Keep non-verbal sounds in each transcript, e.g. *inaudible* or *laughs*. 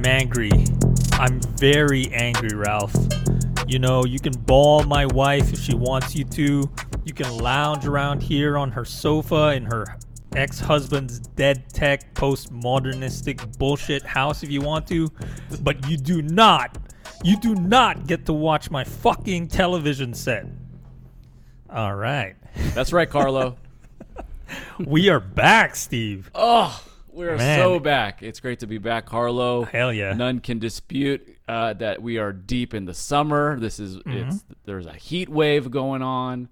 I'm angry. I'm very angry, Ralph. You know, you can ball my wife if she wants you to. You can lounge around here on her sofa in her ex husband's dead tech, postmodernistic bullshit house if you want to. But you do not, you do not get to watch my fucking television set. All right. That's right, Carlo. *laughs* We are back, Steve. oh, we're Man. so back. It's great to be back, Carlo. Hell yeah. None can dispute uh, that we are deep in the summer. This is Mm-hmm. it's there's a heat wave going on,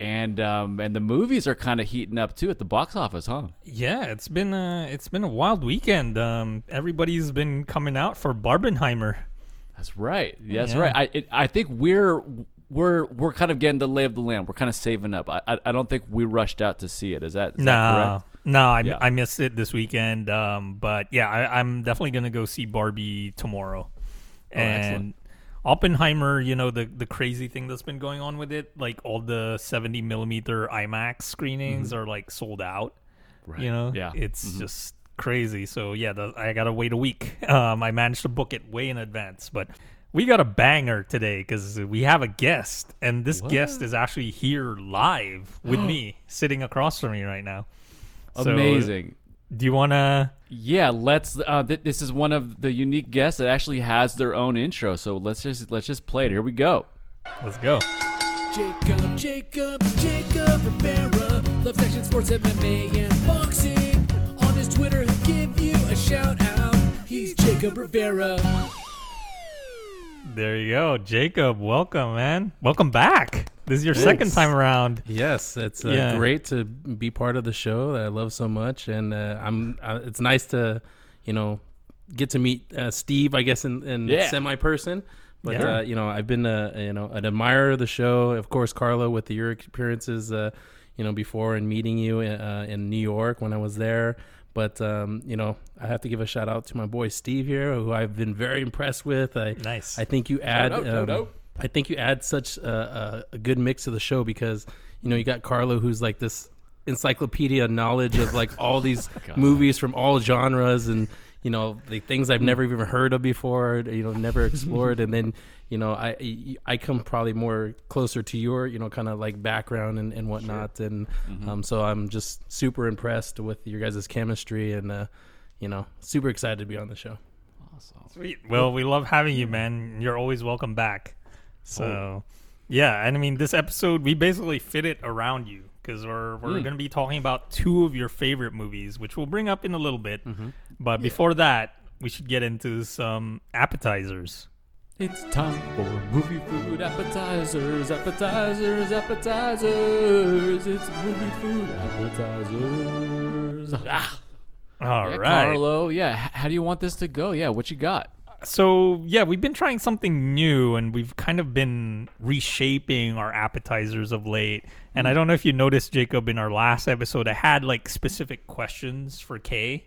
and um, and the movies are kind of heating up too at the box office, huh? Yeah, it's been a it's been a wild weekend. Um, everybody's been coming out for Barbenheimer. That's right. That's Yeah. right. I it, I think we're we're we're kind of getting the lay of the land. We're kind of saving up. I I, I don't think we rushed out to see it. Is that, is that No, correct? No, I, Yeah. I missed it this weekend. Um, but yeah, I, I'm definitely gonna go see Barbie tomorrow. and Oh, excellent. Oppenheimer, you know the the crazy thing that's been going on with it, like all the 70 millimeter IMAX screenings are like sold out. Right. You know, Mm-hmm. Yeah. Mm-hmm. it's just crazy. So yeah, the, I gotta wait a week. *laughs* Um, I managed to book it way in advance, but we got a banger today because we have a guest, and this guest is actually here live with *gasps* me, sitting across from me right now. So, Amazing. do you wanna? Yeah, let's. Uh, th- this is one of the unique guests that actually has their own intro. So let's just let's just play it. Here we go. Let's go. Jacob, Jacob, Jacob Rivera loves action sports, MMA, and boxing. On his Twitter, he'll give you a shout out. He's Jacob Rivera. There you go, Jacob. Welcome, man. Welcome back. This is your second time around. Yes, it's uh, Yeah. great to be part of the show that I love so much, and uh, I'm. Uh, it's nice to, you know, get to meet uh, Steve. I guess in, in Yeah. semi person, but Yeah. uh, you know, I've been a you know an admirer of the show. Of course, Carlo with the, your appearances, uh, you know, before and meeting you uh, in New York when I was there. But um, you know, I have to give a shout out to my boy Steve here, who I've been very impressed with. I, Nice. I think you add. out, shout um, out. I think you add such a, a, a good mix to the show because you know you got Carlo, who's like this encyclopedia knowledge of like all *laughs* these movies from all genres and you know the things I've never even heard of before, you know, never *laughs* explored, and then you know I I come probably more closer to your you know kind of like background and, and whatnot, and um, so I'm just super impressed with your guys' chemistry and uh, you know super excited to be on the show. Sweet. Well, we love having you, man. You're always welcome back. So, Oh. yeah, and I mean, this episode we basically fit it around you because we're we're Hmm. going to be talking about two of your favorite movies, which we'll bring up in a little bit. Mm-hmm. But before that, we should get into some appetizers. It's time for movie food appetizers, appetizers, appetizers. It's movie food appetizers. Ah, All yeah, right. Carlo. Yeah, how do you want this to go? Yeah, what you got? So yeah, we've been trying something new, and we've kind of been reshaping our appetizers of late. And I don't know if you noticed, Jacob, in our last episode, I had like specific questions for Kay.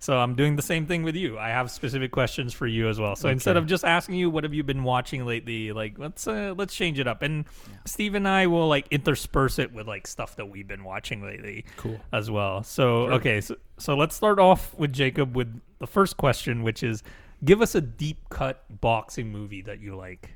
So I'm doing the same thing with you. I have specific questions for you as well. So instead of just asking you what have you been watching lately, like let's uh, let's change it up. And Steve and I will like intersperse it with like stuff that we've been watching lately, Cool. as well. So okay, so so let's start off with Jacob with the first question, which is give us a deep cut boxing movie that you like.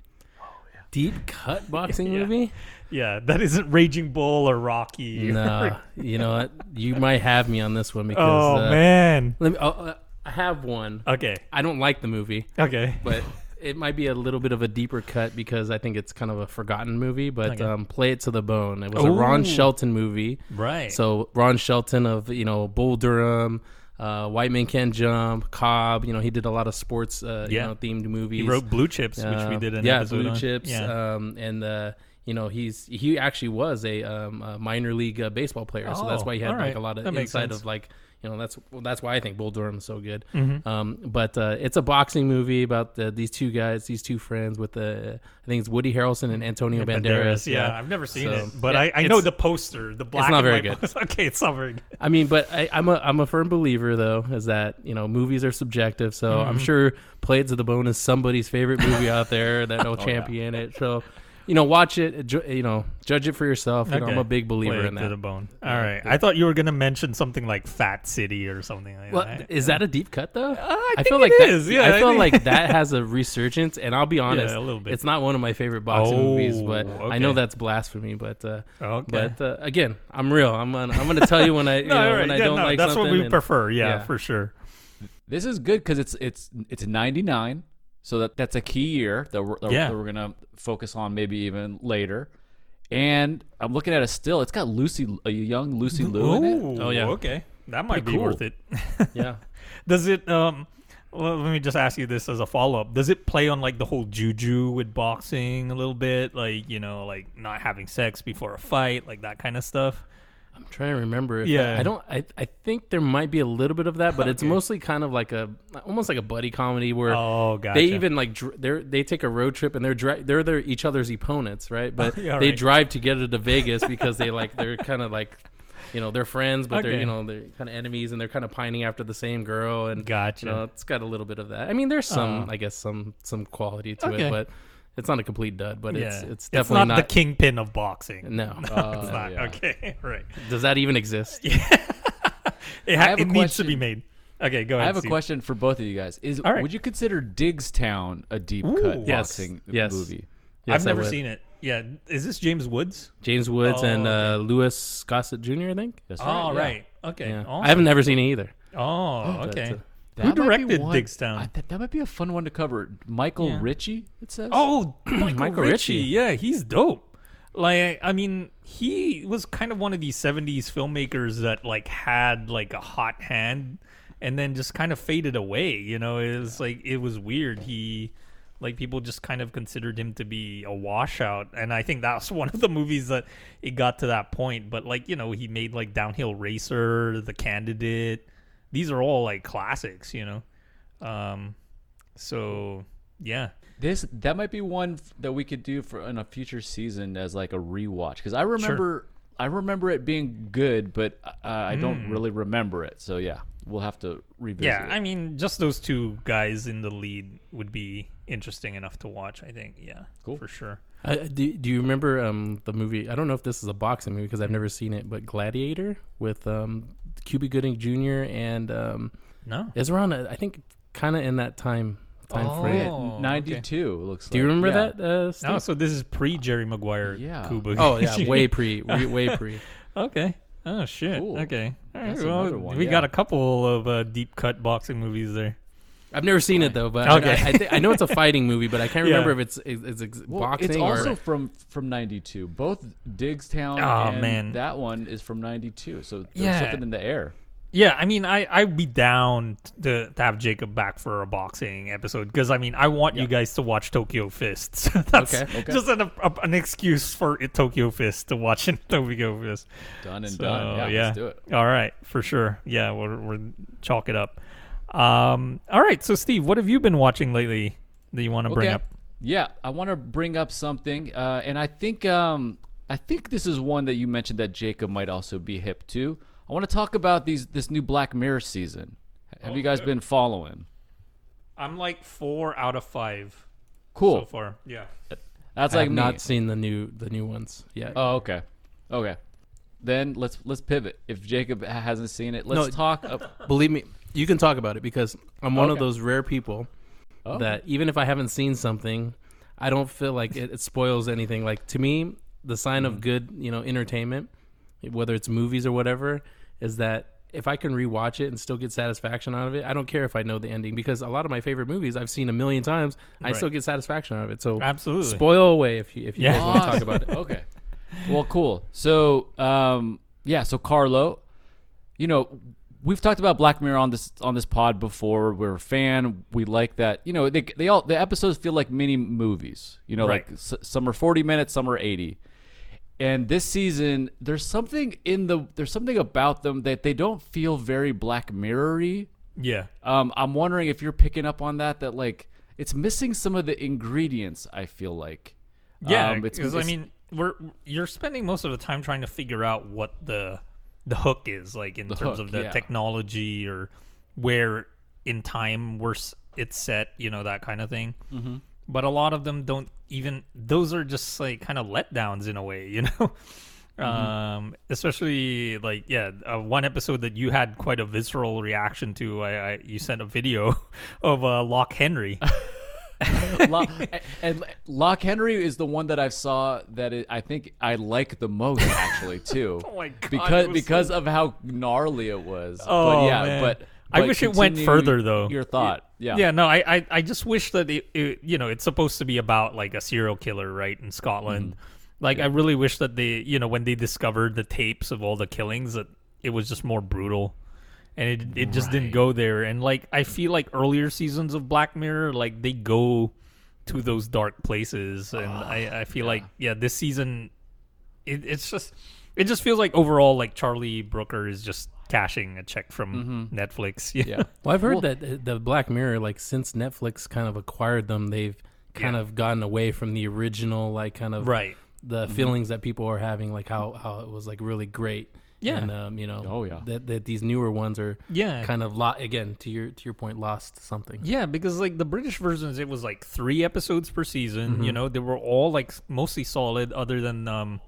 Deep cut *laughs* boxing Yeah. movie. Yeah, that isn't Raging Bull or Rocky. No, *laughs* you know what? You might have me on this one because. oh uh, man. Let me. oh, uh, I have one. Okay. I don't like the movie, Okay. but *laughs* it might be a little bit of a deeper cut because I think it's kind of a forgotten movie. But Okay. um, play it to the bone. It was a Ron Shelton movie. Right. So Ron Shelton of you know Bull Durham, uh, White Man Can't Jump, Cobb. You know he did a lot of sports uh, Yeah. you know themed movies. he wrote Blue Chips, which we Uh, did an yeah, episode Blue on. Chips. Yeah. Um, and uh, you know he's he actually was a, um, a minor league uh, baseball player, so that's Oh, why he had right. like a lot of That insight of like you know that's well, that's why I think Bull Durham is so good. Mm-hmm. Um, but uh, it's a boxing movie about uh, these two guys, these two friends with uh, I think it's Woody Harrelson and Antonio Banderas. Yeah, I've never seen So, it, but yeah, I, I know the poster, the black. It's not very good. poster. *laughs* okay, it's not very good. I mean, but I, I'm a I'm a firm believer though, is that you know movies are subjective. So I'm Mm-hmm. sure Play It to the Bone is somebody's favorite movie out there that will *laughs* yeah. champion it. So, you know, watch it. ju- You know, judge it for yourself. You know, I'm a big believer Play it in to that. the bone. All right. I thought you were gonna mention something like Fat City or something like Well, that. is that a deep cut though? I, feel think like it that. is, Yeah, I feel think- like that has a resurgence, and I'll be honest, a little bit. it's not one of my favorite boxing movies, but Oh, I know okay. that's blasphemy. But uh, Okay. but uh, again, I'm real. I'm gonna, I'm gonna tell you when I *laughs* you no, know, all right, when I yeah, don't no, like that's something. what we and- prefer. Yeah, yeah. for sure. This is good because it's it's it's 99, so that that's a key year that we're, that Yeah. we're gonna focus on maybe even later. And I'm looking at a still. It's got Lucy, a young Lucy Liu in it. Oh, yeah. Okay, that might Pretty be cool. worth it. *laughs* yeah. Does it? Um, well, let me just ask you this as a follow up. Does it play on like the whole juju with boxing a little bit, like you know, like not having sex before a fight, like that kind of stuff? I'm trying to remember. If Yeah. I, I don't. I, I think there might be a little bit of that, but it's Okay. mostly kind of like a almost like a buddy comedy where Oh, gotcha. they even like dr- they they take a road trip and they're dri- they're their each other's opponents, right? *laughs* But Yeah, they right. drive together to Vegas because they like they're kind of like you know they're friends, but they're you know they're kind of enemies and they're kind of pining after the same girl and Gotcha. you know it's got a little bit of that. I mean, there's some Oh. I guess some some quality to Okay. it, but it's not a complete dud. But yeah, it's it's definitely not, the kingpin of boxing. no. *laughs* Uh, It's not. yeah. Okay, *laughs* right. Does that even exist? *laughs* It, ha- it needs to be made. Okay, go ahead. I have a Steve. question for both of you guys. Is All right. would you consider Diggstown a deep Ooh. cut Yes. boxing Yes. movie? Yes, I've never seen it. Yeah, is this James Woods? James Woods Oh, and okay. uh, Louis Gossett Jr. I think. That's Oh, yeah. right. Okay. Yeah. awesome. I haven't never seen it either. Oh, *gasps* But, okay. That Who directed one- Diggstown? I- that, that might be a fun one to cover. Michael Yeah. Ritchie. It says. Oh, *clears throat* Michael, Michael Ritchie. Ritchie. Yeah, he's dope. Like, I mean, he was kind of one of these '70s filmmakers that like had like a hot hand, and then just kind of faded away. You know, it was like it was weird. He, like, people just kind of considered him to be a washout, and I think that's *laughs* one of the movies that it got to that point. But like, you know, he made like Downhill Racer, The Candidate. These are all like classics. You know, um, so yeah. This that might be one f- that we could do for in a future season as like a rewatch because I remember I remember it being good, but uh, I don't really remember it. So yeah, we'll have to revisit. Yeah, it. I mean, just those two guys in the lead would be interesting enough to watch. I think, yeah, Cool. for sure. Uh, do, do you remember um, the movie? I don't know if this is a boxing movie because I've never seen it, but Gladiator with um, Cuba Gooding Jr. and um, No, it's around uh, I think kind of in that time time Oh, frame. okay. ninety two looks. Do you like. remember Yeah. that? Uh, Steve? no. So this is pre Jerry Maguire. Yeah. Cuba. oh yeah, way pre, way, way pre. *laughs* okay. Oh shit. Cool. Okay. All right. That's well, another one, we yeah. got a couple of uh, deep cut boxing movies there. I've never seen it though, but Okay. I, I, thi- I know it's a *laughs* fighting movie, but I can't Yeah. remember if it's it's, it's Well, boxing it's or also from from ninety two. Both Diggstown Oh, and man. that one is from ninety two. So there's Yeah. something in the air. Yeah, I mean, I I'd be down to, to have Jacob back for a boxing episode because I mean, I want you guys to watch Tokyo Fists. *laughs* That's Okay, okay. just an, a, an excuse for Tokyo Fist to watch *laughs* Tokyo Fist. Done and So, done. Yeah, let's do it. All right, for sure. Yeah, we're we're chalk it up. Um, all right. So, Steve, what have you been watching lately that you want to bring Okay. up? Yeah, I want to bring up something, uh, and I think um, I think this is one that you mentioned that Jacob might also be hip to. I want to talk about these this new Black Mirror season. Have you guys been following? I'm like four out of five Cool. so far. Yeah. That's I like have me. not seen the new the new ones yet. Oh, okay, okay. Then let's let's pivot. If Jacob hasn't seen it, let's No. talk. *laughs* Uh, Believe me, you can talk about it because I'm one of those rare people oh, that even if I haven't seen something, I don't feel like it, it spoils anything. Like to me, the sign Mm. of good, you know, entertainment, whether it's movies or whatever, is that if I can rewatch it and still get satisfaction out of it, I don't care if I know the ending because a lot of my favorite movies I've seen a million times, I Right. still get satisfaction out of it. So Absolutely. spoil away if you if you Yeah. guys want to talk about it. *laughs* okay. Well, cool. So, um, yeah. So Carlo, you know, we've talked about Black Mirror on this on this pod before. We're a fan. We like that. You know, they they all the episodes feel like mini movies. You know, Right. like s- some are forty minutes, some are eighty. And this season, there's something in the there's something about them that they don't feel very Black Mirror-y. Yeah. Um, I'm wondering if you're picking up on that. That like it's missing some of the ingredients. I feel like. Yeah, Um, it's- because I mean, we're you're spending most of the time trying to figure out what the the hook is, like in The terms hook, of the yeah. technology or where in time we're it's set, you know, that kind of thing. Mm-hmm. but a lot of them don't even. Those are just like kind of letdowns in a way, *laughs* you know. Um, especially like yeah, uh, one episode that you had quite a visceral reaction to. I, I you sent a video *laughs* of uh, Loch Henry. *laughs* *laughs* Loch, and Loch Henry is the one that I saw that it, I think I like the most actually *laughs* too. Oh my God, Because because so- of how gnarly it was. Oh, but yeah, man. but, I but wish it went further, though. Your thought, yeah, Yeah, no, I, I, I just wish that it, it, you know, it's supposed to be about like a serial killer, right, in Scotland. Mm-hmm. Like, I really wish that they, you know, when they discovered the tapes of all the killings, that it was just more brutal, and it, it just didn't go there. And like, I feel like earlier seasons of Black Mirror, like they go to those dark places, and I, I feel like, yeah, this season, it, it's just, it just feels like overall, like Charlie Brooker is just cashing a check from Netflix. Mm-hmm. *laughs* yeah. Well, I've heard Well- that uh, the Black Mirror, like since Netflix kind of acquired them, they've kind Yeah. of gotten away from the original, like kind of right. the feelings that people are having, like how how it was like really great. Yeah. and um, you know, Oh, yeah. that that these newer ones are Yeah. kind of lot again to your to your point, lost something. Yeah, because like the British versions, it was like three episodes per season. You know, they were all like mostly solid. Other than um,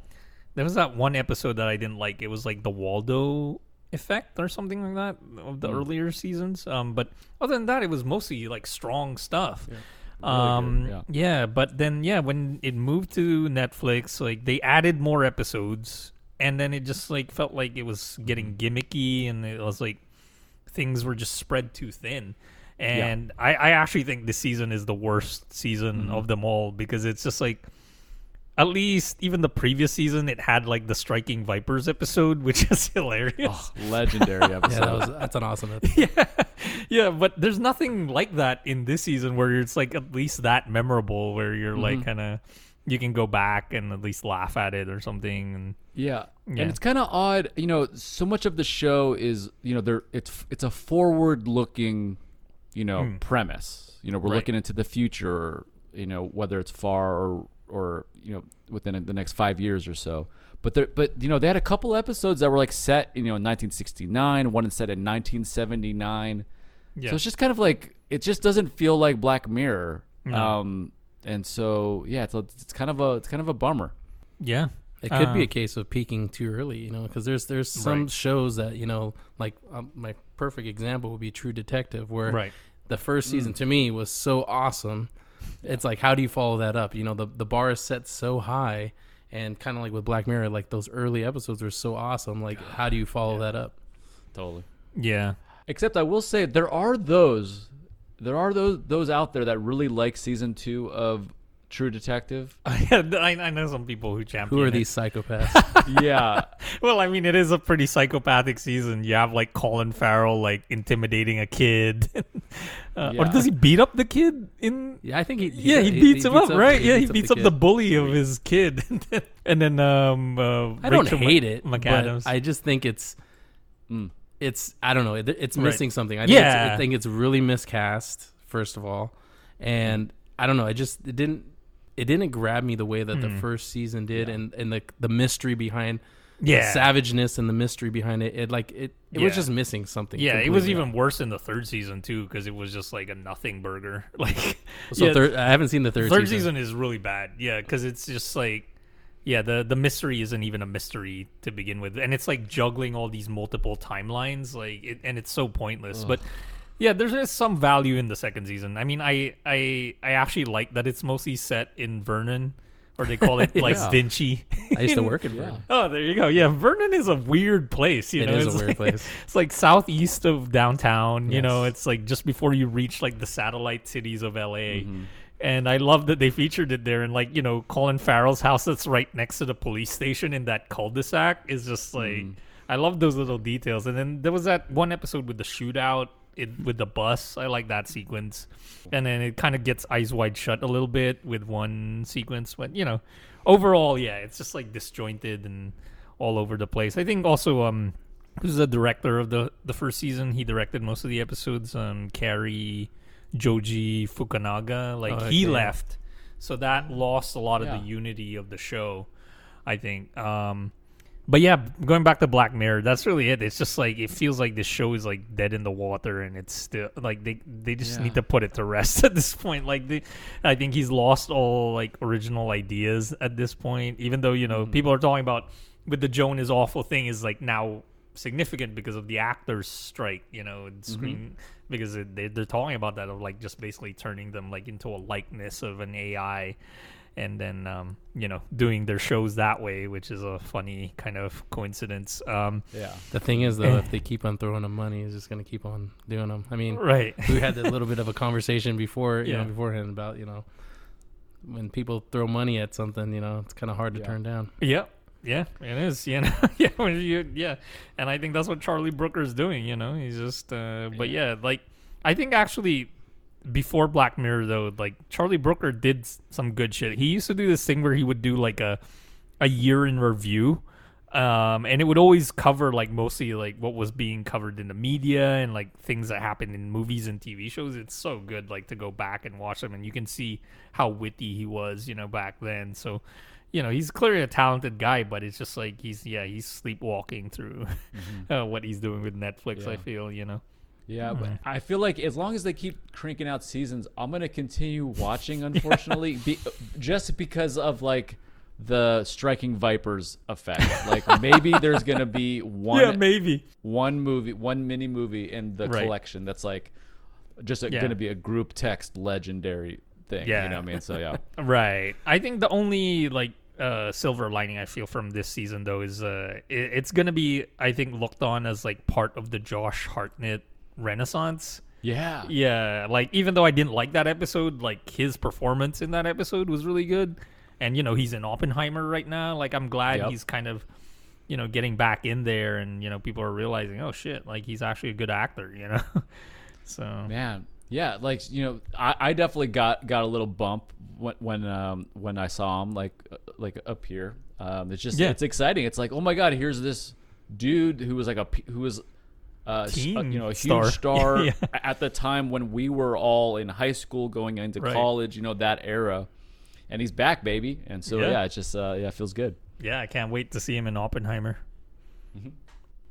there was that one episode that I didn't like. It was like the Waldo effect or something like that of the earlier seasons. Um, but other than that, it was mostly like strong stuff. Yeah. um, yeah. yeah, but then yeah, when it moved to Netflix, like they added more episodes, and then it just like felt like it was getting mm. gimmicky, and it was like things were just spread too thin. And I, I actually think this season is the worst season mm-hmm. of them all because it's just like at least even the previous season it had like the striking vipers episode *laughs* which is hilarious Oh, legendary episode. *laughs* Yeah, that was that's an awesome. episode. *laughs* yeah but there's nothing like that in this season where it's like at least that memorable where you're mm-hmm. like kind of you can go back and at least laugh at it or something and Yeah. Yeah. And it's kind of odd, you know, so much of the show is, you know, there it's it's a forward-looking, you know, premise. You know, we're Right. looking into the future, you know, whether it's far or or, you know, within the next 5 years or so. But there but you know, they had a couple episodes that were like set, you know, in 1969, one is set in 1979. yeah So it's just kind of like it just doesn't feel like Black Mirror. No. Um and so yeah, it's a, it's kind of a it's kind of a bummer. yeah It could be Uh, a case of peaking too early, you know, because there's there's some Right. shows that you know, like um, my perfect example would be True Detective, where right the first season to me was so awesome. It's like, how do you follow that up? You know, the the bar is set so high, and kind of like with Black Mirror, like those early episodes were so awesome. Like, how do you follow that up? Totally. yeah Except I will say there are those there are those those out there that really like season two of True Detective. *laughs* I, I know some people who champion Who are it. these psychopaths? *laughs* yeah. Well, I mean, it is a pretty psychopathic season. You have like Colin Farrell like intimidating a kid, *laughs* uh, or does he beat up the kid in? yeah, I think he. Yeah, he beats him up, right? yeah, he beats up the kid. bully of his kid, and then um, uh, I don't Rachel hate Mc- it, McAdams. but I just think it's Mm. It's I don't know. It, it's Right. missing something. I think it's, Yeah. I think it's really miscast. First of all, and I don't know. I just it didn't it didn't grab me the way that the hmm. first season did, and and the the mystery behind yeah, the savageness and the mystery behind it. It like it it was just missing something. yeah. It was even worse in the third season too, because it was just like a nothing burger. *laughs* Like, So yeah, third, I haven't seen the third, third season. season is really bad. Yeah, because it's just like, yeah, the the mystery isn't even a mystery to begin with, and it's like juggling all these multiple timelines, like, it, and it's so pointless. But yeah, there's just some value in the second season. I mean, I I I actually like that it's mostly set in Vernon, or they call it *laughs* like Yeah. Vinci. I used to *laughs* work in. Vernon. Oh, there you go. Yeah, Vernon is a weird place. You It know, is a It's weird like- place. *laughs* It's like southeast of downtown. Yes. You know, it's like just before you reach like the satellite cities of LA. Mm-hmm. And I love that they featured it there. And like you know, Colin Farrell's house that's right next to the police station in that cul-de-sac is just like Mm-hmm. I love those little details. And then there was that one episode with the shootout. It, with the bus, I like that sequence, and then it kind of gets eyes wide shut a little bit with one sequence, but you know, overall, yeah, it's just like disjointed and all over the place. I think also um who's the director of the the first season? He directed most of the episodes. Um, Cary Joji Fukunaga, like Oh, he okay. left, so that lost a lot of Yeah. the unity of the show. I think. Um, but yeah, going back to Black Mirror, that's really it. It's just like it feels like this show is like dead in the water, and it's still like they they just Yeah. need to put it to rest *laughs* at this point. Like they, I think he's lost all like original ideas at this point. Even though you know Mm-hmm. people are talking about with the Joan is awful thing is like now significant because of the actors strike. You know, and Mm-hmm. screen because it, they, they're talking about that of like just basically turning them like into a likeness of an AI and then um, you know doing their shows that way, which is a funny kind of coincidence. Um, Yeah. The thing is, though, if they keep on throwing them money, he's just gonna keep on doing them. I mean, right. we had a *laughs* little bit of a conversation before, you Yeah. know, beforehand about you know when people throw money at something, you know, it's kind of hard to Yeah. turn down. Yeah. Yeah, it is. You know, *laughs* yeah, you, yeah, and I think that's what Charlie Brooker's doing. You know, he's just, uh, but yeah, like I think actually before Black Mirror though, like Charlie Brooker did some good shit. He used to do this thing where he would do like a a year in review, um, and it would always cover like mostly like what was being covered in the media and like things that happened in movies and TV shows. It's so good like to go back and watch them, and you can see how witty he was, you know, back then. So you know he's clearly a talented guy but it's just like he's yeah he's sleepwalking through *laughs* uh, what he's doing with netflix i feel you know Yeah, Mm-hmm. but I feel like as long as they keep cranking out seasons, I'm gonna continue *laughs* watching. Unfortunately, be, just because of like the striking vipers effect. *laughs* Like maybe there's gonna be one yeah, maybe one movie, one mini movie in the Right. collection that's like just a, Yeah. gonna be a group text legendary thing. Yeah. you know what I mean. So yeah, right i think the only like uh silver lining i feel from this season though is uh it, it's gonna be i think looked on as like part of the josh hartnett renaissance yeah, Yeah, like even though I didn't like that episode, like his performance in that episode was really good. And you know, he's in Oppenheimer right now. Like I'm glad Yep. he's kind of you know, getting back in there and you know, people are realizing, "Oh shit, like he's actually a good actor," you know. *laughs* so Man, yeah, like you know, I, I definitely got got a little bump when when um when I saw him like uh, like up here. Um, it's just Yeah. it's exciting. It's like oh my god, here's this dude who was like a who was uh uh, you know a huge star *laughs* Yeah. at the time when we were all in high school going into Right. college. You know that era, and he's back, baby. And so Yeah. yeah, it's just uh yeah, it feels good. yeah, I can't wait to see him in Oppenheimer. Mm-hmm.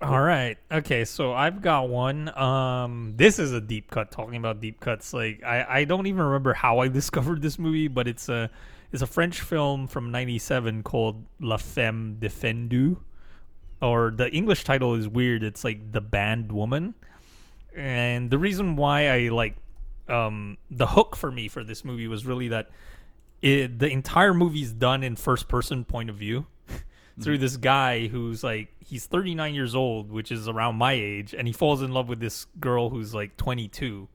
All right. Okay, so I've got one. Um this is a deep cut talking about deep cuts. Like I I don't even remember how I *laughs* discovered this movie, but it's a it's a French film from 97 called La Femme Defendue or the English title is weird. It's like The Banned Woman. And the reason why I like um the hook for me for this movie was really that it, the entire movie is done in first person point of view *laughs* through this guy who's like he's 39 years old which is around my age and he falls in love with this girl who's like 22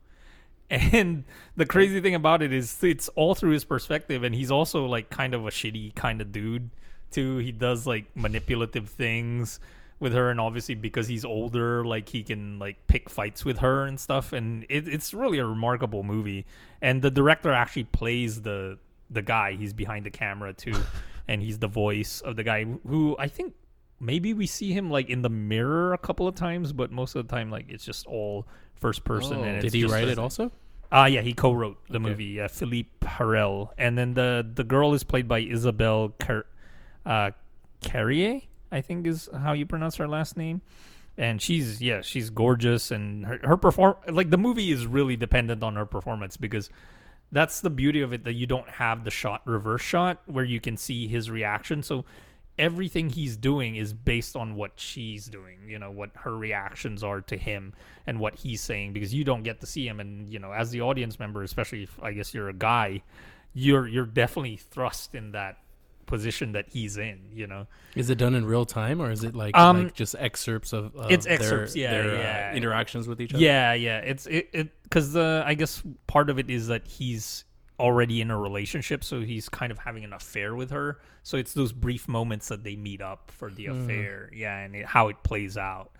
*laughs* and the crazy thing about it is it's all through his perspective and he's also like kind of a shitty kind of dude too. He does like manipulative things with her and obviously because he's older like he can like pick fights with her and stuff and it, it's really a remarkable movie. And the director actually plays the the guy. He's behind the camera too *laughs* and he's the voice of the guy who i think maybe we see him like in the mirror a couple of times but most of the time like it's just all first person Oh. and Did he write a- it also? Ah, yeah, he co-wrote the Okay. movie. Uh, Philippe Harel, and then the the girl is played by Isabelle Car- uh, Carrier, I think is how you pronounce her last name. And she's yeah, she's gorgeous, and her her perform like the movie is really dependent on her performance because that's the beauty of it that you don't have the shot reverse shot where you can see his reaction. So everything he's doing is based on what she's doing, you know, what her reactions are to him and what he's saying because you don't get to see him and you know, as the audience member, especially if I guess you're a guy, you're you're definitely thrust in that position that he's in, you know. Is it done in real time or is it like, Um, like just excerpts of, of it's their- excerpts, yeah, their, uh, yeah. interactions with each other? Yeah, yeah. It's it it because the I guess part of it is that he's already in a relationship, so he's kind of having an affair with her. So it's those brief moments that they meet up for the affair, yeah, and it, how it plays out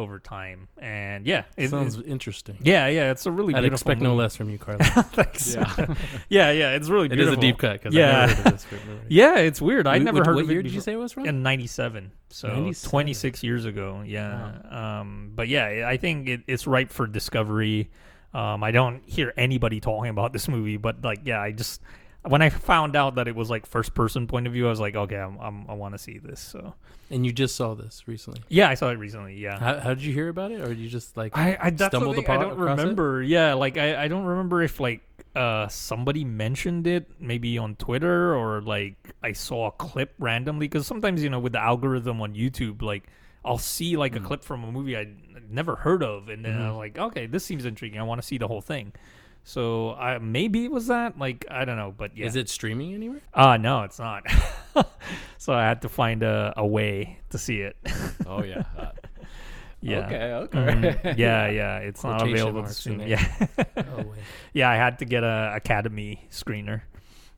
over time. And yeah, it, sounds it- interesting. yeah, yeah. It's a really I'd beautiful expect no movie. less from you, Carlos. *laughs* Thanks. Yeah. *laughs* yeah, yeah. It's really good. It is a deep cut because Yeah. I never heard of this *laughs* movie. Yeah, it's weird. I'd never which- heard what of it year did you say it was from? in 97 so 97. 26 years ago yeah um but yeah i think it, it's ripe for discovery um i don't hear anybody talking about this movie but like yeah i just when I found out that it was like first person point of view, I was like, okay, I'm, I'm, I want to see this. So And you just saw this recently. yeah, I saw it recently. Yeah. How, how did you hear about it, or you just like I, I stumbled thing, I upon- don't across it? remember. Yeah, like I, I don't remember if like uh somebody mentioned it maybe on Twitter or like I saw a clip randomly because sometimes you know with the algorithm on YouTube like I'll see like Hmm. a clip from a movie I'd never heard of and then Mm-hmm. I'm like okay this seems intriguing I want to see the whole thing. So I maybe it was that like I don't know but yeah. Is it streaming anywhere? Uh no, it's not. *laughs* so I had to find a, a way to see it. Oh yeah. *laughs* Uh, yeah. Okay. Okay. Mhm. yeah, *laughs* yeah, it's not available to stream. Yeah, Oh yeah, I had to get a Academy screener,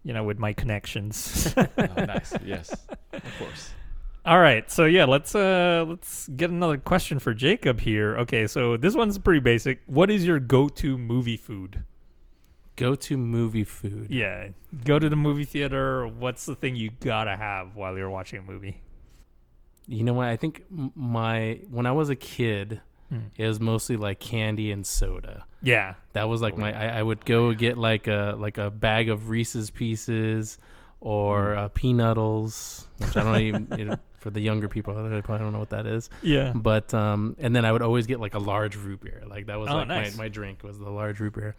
you know, with my connections. oh, nice. Yes. Of course. All right, so yeah, let's uh let's get another question for Jacob here. Okay, so this one's pretty basic. What is your go-to movie food? Go to movie food. Yeah, go to the movie theater. What's the thing you gotta have while you're watching a movie? You know what? I think my when I was a kid, Hmm. it was mostly like candy and soda. Yeah, That was like my. I, I would go get like a like a bag of Reese's Pieces or uh, Peanuttles, which I don't even. *laughs* You know, for the younger people, I probably don't know what that is. yeah. But um, and then I would always get like a large root beer. Like that was Oh, like nice. my, my drink was the large root beer.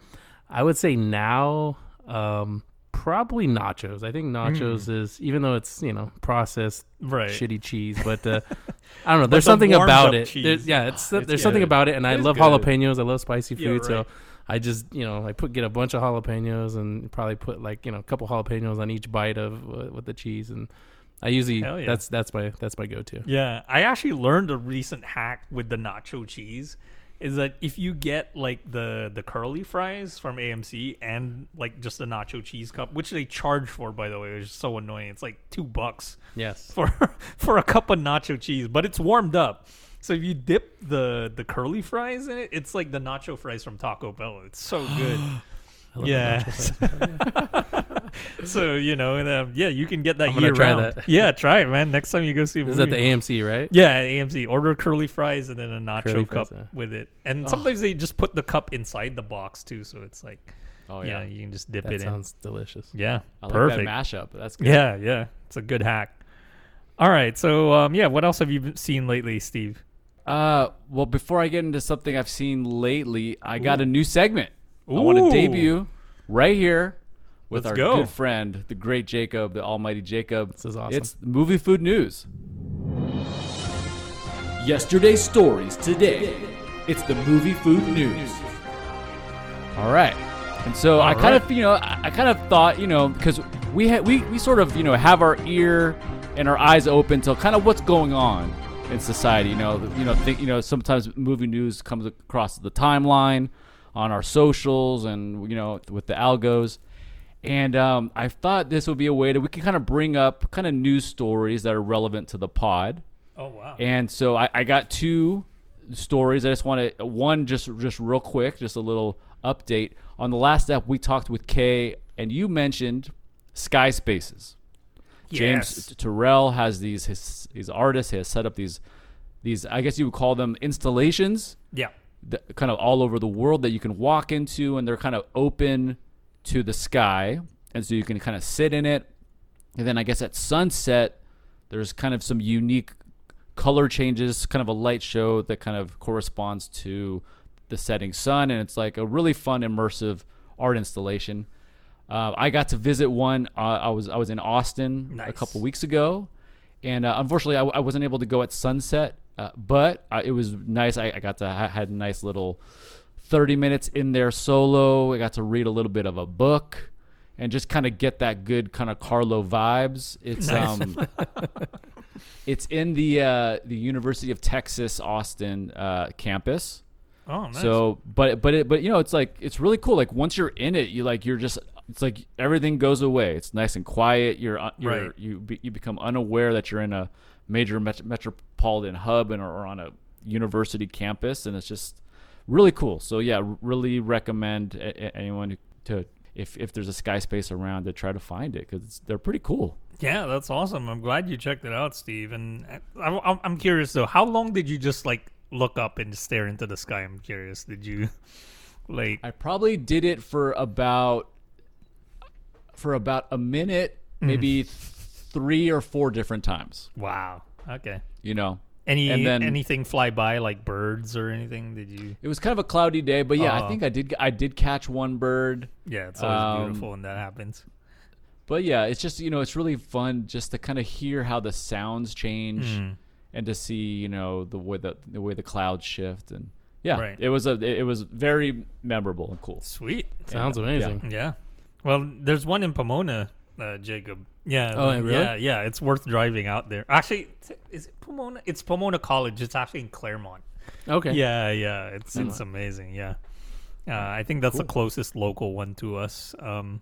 I would say now, um, probably nachos. I think nachos is even though it's you know processed. Right. shitty cheese, but uh, *laughs* I don't know. There's the something about it. There's, yeah, it's, It's there's something about it, and I love good. jalapenos. I love spicy Yeah, food, right. so I just you know I put get a bunch of jalapenos and probably put like you know a couple jalapenos on each bite of uh, with the cheese, and I usually yeah. that's that's my that's my go-to. Yeah, I actually learned a recent hack with the nacho cheese is that if you get like the the curly fries from AMC and like just a nacho cheese cup, which they charge for by the way, which is so annoying. It's like 2 bucks Yes. *laughs* for for a cup of nacho cheese, but it's warmed up. So if you dip the the curly fries in it, it's like the nacho fries from Taco Bell. It's so *gasps* good. Love *laughs* yeah. so you know, and, um, yeah, you can get that I'm gonna year try round. that. Yeah, try it, man. Next time you go see a Is movie. that the AMC right? Yeah, AMC. Order curly fries and then a nacho Curly cup fries, yeah. with it. And sometimes they just put the cup inside the box too, so it's like, Oh yeah, yeah. you can just dip That it sounds delicious. Yeah, I like perfect. that mashup. That's good. yeah, yeah, it's a good hack. All right, so um, yeah, what else have you seen lately, Steve? Uh, well, before I get into something I've seen lately, I got a new segment. I want to debut right here with Let's our go. good friend, the great Jacob, the almighty Jacob. This is awesome. It's movie food news. Yesterday's stories today. It's the movie food news. All right. And so I All kind of, you know, I, I kind of thought, you know, because we ha- we we sort of, you know, have our ear and our eyes open to kind of what's going on in society. You know, you know, think, you know, sometimes movie news comes across the timeline on our socials and you know with the algos. And um, I thought this would be a way that we can kind of bring up kind of news stories that are relevant to the pod. Oh wow! And so I, I got two stories. I just want to one just just real quick, just a little update on the last step we talked with Kay, and you mentioned Sky Spaces. James Yes. T- Turrell has these his these artists. He has set up these these I guess you would call them installations, Yeah, that, kind of all over the world that you can walk into, and they're kind of open to the sky, and so you can kind of sit in it. And then I guess at sunset, there's kind of some unique color changes, kind of a light show that kind of corresponds to the setting sun, and it's like a really fun, immersive art installation. Uh, I got to visit one. Uh, I was I was in Austin a couple weeks ago, and uh, unfortunately, I, I wasn't able to go at sunset. Uh, but uh, it was nice. I, I got to ha- had a nice little thirty minutes in there solo. I got to read a little bit of a book, and just kind of get that good kind of Carlo vibes. It's Nice. um, *laughs* it's in the uh, the University of Texas Austin uh, campus. oh nice. So, but but it, but you know, it's like it's really cool. Like once you're in it, you like you're just it's like everything goes away. It's nice and quiet. You're, uh, you're Right. you be, you become unaware that you're in a major met- metropolitan hub and or on a university campus, and it's just really cool. So yeah, really recommend a- anyone to if if there's a sky space around to try to find it because they're pretty cool. yeah, that's awesome. I'm glad you checked it out, Steve. And I, I'm, I'm curious though, how long did you just like look up and stare into the sky? I'm curious. Did you *laughs* like? I probably did it for about for about a minute, Mm. Maybe three or four different times. Wow. Okay. You know, Any And then- anything fly by like birds or anything? Did you? it was kind of a cloudy day, but yeah, I Oh. think I did. I did catch one bird. Yeah, it's always Um, beautiful when that happens. But yeah, it's just you know it's really fun just to kind of hear how the sounds change Mm. and to see you know the way the the way the clouds shift and yeah, Right. it was a it was very memorable and cool. Sweet. Sounds amazing. Yeah. Well, there's one in Pomona, uh, Jacob. Yeah. Oh, really? Yeah, yeah. It's worth driving out there. Actually, is it Pomona? It's Pomona College. It's actually in Claremont. Okay. Yeah, yeah. It's it's amazing. Yeah. Uh, I think that's the closest local one to us. Um,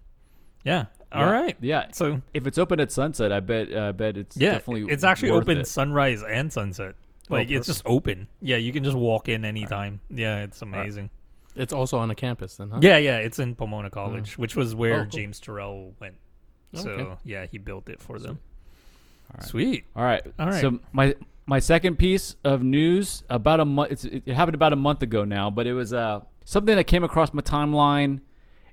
yeah. All Yeah. right. Yeah. So If it's open at sunset, I bet uh, I bet it's yeah, definitely it's actually open it. sunrise and sunset. Like it's just open. Yeah, you can just walk in anytime. Yeah, it's amazing. It's also on a campus then, huh? Yeah, yeah, it's in Pomona College, which was where Oh, cool. James Turrell went. So Okay. yeah, he built it for them. Sweet. All right. All right. So my my second piece of news about a month. It happened about a month ago now, but it was uh, something that came across my timeline,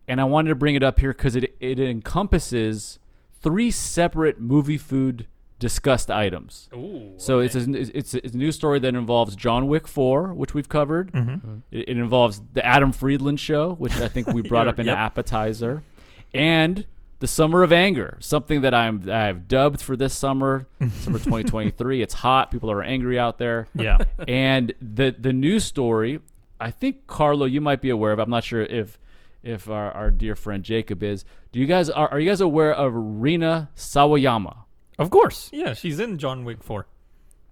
and I wanted to bring it up here because it it encompasses three separate movie food discussed items. Ooh. So it's, a, it's it's a news story that involves John Wick Four, which we've covered. It, it involves the Adam Friedland Show, which I think we *laughs* brought Yeah, up in the yep. appetizer, and the Summer of Anger, something that I'm I've dubbed for this summer, summer *laughs* 2023. It's hot. People are angry out there. yeah. And the the news story, I think Carlo, you might be aware of. I'm not sure if if our, our dear friend Jacob is. Do you guys are, are you guys aware of Rina Sawayama? Of course. Yeah, she's in John Wick 4.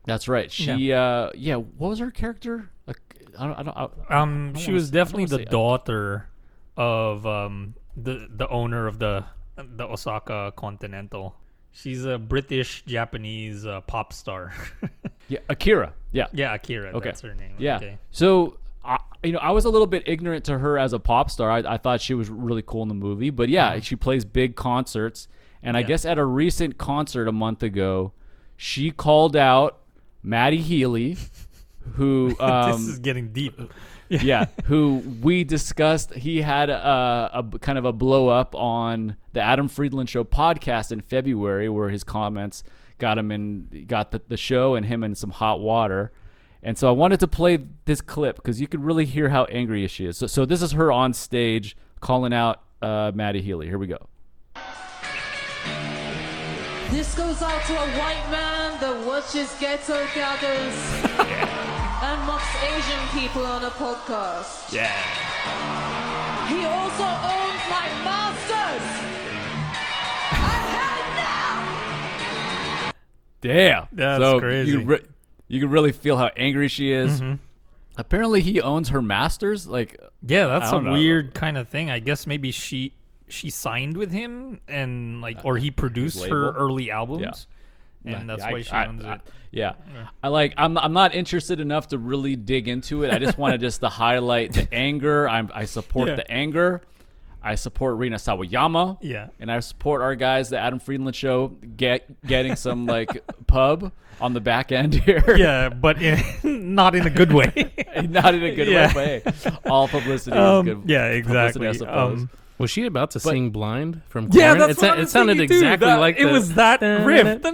That's right. She, uh, yeah. What was her character? Like, I don't, I don't, I, Um, I she wanna was say- definitely the daughter of um the the owner of the the Osaka Continental. She's a British Japanese uh, pop star. *laughs* yeah, Akira. Yeah, yeah, Akira. Okay. That's her name. yeah. Okay. So, I, you know, I was a little bit ignorant to her as a pop star. I, I thought she was really cool in the movie, but yeah, she plays big concerts. And I Mm-hmm. Guess at a recent concert a month ago, she called out Matty Healy, who *laughs* um, this is getting deep. *laughs* yeah, who we discussed. He had a kind of a blow up on the Adam Friedland Show podcast in February, where his comments got him in, got the, the show and him in some hot water. And so I wanted to play this clip because you could really hear how angry she is. So, so this is her on stage calling out uh, Matty Healy. Here we go. This goes out to a white man that watches ghetto gaggers *laughs* and mocks Asian people on a podcast. Yeah. He also owns my masters. I'm heading now. Damn, That's so crazy. You, re- you can really feel how angry she is. Mm-hmm. Apparently, he owns her masters. Like, Yeah, that's a know. weird kind of thing. I guess maybe she she signed with him and like or he produced her early albums. And that's I- why she I- owns I- it. Yeah. I like I'm I'm not interested enough to really dig into it. I just wanted *laughs* just to highlight the anger. I'm I support Yeah. the anger. I support Rina Sawayama. Yeah. And I support our guys, the Adam Friedland show, get getting some like *laughs* pub on the back end here. *laughs* Yeah, but in, not in a good way. not in a good Yeah. way. hey, all publicity Um, is good. yeah, exactly. I suppose. Um, Was she about to sing "Blind" from? yeah, Korn? that's it, what sa- I it was sounded thinking, too. exactly That- like it the- was that riff.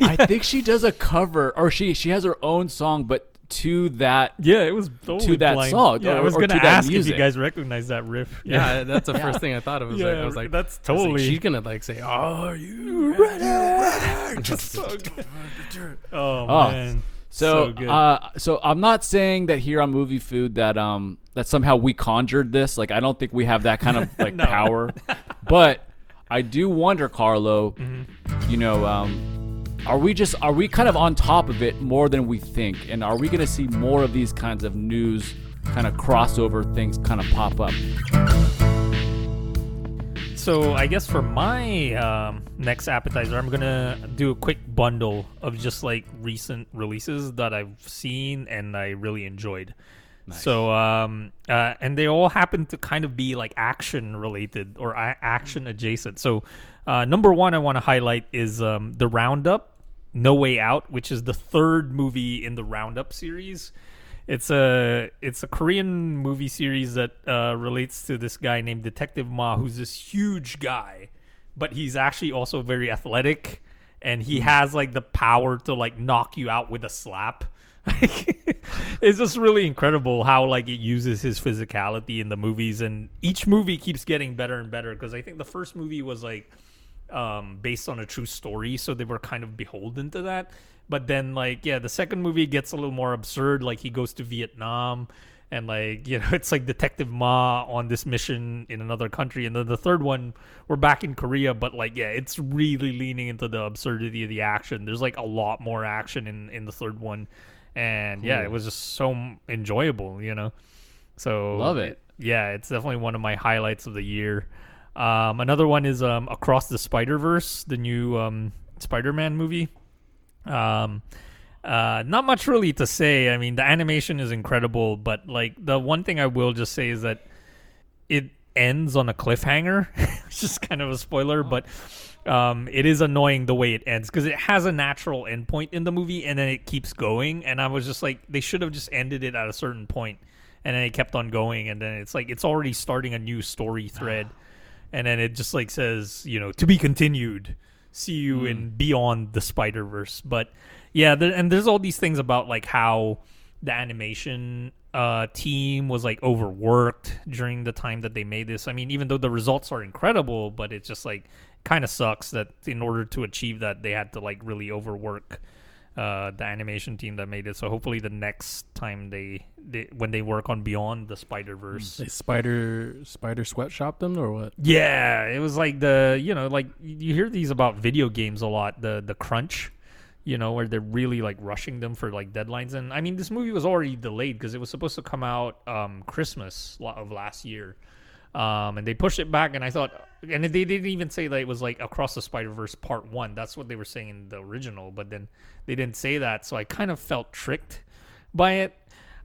I think she does a cover, or she she has her own song, but to that yeah, it was totally that blind. song, Yeah, I was gonna to that ask if you guys recognize that riff. Yeah, that's the first thing I thought of. Was like, I was like, that's I was like, totally. she's gonna like say, "Are you *laughs* ready?" Just so good. Oh, Oh, *laughs* man, So, So uh, so I'm not saying that here on Movie Food that um that somehow we conjured this. Like I don't think we have that kind of *laughs* like No. power. *laughs* But I do wonder, Carlo. Mm-hmm. You know, um, are we just are we kind of on top of it more than we think? And are we going to see more of these kinds of news kind of crossover things kind of pop up? So I guess for my um, next appetizer, I'm gonna do a quick bundle of just like recent releases that I've seen and I really enjoyed. So um, uh, and they all happen to kind of be like action related or a- action adjacent. So uh, number one I want to highlight is um, the Roundup, No Way Out, which is the third movie in the Roundup series. It's a it's a Korean movie series that uh, relates to this guy named Detective Ma, who's this huge guy but he's actually also very athletic, and Hmm. he has like the power to like knock you out with a slap. *laughs* it's just really incredible how like it uses his physicality in the movies, and each movie keeps getting better and better. Because I think the first movie was like um, based on a true story, so they were kind of beholden to that. But then, like, yeah, the second movie gets a little more absurd. Like, he goes to Vietnam, and like, *laughs* you know, it's like Detective Ma on this mission in another country. And then the third one, we're back in Korea, but like, yeah, it's really leaning into the absurdity of the action. There's like a lot more action in in the third one, and yeah, it was just so enjoyable, you know. So Love it. Yeah, it's definitely one of my highlights of the year. Um, another one is um, Across the Spider Verse, the new um, Spider-Man movie. Um, uh, not much really to say. I mean, the animation is incredible, but like the one thing I will just say is that it ends on a cliffhanger. *laughs* it's just kind of a spoiler, but um, it is annoying the way it ends because it has a natural endpoint in the movie and then it keeps going. And I was just like, they should have just ended it at a certain point, and then it kept on going, and then it's like it's already starting a new story thread, *sighs* and then it just like says, you know, to be continued. See you in Beyond the Spider Verse, but yeah, there, and there's all these things about like how the animation uh, team was like overworked during the time that they made this. I mean, even though the results are incredible, but it's just like kind of sucks that in order to achieve that, they had to like really overwork uh, the animation team that made it. So hopefully, the next time they, they when they work on Beyond the Spider Verse, They spider spider sweatshop them or what? yeah, it was like the you know like you hear these about video games a lot. The the crunch, you know, where they're really like rushing them for like deadlines. And I mean, this movie was already delayed because it was supposed to come out um, Christmas of last year, um, and they pushed it back. And I thought, and they didn't even say that it was like Across the Spider Verse Part One. That's what they were saying in the original, but then they didn't say that, so I kind of felt tricked by it.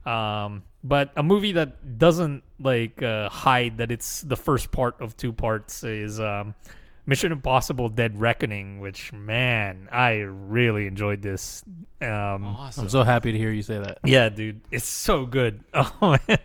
Um, but a movie that doesn't like uh, hide that it's the first part of two parts is um, Mission Impossible: Dead Reckoning, which man, I really enjoyed this. Um, Awesome. I'm so happy to hear you say that. yeah, dude, it's so good. *laughs* Oh man,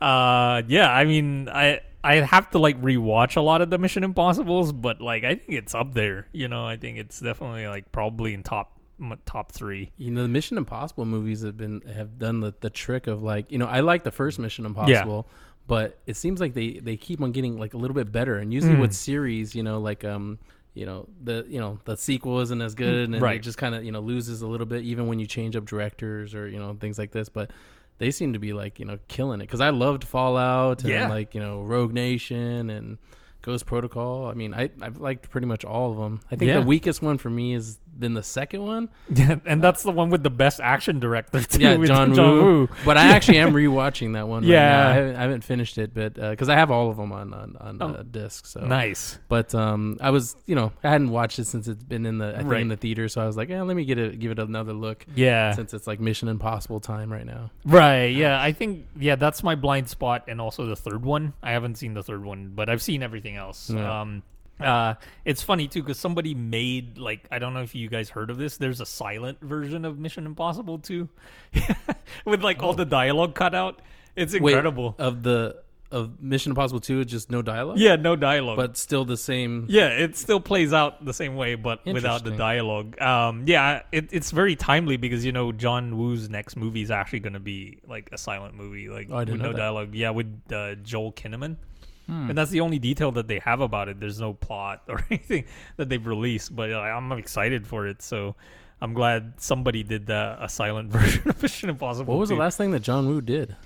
uh, yeah. I mean, I I have to like rewatch a lot of the Mission Impossibles, but like I think it's up there. You know, I think it's definitely like probably in top top three. You know, the Mission Impossible movies have been have done the, the trick of like, you know, I like the first Mission Impossible, but it seems like they they keep on getting like a little bit better. And usually Mm. with series, you know, like um, you know, the you know the sequel isn't as good, and Right. it just kind of you know loses a little bit even when you change up directors or you know things like this. But they seem to be like you know killing it because I loved Fallout and Yeah. like you know Rogue Nation and Ghost Protocol. I mean, I I've liked pretty much all of them. I think Yeah. the weakest one for me is then the second one. Yeah, and that's the one with the best action director too. Yeah, with John, Woo. But I actually am *laughs* rewatching that one. right Yeah. now. I, haven't, I haven't finished it, but because I have all of them on on, on Oh. uh, disc. So Nice. But um, I was, you know, I hadn't watched it since it's been in the, I think Right. in the theater. So I was like, yeah, let me get it, give it another look. Yeah. Since it's like Mission Impossible time right now. Right. Yeah. I think yeah, that's my blind spot, and also the third one. I haven't seen the third one, but I've seen everything else. Yeah. Um, uh, it's funny too because somebody made like I don't know if you guys heard of this. There's a silent version of Mission Impossible 2 *laughs* with like all the dialogue cut out. It's Wait, incredible. of the of Mission Impossible Two, just no dialogue. yeah, no dialogue. But still the same. Yeah, it still plays out the same way, but without the dialogue. Um, yeah, it, it's very timely because you know John Woo's next movie is actually going to be like a silent movie, like Oh, with no that. dialogue. Yeah, with uh, Joel Kinnaman, Hmm. and that's the only detail that they have about it. There's no plot *laughs* or anything that they've released, but uh, I'm excited for it. So I'm glad somebody did the, a silent *laughs* version of Mission Impossible. What was the last thing that John Woo did?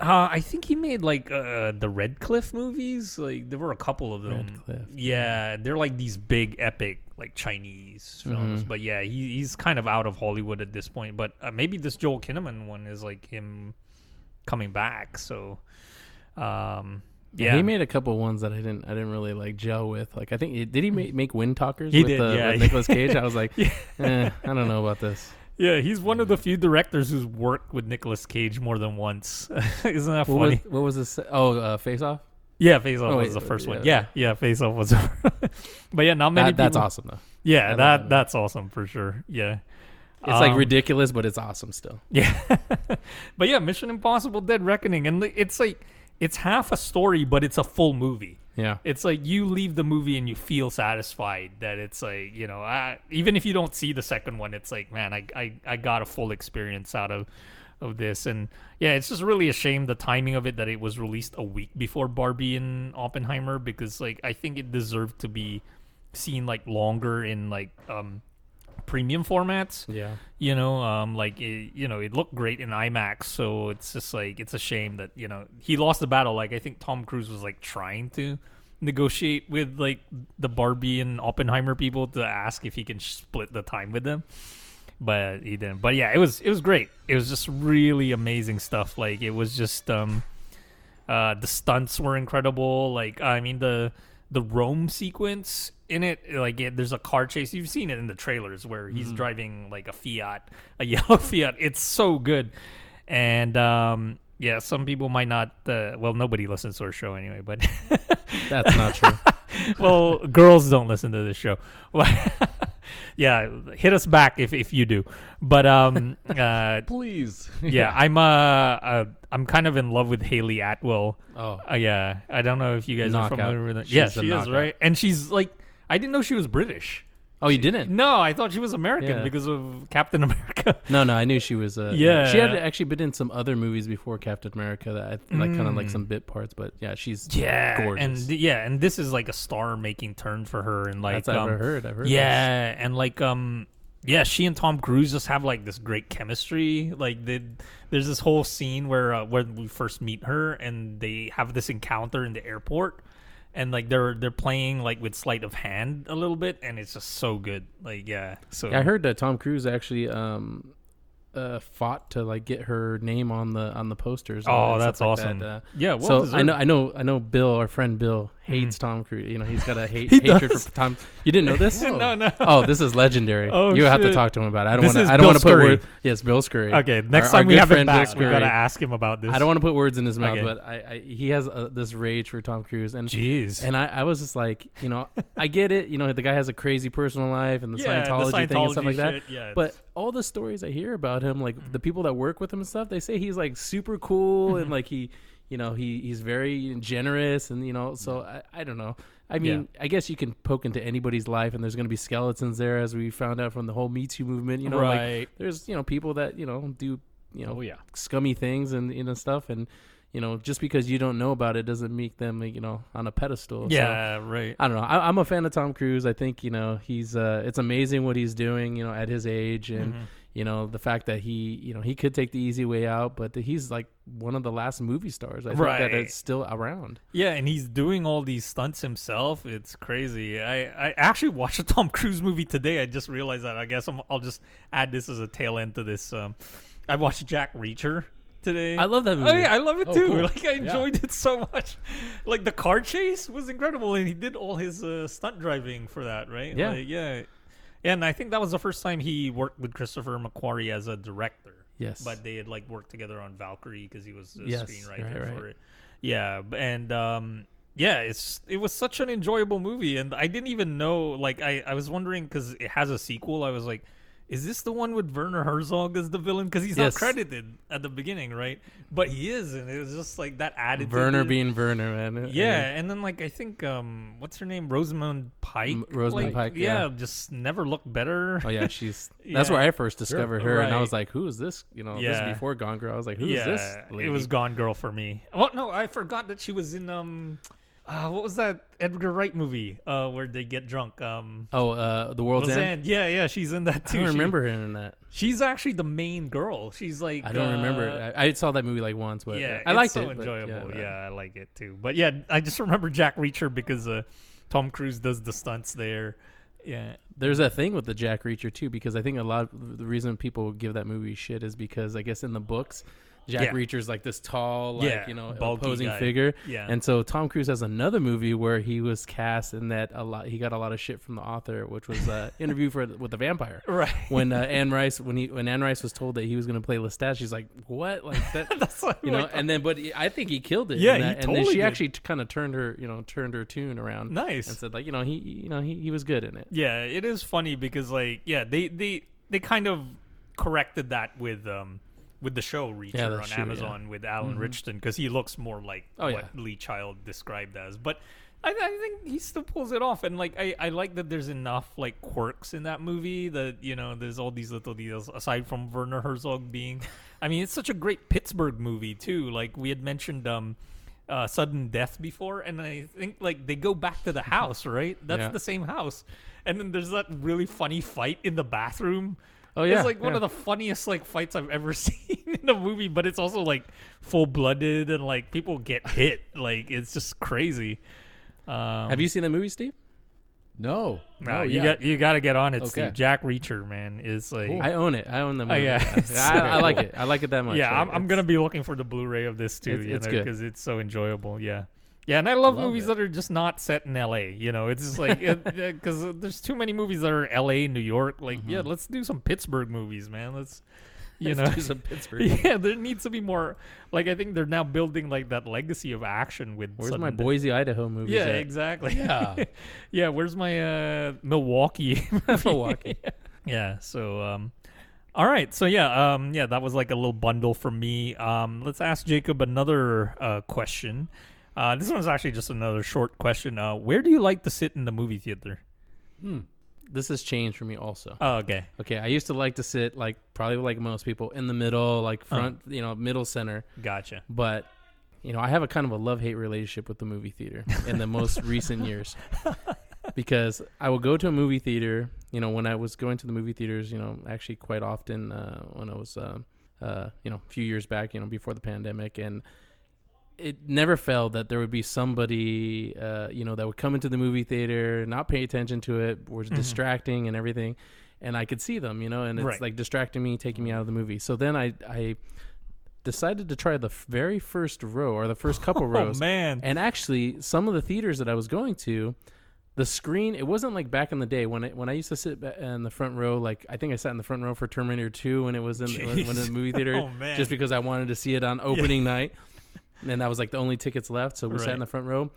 Uh, I think he made like uh, the Red Cliff movies. Like there were a couple of them. Red Cliff, Yeah, they're like these big epic like Chinese films. Mm-hmm. But yeah, he, he's kind of out of Hollywood at this point. But uh, maybe this Joel Kinnaman one is like him coming back. So, um, yeah, he made a couple ones that I didn't, I didn't really like gel with. Like I think did he make, make Windtalkers He with, did, uh, yeah. with Nicolas Cage? I was like, *laughs* eh, I don't know about this. yeah, he's one of the few directors who's worked with Nicolas Cage more than once. *laughs* Isn't that What was, funny? what was this? Oh, uh, Face Off. yeah, Face Off Oh, was wait, the first one. yeah. Yeah, yeah, Face Off was. *laughs* but yeah, not many. That, that's people- awesome though. Yeah, that. that's awesome for sure. Yeah. It's like Um, ridiculous, but it's awesome still. Yeah. but yeah, Mission Impossible Dead Reckoning and it's like it's half a story, but it's a full movie. Yeah. It's like you leave the movie and you feel satisfied that it's like you know, I, even if you don't see the second one, it's like man, I, I I got a full experience out of of this, and yeah, it's just really a shame the timing of it that it was released a week before Barbie and Oppenheimer because like I think it deserved to be seen like longer in like um premium formats. Yeah. you know um like it, you know it looked great in imax so it's just like it's a shame that you know he lost the battle. Like i think tom cruise was like trying to negotiate with like the barbie and oppenheimer people to ask if he can split the time with them but he didn't. But yeah it was it was great. It was just really amazing stuff. Like it was just um uh the stunts were incredible. Like i mean the the Rome sequence in it, like it, there's a car chase. You've seen it in the trailers where he's driving like a Fiat, a *laughs* yellow Fiat. It's so good, and um, yeah, some people might not. Uh, well, nobody listens to our show anyway, but That's not true. *laughs* *laughs* well, girls don't listen to this show. *laughs* yeah, hit us back if if you do. But um, *laughs* uh, Please. yeah, I'm uh, uh, I'm kind of in love with Hayley Atwell. Oh. Uh, yeah, I don't know if you guys Knockout. are familiar with her. She's yeah, she is right, and she's like, I didn't know she was British. Oh, you didn't? No, I thought she was American Yeah. because of Captain *laughs* America. No, no, I knew she was. Uh, Yeah. she had actually been in some other movies before Captain America that I like, kind of like some bit parts. But yeah, she's Mm. yeah, gorgeous. and th- yeah, and this is like a star-making turn for her, and like That's what um, I've heard. I've heard. Yeah, and like um yeah, she and Tom Cruise just have like this great chemistry. Like the, there's this whole scene where uh, where we first meet her and they have this encounter in the airport and like they're they're playing like with sleight of hand a little bit and it's just so good. Like yeah. So Yeah, I heard that Tom Cruise actually um, uh, fought to like get her name on the on the posters. Oh, that's like awesome. that, uh, Yeah, well so I know, I know, I know. Bill, our friend Bill, hates Tom Cruise. You know, he's got a *laughs* hate He hatred does? for Tom. You didn't know this? *laughs* No, no. Oh, this is legendary. Oh, you have to talk to him about it. I don't want to. I don't want to put words. Yes, Bill Scurry. Okay, next Our- our time we have him back, we gotta ask him about this. I don't want to put words in his mouth, Okay. but I, I he has uh this rage for Tom Cruise, and Jeez. and I, I was just like, you know, I get it. You know, the guy has a crazy personal life and the *laughs* Yeah, the Scientology, thing and stuff like that. yeah, but all the stories I hear about him, like the people that work with him and stuff, they say he's like super cool and like he, you know, he he's very generous and you know. So I, I don't know. I mean, I guess you can poke into anybody's life, and there's going to be skeletons there, as we found out from the whole Me Too movement. You know, Right. like there's you know people that you know do you know Oh, yeah. scummy things and you know stuff and you know just because you don't know about it doesn't make them you know on a pedestal So, yeah, right. i don't know I, i'm a fan of tom cruise i think you know he's uh it's amazing what he's doing you know at his age and Mm-hmm. You know the fact that he you know he could take the easy way out but he's like one of the last movie stars i think that Right. is still around Yeah, and he's doing all these stunts himself. It's crazy. I, I actually watched a Tom Cruise movie today. I just realized that. I guess I'm, I'll just add this as a tail end to this. Um, I watched Jack Reacher today. I love that Oh movie. yeah, I love it Oh, too. cool. *laughs* Like I enjoyed it so much. Like the car chase was incredible, and he did all his uh, stunt driving for that, right? Yeah. Like, yeah. And I think that was the first time he worked with Christopher McQuarrie as a director. Yes. But they had like worked together on Valkyrie because he was the Yes, screenwriter right, right. for it. Yeah, and um, yeah, it's it was such an enjoyable movie, and I didn't even know. Like, I I was wondering because it has a sequel. I was like. Is this the one with Werner Herzog as the villain? Because he's Yes. not credited at the beginning, right? But he is, and it was just like that added. werner being werner man yeah, and then like I think um, what's her name, Rosamund Pike. M- Rosamund like, Pike, yeah. just never looked better. Oh yeah, *laughs* she's. That's where I first discovered her, and I was like, "Who is this?" You know, this is before Gone Girl. I was like, "Who is yeah, this?" it was Gone Girl for me. Oh no, I forgot that she was in um, uh, what was that Edgar Wright movie? Uh, where they get drunk. Um, Oh, uh, the world's World's end. End. Yeah, yeah, she's in that too. I don't remember her in that. she's actually the main girl. She's like I don't remember. uh, I, I saw that movie like once, but yeah, I it's liked so it. but enjoyable. Yeah, but- I like it too. But yeah, I just remember Jack Reacher because uh, Tom Cruise does the stunts there. Yeah, There's a thing with the Jack Reacher too, because I think a lot of the reason people give that movie shit is because I guess in the books, Jack Yeah. Reacher's like this tall, like Yeah, you know, opposing guy. figure. Yeah. And so Tom Cruise has another movie where he was cast in that a lot. He got a lot of shit from the author, which was uh, *laughs* interview for with the vampire. right. When uh, Anne Rice, when he when Anne Rice was told that he was going to play Lestat, she's like, "What? Like that?" *laughs* That's like, you know, like, and then but I think he killed it. Yeah, that, and then she did. actually kind of turned her, you know, turned her tune around. Nice. and said like, you know, he, you know, he, he was good in it. Yeah, it is funny because like yeah, they they they kind of corrected that with um with the show Reacher Yeah, on shoe, yeah. Amazon with Alan Ritchson because he looks more like Oh, what yeah. Lee Child described as. But I, I think he still pulls it off, and like I, I like that there's enough like quirks in that movie that you know there's all these little details aside from Werner Herzog being. I mean, it's such a great Pittsburgh movie too. Like we had mentioned. um uh, sudden death before, and I think like they go back to the *laughs* house, right? That's Yeah. the same house, and then there's that really funny fight in the bathroom. Oh, yeah, it's like one of the funniest like fights I've ever *laughs* seen in a movie, but it's also like full blooded and like people get hit. Like it's just crazy. Um, Have you seen the movie, Steve? No, no, no, you yeah. got you got to get on it, Okay. Steve. Jack Reacher, man, is like. I own it. I own the movie. yeah. *laughs* I, I like it. I like it that much. yeah, Like, I'm, I'm gonna be looking for the Blu-ray of this too. It's- you it's know, good. because it's so enjoyable. Yeah, yeah, and I love, Love movies it. that are just not set in L.A. You know, it's just like because *laughs* there's too many movies that are L.A. New York. Like, yeah, let's do some Pittsburgh movies, man. Let's, you know, Let's do some *laughs* Pittsburgh. yeah, there needs to be more. Like, I think they're now building like that legacy of action with. Where's my. Boise, Idaho movie? Yeah, exactly. Yeah. *laughs* yeah, where's my uh Milwaukee? Milwaukee. yeah, so um all right. So yeah, um yeah, that was like a little bundle for me. Um let's ask Jacob another uh question. Uh this one's actually just another short question. Uh where do you like to sit in the movie theater? This has changed for me also. Oh, okay. Okay, I used to like to sit like probably like most people in the middle, like front, you know, middle center. Gotcha. But you know, I have a kind of a love hate relationship with the movie theater in the most *laughs* recent years. Because I will go to a movie theater, you know, when I was going to the movie theaters, you know, actually quite often uh, when I was, uh, uh, you know, a few years back, you know, before the pandemic, and it never failed that there would be somebody, uh, you know, that would come into the movie theater, not pay attention to it, was distracting and everything, and I could see them, you know, and it's Right. like distracting me, taking me out of the movie. So then I, I decided to try the f- very first row or the first couple *laughs* rows. Oh man. And actually, some of the theaters that I was going to, the screen it wasn't like back in the day when I when I used to sit in the front row. Like I think I sat in the front row for Terminator Two when it was in when, when in the movie *laughs* theater, Oh, just because I wanted to see it on opening night, and that was like the only tickets left. So we sat in the front row.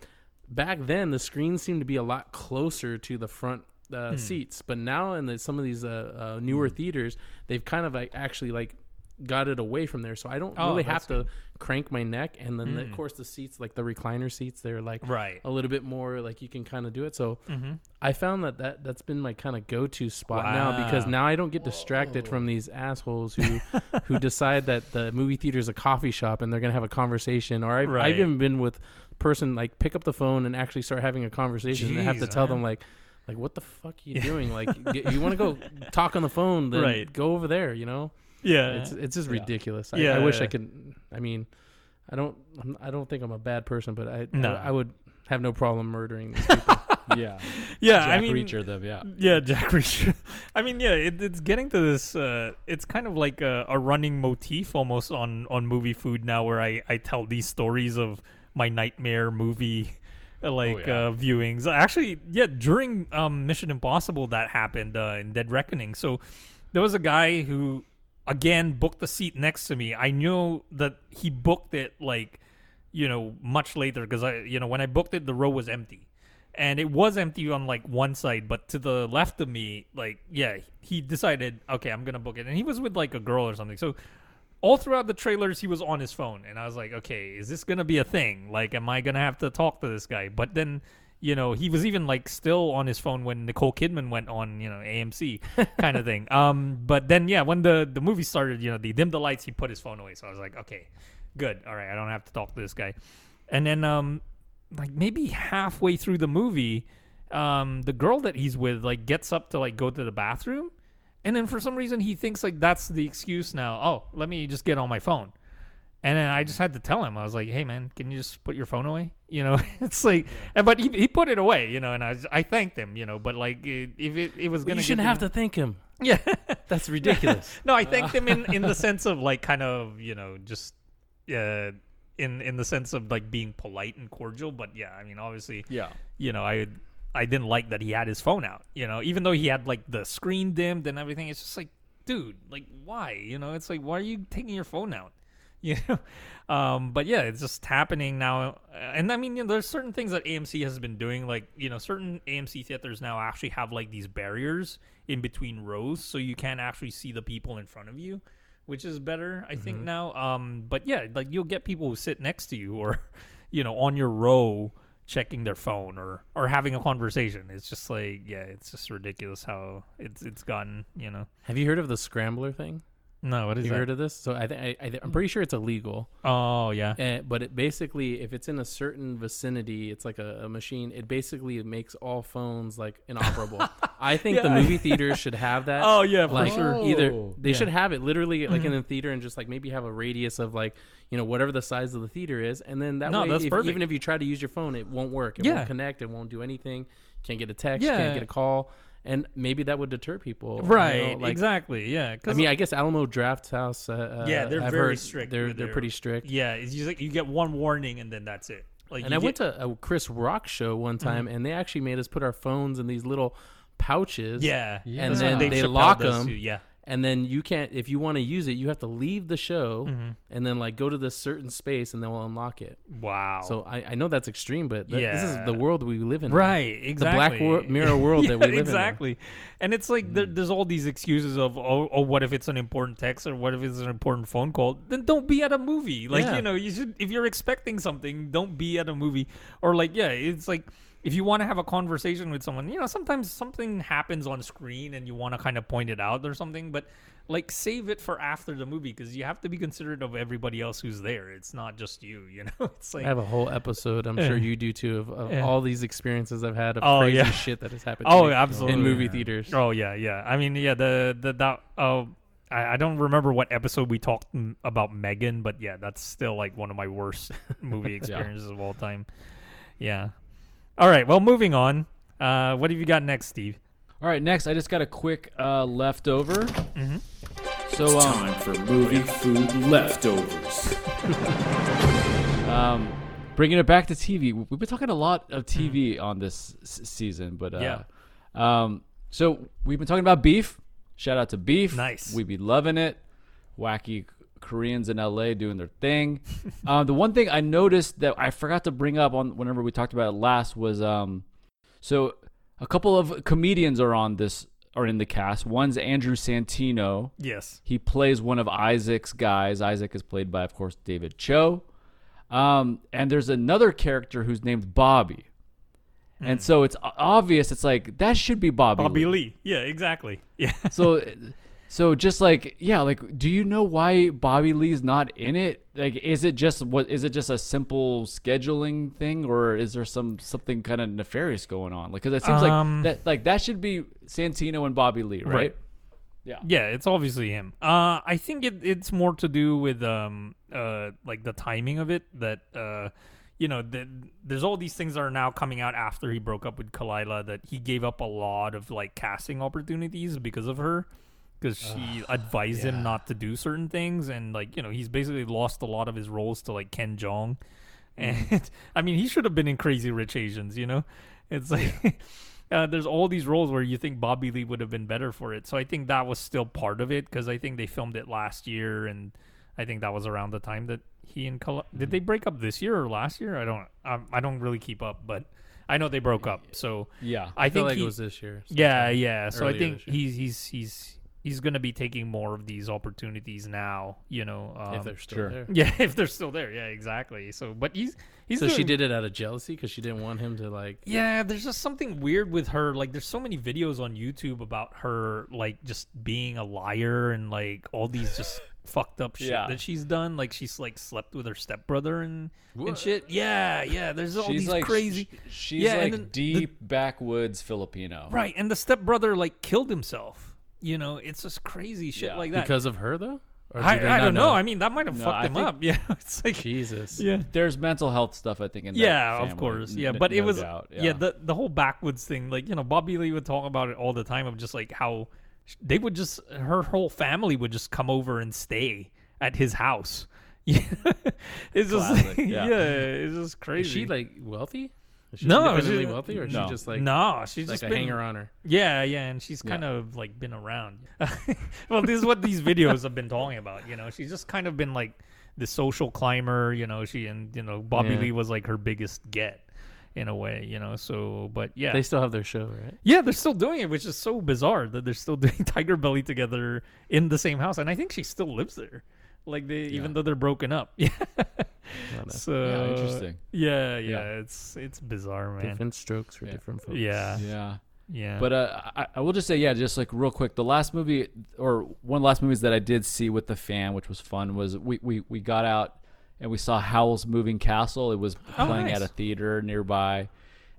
Back then, the screens seemed to be a lot closer to the front. Uh, Hmm. seats, but now in the, some of these uh, uh, newer theaters, they've kind of like actually like got it away from there, so I don't Oh, really have to crank my neck. And then of hmm. course the seats, like the recliner seats, they're like Right. a little bit more like you can kind of do it. So mm-hmm. I found that, that that's been my kind of go to spot now because now I don't get distracted from these assholes who who *laughs* decide that the movie theater is a coffee shop and they're gonna have a conversation. Or I've, Right. I've even been with person like pick up the phone and actually start having a conversation and I have to Jeez, tell man. them like. Like what the fuck are you *laughs* doing? Like you want to go *laughs* talk on the phone, then Right. go over there. You know, Yeah. it's it's just ridiculous. I, Yeah. I wish I could. I mean, I don't. I'm, I don't think I'm a bad person, but I No. I, I would have no problem murdering these people. *laughs* *laughs* yeah. yeah, Jack I mean Reacher them, yeah. Yeah, Jack Reacher. I mean, yeah, it, it's getting to this. Uh, it's kind of like a, a running motif almost on on movie food now, where I I tell these stories of my nightmare movie. uh, Like yeah. uh, viewings, actually, yeah. During um, Mission Impossible, that happened uh, in Dead Reckoning. So there was a guy who, again, booked the seat next to me. I knew that he booked it like, you know, much later because I, you know, when I booked it, the row was empty. And it was empty on like one side but to the left of me like yeah he decided okay i'm gonna book it. And he was with like a girl or something. So all throughout the trailers he was on his phone. And i was like okay is this gonna be a thing? Like am i gonna have to talk to this guy? But then you know he was even like still on his phone when nicole kidman went on you know amc *laughs* kind of thing. Um but then yeah when the the movie started you know they dimmed the lights he put his phone away. So i was like okay good. All right i don't have to talk to this guy. And then um like maybe halfway through the movie, um, the girl that he's with like gets up to like go to the bathroom, and then for some reason he thinks like that's the excuse now. Oh, let me just get on my phone. And then I just had to tell him, I was like, "Hey, man, can you just put your phone away?" *laughs* You know, *laughs* it's like, and- but he, he put it away, you know, and I was- I thanked him, you know, but like it, if it, it was gonna, you shouldn't have to thank him. *laughs* yeah, That's ridiculous. no, I thanked him in, in the sense of like kind of you know just uh, in in the sense of like being polite and cordial. But yeah, I mean obviously Yeah. you know I I didn't like that he had his phone out. You know, even though he had like the screen dimmed and everything, it's just like, dude, like why? You know, it's like why are you taking your phone out? *laughs* You know, um, but yeah, it's just happening now. And I mean, you know, there's certain things that AMC has been doing, like you know, certain AMC theaters now actually have like these barriers in between rows, so you can't actually see the people in front of you, which is better, I Mm-hmm. think now. Um, but yeah, like you'll get people who sit next to you or, *laughs* you know, on your row checking their phone or or having a conversation. It's just like yeah, it's just ridiculous how it's it's gotten. You know. Have you heard of the scrambler thing? No, what is you that? heard of this? So I, th- I, I I'm pretty sure it's illegal. oh yeah. Uh, but it basically, if it's in a certain vicinity, it's like a, a machine. It basically makes all phones like inoperable. I *laughs* think the movie theaters should have that. *laughs* Oh yeah, for like sure. either Oh. they should have it literally like in the theater and just like maybe have a radius of like you know whatever the size of the theater is, and then that No, way, that's if, perfect. even if you try to use your phone, it won't work. It Yeah. won't connect. It won't do anything. Can't get a text. Yeah. Can't get a call. And maybe that would deter people. you know, Right. like- exactly. Yeah. I mean, I guess Alamo Drafthouse. Uh, uh, Yeah, they're I've very heard strict They're they're pretty strict. yeah, it's just like you get one warning and then that's it. Like And you I went to a Chris Rock show one Mm-hmm. time, and they actually made us put our phones in these little pouches. yeah, Yeah. and That's then Dave they lock them. too, Yeah. And then you can't, if you want to use it, you have to leave the show Mm-hmm. and then like go to this certain space, and then we'll unlock it. Wow. So I, I know that's extreme, but th- this is the world we live in. now. Right, exactly. The black wor- mirror world that we *laughs* live in. Exactly. And it's like there, there's all these excuses of oh, oh, what if it's an important text or what if it's an important phone call? Then don't be at a movie. Like Yeah. you know, you should if you're expecting something, don't be at a movie. Or like yeah, it's like if you want to have a conversation with someone, you know, sometimes something happens on screen and you want to kind of point it out or something, but like save it for after the movie because you have to be considerate of everybody else who's there. It's not just you, you know. *laughs* It's like I have a whole episode. I'm Yeah. sure you do too of, of Yeah. all these experiences I've had of Oh, crazy yeah. shit that has happened. to Oh, me absolutely. in movie theaters. Oh yeah, yeah. I mean, yeah. The the that oh, I, I don't remember what episode we talked mm, about Megan, but yeah, that's still like one of my worst *laughs* movie *laughs* experiences of all time. Yeah. All right. Well, moving on. Uh, what have you got next, Steve? All right, next I just got a quick uh, leftover. Mm-hmm. So um, Time for movie food leftovers. *laughs* um, bringing it back to TV. we- We've been talking a lot of TV on this s- season, but uh, Yeah. Um, so we've been talking about beef. Shout out to beef. Nice. We be loving it. Wacky Koreans in LA doing their thing. *laughs* uh, the one thing I noticed that I forgot to bring up on whenever we talked about it last was um, so a couple of comedians are on this are in the cast. One's Andrew Santino. Yes. He plays one of Isaac's guys. Isaac is played by, of course, David Choe. Um, and there's another character who's named Bobby. And so it's obvious. It's like that should be Bobby. Bobby Lee. Lee. Yeah. Exactly. *laughs* Yeah. So, so just like yeah, like do you know why Bobby Lee's not in it? Like, is it just what? Is it just a simple scheduling thing, or is there some something kind of nefarious going on? Like, because it seems Um, like that like that should be Santino and Bobby Lee, right? Right. Yeah. Yeah, it's obviously him. Uh, I think it, it's more to do with um, uh, like the timing of it. That uh, you know, the, there's all these things that are now coming out after he broke up with Khalyla. That he gave up a lot of like casting opportunities because of her, because she advised him not to do certain things, and like you know, he's basically lost a lot of his roles to like Ken Jeong. And *laughs* I mean, he should have been in Crazy Rich Asians. You know, it's like. *laughs* Uh, there's all these roles where you think Bobby Lee would have been better for it. So I think that was still part of it because I think they filmed it last year, and I think that was around the time that he and Kal- did they break up this year or last year? I don't um, I don't really keep up, but I know they broke up. So Yeah. I I think like he- it was this year. yeah, yeah. So I think year. he's he's he's he's gonna be taking more of these opportunities now. You know, um, if they're still sure. there. *laughs* yeah, if they're still there, yeah, exactly. So, but he's he's So she did it out of jealousy because she didn't want him to like. Yeah, there's just something weird with her. Like, there's so many videos on YouTube about her, like, just being a liar and like all these just *laughs* fucked up shit Yeah. that she's done. Like, she's like slept with her stepbrother and and shit. Yeah, yeah. There's all she's these like crazy. sh- she's Yeah, and like then the- deep backwoods Filipino. right, and the stepbrother like killed himself. You know, it's just crazy shit Yeah. like that. Because of her though? Or do I, they I not don't know. I mean, that might have No, fucked I him think- up. *laughs* Yeah, it's like Jesus. yeah. There's mental health stuff I think in that Yeah, of family. course. Yeah, n- but it no was doubt. yeah. the the whole backwoods thing. Like you know, Bobby Lee would talk about it all the time of just like how sh- they would just her whole family would just come over and stay at his house. Yeah, *laughs* it's just Classic, *laughs* yeah. yeah. it's just crazy. Is she like wealthy? Is she No, independently she- wealthy, or is no. she just like no, she's like just a been, hanger on her? Yeah, yeah, and she's Yeah. kind of like been around. *laughs* well, this is what these videos have been talking about. You know, she's just kind of been like the social climber. You know, she and you know Bobby Yeah. Lee was like her biggest get, in a way, you know. So, but yeah, They still have their show, right? yeah, they're still doing it, which is so bizarre that they're still *laughs* doing Tiger Belly together in the same house, and I think she still lives there. Like they, even though they're broken up. *laughs* Yeah. so Yeah, interesting. Yeah, yeah, Yeah. it's it's bizarre, man. Different strokes for Yeah. different folks. Yeah, Yeah. yeah. But uh, I, I will just say, yeah, just like real quick, the last movie or one of the last movies that I did see with the fan, which was fun, was we we, we got out and we saw Howl's Moving Castle. It was Oh, playing nice. at a theater nearby,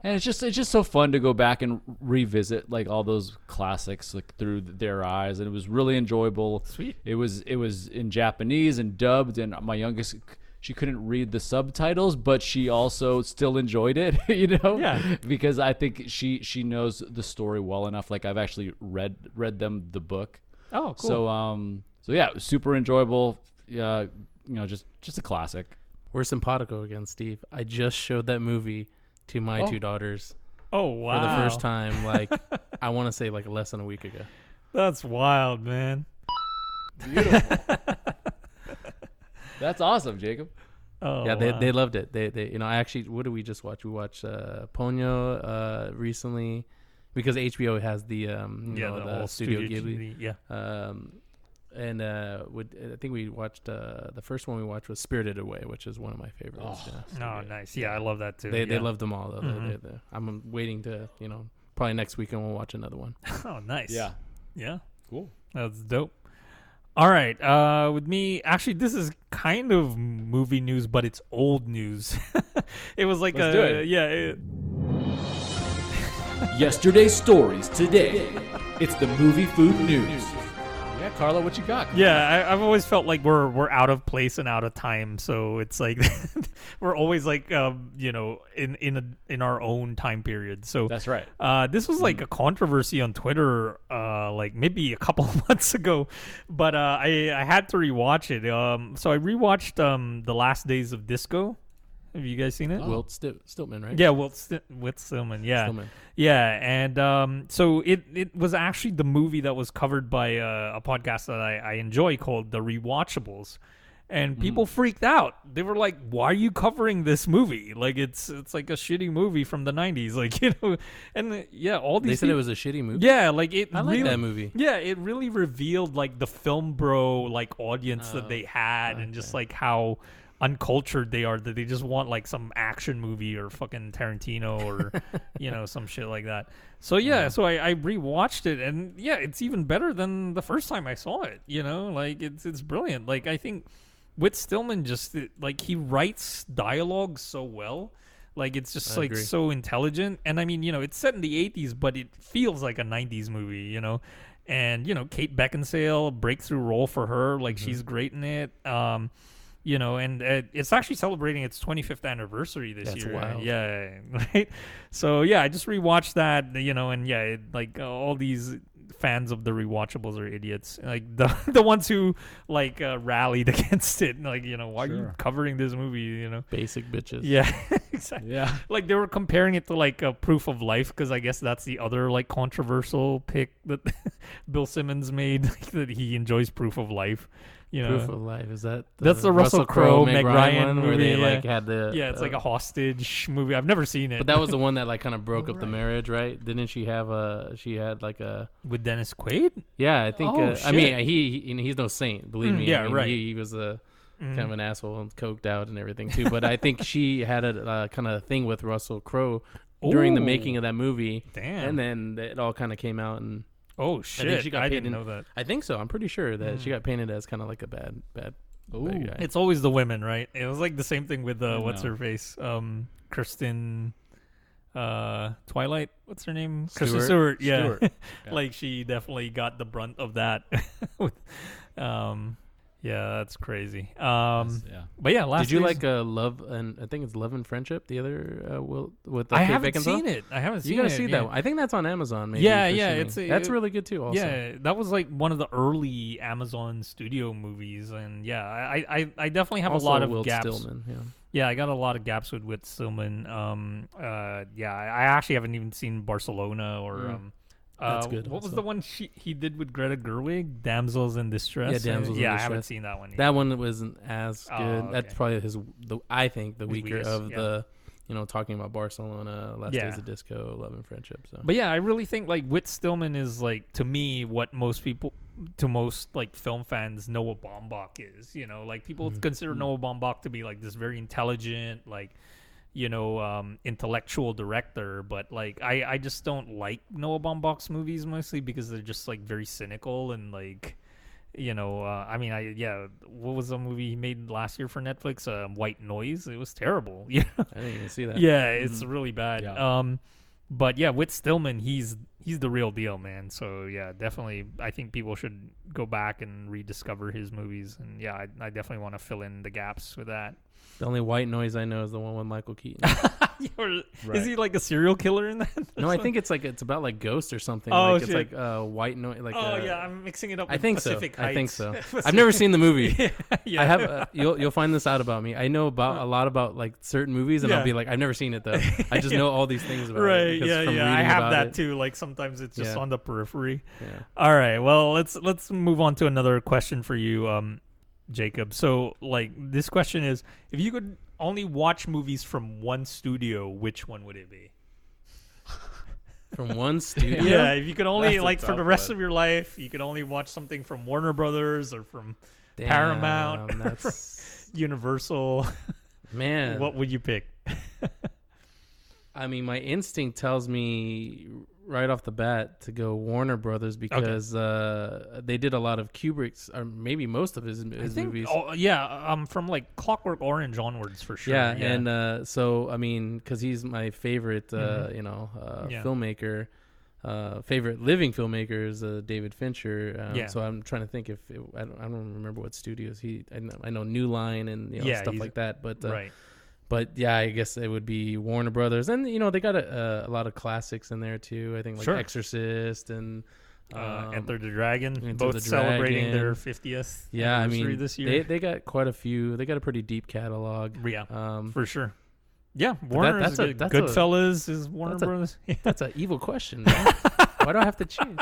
and it's just it's just so fun to go back and revisit like all those classics like through their eyes, and it was really enjoyable. Sweet. It was it was in Japanese and dubbed, and my youngest. She couldn't read the subtitles, but she also still enjoyed it, *laughs* you know Yeah. because I think she she knows the story well enough. Like I've actually read read them the book. oh, cool. So um so yeah, super enjoyable. Yeah, you know, just just a classic. We're simpatico again, Steve. I just showed that movie to my Oh. two daughters oh wow, for the first time. Like *laughs* I want to say like less than a week ago. That's wild, man. *laughs* That's awesome, Jacob. Oh, yeah, they, wow. they loved it. They they you know I actually what did we just watch? We watched uh, Ponyo uh, recently because HBO has the um you yeah, know, the, the, whole Studio, Studio Ghibli. Ghibli. Yeah. Um, and uh, would, I think we watched uh, the first one we watched was Spirited Away, which is one of my favorites. yeah. Oh, nice. Yeah, I love that too. They they yeah. loved them all though. They- Mhm. they- they- I'm waiting to you know probably next weekend we'll watch another one. *laughs* Oh, nice. Yeah. Yeah. Cool. That's dope. All right. Uh, with me, actually, this is kind of movie news, but it's old news. *laughs* it was like Let's a do it. yeah. It, Yesterday's stories today. *laughs* It's the movie food news. Carlo, what you got? yeah, I, I've always felt like we're we're out of place and out of time. So it's like *laughs* we're always like um, you know in in a, in our own time period. So That's right. Uh, this was like a controversy on Twitter, uh, like maybe a couple of *laughs* months ago, but uh, I I had to rewatch it. Um, so I rewatched um the Last Days of Disco. Have you guys seen it? Whit Sti- Stillman, right? Yeah, Wilt Sti- with Stillman. Yeah, Stillman. yeah, and um, so it it was actually the movie that was covered by uh, a podcast that I, I enjoy called The Rewatchables, and people freaked out. They were like, "Why are you covering this movie? Like it's it's like a shitty movie from the '90s, *laughs* like you know." And uh, yeah, all these They said it was a shitty movie. yeah, like it. I like really, that movie. Yeah, it really revealed like the film bro like audience Oh, that they had, and just like how uncultured they are that they just want like some action movie or fucking Tarantino or *laughs* you know some shit like that. So yeah, so I, I rewatched it and yeah, it's even better than the first time I saw it. You know, like it's it's brilliant. Like I think with Stillman, just it- like he writes dialogue so well. Like it's just I like agree. so intelligent, and I mean, you know, it's set in the '80s, but it feels like a '90s movie, you know. And you know, Kate Beckinsale, breakthrough role for her, like Mm-hmm. she's great in it. Um, you know, and uh, it's actually celebrating its 25th anniversary this That's year. wild. Yeah, *laughs* right. So yeah, I just rewatched that, you know, and yeah, it, like all these fans of the rewatchables are idiots. Like *laughs* the the ones who like uh, rallied *laughs* against it, like you know, why are you covering this movie? You know. Basic bitches. Yeah, exactly. Yeah. Like they were comparing it to like a proof of life because I guess that's the other like controversial pick that Bill Simmons made like, that he enjoys proof of life. You know, Proof of Life is that? That's the Russell Crowe, Meg Ryan one where they yeah. like had the yeah, it's like uh, a hostage movie. I've never seen it, But that was the one that like kind of *laughs* broke up the marriage, right? Didn't she have a? She had like a. with Dennis Quaid. Yeah, I think. Oh, uh, I mean, he, he he's no saint, believe Mm, me. yeah, I mean, right. He, he was a kind Mm. of an asshole and coked out and everything too. But I think she had a uh, kind of thing with Russell Crowe during the making of that movie, Damn. and then it all kind of came out and. Oh I shit! think she got I paid didn't know that. I think so. I'm pretty sure that Mm. she got painted as kind of like a bad, bad, bad guy. It's always the women, right? It was like the same thing with uh, I what's know. her face, um, Kristen, uh, Twilight. What's her name? Kristen Stewart? Stewart. Yeah, Stewart. *laughs* Yeah. like she definitely got the brunt of that. *laughs* With- um, yeah, that's crazy. Um, yeah. but yeah, last Did you like uh, Love and I think it's Love and Friendship? The other uh, will with uh, I Kate haven't Beckinsale? seen it. I haven't seen it. You gotta it. see yeah. that one. I think that's on Amazon. Maybe Yeah, yeah, streaming. it's a- that's it- really good too. Also, Yeah, that was like one of the early Amazon Studio movies, and yeah, I I, I definitely have also a lot of Whit gaps. Stillman. Yeah. Yeah, I got a lot of gaps with Whit Stillman. Um, uh, yeah, I I actually haven't even seen Barcelona or Mm. um. That's uh, good What was the one she he did with Greta Gerwig? Damsels in Distress. Yeah, Damsels in yeah, I haven't seen that one. Yet. That one wasn't as good. Oh, That's probably his. The I think the His weaker weakest, of yeah. the you know, talking about Barcelona, Last Yeah. Days of Disco, Love and Friendship. So But yeah, I really think like Whit Stillman is like to me what most people to most like film fans Noah Baumbach is. You know, like people consider Noah Baumbach to be like this very intelligent, like you know, um, intellectual director. But like I, I just don't like Noah Baumbach's movies mostly because they're just like very cynical and like you know, uh, I mean, I yeah, what was the movie he made last year for Netflix? Um, White Noise. It was terrible. *laughs* Yeah, I didn't even see that. yeah, it's really bad. Yeah. Um, but yeah, Whit Stillman, he's he's the real deal, man. So yeah, definitely, I think people should go back and rediscover his movies. And yeah, I, I definitely want to fill in the gaps with that. The only white noise I know is the one with Michael Keaton. *laughs* Or- Is he like a serial killer in that? no, I *laughs* think it's like it's about like ghosts or something. Oh, like it's shit. like uh, white noise. Like Oh uh, yeah, I'm mixing it up. I with think Pacific so. I think Heights. so. I've never seen the movie. *laughs* yeah. I have. Uh, you'll you'll find this out about me. I know about a lot about like certain movies, and Yeah. I'll be like, I've never seen it though. I just know all these things about it. Right. because Yeah. from Yeah. I reading have about that it. too. Like sometimes it's just Yeah. on the periphery. Yeah. All right. Well, let's let's move on to another question for you, um, Jacob. So, like, this question is: If you could only watch movies from one studio, which one would it be? *laughs* From one studio. Yeah. If you could only That's like for the rest one. of your life, you could only watch something from Warner Brothers or from Damn, Paramount. That's *laughs* Universal. *laughs* man. what would you pick? I mean, my instinct tells me right off the bat to go Warner Brothers because uh, they did a lot of Kubrick's, or maybe most of his, his I think, movies. oh, yeah, um, from like Clockwork Orange onwards for sure. yeah, and uh, so I mean, because he's my favorite, uh, Mhm. you know, uh, Yeah. filmmaker. Uh, favorite living filmmaker is uh, David Fincher. Um, Yeah. So I'm trying to think if it, I, don't, I don't remember what studios he. I know, I know New Line and you know, Yeah, stuff like that. But uh, right. But yeah, I guess it would be Warner Brothers, and you know they got a, a, a lot of classics in there too. I think like Sure. Exorcist and Uh, um, Enter the Dragon, Enter both the celebrating their 50th yeah, I anniversary mean this year. they they got quite a few. They got a pretty deep catalog. yeah, Um, for sure. Yeah, Warner that's is a- good. that's a- is Warner that's a- Brothers. Yeah. *laughs* that's an evil question. *laughs* Man. Why do I have to choose?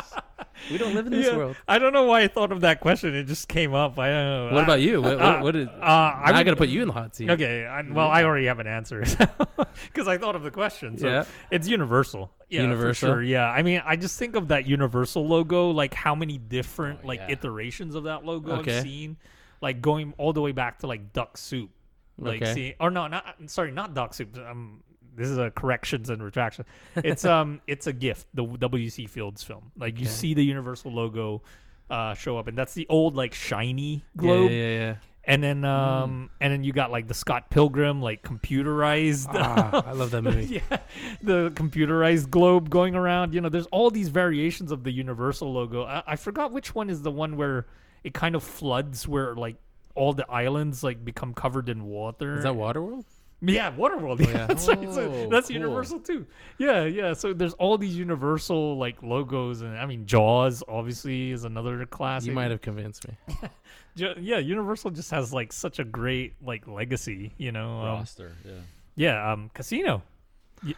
We don't live in this Yeah. world. I don't know why I thought of that question. It just came up. I don't know. What I- about you? What, uh, what, what is? Uh, I I would- got to put you in the hot seat. Okay, I, well, I already have an answer *laughs* because I thought of the question. So Yeah. it's Universal. Yeah, Universal? For sure. Yeah, I mean, I just think of that Universal logo, like how many different Oh, like yeah. iterations of that logo Okay. I've seen, like going all the way back to like Duck Soup. Like, Okay. see, or no, not sorry, not Duck Soup. Um, this is a corrections and retraction. *laughs* It's um, it's a gift. The W.C. Fields film. Like you Okay. see the Universal logo. Uh, show up and that's the old like shiny globe yeah, yeah. yeah. and then um and then you got like the Scott Pilgrim like computerized Ah, I love that movie. *laughs* yeah the computerized globe going around you know there's all these variations of the universal logo I, I forgot which one is the one where it kind of floods where like all the islands like become covered in water Is that Waterworld? Yeah waterworld yeah, yeah. that's right so Oh, that's cool. universal too yeah yeah so there's all these universal like logos and i mean jaws obviously is another classic You might have convinced me. *laughs* Yeah universal just has like such a great like legacy you know um, roster. Yeah. yeah um casino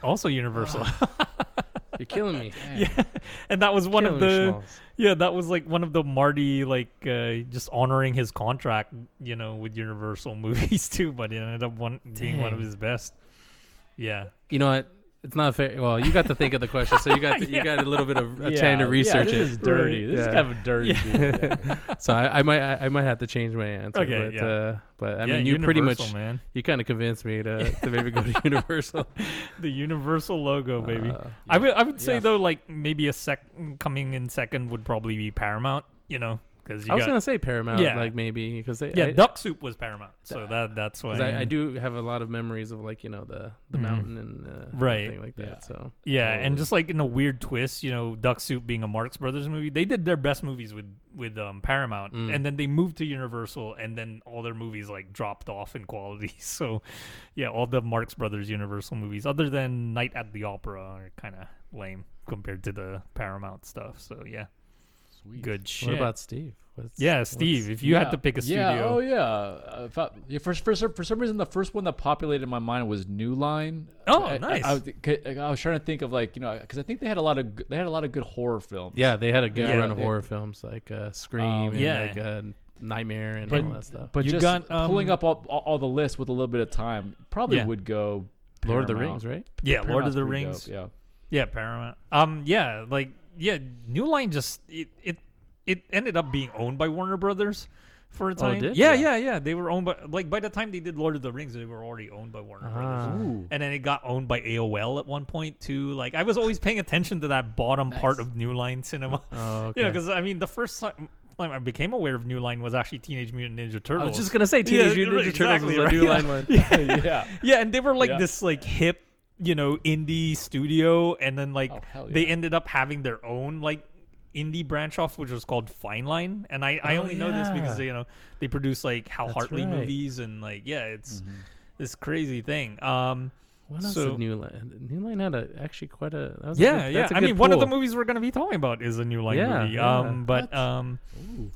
also universal *laughs* You're killing me. *laughs* yeah and that was one of Killing me, the Schmaltz. yeah that was like one of the marty like uh just honoring his contract you know with universal *laughs* movies too but it ended up one being one of Dang. his best yeah You know what? It's not fair. Well, you got to think of the question, so you got *laughs* to, you got a little bit of a time to research it. this it. is dirty. Right. This Yeah. is kind of dirty. Yeah. *laughs* So I, I might I, I might have to change my answer. Okay, but, yeah. uh, but I yeah, mean, you pretty much man you kind of convinced me to, *laughs* to maybe go to Universal. the universal logo baby Uh, i would i would say Yeah. though like maybe a sec coming in second would probably be paramount you know because I was got gonna say Paramount, Yeah. like maybe because they yeah I, duck soup was paramount so that that's why I, I do have a lot of memories of like you know the the Mhm. mountain and uh, Right. everything like that. Yeah. So Yeah, and just like in a weird twist, you know, Duck Soup being a Marx Brothers movie, they did their best movies with with um, Paramount, Mm. and then they moved to Universal, and then all their movies like dropped off in quality. *laughs* So, yeah, all the Marx Brothers Universal movies, other than Night at the Opera, are kind of lame compared to the Paramount stuff. So, yeah, Sweet. good shit. what about Steve? What's, yeah, what's- Steve, if you had to pick a studio, Yeah. Oh yeah. Uh, if I- yeah, for, for some for some reason, the first one that populated my mind was New Line. Oh, I- I- nice. I, was- I was trying to think of like you know because I think they had a lot of they had a lot of good horror films. Yeah, they had a good Yeah. run of They- horror films like uh, Scream Um, and yeah. like uh, Nightmare and But- all that stuff. But You just got, um, pulling up all, all, all the lists with a little bit of time probably Yeah. would go Lord of the Rings, right? Yeah, Lord of the Rings. dope, Yeah. Yeah, Paramount. Um, yeah, like yeah, New Line just it it, it ended up being owned by Warner Brothers for a Oh, it time. did? Yeah, Yeah. yeah, yeah. They were owned by like by the time they did Lord of the Rings, they were already owned by Warner Brothers. Ah. Ooh. And then it got owned by AOL at one point too. Like I was always paying attention to that bottom part of New Line Cinema. Oh, *laughs* okay. You know, because I mean, the first time I became aware of New Line was actually Teenage Mutant Ninja Turtles. I was just gonna say Teenage Yeah, Mutant Ninja right, Turtles exactly, was a right. new Yeah. line one. *laughs* yeah. Yeah, and they were like Yeah. this like hip, you know, indie studio, and then like Oh, hell they ended up having their own like indie branch off, which was called Fine Line. And I, I Oh, only know this because you know they produce like Hal That's Hartley right. movies and like yeah, it's Mm-hmm. this crazy thing. Um, What else So- did New Line? New Line had a actually quite a. That was yeah, a good, yeah. I mean, one of the movies we're gonna be talking about is a New Line Yeah, movie. yeah. Um, but um,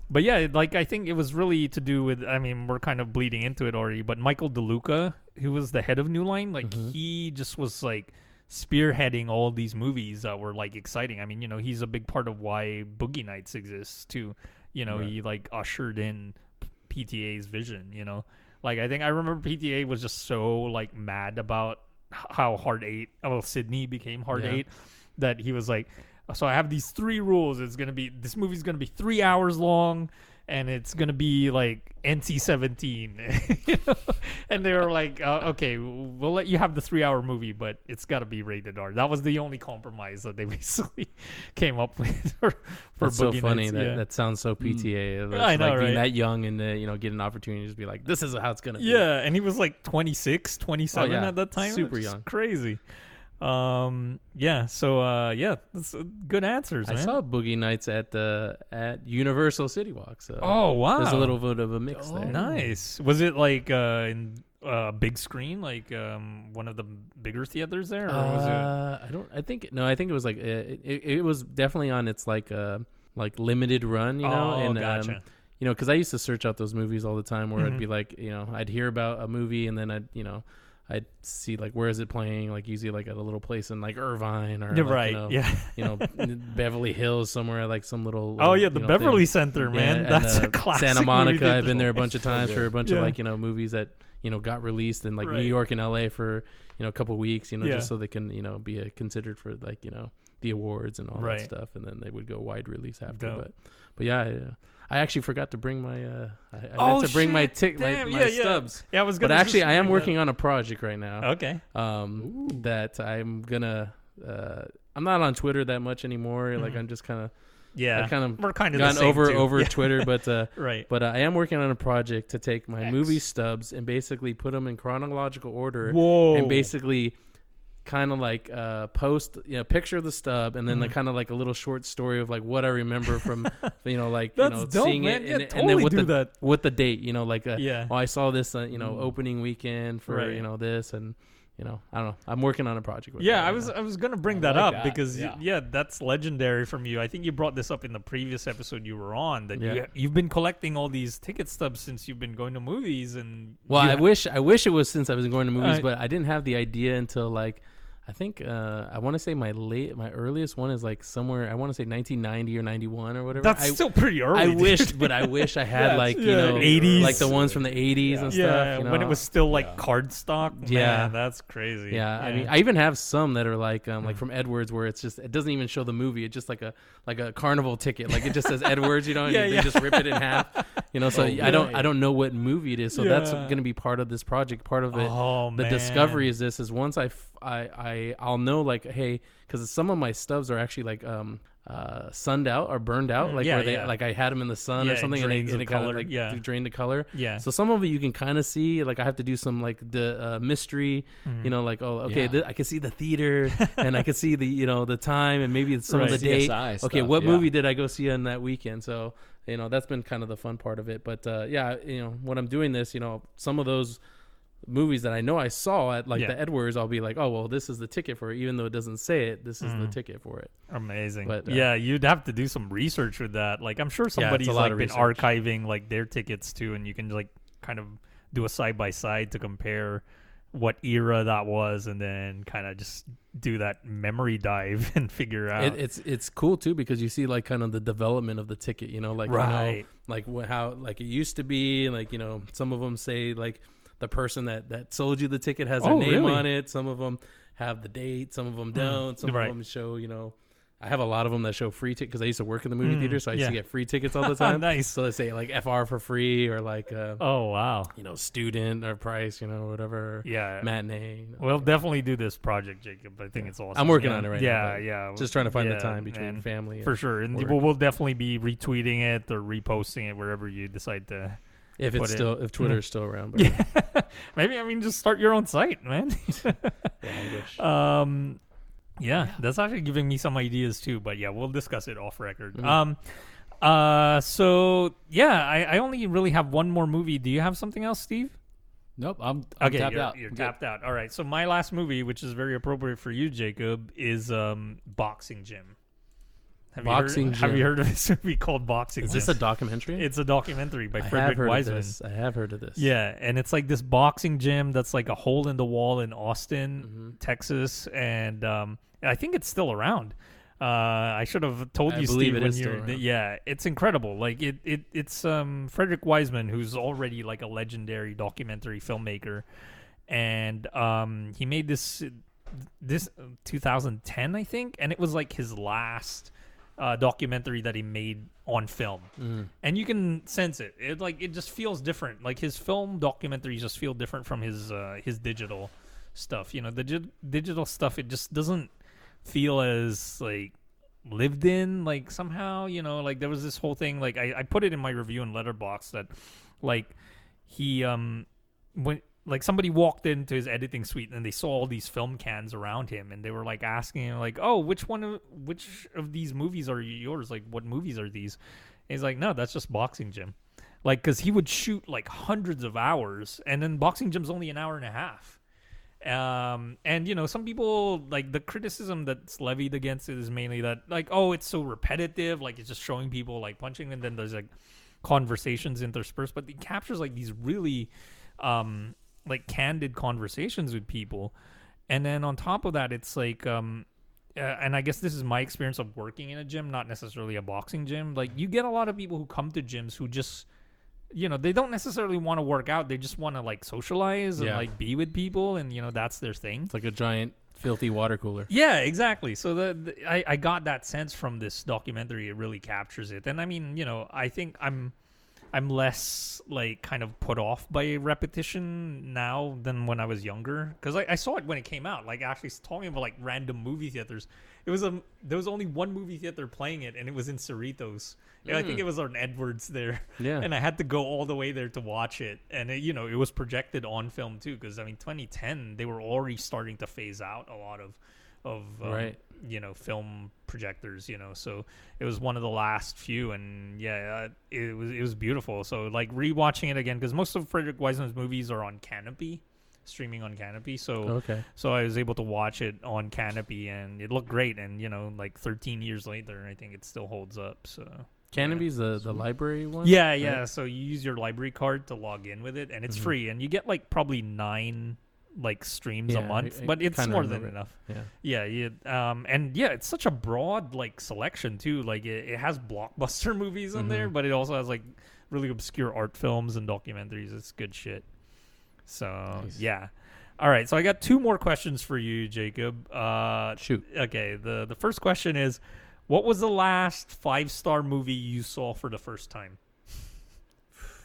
but yeah, like I think it was really to do with. I mean, we're kind of bleeding into it already. But Michael DeLuca, who was the head of New Line, like Mm-hmm. he just was like spearheading all these movies that were like exciting. I mean, you know, he's a big part of why Boogie Nights exists too. You know, he like ushered in PTA's vision. You know, like I think I remember PTA was just so like mad about how Hard Eight, well, Sydney became Hard Yeah. Eight, that he was like, so I have these three rules. It's gonna be this movie's gonna be three hours long, and it's gonna be like NC seventeen. You *laughs* know? and they were like, uh, okay, we'll let you have the three hour movie, but it's got to be rated R. That was the only compromise that they *laughs* basically came up with for, for That's so funny. Nights, that, yeah. that sounds so PTA. That's *laughs* I know, like being that young and uh, you know get an opportunity to just be like, this is how it's gonna be. Yeah, and he was like 26, 27 Oh, yeah. at that time. Super young. Crazy. Um yeah, so uh yeah, that's uh, good answers, I man. saw Boogie Nights at the at Universal City Walk. So Oh, wow. there's a little bit of a mix Oh, there. nice. Was it like uh in uh big screen like um one of the bigger theaters there or was it Uh, I don't. I think no. I think it was like uh, it, it, it was definitely on its like uh like limited run. You know, Oh, and gotcha. um, you know, because I used to search out those movies all the time, where Mm-hmm. I'd be like, you know, I'd hear about a movie and then I'd you know. I'd see like where is it playing? Like usually like at a little place in like Irvine or Yeah, like, right. you know, yeah. you know *laughs* Beverly Hills somewhere like some little Oh yeah, the know, Beverly thing. Center, Yeah, man. and, *laughs* That's uh, a classic. Santa Monica. I've been there a bunch of times for a bunch Yeah. of like you know movies that you know got released in like Right. New York and L.A. for you know a couple weeks. You know Yeah. just so they can you know be uh, considered for like you know the awards and all Right. that stuff, and then they would go wide release after. Dope. But but yeah. Uh, I actually forgot to bring my. Uh, I, I Oh, to bring my tick, my, my yeah, yeah. stubs. Yeah, I was But gonna but actually, I am working that- on a project right now Okay. um, that I'm gonna. Uh, I'm not on Twitter that much anymore. Like I'm just kind of Yeah. I kind of we're kind of gone over too. over Yeah. Twitter, *laughs* but uh, Right. but uh, I am working on a project to take my X. movie stubs and basically put them in chronological order Whoa. and basically kind of like uh, post you know picture of the stub and then Mm-hmm. like kind of like a little short story of like what I remember from *laughs* you know like you know dope, seeing man. it Yeah, and, and then with the that. with the date you know like uh, Yeah. oh I saw this uh, you know opening weekend for Right. you know this and you know I don't know I'm working on a project with Yeah, that I was now. I was gonna bring I that like up that, because yeah. yeah. that's legendary from you. I think you brought this up in the previous episode you were on that Yeah. you you've been collecting all these ticket stubs since you've been going to movies and Well, I ha- wish I wish it was since I was going to movies, but I didn't have the idea until like I think uh, I want to say my late my earliest one is like somewhere I want to say 1990 or 91 or whatever. that's I, still pretty early. I dude. wish, but I wish I had *laughs* Yeah, like you yeah, know 80s. like the ones from the 80s and yeah, stuff. You know? when it was still like Yeah. cardstock. Yeah. That's crazy. Yeah, I mean, I even have some that are like, um, like from Edwards, where it's just it doesn't even show the movie. It's just like a like a carnival ticket. Like it just says Edwards, you know, and *laughs* Yeah, they yeah. just rip it in half. You know, *laughs* so Oh, I don't right. I don't know what movie it is. So that's going to be part of this project. Part of it. oh the man. discovery is this: is once I f- I I I'll know like hey, because some of my stubs are actually like um uh sunned out or burned out, like Mm, Yeah, where they yeah. like I had them in the sun Yeah, or something, and, they, drains and the it kind color, of like yeah. drain the color. Yeah. So some of it you can kind of see. Like I have to do some like the uh, mystery, Mm-hmm. you know, like oh okay, Yeah. th- I can see the theater and I can see the you know the time and maybe it's some Right. of the date. CSI Okay, stuff, what yeah. movie did I go see on that weekend? So you know that's been kind of the fun part of it. But uh, yeah, you know when I'm doing this, you know some of those movies that I know I saw at like Yeah. the Edwards, I'll be like, oh well, this is the ticket for it, even though it doesn't say it. This is the Mm-hmm. ticket for it. Amazing. But, uh, yeah, you'd have to do some research with that. Like I'm sure somebody's lot like been research. archiving like their tickets too and you can like kind of do a side by side to compare what era that was and then kind of just do that memory dive *laughs* and figure out It, it's it's cool too because you see like kind of the development of the ticket. You know, like you know, Right. like how like it used to be. Like you know, some of them say like the person that that sold you the ticket has their Oh, name really? on it. Some of them have the date. Some of them don't. Some Right. of them show you know. I have a lot of them that show free tickets because I used to work in the movie Mm, theater, so I used to get free tickets all the *laughs* time. Nice. So they say like FR for free or like uh, Oh wow. you know student or price, you know whatever Yeah. matinee. you know. We'll definitely do this project, Jacob. I think it's awesome. I'm working Yeah. on it right yeah, now. Yeah, yeah. Just trying to find Yeah, the time between family. and- for sure, and we'll definitely be retweeting it or reposting it wherever you decide to. If put it's it- still if Twitter's *laughs* still around. But Yeah. *laughs* Maybe I mean just start your own site, man. *laughs* yeah, um, yeah, that's actually giving me some ideas too. But yeah, we'll discuss it off record. Mhm. Um, uh, so yeah, I, I only really have one more movie. Do you have something else, Steve? Nope, I'm, I'm okay, tapped you're, out. You're I'm good. tapped out. All right. So my last movie, which is very appropriate for you, Jacob, is um, Boxing Gym. Have Boxing you heard, Have you heard of this *laughs* movie called Boxing Is Gym? this a documentary? it's a documentary by I Frederick Wiseman. I have heard of this. Yeah, and it's like this boxing gym that's like a hole in the wall in Austin, Mhm. Texas, and um, I think it's still around. Uh, I should have told I you, Steve, it when is still you're. around. Yeah, it's incredible. Like it, it, it's um, Frederick Wiseman, who's already like a legendary documentary filmmaker, and um, he made this this 2010, I think, and it was like his last uh, documentary that he made on film Mm. and you can sense it. It like it just feels different. Like his film documentaries just feel different from his uh, his digital stuff. You know, the gi- digital stuff it just doesn't feel as like lived in. Like somehow, you know, like there was this whole thing. Like I, I put it in my review in Letterboxd that like he um when like somebody walked into his editing suite and they saw all these film cans around him and they were like asking him like oh which one of which of these movies are yours? Like what movies are these? And he's like no that's just boxing gym. Like because he would shoot like hundreds of hours and then boxing gym's only an hour and a half. Um and you know some people like the criticism that's levied against it is mainly that like oh it's so repetitive like it's just showing people like punching and then there's like conversations interspersed but it captures like these really um like candid conversations with people and then on top of that it's like um uh, and I guess this is my experience of working in a gym, not necessarily a boxing gym. Like you get a lot of people who come to gyms who just you know, they don't necessarily want to work out. They just want to like socialize and Yeah. like be with people and you know, that's their thing. It's like a giant filthy water cooler. Yeah, exactly. So the, the I, I got that sense from this documentary. It really captures it. And I mean, you know, I think I'm I'm less like kind of put off by repetition now than when I was younger because I, I saw it when it came out. Like actually talking about like random movie theaters. It was a there was only one movie theater playing it, and it was in Cerritos. Yeah, I think it was on Edwards there. Yeah. and I had to go all the way there to watch it, and it, you know it was projected on film too because I mean 2010 they were already starting to phase out a lot of of um, Right. You know film projectors you know so it was one of the last few and yeah uh, it was it was beautiful so like rewatching it again because most of Frederick Wiseman's movies are on Kanopy streaming on Kanopy so Okay. so I was able to watch it on Kanopy and it looked great and you know like 13 years later I think it still holds up so Kanopy's the the library one. yeah, yeah. So you use your library card to log in with it, and it's Mhm. free, and you get like probably nine like streams a month, I- I but it's more than it. enough. Yeah. Yeah, yeah. Um, and yeah, it's such a broad like selection too. Like it, it has blockbuster *laughs* movies in there, Mhm. but it also has like really obscure art films and documentaries. It's good shit. So Nice. yeah. All right, so I got two more questions for you, Jacob. Uh, Shoot. okay, the the first question is, what was the last five star movie you saw for the first time?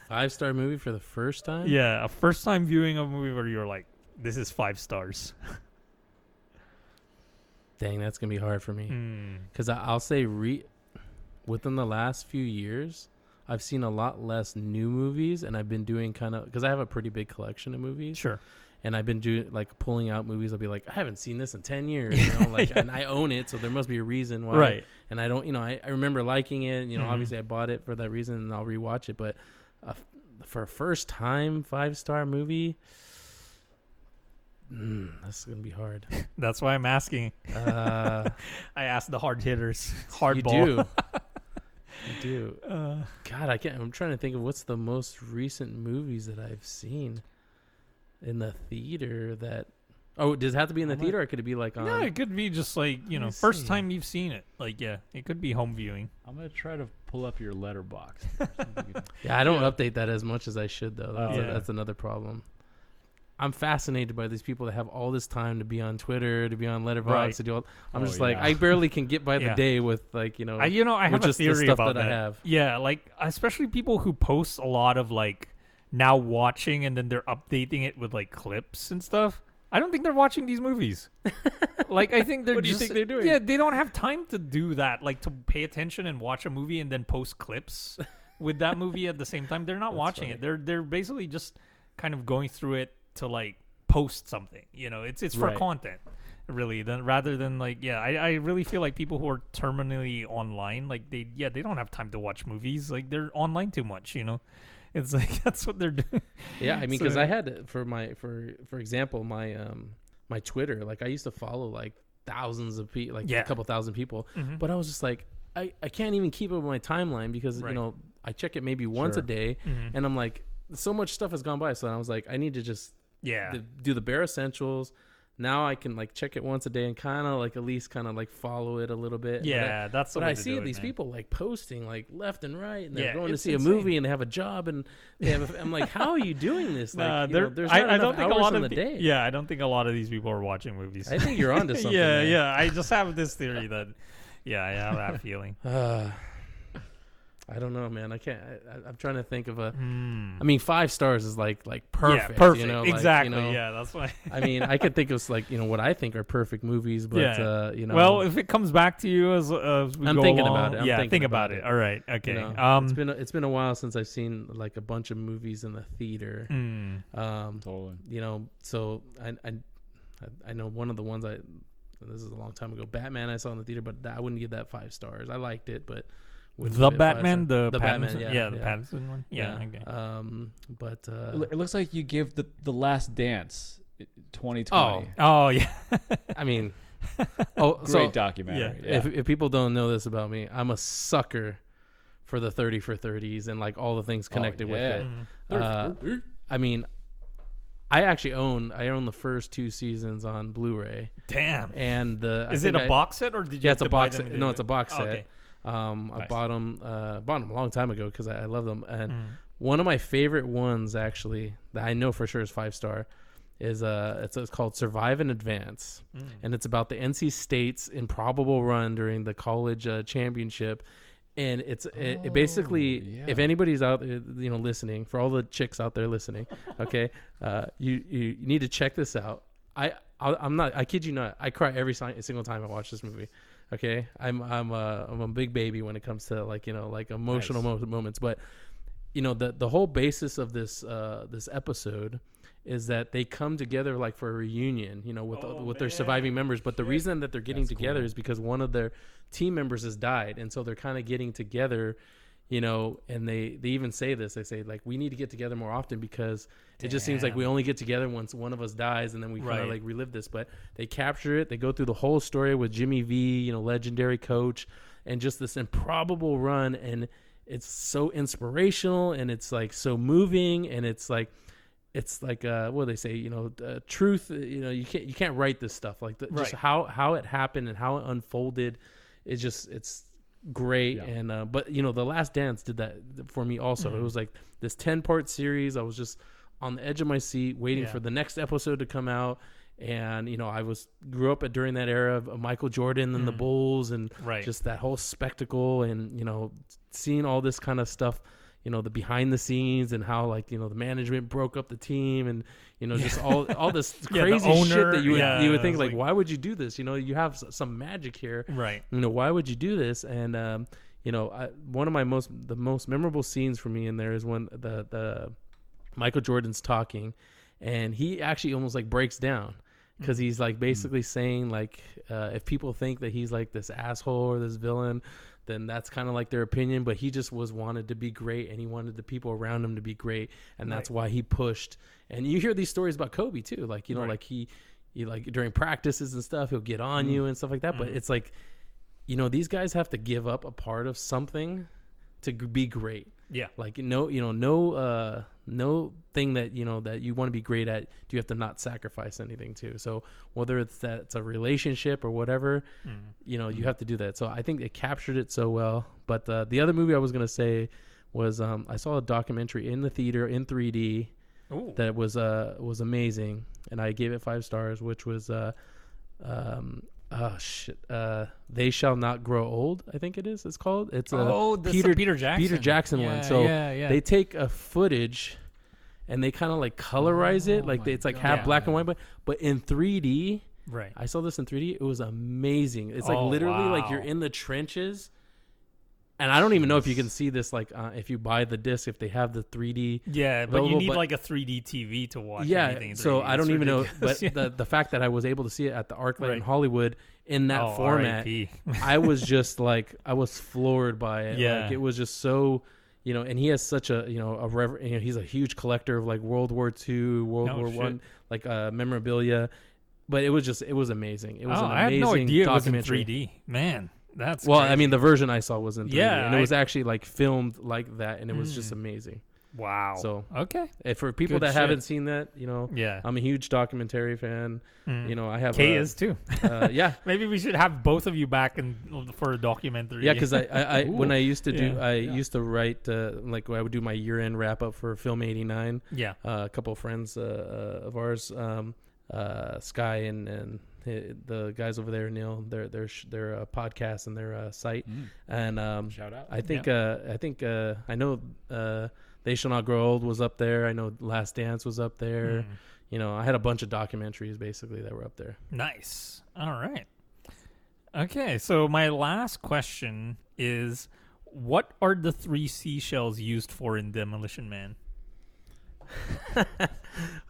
Five star movie for the first time. Yeah, a first time viewing of a movie where you're like, this is five stars. Dang, that's gonna be hard for me. Hmm. Because I'll say re within the last few years, I've seen a lot less new movies, and I've been doing kind of because I have a pretty big collection of movies, Sure. and I've been doing like pulling out movies. I'll be like, I haven't seen this in ten years, you know, like, *laughs* and I own it, so there must be a reason why. Right. And I don't, you know, I, I remember liking it. You know, Mhm. obviously I bought it for that reason, and I'll rewatch it. But uh, for a first time five star movie. Mm, that's gonna be hard. *laughs* That's why I'm asking. Uh, *laughs* I asked the hard hitters. Hard *laughs* you ball. do. you do. Uh, God, I can't. I'm trying to think of what's the most recent movies that I've seen in the theater. That oh, does it have to be in the I might- theater, or could it be like on? no, it could be just like you know, first see. time you've seen it. Like yeah, it could be home viewing. I'm gonna try to pull up your Letterboxd. yeah, I don't update that as much as I should, though. That's, Yeah. that's another problem. I'm fascinated by these people that have all this time to be on Twitter, to be on Letterboxd, Right. to do all. I'm Oh, just like, yeah. I barely can get by the *laughs* Yeah. day with like you know. I, you know, I have a just the theory stuff about that I have. Yeah, like especially people who post a lot of like now watching and then they're updating it with like clips and stuff. I don't think they're watching these movies. *laughs* like I think they're What do you just think they're doing? Yeah, they don't have time to do that. Like to pay attention and watch a movie and then post clips *laughs* with that movie at the same time. They're not watching funny. it. They're they're basically just kind of going through it to like post something. You know, it's it's for Right. content. Really, than rather than like yeah, I, I really feel like people who are terminally online, like they yeah, they don't have time to watch movies. Like they're online too much, you know. It's *laughs* like that's what they're doing. Yeah, I mean, So- because I had for my for for example my um my Twitter, like I used to follow like thousands of people, like Yeah. a couple thousand people, Mhm. but I was just like, I I can't even keep up with my timeline because Right. you know I check it maybe once Sure. a day, Mhm. and I'm like, so much stuff has gone by, so I was like, I need to just Yeah, th- do the bare essentials. Now I can like check it once a day and kind of like at least kind of like follow it a little bit. I- yeah, that's. The but I see it, these people like posting like left and right, and they're Yeah, going to see insane. a movie and they have a job, and they have. A, I'm like, how are you doing this? *laughs* Like, Nah, you know, there's I, not I enough don't think a lot of the day. Yeah, I don't think a lot of these people are watching movies. I think you're onto *laughs* something. yeah, yeah. I just have this theory that, yeah, I have that feeling. Uh, *sighs* *sighs* I don't know, man. I can't. I, I- I'm trying to think of a. Hmm. I mean, five stars is like like perfect. yeah, perfect. You know, like, you exactly. know, yeah, that's why. I mean, I could think of like you know what I think are perfect movies, but Yeah. uh, you know, well, if it comes back to you as, uh, as we I'm go thinking along- about it. I'm yeah, thinking think about, about it. it. All right. you Okay. know, um. it's been a, it's been a while since I've seen like a bunch of movies in the theater. hmm. Um, Totally. you know, so I, I I know one of the ones I this is a long time ago. Batman I saw in the theater, but I wouldn't give that five stars. I liked it, but wouldn't The give it five Batman, stars. the, the Batman, Pattinson- yeah, the yeah. Pattinson one. Yeah. Okay. Um, but uh, It looks like you give the the Last Dance, i- 2020. Oh, Oh yeah. I mean, *laughs* oh, great so documentary. yeah. Yeah. if if people don't know this about me, I'm a sucker for the thirty for thirties and like all the things connected with yeah. it. Mhm. Uh, I mean, I actually own I own the first two seasons on Blu-ray, Damn. and the I Is it think a I- box set or did you? Yeah, have it's a to buy box them set. No, it's a box Oh, set. Okay. Um, I bought them uh, bought them a long time ago because I, I love them. And Mm. one of my favorite ones actually that I know for sure is five star is uh it's, it's called Survive and Advance, Mm. and it's about the NC State's improbable run during the college uh, championship. And it's it, it basically yeah. if anybody's out there, you know, listening for all the chicks out there listening, *laughs* okay, uh, you, you need to check this out. I I'll, I'm not I kid you not. I cry every single time I watch this movie. Okay, I'm I'm a I'm a big baby when it comes to like you know like emotional mo- moments, but you know the the whole basis of this uh this episode is that they come together like for a reunion, you know, with Oh, with their surviving members. But the reason that they're getting That's together cool. is because one of their team members has died, and so they're kind of getting together, you know. And they they even say this. They say like we need to get together more often because it just seems like we only get together once one of us dies, and then we kind of Right. like relive this. But they capture it. They go through the whole story with Jimmy V, you know, legendary coach, and just this improbable run and. It's so inspirational and it's like so moving and it's like it's like uh what do they say you know uh, truth uh, you know you can't you can't write this stuff like the, just how how it happened and how it unfolded it's just it's great Yeah. and uh but you know the last dance did that for me also Mm-hmm. it was like this 10 part series i was just on the edge of my seat waiting Yeah. for the next episode to come out and you know i was grew up at, during that era of michael jordan and the Mm. bulls and Right. just that whole spectacle and you know seeing all this kind of stuff you know the behind the scenes and how like you know the management broke up the team and you know just all all this *laughs* Yeah, the crazy shit that you would yeah, you would think like, like- why would you do this? You know you have some magic here. Right. you know why would you do this? And um you know I, one of my most the most memorable scenes for me in there is when the the michael jordan's talking and he actually almost like breaks down because he's like basically saying like uh, if people think that he's like this asshole or this villain then that's kind of like their opinion but he just was wanted to be great and he wanted the people around him to be great and that's why he pushed. And you hear these stories about kobe too like you know Right. like he he like during practices and stuff he'll get on you and stuff like that but it's like you know these guys have to give up a part of something to be great. Yeah. like no you know no uh no thing that you know that you want to be great at do you have to not sacrifice anything to. So whether it's that it's a relationship or whatever you know you have to do that. So i think it captured it so well. But uh, the other movie i was going to say was um i saw a documentary in the theater in 3d Ooh. that was uh was amazing, and I gave it five stars, which was uh um oh shit uh they shall not grow old. I think it is. It's called. It's a Oh, Peter Peter Jackson. Peter Jackson Yeah, one. So yeah, yeah. they take a footage and they kind of like colorize it, Oh like my they, it's like half God. black and white, but but in 3D. right. I saw this in 3D. It was amazing. It's like Oh, literally like you're in the trenches. And I don't even know if you can see this like uh, if you buy the disc if they have the 3D. Yeah, but you need but- like a 3D TV to watch. yeah, so 3D. I don't even know, but *laughs* the the fact that I was able to see it at the ArcLight in Hollywood in that Oh, format, I *laughs* was just like I was floored by it. Yeah. like, it was just so, you know. And he has such a you know a rever- you know he's a huge collector of like World War II, World No War shit. One, like uh, memorabilia. But it was just it was amazing. It was oh, an I had amazing no idea it was in 3D. Man, that's Well, I mean, the version I saw was in 3D, Yeah, and it was actually like filmed like that, and it was just Mm. amazing. wow. So- okay, And for people Good that shit. haven't seen that, you know, yeah, I'm a huge documentary fan. Mm. You know, I have Kay uh, is too. uh, *laughs* yeah, Maybe we should have both of you back and for a documentary. yeah, because I, I, I *laughs* when I used to do, Yeah. I used to write uh, like I would do my year end wrap up for Film '89. yeah, Uh, a couple of friends uh, uh, of ours, um, uh, Sky and and the guys over there, Neil, their their their uh, podcast and their uh, site, Mm. and um, Shout out. I think uh, I think uh, I know uh, they shall not grow old was up there. I know Last Dance was up there. Mm. You know, I had a bunch of documentaries basically that were up there. Nice. All right. Okay, so my last question is what are the three seashells used for in Demolition Man? *laughs*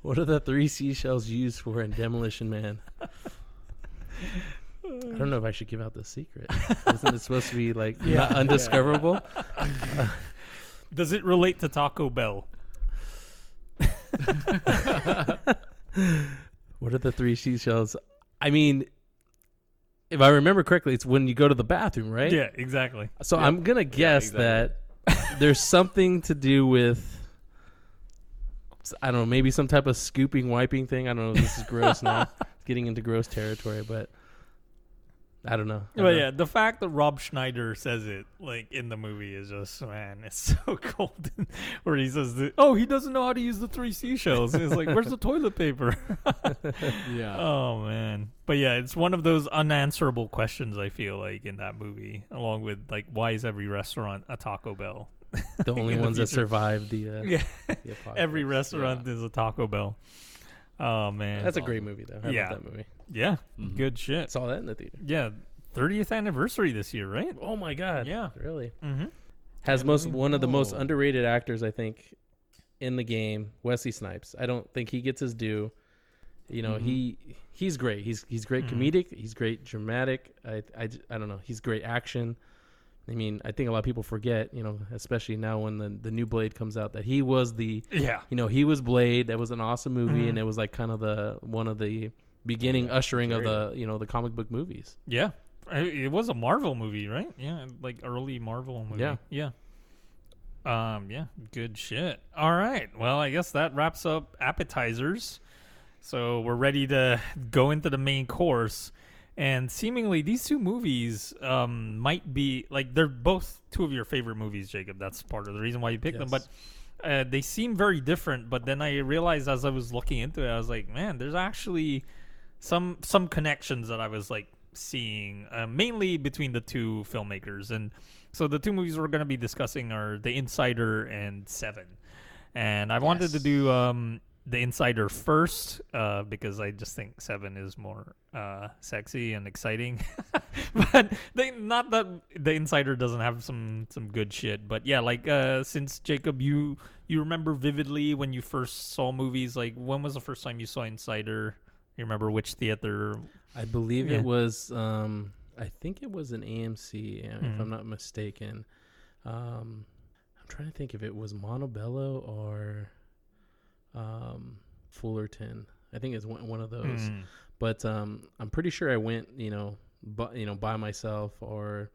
What are the three seashells used for in Demolition Man? *laughs* I don't know if I should give out the secret. *laughs* Isn't it supposed to be like not undiscoverable? Does it relate to Taco Bell? *laughs* What are the three seashells? I mean, if I remember correctly, it's when you go to the bathroom, right? Yeah, exactly. So I'm gonna guess that there's something to do with I don't know, maybe some type of scooping, wiping thing. I don't know. if This is gross now. *laughs* It's getting into gross territory, but I don't know. I But don't know. yeah, the fact that Rob Schneider says it like in the movie is just man, it's *laughs* so golden. Where he says, that, "Oh, he doesn't know how to use the three seashells." It's like, "Where's the toilet paper?" *laughs* Yeah. oh man, but yeah, it's one of those unanswerable questions. I feel like in that movie, along with like, why is every restaurant a Taco Bell? the *laughs* only in the ones that future. survived the, uh, Yeah, the every restaurant is a Taco Bell. Oh man, That's a great movie, though. I Yeah. love that movie. yeah, Mhm. good shit. Saw that in the theater. Yeah, 30th anniversary this year, right? Oh my god! Yeah. really Mm-hmm. has most one of the most underrated actors I think in the game. Wesley Snipes. I don't think he gets his due. You know, he he's great. He's he's great Mhm. comedic. He's great dramatic. I I don't know. He's great action. I mean, I think a lot of people forget. You know, especially now when the the new Blade comes out, that he was the Yeah. you know he was Blade. That was an awesome movie, Mhm. and it was like kind of the one of the beginning ushering of the you know the comic book movies. Yeah. It was a Marvel movie, right? Yeah, like early Marvel movie. Yeah. Yeah. Um, yeah, good shit. All right. Well, I guess that wraps up appetizers. So we're ready to go into the main course. And seemingly these two movies um might be like they're both two of your favorite movies, Jacob. That's part of the reason why you picked them. But uh, they seem very different. But then I realized as I was looking into it, I was like, man, there's actually some some connections that I was like seeing, uh, mainly between the two filmmakers. And so the two movies we're going to be discussing are The Insider and Seven. And I wanted to do um, The Insider first uh, because I just think Seven is more uh, sexy and exciting. *laughs* but they, not that The Insider doesn't have some some good shit, but yeah, like uh, since Jacob, you you remember vividly when you first saw movies. Like when was the first time you saw Insider? You remember which theater? I believe Yeah. it was. Um, I think it was an AMC, uh, if Mhm. I'm not mistaken. Um, I'm trying to think if it was Montebello or um, Fullerton. I think it's one, one of those. Mm. But um, I'm pretty sure I went, you know, bu- you know, by myself or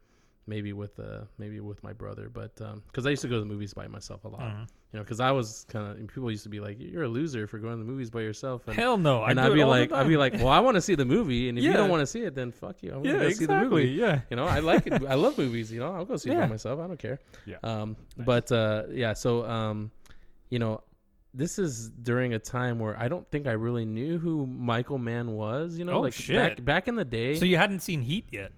maybe with uh maybe with my brother. But because I used to go to the movies by myself a lot, Mhm. you know, because I was kind of people used to be like, "You're a loser for going to the movies by yourself." And, Hell no! and I I'd be it all the like, I'd be like, well, I want to see the movie, and if you don't want to see it, then fuck you. I want to yeah, go see the exactly. movie. Yeah, You know, I like it. I love movies. You know, I'll go see it by myself. I don't care. Yeah. Um, but uh, yeah. So um, you know, this is during a time where I don't think I really knew who Michael Mann was. You know, Oh, like shit. back back in the day. So you hadn't seen Heat yet?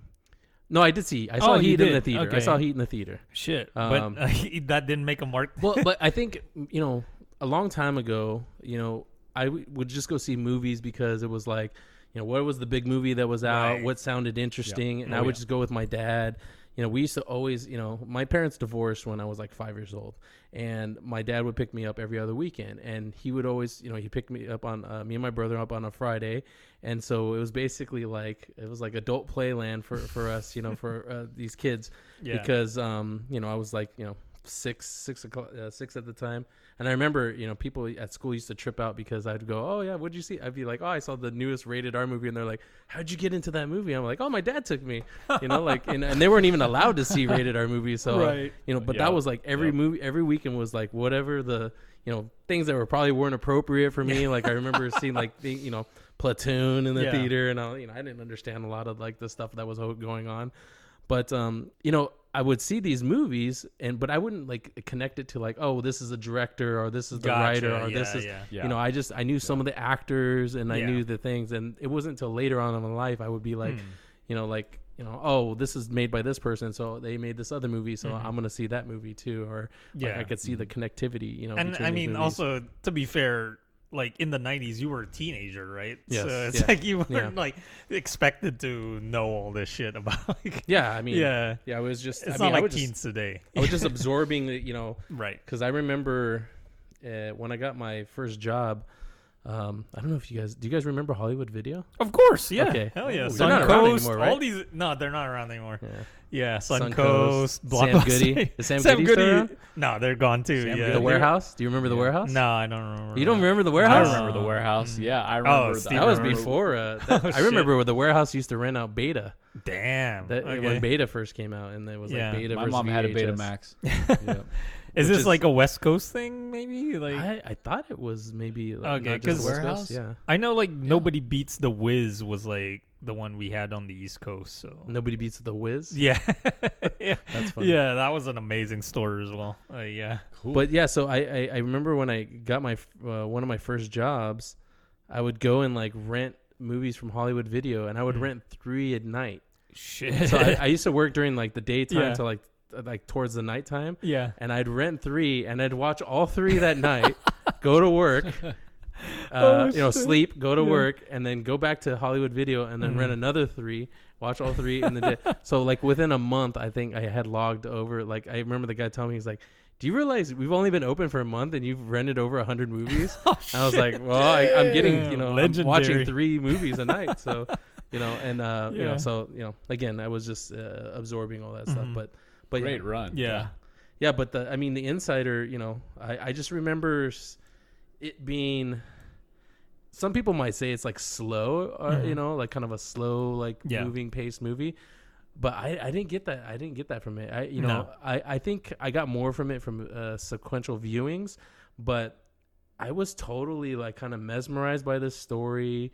no, I did see. I saw Oh, Heat in the theater. I saw Heat in the theater. Shit, Um, *laughs* but uh, that didn't make a mark. *laughs* well, but I *laughs* think you know, a long time ago, you know, I w- would just go see movies because it was like, you know, what was the big movie that was out? Right. What sounded interesting? And Oh, I would yeah. just go with my dad. You know, we used to always, you know, my parents divorced when I was like five years old, and my dad would pick me up every other weekend, and he would always, you know, he picked me up on uh, me and my brother up on a Friday, and so it was basically like it was like adult playland for for us, you know, for uh, these kids *laughs* Yeah. because um you know I was like you know six six o'clock uh, six at the time and I remember you know people at school used to trip out because I'd go oh yeah what'd you see I'd be like oh I saw the newest rated R movie and they're like how'd you get into that movie I'm like oh my dad took me you know like and, and they weren't even allowed to see rated R movies so uh, Right. you know but Yeah. that was like every Yep. movie every weekend was like whatever the you know things that were probably weren't appropriate for me like I remember *laughs* seeing like the, you know platoon in the Yeah. theater and I you know I didn't understand a lot of like the stuff that was going on but um you know I would see these movies and but I wouldn't like connect it to like oh this is a director or this is the Gotcha, writer or this is yeah. Yeah. you know I just I knew some of the actors and I Yeah. knew the things and it wasn't until later on in my life I would be like Hmm. you know like you know oh this is made by this person so they made this other movie so I'm gonna see that movie too or like, Yeah. I could see the connectivity you know and I mean, movies. also to be fair, like in the '90s, you were a teenager, right? Yes, So it's yeah. like you weren't Yeah. like expected to know all this shit about. *laughs* Like, yeah I mean yeah, yeah I was just it's I not mean, I like would just- teens today, I was just *laughs* absorbing the, you know, right? because I remember uh, when I got my first job. Um, I don't know if you guys do. You guys remember Hollywood Video? Of course, yeah. Okay. Hell yeah. Ooh, they're not around Suncoast, anymore, right? all these. No, they're not around anymore. Yeah. Yeah, Suncoast, Suncoast, Sam Blockbuster. Goody. Is Sam Goody *laughs* still? No, they're gone too. Sam yeah. Goody. The warehouse. Do you remember the warehouse? No, I don't remember. You don't remember the warehouse? I remember the warehouse. Yeah, I remember Steve that. that was remember. before. Uh, *laughs* that- Oh, I remember where the warehouse used to rent out Beta. Damn. That okay. when Beta first came out, and it was Yeah. like Beta. My versus mom had a Betamax. *laughs* Yeah. Is this is- like a West Coast thing? Maybe like I, I thought it was maybe like, Okay, not just 'cause- Coast, Warehouse? Yeah. I know like nobody beats the Wiz was like the one we had on the East Coast. So Nobody beats the Wiz. yeah, *laughs* *laughs* yeah, That's funny. yeah, that was an amazing store as well. Uh, yeah, But yeah, so I, I I remember when I got my uh, one of my first jobs, I would go and like rent movies from Hollywood Video, and I would Mm. rent three at night. shit. So I, I *laughs* used to work during like the daytime Yeah. to like like towards the nighttime, yeah, and I'd rent three, and I'd watch all three that night, *laughs* go to work. *laughs* Uh, Oh, you know, shit. sleep, go to Yeah. work, and then go back to Hollywood Video, and then Mhm. rent another three, watch all three in the day. *laughs* so, like within a month, I think I had logged over. Like I remember the guy telling me, he's like, "Do you realize we've only been open for a month and you've rented over a hundred movies?" Oh, And I was like, "Well, I, I'm getting, you know, I'm watching three movies a night, so." You know, and uh, you know, so you know, again, I was just uh, absorbing all that stuff, Mhm. But, but yeah. Great run. yeah, Yeah, but the I mean the insider, you know, I, I just remember it being. Some people might say it's like slow, or, Mhm. you know, like kind of a slow, like Yeah. moving pace movie. But I, I didn't get that. I didn't get that from it. I you know No. I, I think I got more from it from uh, sequential viewings, but I was totally like kind of mesmerized by this story.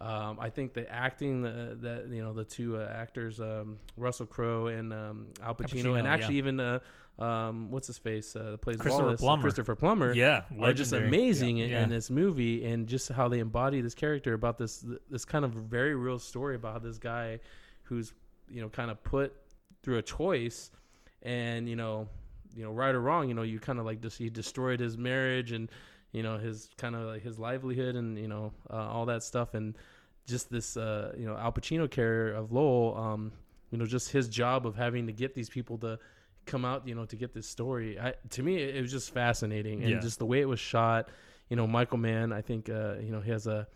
Um, I think the acting uh, that you know the two uh, actors, um, Russell Crowe and um, Al Pacino, Pacino, and yeah. actually even uh, um, what's his face uh, that plays Christopher Wallace, Plummer. Christopher Plummer, yeah, are just amazing Yeah. in, Yeah. in this movie, and just how they embody this character about this this kind of very real story about how this guy who's you know kind of put through a choice, and you know you know right or wrong, you know you kind of like just he destroyed his marriage and you know his kind of like his livelihood and you know uh, all that stuff and just this uh, you know Al Pacino character of Lowell, um, you know just his job of having to get these people to come out, you know, to get this story. I, to me, it, was just fascinating, and Yeah. just the way it was shot. You know, Michael Mann, I think, uh, you know, he has a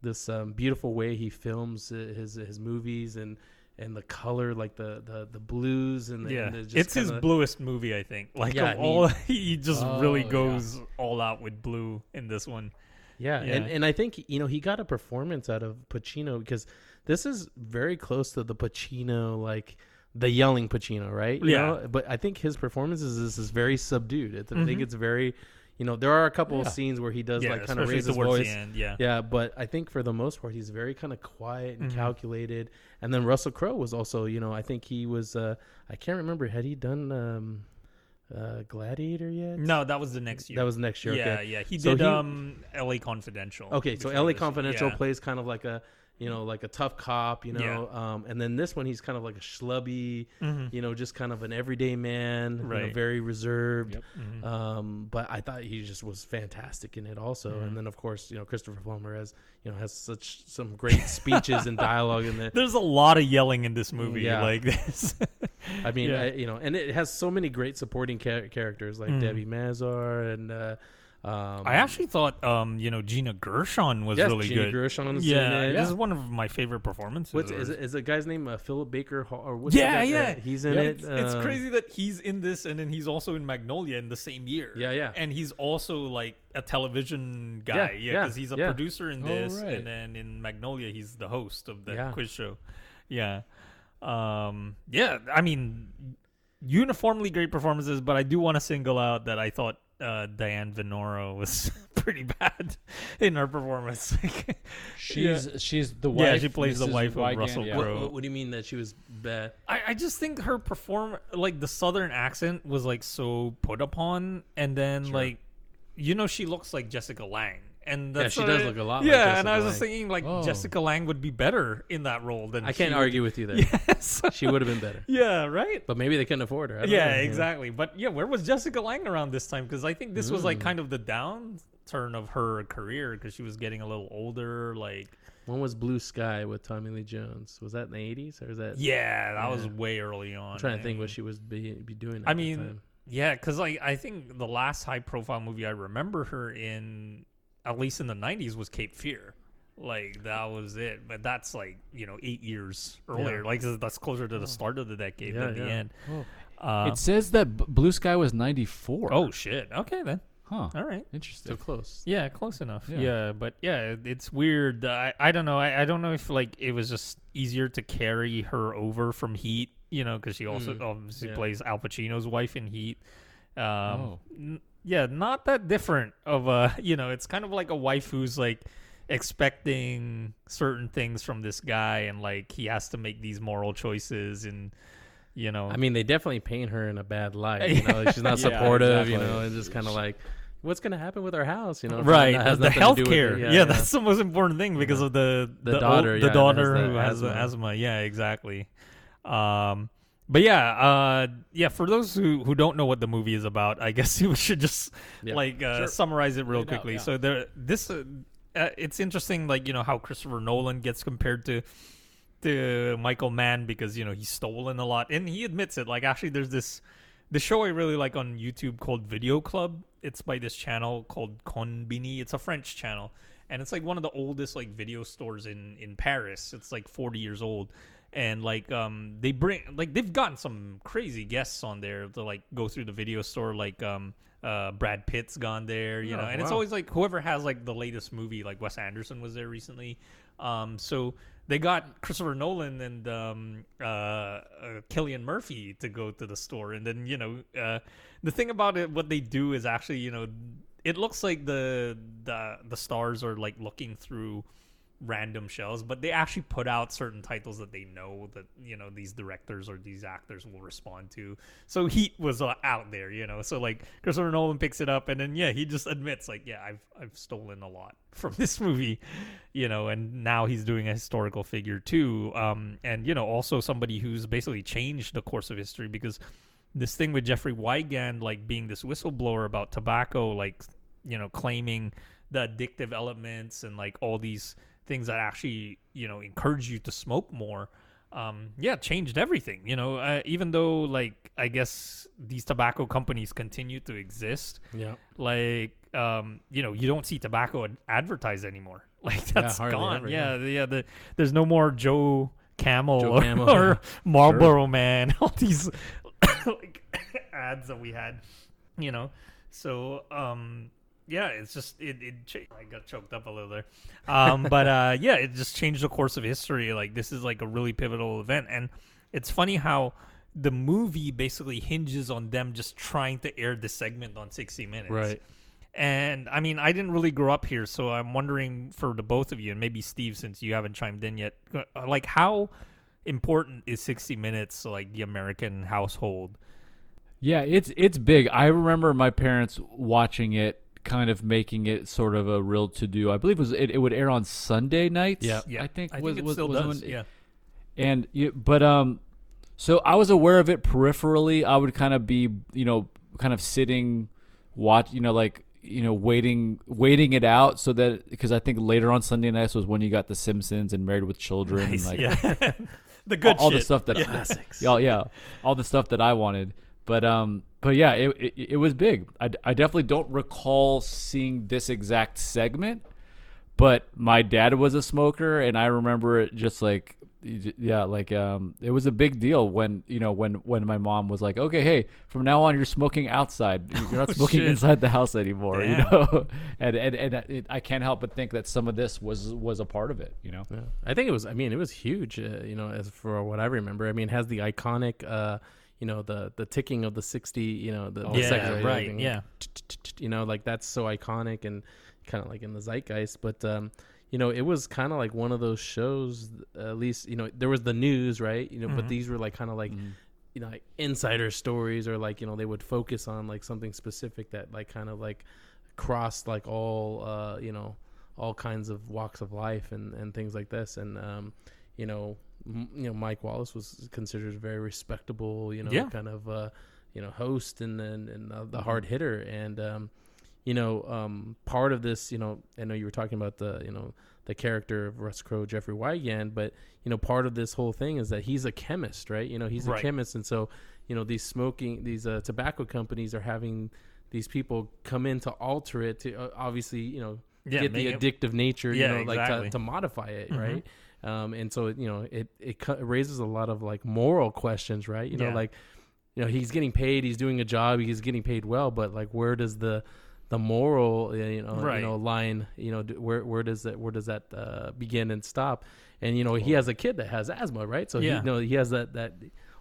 this um, beautiful way he films uh, his his movies and and the color, like the the, the blues and the, yeah, and the just it's his bluest movie, I think. Like Yeah, of I mean- all, *laughs* he just Oh, really yeah. goes all out with blue in this one. Yeah, Yeah. and and I think you know he got a performance out of Pacino because this is very close to the Pacino like the yelling Pacino, right? You Yeah. know? But I think his performances is, is very subdued. It, I think Mhm. it's very, you know, there are a couple of scenes where he does yeah, like kind of raise his voice. the end. Yeah, Yeah, but I think for the most part he's very kind of quiet and Mhm. calculated. And then Russell Crowe was also, you know, I think he was. uh I can't remember had he done. um uh, Gladiator yet? No, that was the next year. that was the next year. yeah, okay. yeah. He So did he- um L.A. Confidential. Okay, so LA. Confidential Yeah. plays kind of like a you know like a tough cop, you know, um, and then this one he's kind of like a schlubby, you know, just kind of an everyday man, you know, Mm-hmm. Very reserved. Yep. Mm-hmm. Um, but I thought he just was fantastic in it also, Mm-hmm. and then of course you know Christopher Plummer has you know has such some great speeches and *laughs* dialogue in there. There's a lot of yelling in this movie. Yeah. Like this. *laughs* I mean, Yeah. I, you know, and it has so many great supporting char- characters like Debi Mazar and. Uh, um. I actually thought, um, you know, Gina Gershon was yes, really Gina good. Gershon's yeah, in it. this is one of my favorite performances. What's is, is the guy's name uh, Philip Baker Hall or what's yeah, the yeah, uh, he's in Yeah, it. It's, it's um, crazy that he's in this, and then he's also in Magnolia in the same year. Yeah, yeah. And he's also like a television Yeah, guy. Yeah, yeah, because he's a yeah. producer in Oh, this, right. and then in Magnolia he's the host of the Yeah. quiz show. Yeah, um, yeah. I mean, uniformly great performances, but I do want to single out that I thought uh, Diane Venora was *laughs* pretty bad in her performance. *laughs* She's she's the wife. Yeah, she plays the Mrs. wife of Wigand, Russell yeah. What, Crowe. what, what do you mean that she was bad? I, I just think her perform like the southern accent was like so put upon, and then like you know she looks like Jessica Lange, and that's she does I- look a lot like Yeah, and I was just thinking like Oh. Jessica Lange would be better in that role than I can't argue with you there. *laughs* Yes. She would have been better, *laughs* yeah. Right. but maybe they couldn't afford her. Yeah, know, exactly. But yeah, where was Jessica Lange around this time? Because I think this was Mm. like kind of the downturn of her career because she was getting a little older. Like, when was Blue Sky with Tommy Lee Jones. Was that in the eighties or is that? yeah, that was way early on. I'm trying to think mean- what she was be, be doing. At I mean, yeah, because like I think the last high profile movie I remember her in, at least in the '90s, was Cape Fear. Like that was it, but that's like you know eight years earlier. Like that's closer to the start of the decade Yeah, than the yeah. end. Oh. Uh, it says that B- Blue Sky was 94. oh shit. Okay then. huh. All right. so Interesting. close. Yeah, close enough. Yeah. Yeah, but yeah, it- it's weird. I I don't know. I, I don't know if like it was just easier to carry her over from Heat, you know, because she also Mm, obviously yeah. plays Al Pacino's wife in Heat. Um, Oh. n- yeah, not that different of a, *laughs* you know, it's kind of like a wife who's like expecting certain things from this guy, and like he has to make these moral choices, and you know, I mean, they definitely paint her in a bad light. You know, she's not *laughs* Yeah, supportive. You know, and just kind of like, what's going to happen with our house? You know, right has the nothing to do with healthcare it. yeah, yeah, that's the most important thing because of the The the, daughter, old- the daughter has who has asthma. asthma yeah exactly um but yeah uh yeah for those who who don't know what the movie is about i *laughs* guess we should just Yeah. like uh Sure. summarize it real Lay it out, quickly yeah. so there this uh, uh, it's interesting like you know how christopher nolan gets compared to to Michael Mann because you know he's stolen a lot, and he admits it. Like actually, there's this the show I really like on YouTube called Video Club. It's by this channel called Konbini. It's a French channel, and it's like one of the oldest like video stores in in Paris. It's like 40 years old, and like um they bring like they've gotten some crazy guests on there to like go through the video store. Like um uh Brad Pitt's gone there, you Oh, know, and it's always like whoever has like the latest movie. Like Wes Anderson was there recently. Um, so they got Christopher Nolan and um, uh, uh, Cillian Murphy to go to the store, and then you know uh, the thing about it, what they do is actually you know it looks like the the the stars are like looking through random shells, but they actually put out certain titles that they know that you know these directors or these actors will respond to. So Heat was uh, out there, you know. So like Christopher Nolan picks it up, and then yeah, he just admits like, yeah, I've I've stolen a lot *laughs* from this movie, you know, and now he's doing a historical figure too, um, and you know also somebody who's basically changed the course of history because this thing with Jeffrey Wigand like being this whistleblower about tobacco, like you know claiming the addictive elements and like all these things that actually you know encourage you to smoke more um yeah changed everything you know uh, even though like i guess these tobacco companies continue to exist Yeah. like um you know you don't see tobacco ad- advertised anymore. *laughs* Like that's hardly gone. ever, yeah yeah. the, there's no more joe camel Joe or, Camel, *laughs* or yeah. marlboro man *laughs* all these *coughs* like *coughs* ads that we had you know. So um yeah it's just it, it cha- i got choked up a little there um but uh *laughs* yeah it just changed the course of history like this is like a really pivotal event and it's funny how the movie basically hinges on them just trying to air this segment on 60 minutes Right. and I mean, I didn't really grow up here, so I'm wondering for the both of you, and maybe Steve, since you haven't chimed in yet, uh, like how important is 60 Minutes to like the American household? Yeah, it's it's big. I remember my parents watching it, kind of making it sort of a real to do. I believe it was it, it would air on Sunday nights. Yeah. Yeah, I think I was, think it was, still was does. when- yeah, and you, but um, so I was aware of it peripherally. I would kind of be you know kind of sitting, watch you know like you know waiting waiting it out so that because I think later on Sunday nights was when you got The Simpsons and Married with Children and like yeah. *laughs* the all, good all the stuff that Classics. yeah, yeah, all the stuff that I wanted. But um, but yeah, it it, it was big. I, I definitely don't recall seeing this exact segment, but my dad was a smoker, and I remember it just like yeah, like um, it was a big deal when you know when when my mom was like, okay, hey, from now on you're smoking outside, you're not *laughs* smoking shit. inside the house anymore, you know, *laughs* and and and it, I can't help but think that some of this was was a part of it, you know. Yeah. I think it was. I mean, it was huge. Uh, you know, as for what I remember, I mean, it has the iconic. Uh, you know, the the ticking of the sixty. You know, the, the Yeah, second right, thing. yeah. You know, like that's so iconic and kind of like in the zeitgeist. But um, you know, it was kind of like one of those shows. At least you know, there was the news, right? You know, but these were like kind of like. You know, like insider stories, or like you know, they would focus on like something specific that like kind of like crossed like all uh, you know all kinds of walks of life and, and things like this. And um, you know, you know, Mike Wallace was considered a very respectable, you know, Yeah. kind of uh, you know host and and, and uh, the hard hitter. And um, you know, um, part of this, you know, I know you were talking about the you know the character of Russ Crowe, Jeffrey Wigand, but you know, part of this whole thing is that he's a chemist, right? You know, he's a Right. chemist, and so you know, these smoking, these uh, tobacco companies are having these people come in to alter it to uh, obviously, you know, Yeah, get the make it- addictive nature, Yeah, you know, like to, to modify it, Mhm. right? Um, and so you know, it it raises a lot of like moral questions, right? You know, Yeah. like you know, he's getting paid, he's doing a job, he's getting paid well, but like, where does the the moral, uh, you know, Right. you know, line, you know, where where does that where does that uh, begin and stop? And you know, he has a kid that has asthma, right? So Yeah. he, you know, he has that that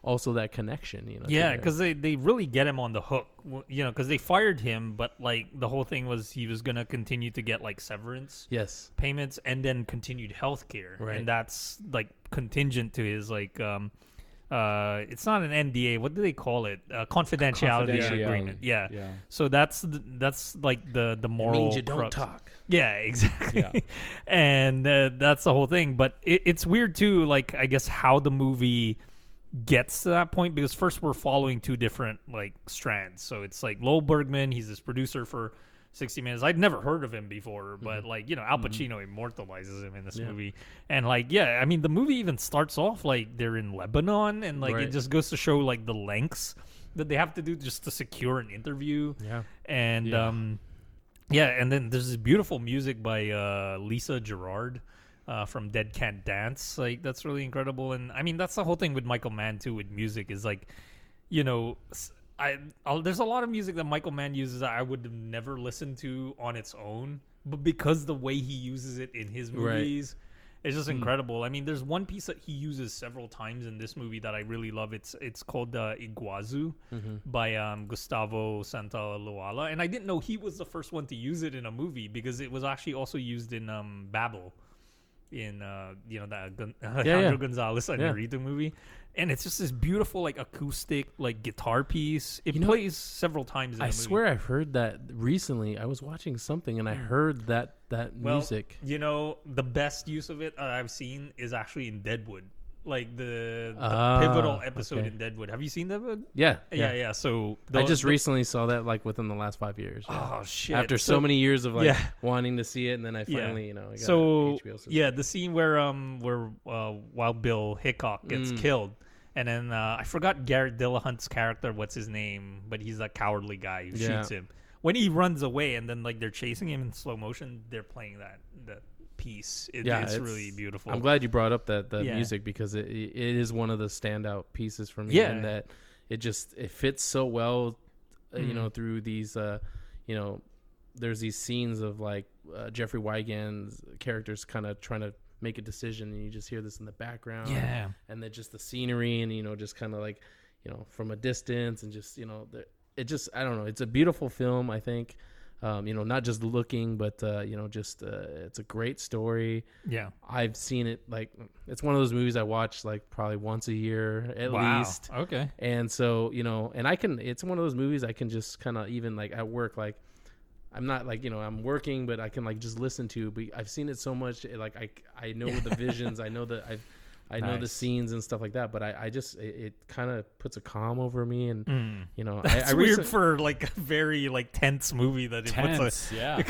also that connection, you know. Yeah, because they, they really get him on the hook, you know, because they fired him, but like the whole thing was he was gonna continue to get like severance yes, payments and then continued health care, Right. and that's like contingent to his like um, uh, it's not an NDA. What do they call it? Uh, confidentiality, Confidentiality. agreement. Yeah. Yeah. So that's the, that's like the the moral. means you don't crux. talk. Yeah, *laughs* exactly. Yeah. and uh, that's the whole thing. But it, it's weird too, like I guess how the movie gets to that point because first we're following two different like strands. So it's like Lowell Bergman, he's this producer for 60 Minutes. I'd never heard of him before, but like you know, Al Pacino immortalizes him in this Yeah. movie, and like yeah, I mean the movie even starts off like they're in Lebanon, and like Right. it just goes to show like the lengths that they have to do just to secure an interview Yeah. and Yeah. um yeah and then there's this beautiful music by uh lisa gerrard uh, from Dead Can Dance, like that's really incredible, and I mean that's the whole thing with Michael Mann too. With music is like, you know, I I'll, there's a lot of music that Michael Mann uses that I would have never listened to on its own, but because the way he uses it in his Right. movies, it's just incredible. I mean, there's one piece that he uses several times in this movie that I really love. It's it's called uh, Iguazu by um, Gustavo Santaolalla, and I didn't know he was the first one to use it in a movie because it was actually also used in um, Babel, in uh, you know that Gon- *laughs* Alejandro yeah. Gonzalez Inarritu movie, and it's just this beautiful like acoustic like guitar piece. It You know, plays several times. In I the movie. swear I've heard that recently. I was watching something and I heard that that Well, music. You know, the best use of it uh, I've seen is actually in Deadwood, like the, the Ah, pivotal episode okay. in Deadwood. Have you seen Deadwood? Yeah, Yeah, yeah. So I just the- recently saw that like within the last five years. yeah. Oh shit! After so, many years of like yeah. wanting to see it, and then I finally, you know, I got so HBO yeah, the scene where um where uh, Wild Bill Hickok gets Mm. killed, and then uh, I forgot Garrett Dillahunt's character. What's his name? But he's a cowardly guy who shoots him. When he runs away, and then like they're chasing him in slow motion, they're playing that that piece. It, Yeah, it's, it's- really beautiful. I'm glad you brought up that that Yeah. music because it it is one of the standout pieces for me. Yeah. and that it just it fits so well, uh, you Mhm. know, through these, uh, you know, there's these scenes of like uh, Jeffrey Wigand's characters kind of trying to make a decision, and you just hear this in the background. Yeah. and then just the scenery, and you know, just kind of like, you know, from a distance, and just you know, the, it just I don't know. It's a beautiful film, I think. Um, you know, not just looking, but uh, you know, just uh, it's a great story. Yeah. I've seen it like it's one of those movies I watch like probably once a year at Wow. least. Okay. And so, you know, and I can, it's one of those movies I can just kind of even like at work, like, I'm not like, you know, I'm working, but I can like just listen to, but I've seen it so much. Like, I, I know the visions, I know that I've, I know the scenes and stuff like that, but I, I just, it, it kind of puts a calm over me. And, you know, *laughs* I, Hmm. I weird recent- for like a very like tense movie that it Tense, puts a, *laughs* yeah.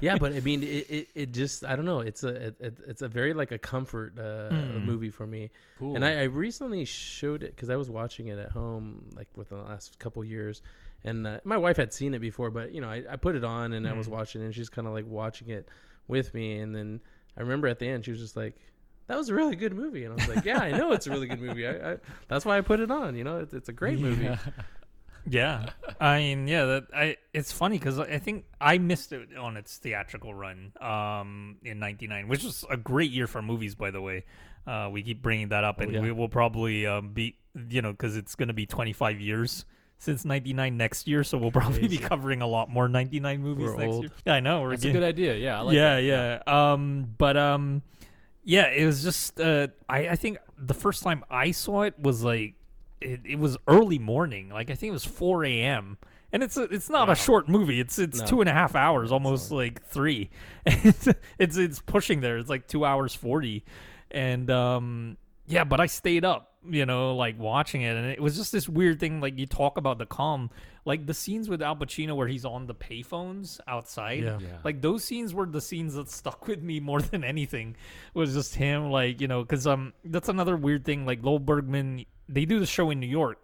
yeah, but I mean, it, it, it just I don't know. It's a it, it- it's a very like a comfort uh, movie for me. Cool. And I, I recently showed it because I was watching it at home like within the last couple years, and uh, my wife had seen it before, but you know I, I put it on and I was watching, it and she's kind of like watching it with me, and then I remember at the end she was just like. That was a really good movie, and I was like, "Yeah, I know it's a really good movie. I, I, that's why I put it on. You know, it's, it's a great movie." Yeah, I mean, yeah, that I. It's funny because I think I missed it on its theatrical run um, in '99, which was a great year for movies, by the way. Uh, we keep bringing that up, and yeah. we will probably um, be, you know, because it's going to be 25 years since '99 next year, so we'll probably be covering a lot more '99 movies We're next old. year. Yeah, I know. We're That's a good idea. Yeah, I like yeah, that. yeah. Um, but um, yeah, it was just uh, I I think the first time I saw it was like it, it was early morning, like I think it was four a.m. And it's a, it's not a short movie. It's it's No. two and a half hours, almost like three. it's *laughs* it's it's pushing there. It's like two hours forty, and um yeah, but I stayed up, you know, like watching it, and it was just this weird thing. Like you talk about the calm, like the scenes with Al Pacino where he's on the payphones outside. Yeah. Yeah. Like those scenes were the scenes that stuck with me more *laughs* than anything. Was just him, like you know, because um, that's another weird thing. Like Lowell Bergman, they do the show in New York,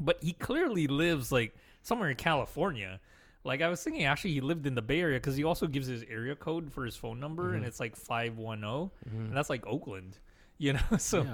but he clearly lives like somewhere in California. Like I was thinking, actually, he lived in the Bay Area because he also gives his area code for his phone number, and it's like five one zero, and that's like Oakland. You know, *laughs* so,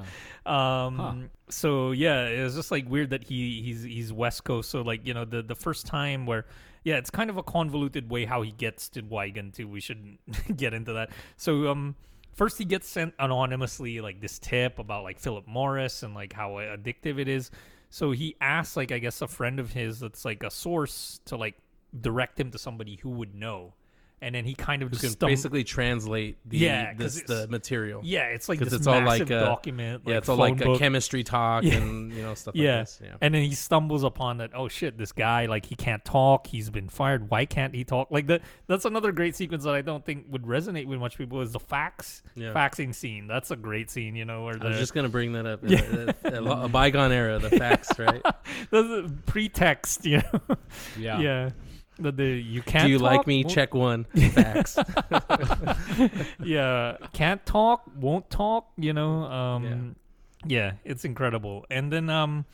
um, so yeah, it was just like weird that he he's he's West Coast. So like you know the the first time where yeah, it's kind of a convoluted way how he gets to Wigand too. We shouldn't *laughs* get into that. So um, first he gets sent anonymously like this tip about like Philip Morris and like how addictive it is. So he asks like I guess a friend of his that's like a source to like direct him to somebody who would know, and then he kind of You just can stum- basically translate the Yeah, this, the material. yeah, it's like this it's all like a- document. yeah, like it's all like phone a chemistry talk Yeah. and you know stuff yeah. like this. Yeah. And then he stumbles upon that, oh shit, this guy, like he can't talk, he's been fired. Why can't he talk? Like that that's another great sequence that I don't think would resonate with much people is the fax Yeah. faxing scene. That's a great scene, you know, where I was just gonna bring that up. *laughs* Uh, A, a, a bygone era, the fax, right? *laughs* the pretext, you know. Yeah. yeah. The, the you can't Do you like me? won't- Check one. *laughs* Facts. *laughs* yeah, can't talk, won't talk, you know. Um yeah. it's incredible. And then um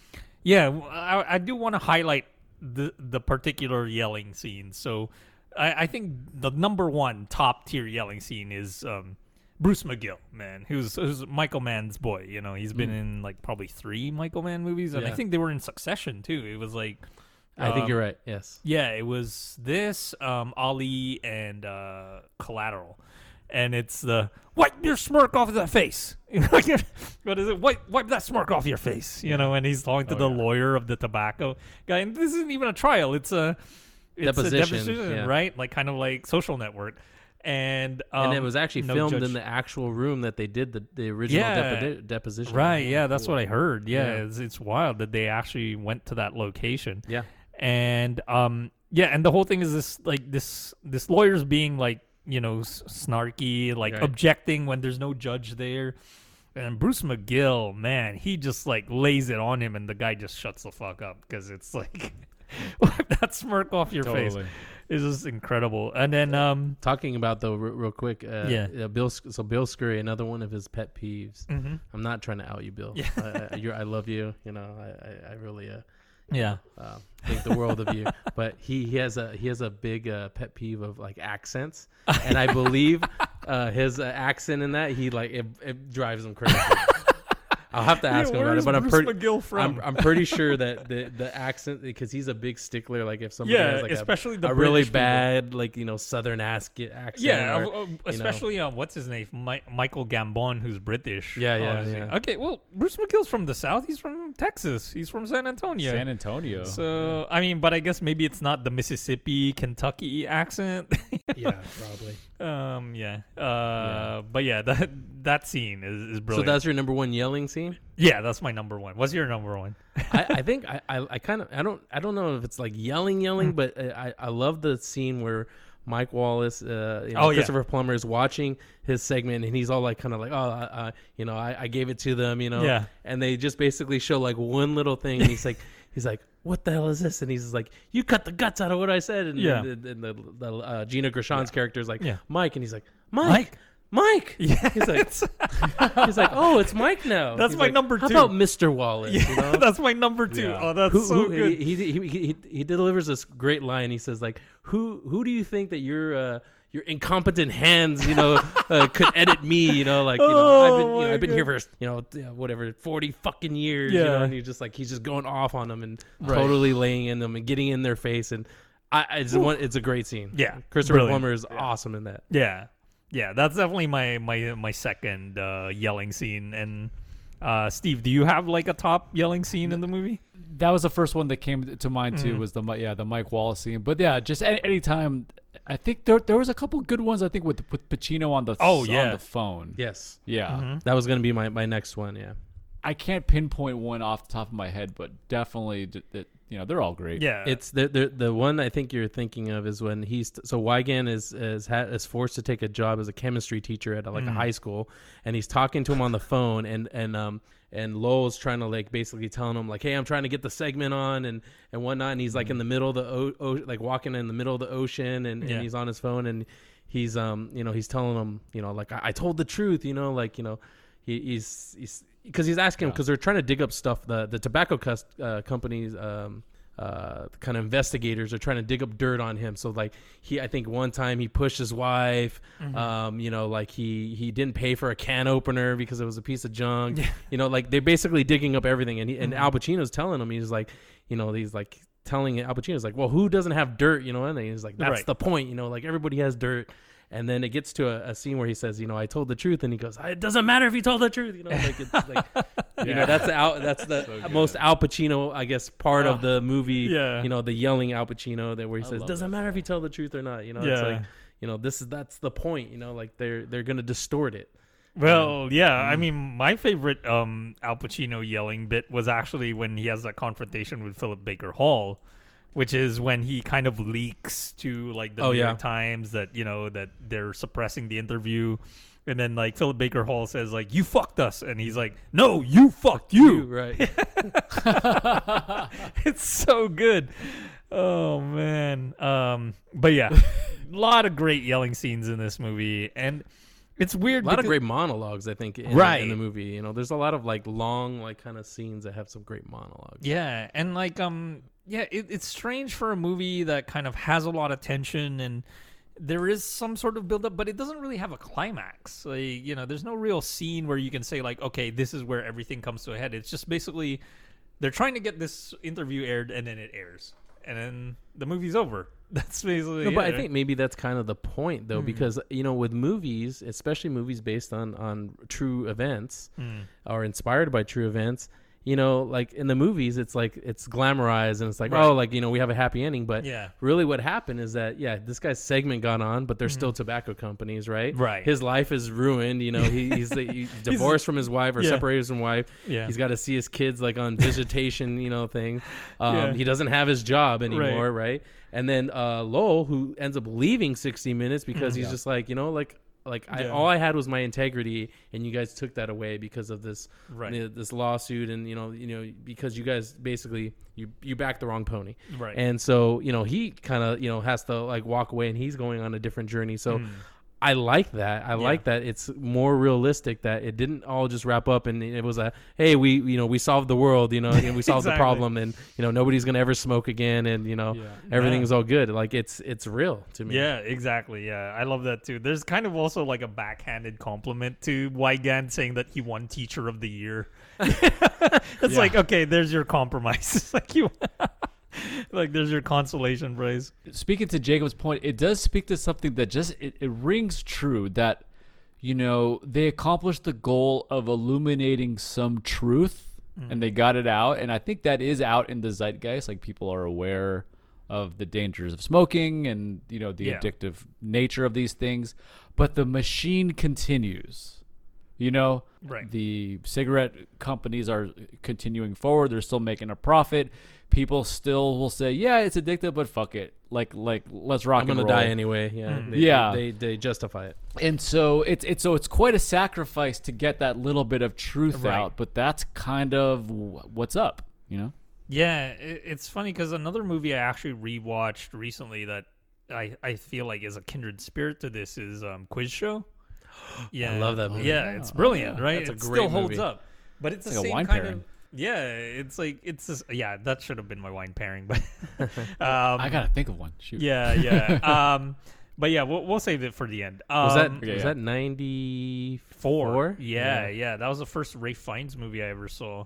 yeah, I do want to highlight the the particular yelling scene. So I, I think the number one top tier yelling scene is um Bruce McGill, man, who's, who's Michael Mann's boy. You know, he's been in like probably three Michael Mann movies, and I think they were in succession too. It was like I think um, you're right. Yes. yeah, it was this, um, Ali, and uh, Collateral, and it's the wipe your smirk off of that face. *laughs* *laughs* what is it? Wipe wipe that smirk off your face. You know, and he's talking to Oh, the yeah. lawyer of the tobacco guy, and this isn't even a trial; it's a it's Deposition, a deposition, yeah. right? Like kind of like Social Network, and um, and it was actually no filmed judge- in the actual room that they did the, the original Yeah. depo- deposition. Right, yeah, that's what I heard. Yeah, Yeah. It's, it's wild that they actually went to that location. Yeah. And um yeah and the whole thing is this like this this lawyer's being like you know s- snarky like Right. objecting when there's no judge there and bruce mcgill man he just like lays it on him and the guy just shuts the fuck up because it's like *laughs* that smirk off your face Totally. it's just incredible and then um Talking about though, re- real quick. Uh, Yeah. uh, Bill. So Bill Scurry, another one of his pet peeves. mhm. I'm not trying to out you, Bill. Yeah. I, I, you're, I love you. You know, I, I, I really uh, yeah uh, think the world of you. *laughs* But he, he has a he has a big uh, pet peeve of like accents, and I believe uh, his uh, accent in that he like it, it drives him crazy. *laughs* I I'll have to ask him about it, but I'm Bruce pretty I'm, I'm pretty sure that the the accent because he's a big stickler. Like if somebody Yeah, has like a- especially a, the really people. bad like you know southern ass accent. Yeah, or, uh, uh, you know. especially uh, what's his name, Mi- Michael Gambon, who's British. Yeah, yeah, yeah. Okay, well, Bruce McGill's from the South. He's from Texas. He's from San Antonio. San Antonio. so I mean, but I guess maybe it's not the Mississippi, Kentucky accent. *laughs* yeah, *laughs* probably. um, yeah. Uh, but yeah, *laughs* that that scene is, is brilliant. So that's your number one yelling scene. yeah, that's my number one. What's your number one? I, I *laughs* think I, I, I kind of I don't I don't know if it's like yelling yelling, but I, I love the scene where Mike Wallace, uh, you know, Oh, yeah. Christopher Plummer is watching his segment and he's all like kind of like oh uh, you know I, I gave it to them you know Yeah. and they just basically show like one little thing and he's like he's like what the hell is this and he's like you cut the guts out of what I said and, Yeah. and, and the, the uh, Gina Gershon's character is like Yeah. Mike and he's like Mike. Mike. Yeah, he's like, *laughs* he's like, oh, it's Mike now. That's He's my like, number How two." about Mr. Wallace? you know? *laughs* that's my number two. Yeah. Oh, that's who, so who- good. He, he, he, he, he delivers this great line. He says like, "Who who do you think that your uh, your incompetent hands, you know, *laughs* uh, could edit me? You know, like you know, I've been, Oh you know, I've been here for you know, whatever forty fucking years. You Yeah. know, and he's just like he's just going off on them and totally laying in them and getting in their face and. I, I it's, one, it's a great scene. Yeah, Christopher brilliant. Plummer is awesome in that. Yeah, yeah, that's definitely my my my second uh, yelling scene. And uh, Steve, do you have like a top yelling scene in the movie? that was the first one that came to mind too. Mm. Was the yeah the Mike Wallace scene? But yeah, just any, anytime. I think there there was a couple good ones. I think with with Pacino on the Oh, on yeah. the phone. Yes, Yeah, that was gonna be my, my next one. Yeah. I can't pinpoint one off the top of my head, but definitely d- that you know they're all great. Yeah, It's the, the the one I think you're thinking of is when he's so Wigand is is ha, is forced to take a job as a chemistry teacher at like a high school, and he's talking to him on the phone, and and um and Lowell's trying to like basically telling him like, hey, I'm trying to get the segment on and and whatnot, and he's like in the middle of the o- o- like walking in the middle of the ocean, and, Yeah. and he's on his phone, and he's um you know he's telling him you know like I, I told the truth, you know like you know he, he's he's because he's asking because they're trying to dig up stuff the the tobacco cus- uh, companies um uh kind of investigators are trying to dig up dirt on him. So like he i think one time he pushed his wife um you know like he he didn't pay for a can opener because it was a piece of junk. Yeah. you know like they're basically digging up everything. And he, and al pacino's telling him he's like you know he's like telling al pacino's like well who doesn't have dirt? You know and he's like that's Right. the point. You know like everybody has dirt and then it gets to a, a scene where he says, "You know, I told the truth," and he goes, "It doesn't matter if you told the truth." You know, like it's like, *laughs* you know, that's the Al, that's the most Al Pacino, I guess, part of the movie. Yeah. you know, the yelling Al Pacino that where he says, "Doesn't matter if you tell the truth or not." You know, it's like, you know, this is that's the point. You know, like they're they're gonna distort it. Well, yeah. I Mm. mean, my favorite um, Al Pacino yelling bit was actually when he has that confrontation with Philip Baker Hall, which is when he kind of leaks to like the Oh, New yeah. York Times that you know that they're suppressing the interview. And then like Philip Baker Hall says like you fucked us and he's like no you fucked you. right? *laughs* it's so good. Oh man. Um but yeah. a *laughs* lot of great yelling scenes in this movie and it's weird a lot of great monologues, I think, in, Right. in the movie. You know, there's a lot of like long, like kind of scenes that have some great monologues. Yeah, and like um yeah, it, it's strange for a movie that kind of has a lot of tension and there is some sort of buildup, but it doesn't really have a climax. Like, you know, there's no real scene where you can say like, okay, this is where everything comes to a head. It's just basically they're trying to get this interview aired and then it airs. And then the movie's over. *laughs* That's basically No, but I think maybe that's kind of the point, though, hmm. because you know, with movies, especially movies based on on true events hmm. or inspired by true events, you know, like in the movies, it's like it's glamorized and it's like, Right. oh, like you know, we have a happy ending, but Yeah. really, what happened is that yeah, this guy's segment got on, but there's still tobacco companies, right? Right. His life is ruined. You know, he, *laughs* he's, he's divorced from his wife or Yeah. separated from his wife. Yeah. He's got to see his kids like on visitation, you know, thing. *laughs* Um, Yeah. He doesn't have his job anymore, right? And then uh, Lowell, who ends up leaving 60 Minutes because he's just like, you know, like, like I. Yeah. all I had was my integrity, and you guys took that away because of this, Right. you know, this lawsuit, and you know, you know, because you guys basically you you backed the wrong pony, Right. And so you know, he kind of you know has to like walk away, and he's going on a different journey. So. Hmm. I like that. I like that it's more realistic that it didn't all just wrap up and it was a hey we you know we solved the world you know and we *laughs* solved the problem and you know nobody's gonna ever smoke again and you know everything's all good. Like it's it's real to me. Yeah, exactly. Yeah, I love that too. There's kind of also like a backhanded compliment to Wigand saying that he won Teacher of the Year. *laughs* it's like, okay, there's your compromise. *laughs* It's like you, *laughs* like there's your consolation prize. speaking to Jacob's point, it does speak to something that just it, it rings true that you know they accomplished the goal of illuminating some truth and mm. they got it out. And I think that is out in the zeitgeist. Like people are aware of the dangers of smoking and you know the Yeah. addictive nature of these things. But the machine continues you know? Right. the cigarette companies are continuing forward. They're still making a profit people still will say yeah it's addictive but fuck it like like let's rock I'm gonna roll die anyway. Yeah, they, Yeah. They, they justify it. and so it's it's so it's quite a sacrifice to get that little bit of truth Right. out but that's kind of what's up you know Yeah, it, it's funny because another movie I actually rewatched recently that I I feel like is a kindred spirit to this is um, Quiz Show. *gasps* Yeah, I love that movie. Yeah, it's brilliant, right? That's a it great still holds movie. up, but it's, It's the like a same wine kind pairing. of. Yeah, it's like it's just yeah. That should have been my wine pairing, but *laughs* um, i gotta think of one shoot yeah, yeah. *laughs* um, but yeah, we'll, we'll save it for the end. Um, Was that Okay, was yeah. that ninety four? four? Yeah, yeah, That was the first Ray Fiennes movie I ever saw.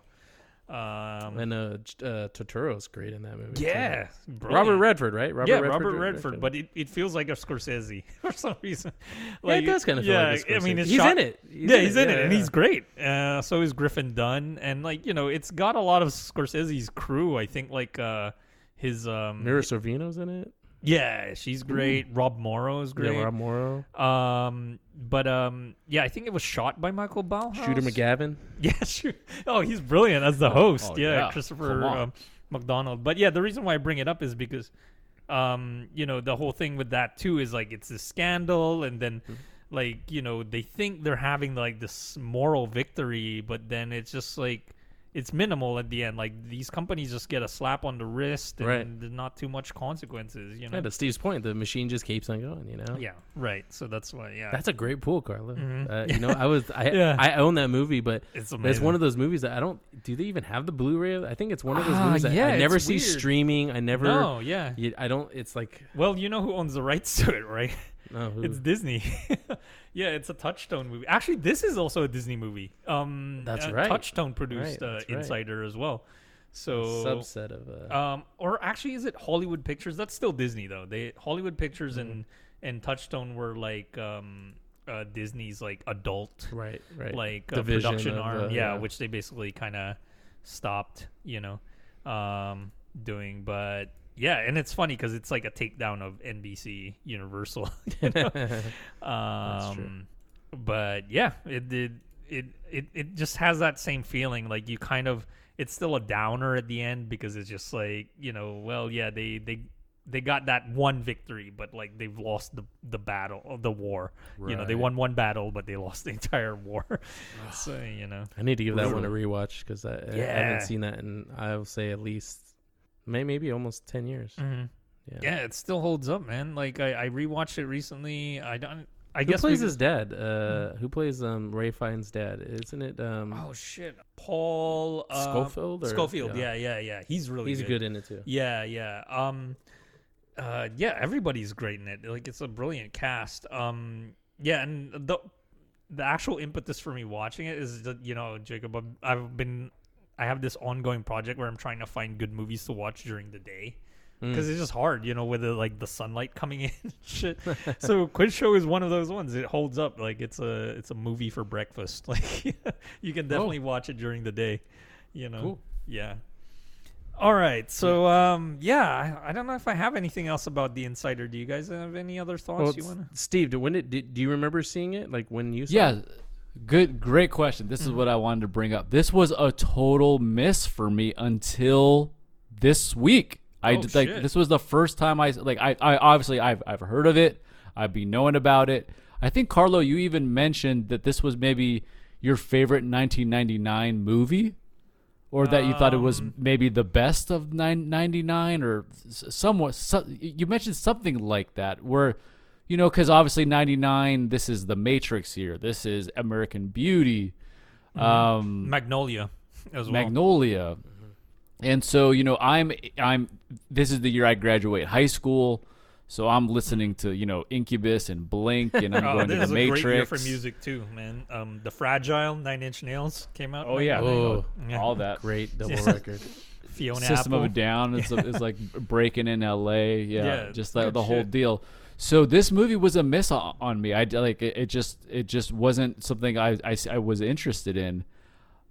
Um, And uh, uh, Turturro's great in that movie. yeah, Robert. Redford, right? Robert yeah, Redford, Robert Redford. But it, it feels like a Scorsese *laughs* for some reason. yeah, it does kind of feel yeah, like a I mean, he's shot- in it. He's yeah, he's in it, yeah, and yeah. he's great. Uh, so is Griffin Dunne, and like you know, it's got a lot of Scorsese's crew. I think like uh, his um, Mira Sorvino's in it. Yeah, she's great. Rob Morrow is great. Yeah, Rob Morrow, Um, but um, yeah, I think it was shot by Michael Ballhaus. Shooter McGavin. *laughs* Yeah, sure. Oh, he's brilliant as the host. oh, yeah, yeah. Christopher um, McDonald. But yeah, the reason why I bring it up is because, um, you know, the whole thing with that too is like it's a scandal, and then. Mm-hmm. Like you know, they think they're having like this moral victory, but then it's just like it's minimal at the end. Like these companies just get a slap on the wrist, and Right. there's not too much consequences. You know. Yeah, to Steve's point, the machine just keeps on going. You know. yeah, right. So that's why. Yeah, That's a great pool, Carlo. Mhm. Uh, you know, I was I *laughs* Yeah. I own that movie, but it's it's one of those movies that I don't. Do they even have the Blu-ray? I think it's one of those Ah, movies that yeah, I never see weird. streaming. I never. no, yeah. I don't. It's like Well, you know who owns the rights *laughs* to it, right? No. It's Disney. *laughs* yeah, it's a Touchstone movie. Actually, this is also a Disney movie. Um, That's uh, right. Touchstone produced Right, uh, right. Insider as well. So, subset of. Uh, um, or actually, is it Hollywood Pictures? That's still Disney though. They Hollywood Pictures and Mm-hmm. and Touchstone were like um, uh, Disney's like adult right. Right. like uh, production arm, the- yeah, yeah. which they basically kind of stopped, you know, um, doing. But yeah, and it's funny because it's like a takedown of NBC Universal. *laughs* you know? *laughs* um, true. But yeah, it did. It, it it just has that same feeling. Like you kind of, it's still a downer at the end because it's just like you know, well, yeah, they they they got that one victory, but like they've lost the the battle, the war. Right. You know, they won one battle, but they lost the *laughs* entire war. so *sighs* you know, I need to give that one a rewatch because I, I haven't seen that in I will say at least may, maybe almost ten years. Mhm. Yeah. yeah, it still holds up, man. Like I, I rewatched it recently. I don't. I Who guess plays we- his dad? Uh, who plays um Ray Fiennes' dad? Isn't it um Oh shit, Paul uh, Scofield? Or, Scofield. Yeah. yeah, yeah, He's really he's good. good in it too. Yeah, yeah. Um uh yeah, everybody's great in it. Like it's a brilliant cast. Um yeah, and the the actual impetus for me watching it is that you know, Jacob, I've- I've been I have this ongoing project where I'm trying to find good movies to watch during the day. Mm. Because it's just hard, you know, with the, like the sunlight coming in, *laughs* shit. *laughs* so Quiz Show is one of those ones. It holds up, like it's a it's a movie for breakfast. *laughs* Like you can definitely watch it during the day, you know. Cool. Yeah. All right. So um yeah, I, I don't know if I have anything else about the Insider. Do you guys have any other thoughts Well, you want to? Steve, do, when did, did do you remember seeing it? Like when you saw Yeah, it? Good, great question. This is what I wanted to bring up. This was a total miss for me until this week. I Oh, did, like shit. this was the first time I like I, I obviously I've I've heard of it. I've been knowing about it. I think Carlo, you even mentioned that this was maybe your favorite 1999 movie, or that you thought it was Um, maybe the best of nine, 99 or somewhat. So, you mentioned something like that where. You know, because obviously '99, this is The Matrix here. This is American Beauty, um, Magnolia as well. Magnolia, and so you know, I'm I'm. This is the year I graduate high school, so I'm listening to you know Incubus and Blink, and I'm *laughs* Oh, going to this The is a great year Matrix. for music too, man. Um, the Fragile, Nine Inch Nails came out. Oh yeah, Oh, Yeah. all that. great *laughs* double Yeah. record. Fiona System Apple. of a Down is, *laughs* is like breaking in L.A. Yeah, Yeah, just the, good the whole deal. So this movie was a miss on, me. I like it, it. Just it just wasn't something I, I, I was interested in,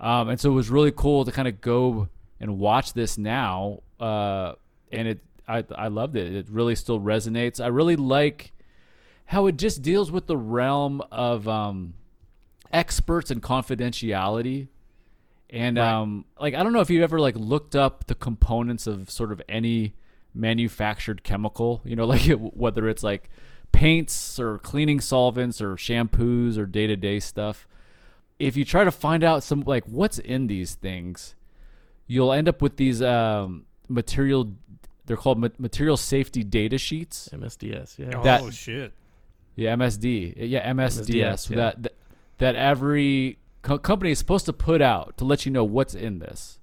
um, and so it was really cool to kind of go and watch this now. Uh, and it I I loved it. It really still resonates. I really like how it just deals with the realm of um, experts and confidentiality. And um, like I don't know if you've ever like looked up the components of sort of any manufactured chemical, you know, *laughs* like whether it's like paints or cleaning solvents or shampoos or day to day stuff. If you try to find out some like what's in these things, you'll end up with these um, material. They're called material safety data sheets. MSDS. Yeah. Oh that- shit! Yeah, MSD. Yeah, MSDS. MSDS, yeah. That, that that every co- company is supposed to put out to let you know what's in this.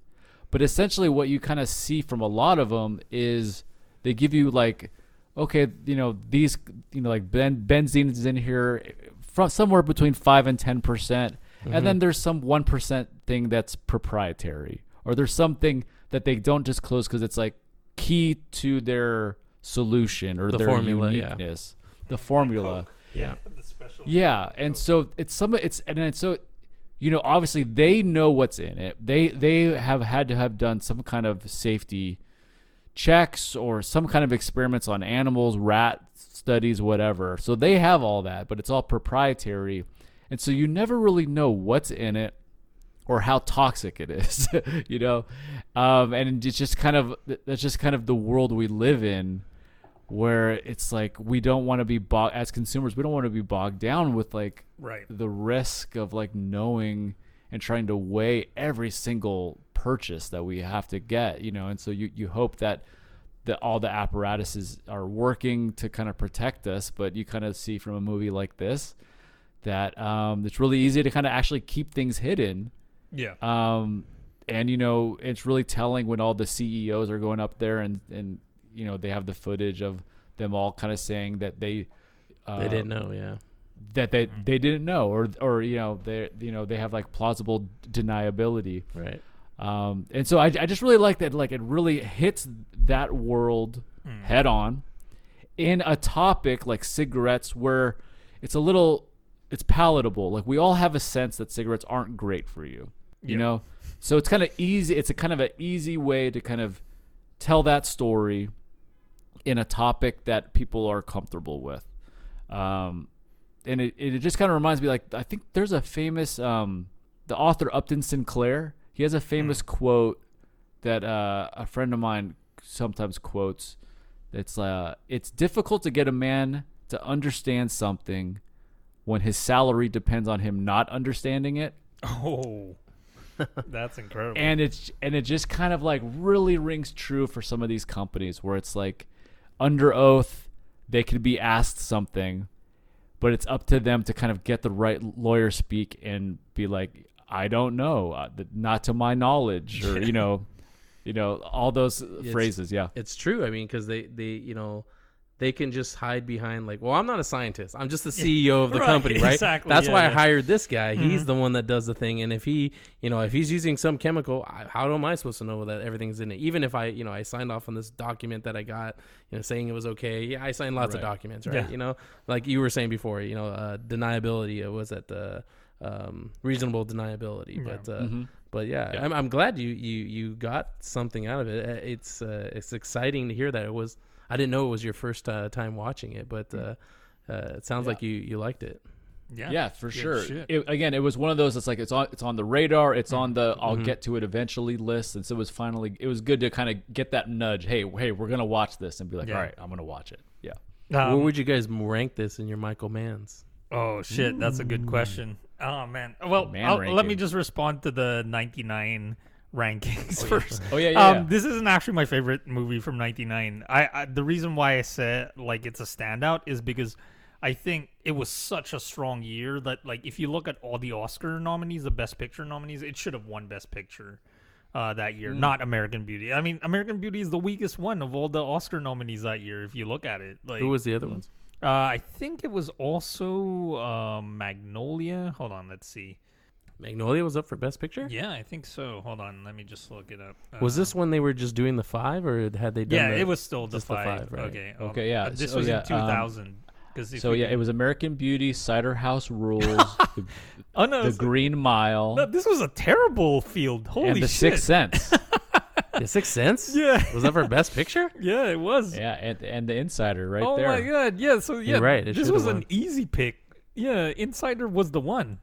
But essentially, what you kind of see from a lot of them is they give you like, okay, you know these, you know, like ben- benzene is in here from somewhere between five and ten percent, and then mm-hmm. there's some one percent thing that's proprietary, or there's something that they don't disclose because it's like key to their solution or The their formula, yeah. uniqueness, the formula. Oh, yeah. The special. Yeah, and oh. so it's some it's and then so you know obviously they know what's in it. They they have had to have done some kind of safety checks or some kind of experiments on animals, rat studies, whatever. So they have all that, but it's all proprietary. And so you never really know what's in it or how toxic it is, *laughs* you know? Um, and it's just kind of that's just kind of the world we live in where it's like we don't want to be bog- as consumers we don't want to be bogged down with like Right. the risk of like knowing and trying to weigh every single purchase that we have to get you know and so you, you hope that that all the apparatuses are working to kind of protect us but you kind of see from a movie like this that um, it's really easy to kind of actually keep things hidden Yeah. um, and you know, it's really telling when all the CEOs are going up there and and you know they have the footage of them all kind of saying that they uh, They didn't know. Yeah. that they they didn't know or or you know they you know they have like plausible deniability. Right. Um, and so I, I just really like that like it really hits that world head on in a topic like cigarettes where it's a little it's palatable like we all have a sense that cigarettes aren't great for you you Yeah. know so it's kind of easy it's a kind of an easy way to kind of tell that story in a topic that people are comfortable with. Um, and it, it just kind of reminds me like i think there's a famous um, the author upton sinclair he has a famous quote that uh, a friend of mine sometimes quotes. It's uh, it's difficult to get a man to understand something when his salary depends on him not understanding it. Oh, *laughs* that's incredible. and it's and it just kind of like really rings true for some of these companies where it's like under oath they could be asked something but it's up to them to kind of get the right lawyer speak and be like i don't know uh, not to my knowledge or you know you know all those phrases yeah It's true. I mean, because they, they, you know, they can just hide behind like, well, I'm not a scientist. I'm just the CEO of the *laughs* Right, company, right? exactly, That's yeah, why I hired this guy. He's the one that does the thing. And if he, you know, if he's using some chemical, I- how am I supposed to know that everything's in it? Even if I, you know, I signed off on this document that I got, you know, saying it was okay. Yeah, I signed lots of documents, right? Yeah. You know, like you were saying before, you know, uh, deniability. It was at the um, reasonable deniability, Yeah. but. Uh, Mhm. but yeah, Yeah. I'm, I'm glad you, you you got something out of it. Uh, It's uh, it's exciting to hear that it was. I didn't know it was your first uh, time watching it, but uh, uh, it sounds Yeah. like you, you liked it. yeah, yeah for Good sure it, again it was one of those it's like it's on it's on the radar it's on the i'll Mhm. get to it eventually list and so it was finally it was good to kind of get that nudge hey hey we're gonna watch this and be like Yeah. all right i'm gonna watch it yeah Um, Where would you guys rank this in your Michael Manns? Oh shit, that's a good question. Oh man. Well, Man let me just respond to the 99 rankings first. oh yeah yeah, um, yeah. this isn't actually my favorite movie from '99. I, I the reason why I said like it's a standout is because I think it was such a strong year that like if you look at all the Oscar nominees, the Best Picture nominees, it should have won Best Picture uh, that year, not American Beauty. I mean, American Beauty is the weakest one of all the Oscar nominees that year. If you look at it, like Who was the other ones? uh, I think it was also uh, Magnolia. Hold on, let's see. Magnolia was up for Best Picture. Yeah, I think so. Hold on, let me just look it up. Was this when they were just doing the five, or had they done? Yeah, the- it was still the just the five. five, right. Okay. um, Okay, yeah, uh, This so, was yeah, in um, 2000. Because So yeah, it was American Beauty, Cider House Rules, *laughs* the, Oh no, the it's- Green Mile, no, this was a terrible field. Holy and The shit! Sixth Sense. The Sixth Sense. *laughs* Yeah. was that for Best Picture? *laughs* Yeah, it was. yeah, and, and The Insider right oh there. Oh, my god. Yeah. So yeah, You're right, it this was won. an easy pick. Yeah, Insider was the one.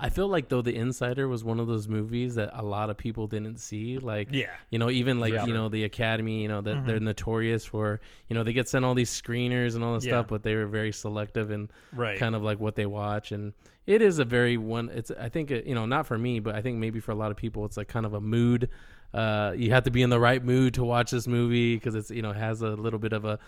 I feel like though The Insider was one of those movies that a lot of people didn't see. Like, Yeah. you know, even like Yeah. you know the Academy, you know that they're notorious for, you know, they get sent all these screeners and all this Yeah. stuff, but they were very selective and Right. kind of like what they watch. And it is a very one. It's I think it, you know not for me, but I think maybe for a lot of people, it's like kind of a mood. Uh, you have to be in the right mood to watch this movie because it's you know has a little bit of a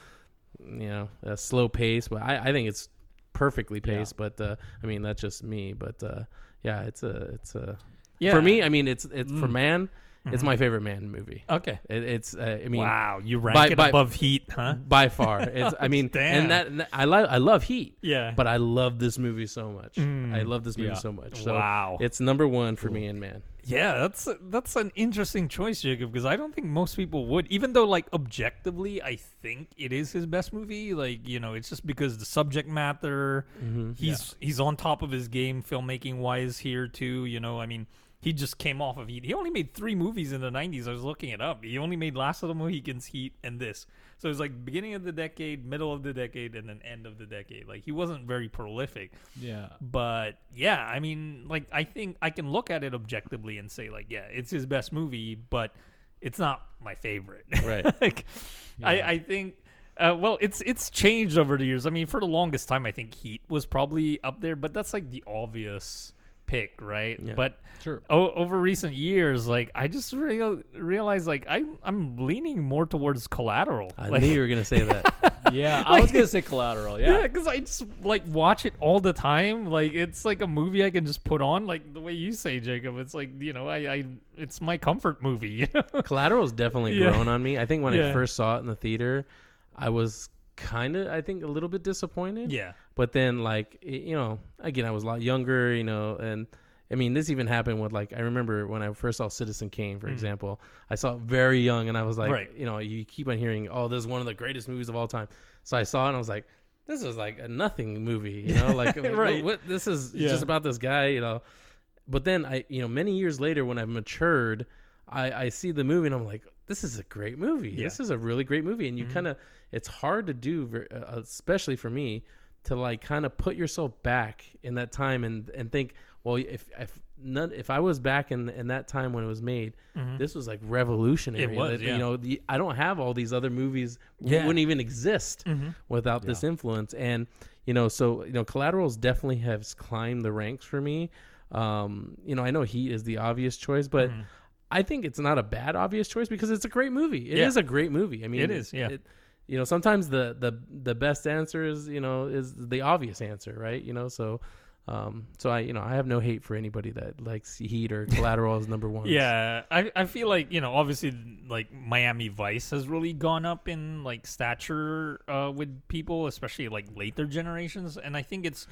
you know a slow pace, but I, I think it's perfectly paced. But uh, I mean that's just me. But uh, yeah, it's a it's a Yeah. for me. I mean it's it's for Mm. man. It's my favorite Mann movie. Okay. It, it's uh, I mean wow, you rank by- it by- above Heat, huh? by far. *laughs* It's I mean Damn. and that and that- I love I love Heat. Yeah. But I love this movie so much. Mm. I love this movie Yeah. so much. So Wow. It's number one for me and man. Yeah, that's that's an interesting choice, Jacob, because I don't think most people would. Even though, like, objectively, I think it is his best movie. Like, you know, it's just because the subject matter. Mm-hmm. He's he's on top of his game, filmmaking wise here too. You know, I mean, he just came off of Heat. He only made three movies in the '90s. I was looking it up. He only made Last of the Mohicans, Heat, and this. So it was like beginning of the decade, middle of the decade, and then end of the decade. Like he wasn't very prolific. Yeah. But yeah, I mean, like I think I can look at it objectively and say like, yeah, it's his best movie, but it's not my favorite. *laughs* Right. like, I I think. Uh, well, it's it's changed over the years. I mean, for the longest time, I think Heat was probably up there, but that's like the obvious pick, right? Yeah. But Sure. o- over recent years, like I just real, realized, like I I'm leaning more towards Collateral. I like, knew you were gonna say that. *laughs* Yeah, I was gonna say Collateral. yeah, Yeah. because I just like watch it all the time. Like it's like a movie I can just put on, like the way you say, Jacob. It's like you know, I, I it's my comfort movie. *laughs* You know? Collateral's definitely Yeah. grown on me. I think when Yeah. I first saw it in the theater, I was kind of, I think, a little bit disappointed. yeah, But then, like, you know, again, I was a lot younger, you know, and I mean, this even happened with, like, I remember when I first saw Citizen Kane, for example, I saw it very young, and I was like, Mm. Right. you know, you keep on hearing, oh, this is one of the greatest movies of all time. So I saw it, and I was like, this is like a nothing movie, you know, like, *laughs* like, Right. what, what- this is Yeah. just about this guy, you know. But then I, you know, many years later, when I've matured, I, I see the movie and I'm like, this is a great movie. Yeah. This is a really great movie. And you kind of, it's hard to do, uh, especially for me, to like kind of put yourself back in that time and and think, well, if if none, if I was back in in that time when it was made, this was like revolutionary. Mm-hmm. It was, That, yeah. You know, the, I don't have all these other movies Yeah. Mm-hmm. wouldn't even exist without this influence. And you know, so you know, Collaterals definitely has climbed the ranks for me. Um, you know, I know Heat is the obvious choice, but I think it's not a bad obvious choice because it's a great movie. It is Yeah. a great movie. I mean, It is, yeah. you know, sometimes the the the best answer is you know is the obvious answer, right? You know, so. Um, so I, you know, I have no hate for anybody that likes Heat or *laughs* Collateral as number one. yeah. I I feel like you know, obviously, like Miami Vice has really gone up in like stature uh, with people, especially like later generations, and I think it's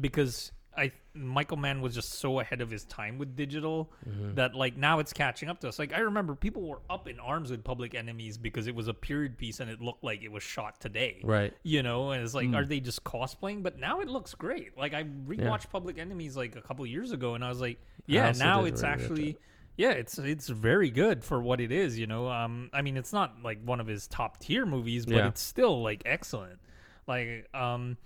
because I Michael Mann was just so ahead of his time with digital Mm-hmm. that like now it's catching up to us. Like I remember people were up in arms with Public Enemies because it was a period piece and it looked like it was shot today. Right. You know, and it's like, are they just cosplaying? But now it looks great. Like I rewatched Public Enemies like a couple years ago, and I was like, yeah, now it's rewatch actually. Yeah, it's it's very good for what it is, you know. Um, I mean, it's not like one of his top tier movies, but Yeah. it's still like excellent. Like, um,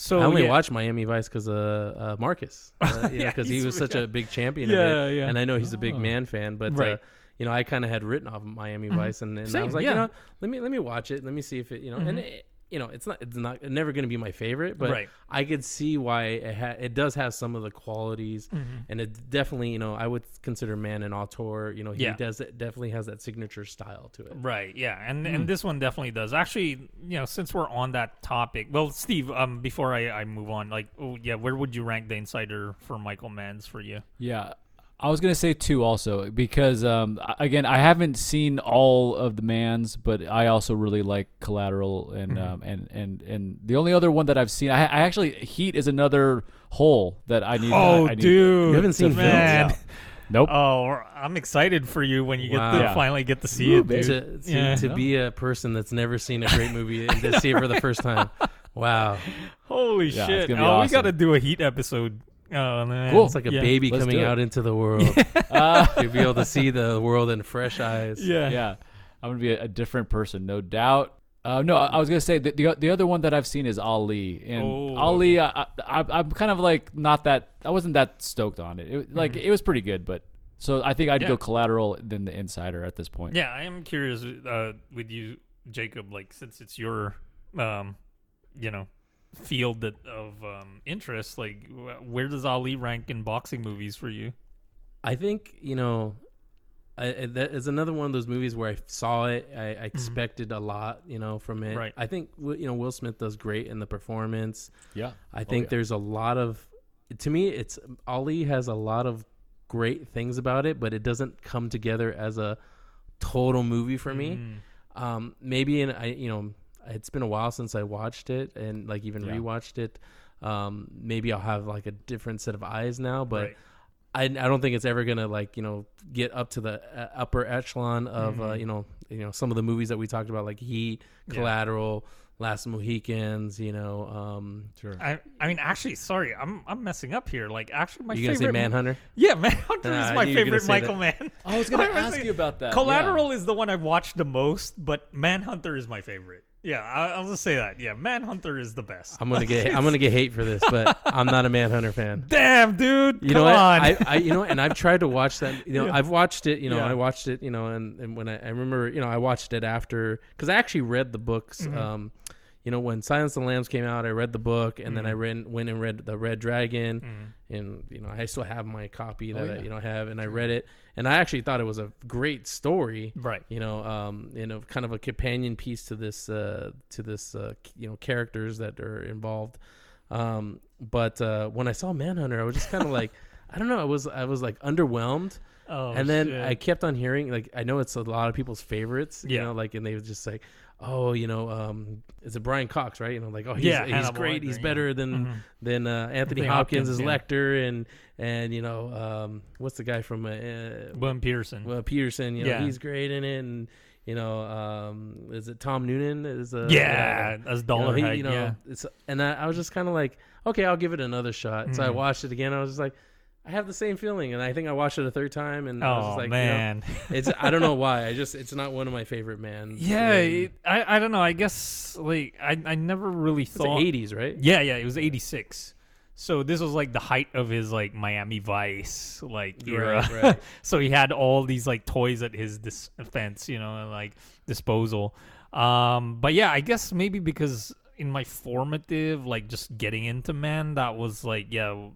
so I only yeah. watched Miami Vice because of uh, Marcus, *laughs* uh, Yeah, because he was such a big champion. Yeah, of it. yeah. And I know he's a big Mann fan, but uh, Right. Mm-hmm. you know, I kind of had written off Miami Vice, and, and I was like, yeah. you know, let me let me watch it, let me see if it, you know, and Mm-hmm. it, you know, it's not it's not never going to be my favorite, but Right. I could see why it ha- it does have some of the qualities, Mm-hmm. and it definitely, you know, I would consider Mann and Auteur, you know, he Yeah. does it definitely has that signature style to it. Right. Yeah. And Hmm. and this one definitely does. Actually, you know, since we're on that topic, well, Steve, um, before I, I move on, like, oh yeah, where would you rank the Insider for Michael Mann's for you? Yeah. I was gonna say two also because um, again I haven't seen all of the Mann's, but I also really like Collateral and Mm-hmm. um, and and and the only other one that I've seen I, I actually Heat is another hole that I need. Oh, I need dude, You haven't seen man. *laughs* Nope. Oh, I'm excited for you when you Wow. get to Yeah. finally get to see it, dude. To, to, Yeah. to be a person that's never seen a great movie *laughs* and to see it for the first time, wow, Holy Yeah, shit! gonna be oh, we got to do a Heat episode. Oh man, Cool. it's like a Yeah. baby let's coming out into the *laughs* world. to *laughs* be able to see the world in fresh eyes. Yeah. yeah, I'm gonna be a, a different person, no doubt. Uh, no, I, I was gonna say the, the the other one that I've seen is Ali, and Oh, Ali, I, I, I, I'm kind of like not that I wasn't that stoked on it. it like Mm-hmm. it was pretty good, but so I think I'd Yeah. go Collateral than the Insider at this point. Yeah, I am curious uh, with you, Jacob. Like, since it's your, um, you know, field that, of um, interest, like, where does Ali rank in boxing movies for you? I think you know, I, I- that is another one of those movies where I saw it. I, I expected a lot, you know, from it. Right. I think you know Will Smith does great in the performance. yeah. I think yeah. there's a lot of, to me, it's Ali has a lot of great things about it, but it doesn't come together as a total movie for me. Mm. Um, maybe in I, you know, it's been a while since I watched it and like even Yeah. rewatched it. Um, maybe I'll have like a different set of eyes now, but Right. I, I don't think it's ever gonna like you know get up to the uh, upper echelon of uh, you know you know some of the movies that we talked about like Heat, Yeah. Collateral, Last Mohicans. You know, um, Sure. I, I mean, actually, sorry, I'm I'm messing up here. Like, actually, my you gonna favorite say Manhunter? Yeah, *laughs* Manhunter Nah, is my knew you were gonna favorite say Michael Mann. I was gonna *laughs* I ask you about that. Collateral is the one I've watched the most, but Manhunter is my favorite. Yeah, I, I'll just say that. Yeah, Manhunter is the best. I'm gonna get I'm gonna get hate for this, but *laughs* I'm not a Manhunter fan. Damn, dude. You come know what? on. I, I you know, and I've tried to watch that. You know, *laughs* Yeah. I've watched it. You know, Yeah. I watched it. You know, and, and when I, I remember, you know, I watched it after because I actually read the books. Mm-hmm. Um, you know, when Silence of the Lambs came out, I read the book, and then Mm-hmm. I read, went and read the Red Dragon, and you know, I still have my copy that I, yeah. you know have, and I read it, and I actually thought it was a great story. Right. You know, um, you know, kind of a companion piece to this, uh, to this, uh, you know, characters that are involved. Um, but uh, when I saw Manhunter, I was just kind of *laughs* like, I don't know, I was, I was like underwhelmed. oh, and then shit. I kept on hearing, like, I know it's a lot of people's favorites, you Yeah. know, like, and they were just like, oh, you know, um, is it Brian Cox, right? You know, like, oh, he's, Yeah, he's Hannibal great, Lecter, he's yeah. better than Mhm. than uh, Anthony, Hopkins, Hopkins, as yeah. Lecter, and and you know, um, what's the guy from uh, William Petersen. well, Petersen, you know, Yeah. he's great in it, and you know, um, is it Tom Noonan? Is uh, yeah, as you know, he- you know, yeah. it's and I, I was just kind of like, okay, I'll give it another shot. So I Mhm. watched it again. I was just like, I have the same feeling, and I think I watched it a third time, and I was Oh just like, you know, man. *laughs* it's I don't know *laughs* why. I just it's not one of my favorite man. yeah, it, I I don't know. I guess like I I never really thought. '80s, right? Yeah, yeah, it was '86. So this was like the height of his like Miami Vice like era. Right, right. *laughs* so he had all these like toys at his defense, you know, and, like disposal. Um, but yeah, I guess maybe because in my formative, like just getting into man, that was like yeah.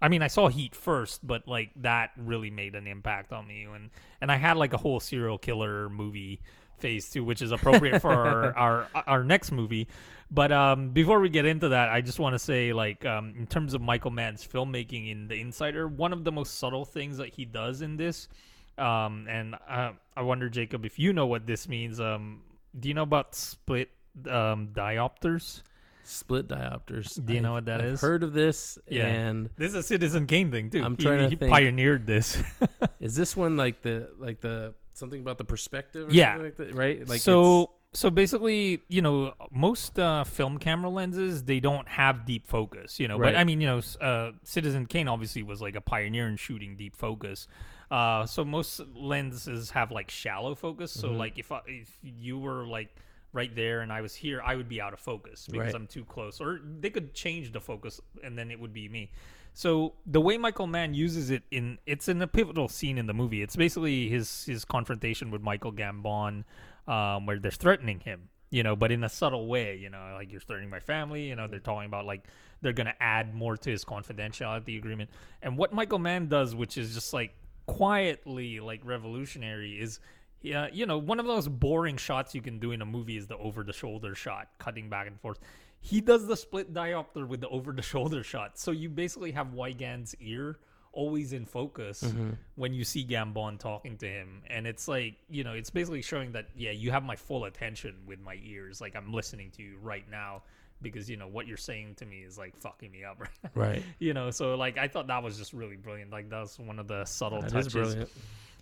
I mean, I saw Heat first, but like that really made an impact on me, and and I had like a whole serial killer movie phase too, which is appropriate for our, *laughs* our our next movie. But um, before we get into that, I just want to say, like, um, in terms of Michael Mann's filmmaking in The Insider, one of the most subtle things that he does in this, um, and uh, I wonder, Jacob, if you know what this means. Um, do you know about split um, diopters? Split diopters. Do you know I've- what that I've is? Heard of this? Yeah. And This is a Citizen Kane thing too. I'm He- trying to he think. pioneered this. *laughs* is this one like the like the something about the perspective? Or Yeah. something like that, right. Like so so basically, you know, most uh, film camera lenses they don't have deep focus, you know. Right. But I mean, you know, uh, Citizen Kane obviously was like a pioneer in shooting deep focus. Uh, so most lenses have like shallow focus. So Mm-hmm. like if I, if you were like right there and I was here, I would be out of focus because Right. I'm too close. Or they could change the focus and then it would be me. So the way Michael Mann uses it in it's in a pivotal scene in the movie. It's basically his his confrontation with Michael Gambon, um, where they're threatening him, you know, but in a subtle way, you know, like you're threatening my family, you know, they're talking about like they're going to add more to his confidentiality agreement. And what Michael Mann does, which is just like quietly like revolutionary, is yeah, you know, one of those boring shots you can do in a movie is the over the shoulder shot, cutting back and forth. He does the split diopter with the over the shoulder shot. So you basically have Wigand's ear always in focus mm-hmm. when you see Gambon talking to him. And it's like, you know, it's basically showing that, yeah, you have my full attention with my ears. Like I'm listening to you right now because, you know, what you're saying to me is like fucking me up. *laughs* Right. you know, so like I thought that was just really brilliant. Like that was one of the subtle That touches.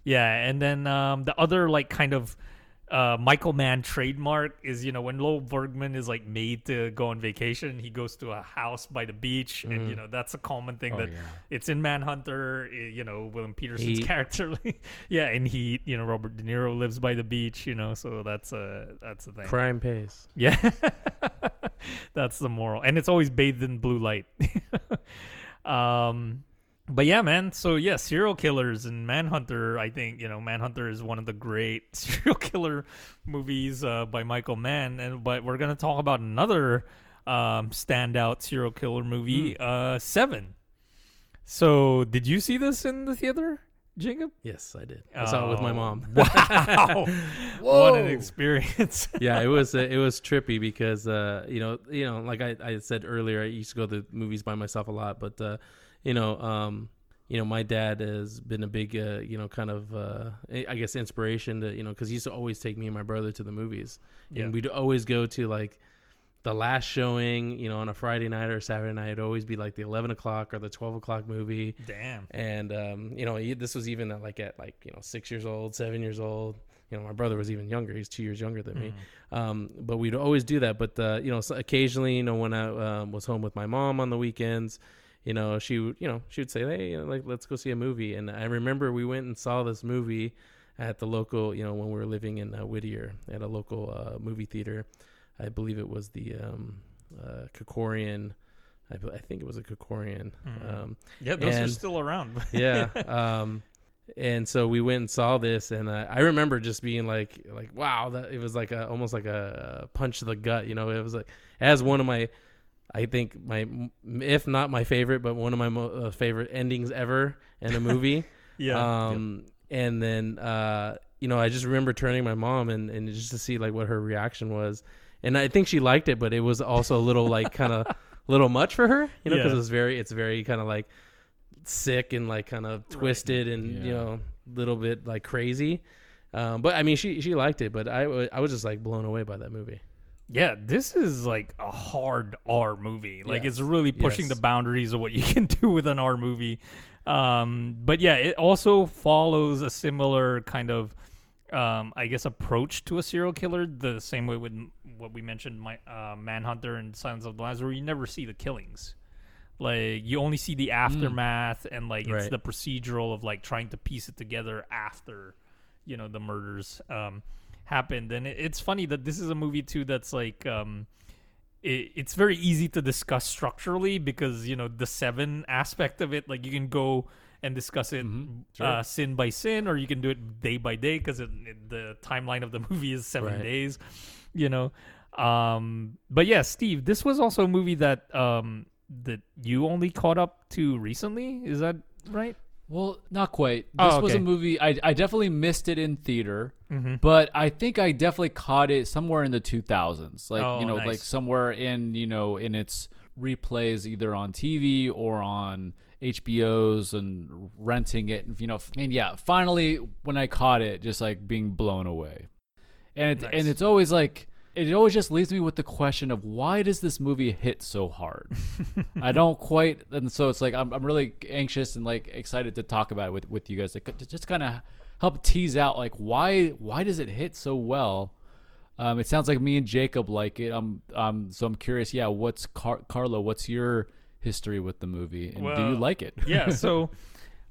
Yeah, and then um, the other like kind of uh, Michael Mann trademark is you know when Lowell Bergman is like made to go on vacation, he goes to a house by the beach, and you know that's a common thing Oh, that yeah. it's in Manhunter. You know William Petersen's Heat. *laughs* character, yeah, and he you know Robert De Niro lives by the beach, you know, so that's a that's the thing. Crime pays. Yeah. *laughs* That's the moral. And it's always bathed in blue light. *laughs* um but yeah, man. So yeah, serial killers and Manhunter, I think, you know, Manhunter is one of the great *laughs* serial killer movies uh, by Michael Mann. And but we're gonna talk about another um standout serial killer movie, uh Seven. So did you see this in the theater, Jacob? Yes, I did. I saw it with my Oh, mom. Wow. *laughs* what an experience. *laughs* yeah, it was uh, it was trippy because uh, you know you know like I, I said earlier, I used to go to the movies by myself a lot, but uh, you know um, you know my dad has been a big uh, you know kind of uh, I guess inspiration to you know because he used to always take me and my brother to the movies, Yeah. and we'd always go to like the last showing you know on a Friday night or Saturday night. It'd always be like the eleven o'clock or the twelve o'clock movie. Damn. and um, you know this was even at, like at like you know six years old seven years old you know my brother was even younger he's two years younger than me um, but we'd always do that but uh, you know so occasionally you know when i um, was home with my mom on the weekends you know she would you know she would say hey you know, like let's go see a movie and i remember we went and saw this movie at the local you know when we were living in uh, whittier at a local uh, movie theater i believe it was the um, uh, Krikorian. I, I think it was a Krikorian. Um, Yeah, those are still around. *laughs* yeah um and so we went and saw this and uh, i remember just being like like wow that it was like a almost like a punch to the gut you know it was like as one of my i think my if not my favorite but one of my mo- uh, favorite endings ever in a movie *laughs* yeah. um and then uh you know i just remember turning my mom and and just to see like what her reaction was and i think she liked it but it was also a little like kind of *laughs* little much for her you know because Yeah. it was very it's very kind of like sick and like kind of twisted and you Yeah. know little bit like crazy um but i mean she she liked it but i i was just like blown away by that movie Yeah, this is like a hard R movie. Like Yeah. it's really pushing Yes. the boundaries of what you *laughs* can do with an R movie. Um, but yeah, it also follows a similar kind of, um, I guess, approach to a serial killer. The same way with what we mentioned, my uh, Manhunter and Silence of the Lambs, where you never see the killings. Like you only see the aftermath and like it's Right. the procedural of like trying to piece it together after, you know, the murders um, happened. And it, it's funny that this is a movie too that's like um, it, it's very easy to discuss structurally because you know the seven aspect of it. Like you can go and discuss it uh, sin by sin, or you can do it day by day because the timeline of the *laughs* movie is seven Right. days. You know, um, but yeah, Steve, this was also a movie that um, that you only caught up to recently. Is that right? Well, not quite. This Oh, was a movie I I definitely missed it in theater, Mm-hmm. but I think I definitely caught it somewhere in the 2000s. Like, Oh, you know, nice. like somewhere in, you know, in its replays either on TV or on HBO's and renting it, you know, and yeah, finally when I caught it just like being blown away. And it, Nice. and it's always like it always just leaves me with the question of why does this movie hit so hard? *laughs* I don't quite, and so it's like I'm, I'm really anxious and like excited to talk about it with, with you guys, like to just kind of help tease out like why why does it hit so well? Um, it sounds like me and Jacob like it. Um, um, so I'm curious. Yeah, what's Car- Carlo? What's your history with the movie, and do you like it? yeah. So. *laughs*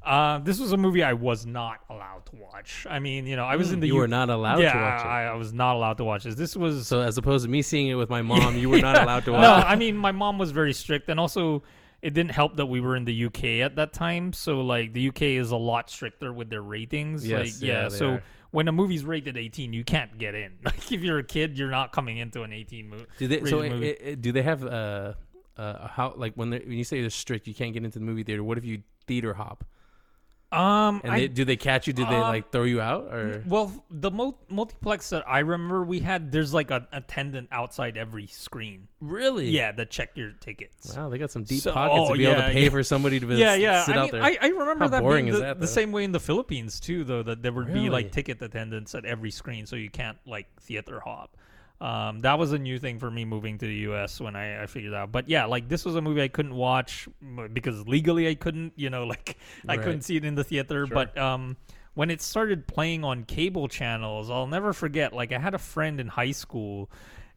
Uh, this was a movie I was not allowed to watch. I mean, you know, I was in the you U- were not allowed yeah, to watch it I, I was not allowed to watch this. This was so as opposed to me seeing it with my mom you were *laughs* not allowed to watch no, it I mean, my mom was very strict, and also it didn't help that we were in the UK at that time. So, like, the UK is a lot stricter with their ratings. Yes, like, yeah. yeah, so are. when a movie's rated 18, you can't get in. *laughs* Like if you're a kid, you're not coming into an 18 movie. Do they? So i- i- do they have uh, uh how like when when you say they're strict, you can't get into the movie theater. What if you theater hop? Um, And I, they, do they catch you? Do they Um, like throw you out or? well, the mul- multiplex that I remember we had, there's like an attendant outside every screen. Really? Yeah, that check your tickets. Wow, they got some deep So- pockets oh, to be able to pay yeah. for somebody to yeah, s- yeah. sit I out mean, there. I, I remember How that boring being is the, that, the same way in the Philippines too, though. That there would be like ticket attendants at every screen, so you can't like theater hop. Um, that was a new thing for me moving to the U.S. when I, I figured out. But yeah, like this was a movie I couldn't watch because legally I couldn't. You know, *laughs* like I Right. couldn't see it in the theater. But um, when it started playing on cable channels, I'll never forget. Like I had a friend in high school,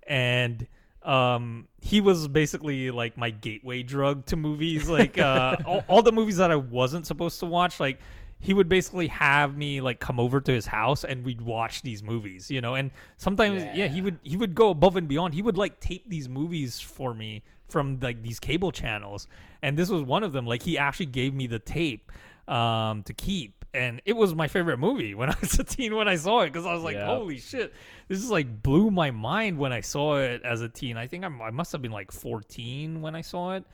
and um he was basically like my gateway drug to movies like uh *laughs* all, all the movies that i wasn't supposed to watch like he would basically have me like come over to his house and we'd watch these movies you know and sometimes yeah. he would he would go above and beyond he would like tape these movies for me from like these cable channels and this was one of them like he actually gave me the tape um to keep and it was my favorite movie when *laughs* I was a teen when I saw it because I was like, Yeah. holy shit, this is like blew my mind when I saw it as a teen. I think I'm, I must have been like 14 when I saw it.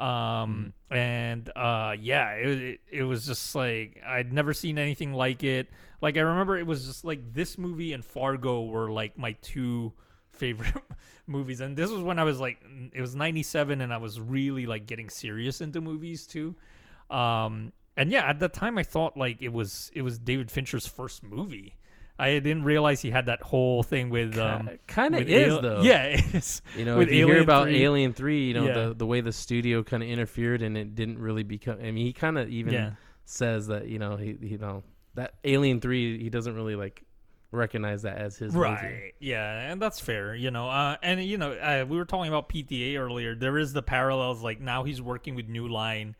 Um, and uh, yeah, it, it, it was just like I'd never seen anything like it. Like I remember it was just like this movie and Fargo were like my two *laughs* favorite *laughs* movies and this was when I was like it was 97 and I was really like getting serious into movies too. Um and yeah, at the time I thought like it was it was David Fincher's first movie. I didn't realize he had that whole thing with um kind of is though. Yeah, it is. You know, with if you hear about 3. Alien Three, you know Yeah. the the way the studio kind of interfered and it didn't really become. I mean, he kind of even Yeah. says that you know he you know that Alien Three he doesn't really like recognize that as his movie. Right. Yeah, and that's fair, you know. Uh, and you know, uh, we were talking about PTA earlier. There is the parallels. Like now he's working with New Line,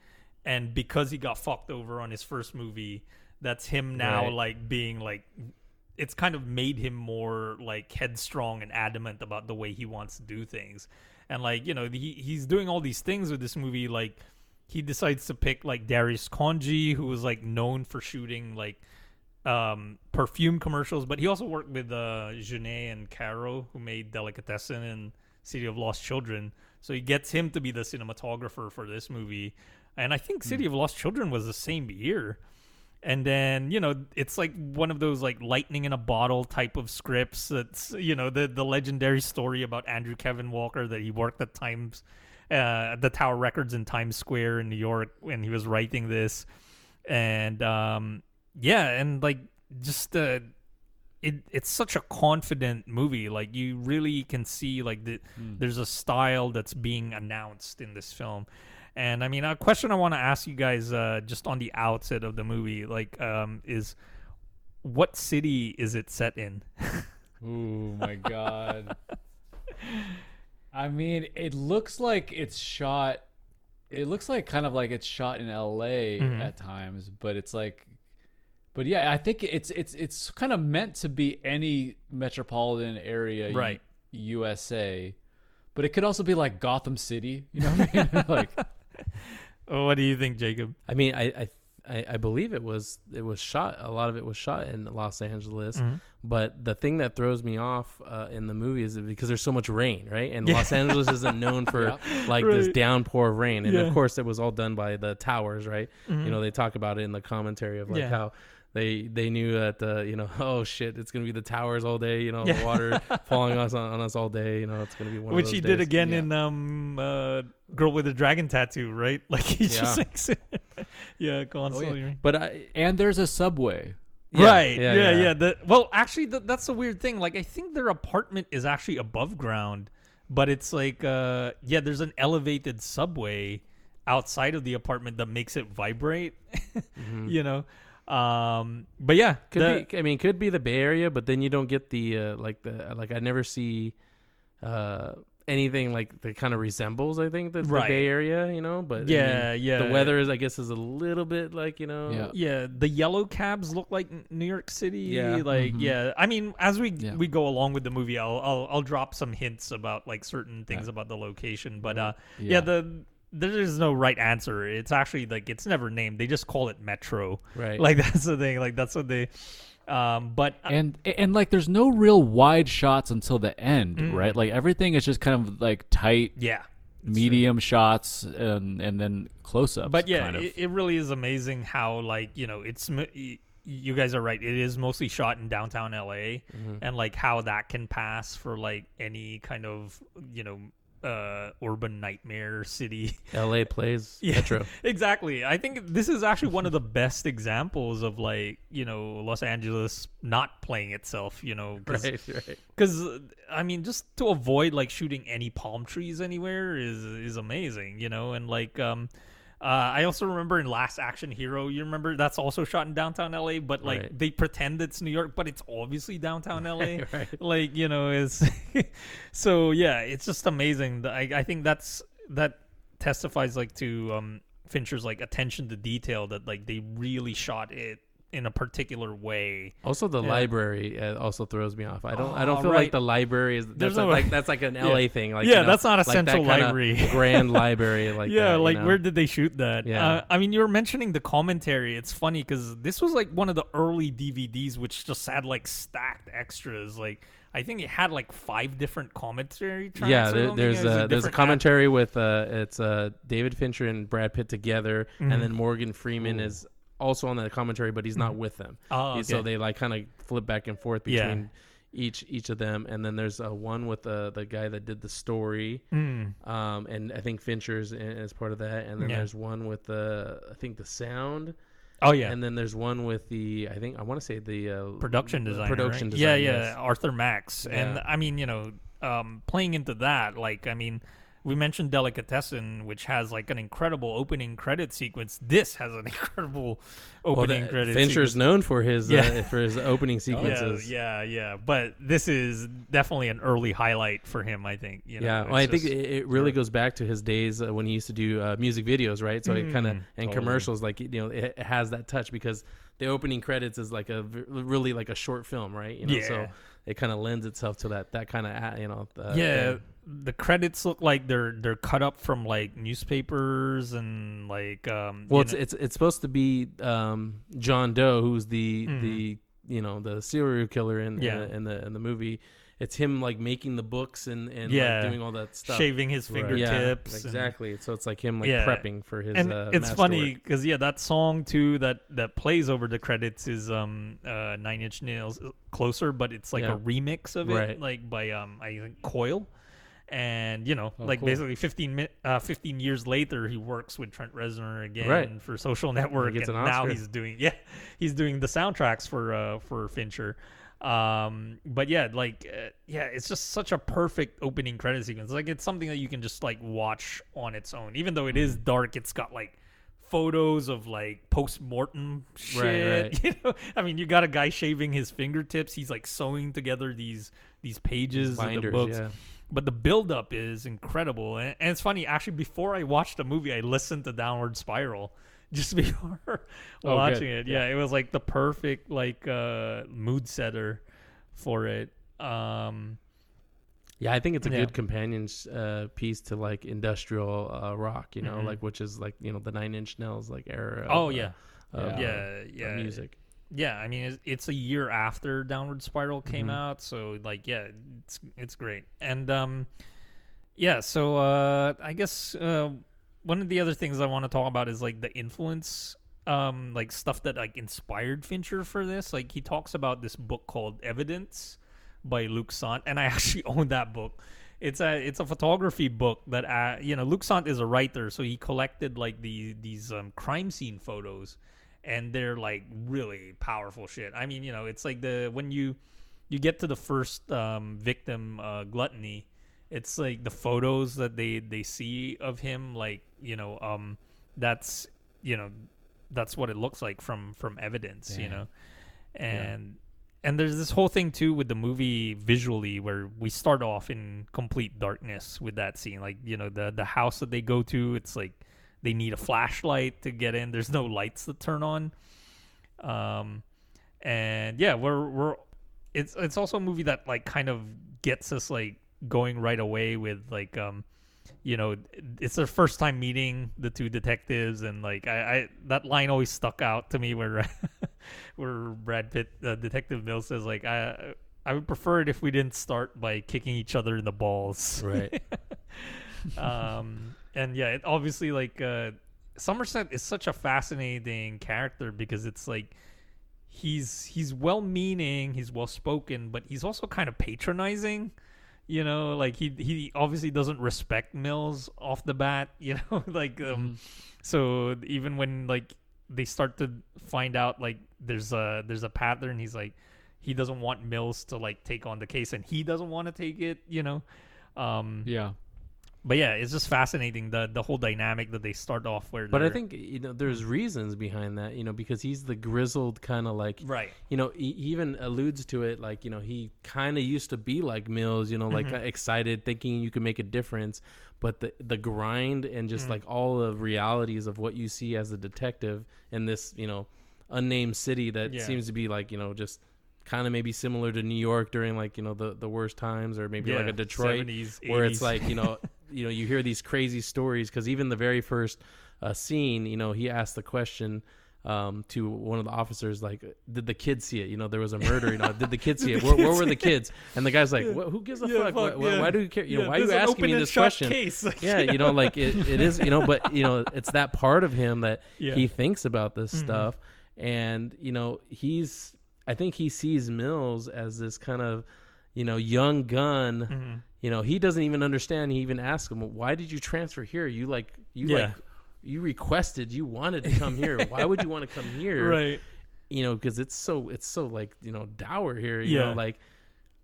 and because he got fucked over on his first movie, that's him now Right. like being like. It's kind of made him more like headstrong and adamant about the way he wants to do things, and like you know he he's doing all these things with this movie. Like he decides to pick like Darius Khondji, who was like known for shooting like um, perfume commercials, but he also worked with uh, Jeunet and Caro, who made Delicatessen and City of Lost Children. So he gets him to be the cinematographer for this movie. And I think City of Lost Children was the same year. And then, you know, it's like one of those like lightning in a bottle type of scripts. That's, you know, the, the legendary story about Andrew Kevin Walker that he worked at Times, uh, the Tower Records in Times Square in New York when he was writing this. And, um, yeah, and like just uh it it's such a confident movie. Like you really can see like the there's a style that's being announced in this film. And I mean, a question I want to ask you guys uh just on the outset of the movie like um is what city is it set in? *laughs* Oh my god. I mean, it looks like it's shot. It looks like kind of like it's shot in L.A. Mm-hmm. at times, but it's like, but yeah, I think it's it's it's kind of meant to be any metropolitan area, Right. U- USA, but it could also be like Gotham City. You know what I mean? *laughs* like, what do you think, Jacob? I mean, I, I I I believe it was it was shot. A lot of it was shot in Los Angeles. But the thing that throws me off uh, in the movie is because there's so much rain, right? And Los Angeles isn't known for *laughs* like this downpour of rain. And Yeah. of course, it was all done by the towers, right? You know, they talk about it in the commentary of like Yeah. how. They they knew that uh, you know *laughs* oh shit it's gonna be the towers all day you know Yeah. the water *laughs* falling on us on us all day you know it's gonna be one of Which those he did days. again Yeah. in um uh Girl with a Dragon Tattoo, right? *laughs* Like he just Yeah. makes it Yeah, constantly. but I and there's a subway. Yeah, right. yeah, Yeah, yeah. yeah. The, well, actually, th- that's a weird thing. Like, I think their apartment is actually above ground, but it's like, uh, yeah, there's an elevated subway outside of the apartment that makes it vibrate. You know. Um, but yeah, Mm-hmm. Could the- be. I mean, could be the Bay Area, but then you don't get the uh, like the like. I never see uh, anything like that kind of resembles. I think the, the Bay Area, you know. But I mean, Yeah, yeah. The weather is, I guess, is a little bit like you know. Yeah. yeah, the yellow cabs look like New York City. Yeah. like yeah. I mean, as we Yeah. we go along with the movie, I'll I'll, I'll drop some hints about like certain things about the location. But uh, yeah. Yeah. the there is no right answer. It's actually like it's never named. They just call it Metro. Right. Like *laughs* that's the thing. Like that's what they. Um, but and and like there's no real wide shots until the end, Mm. right? Like everything is just kind of like tight, yeah. medium shots, and and then close ups. But yeah, kind of. it, it really is amazing how like you know it's. You guys are right. It is mostly shot in downtown LA, Mm-hmm. and like how that can pass for like any kind of you know uh urban nightmare city L.A. *laughs* plays Yeah. Metro. exactly. I think this is actually one of the best examples of like you know Los Angeles not playing itself. You know, because right, right. I mean, just to avoid like shooting any palm trees anywhere is is amazing. You know, and like um. Uh, I also remember in Last Action Hero, you remember that's also shot in downtown LA, but like Right. they pretend it's New York, but it's obviously downtown LA. *laughs* right. Like you know, is *laughs* so yeah, it's just amazing. I I think that's that testifies like to um Fincher's like attention to detail that like they really shot it in a particular way. Also, the Yeah. library uh, also throws me off. I don't. I don't Oh, feel right. like the library is. That's There's a- like *laughs* that's like an Yeah. LA thing. Like Yeah, you know, that's not a like central library. *laughs* grand library. Like yeah, that, you like know? where did they shoot that? Yeah. Uh, I mean, you were mentioning the commentary. It's funny because this was like one of the early DVDs which just had like stacked extras. Like I think it had like five different commentary tracks. Yeah, there, there's was a there's a commentary with uh it's uh David Fincher and Brad Pitt together, Mhm. and then Morgan Freeman is also on the commentary, but he's not with them. Oh, He- So they like kind of flip back and forth Yeah. between each each of them, and then there's uh, one with the the guy that did the story, Mm. um, and I think Fincher's in, as part of that, and then Yeah. there's one with the I think the sound, Oh yeah, and then there's one with the I think I want to say the uh, production the designer. production right? design. Yeah, yeah, yes. Arthur Max. And I mean, you know, um, playing into that, like, I mean, we mentioned Delicatessen, which has like an incredible opening credit sequence. This has an *laughs* incredible opening the- credit. Fincher's sequence. known for his Yeah. uh, for his opening *laughs* sequences. yeah, yeah. But this is definitely an early highlight for him. I think. You know, yeah, well, I think just- it, it really goes back to his days uh, when he used to do uh, music videos, right? So it kind of Mm, and totally. commercials, like you know, it, it has that touch because the opening credits is like a really like a short film, right? You know, Yeah. so it kind of lends itself to that that kind of you know. Uh, yeah, thing. the credits look like they're they're cut up from like newspapers and like um. Well, it's know- it's it's supposed to be um, John Doe, who's the Mhm. the you know the serial killer in Yeah. in, the, in the in the movie. It's him like making the books and and Yeah. like, doing all that stuff. shaving his Right. fingertips. Yeah, and- exactly. So it's like him like Yeah. prepping for his. and uh, it's funny because yeah, that song too that that plays over the credits is um uh Nine Inch Nails uh, closer, but it's like Yeah. a remix of it, Right. like by um I think Coil. And you know, Oh, like cool. basically 15, uh, 15 years later, he works with Trent Reznor again Right. for Social Network, and an now he's doing *laughs* yeah, he's doing the soundtracks for uh for Fincher. Um, but yeah, like uh, yeah, it's just such a perfect opening credit sequence. Like it's something that you can just like watch on its own, even though it is dark. It's got like photos of like post mortem shit. Right, right. *laughs* You know, I mean, you got a guy shaving his fingertips. He's like sewing together these these pages of the Binders, books. yeah. But the build up is incredible, and, and it's funny. Actually, before I watched the movie, I listened to Downward Spiral *laughs* just before *laughs* Oh, watching good. it. Yeah, it was like the perfect like uh mood setter for it. Um, Yeah, I think it's a Yeah. good companion uh, piece to like industrial uh, rock, you know, Mhm. like which is like you know the Nine Inch Nails like era. Of, oh uh, yeah, of, yeah, uh, yeah, music. Yeah, I mean, it's, it's a year after Downward Spiral came Mhm. out, so like, yeah, it's it's great, and um, yeah, so uh, I guess uh, one of the other things I want to talk about is like the influence, um, like stuff that like inspired Fincher for this. Like he talks about this book called Evidence by Luc Sante, and I *laughs* actually own that book. It's a it's a photography book that uh, you know Luc Sante is a writer, so he collected like the these um, crime scene photos, and they're like really powerful shit. I mean, you know, it's like the when you you get to the first um, victim uh, gluttony, it's like the photos that they they see of him, like you know, um, that's you know, that's what it looks like from from evidence, you know, and and there's this whole thing too with the movie visually where we start off in complete darkness with that scene. Like you know the the house that they go to it's like they need a flashlight to get in. There's no lights that turn on. Um and yeah we're we're it's it's also a movie that like kind of gets us like going right away with like um you know, it's their first time meeting the two detectives, and like I, I that line always stuck out to me where *laughs* where Brad Pitt, uh, Detective Mills says like I I would prefer it if we didn't start by kicking each other in the balls. Right. *laughs* um, and yeah, it obviously like uh, Somerset is such a fascinating character because it's like he's he's well meaning, he's well spoken, but he's also kind of patronizing. You know, like he he obviously doesn't respect Mills off the bat. *laughs* You know, like um, so even when like they start to find out like there's a there's a pattern, he's like he doesn't want Mills to like take on the case, and he doesn't want to take it. You know, um, Yeah. But yeah, it's just fascinating the the whole dynamic that they start off where. But I think you know there's reasons behind that, you know, because he's the grizzled kind of like right, you know, he he even alludes to it like, you know, he kind of used to be like Mills, you know, like uh, excited, thinking you could make a difference. But the the grind and just like all the realities of what you see as a detective in this, you know, unnamed city that Yeah. seems to be like, you know, just kind of maybe similar to New York during like, you know, the, the worst times or maybe like a Detroit 70s, where it's like, you know, *laughs* you know, you hear these crazy stories because even the very first uh, scene, you know, he asked the question um, to one of the officers, like, "Did the kids see it? You know, there was a murder. You know, did the kids *laughs* see it? Where, where were the kids?" And the guy's like, "What- "Who gives a Yeah, fuck? Why, fuck, why- yeah. why do you care? You know, why are you asking me this question?" Like, *laughs* yeah, you know, like it, it is, you know, but you know, it's that part of him that *laughs* Yeah. he thinks about this Mm-hmm. stuff, and you know, he's, I think he sees Mills as this kind of, you know, young gun. Mm-hmm. You know, he doesn't even understand. He even asks him, "Why did you transfer here? You like, you Yeah. like." You requested, you wanted to come here. Why would you want to come *laughs* here? right, you know, because it's so it's so like you know dour here. You Yeah. know, like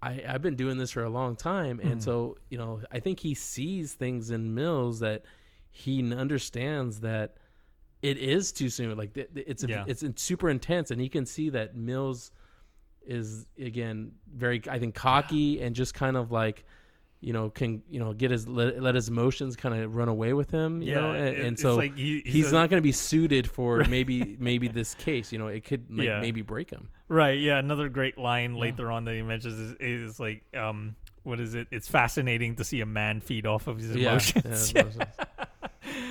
I I've been doing this for a long time, Mm-hmm. and so you know I think he sees things in Mills that he understands that it is too soon. Like it's Yeah. it's super intense, and he can see that Mills is again very I think cocky and just kind of like. You know, can you know get his let, let his emotions kind of run away with him? You Yeah, know, and, it- and so like he- he's he's a- not going to be suited for *laughs* maybe maybe this case. You know, it could like, Yeah. maybe break him. right. Yeah, another great line later on that he mentions is, is like, um, what is it? It's fascinating to see a man feed off of his emotions. Yeah, emotions. *laughs*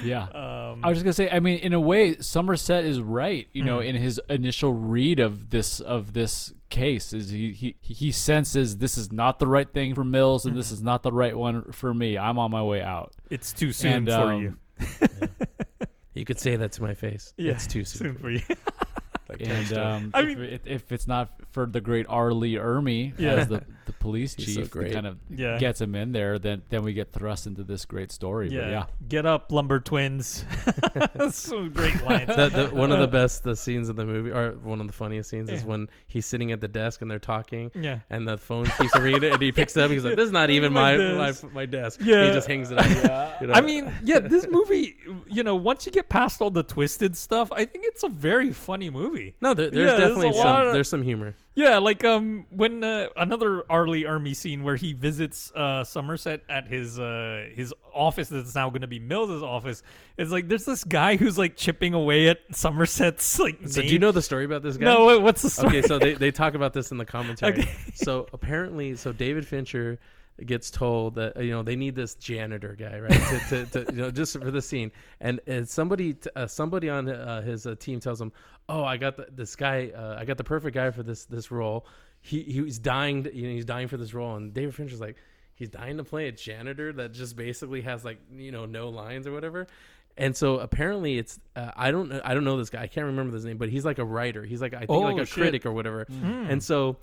Yeah. um, I was just gonna say. I mean, in a way, Somerset is right. You know, in his initial read of this of this case, is he he he senses this is not the right thing for Mills, and this Hmm. is not the right one for me. I'm on my way out. it's too soon And, for um, you. *laughs* You could say that to my face. Yeah, it's too soon. for you. *laughs* And um, I if, mean- it, if it's not for the great R. Lee Ermey Yeah. as the, the police He's so chief, that kind of Yeah. gets him in there, then then we get thrust into this great story. Yeah. yeah, get up, lumber twins. *laughs* That's some great lines. The, the, one of the best the scenes in the movie, or one of the funniest scenes, is when he's sitting at the desk and they're talking, yeah. and the phone keeps ringing, and he picks it up. He's like, "This is not *laughs* even My my my, desk." Yeah. he just hangs it up. *laughs* you know? I mean, yeah, this movie, you know, once you get past all the twisted stuff, I think it's a very funny movie. no, there, there's Yeah, there's definitely a some of- there's some humor. Yeah, like um when uh, another R. Lee Ermey scene where he visits uh Somerset at his uh his office that's now going to be Mills's office. It's like there's this guy who's like chipping away at Somerset's like. So, do you know the story about this guy? No, what- what's the story? okay, so they, they talk about this in the commentary. *laughs* Okay. So apparently, so David Fincher gets told that you know they need this janitor guy, right? to, to, to you know just for the scene, and, and somebody uh, somebody on uh, his uh, team tells him, "Oh, I got the, this guy. Uh, I got the perfect guy for this this role. He he's dying. To, you know, he's dying for this role." And David Fincher's like, he's dying to play a janitor that just basically has like you know no lines or whatever. And so apparently it's uh, I don't know I don't know this guy I can't remember his name but he's like a writer he's like I think Oh, like a shit. critic or whatever and so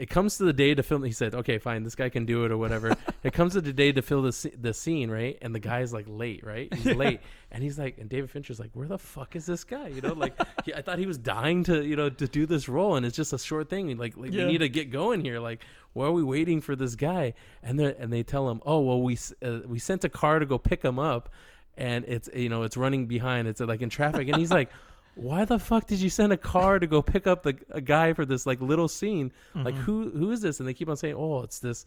it comes to the day to film he said okay fine this guy can do it or whatever. *laughs* It comes to the day to fill the, the scene right? And the guy's like late right? He's late. And he's like and David Fincher's like where the fuck is this guy? You know like he, I thought he was dying to you know to do this role and it's just a short thing. Like, like Yeah. we need to get going here. Like why are we waiting for this guy? And they and they tell him oh well we uh, we sent a car to go pick him up and it's you know it's running behind. It's like in traffic. And he's like why the fuck did you send a car to go pick up the a guy for this like little scene? Like mm-hmm. who who is this? And they keep on saying oh it's this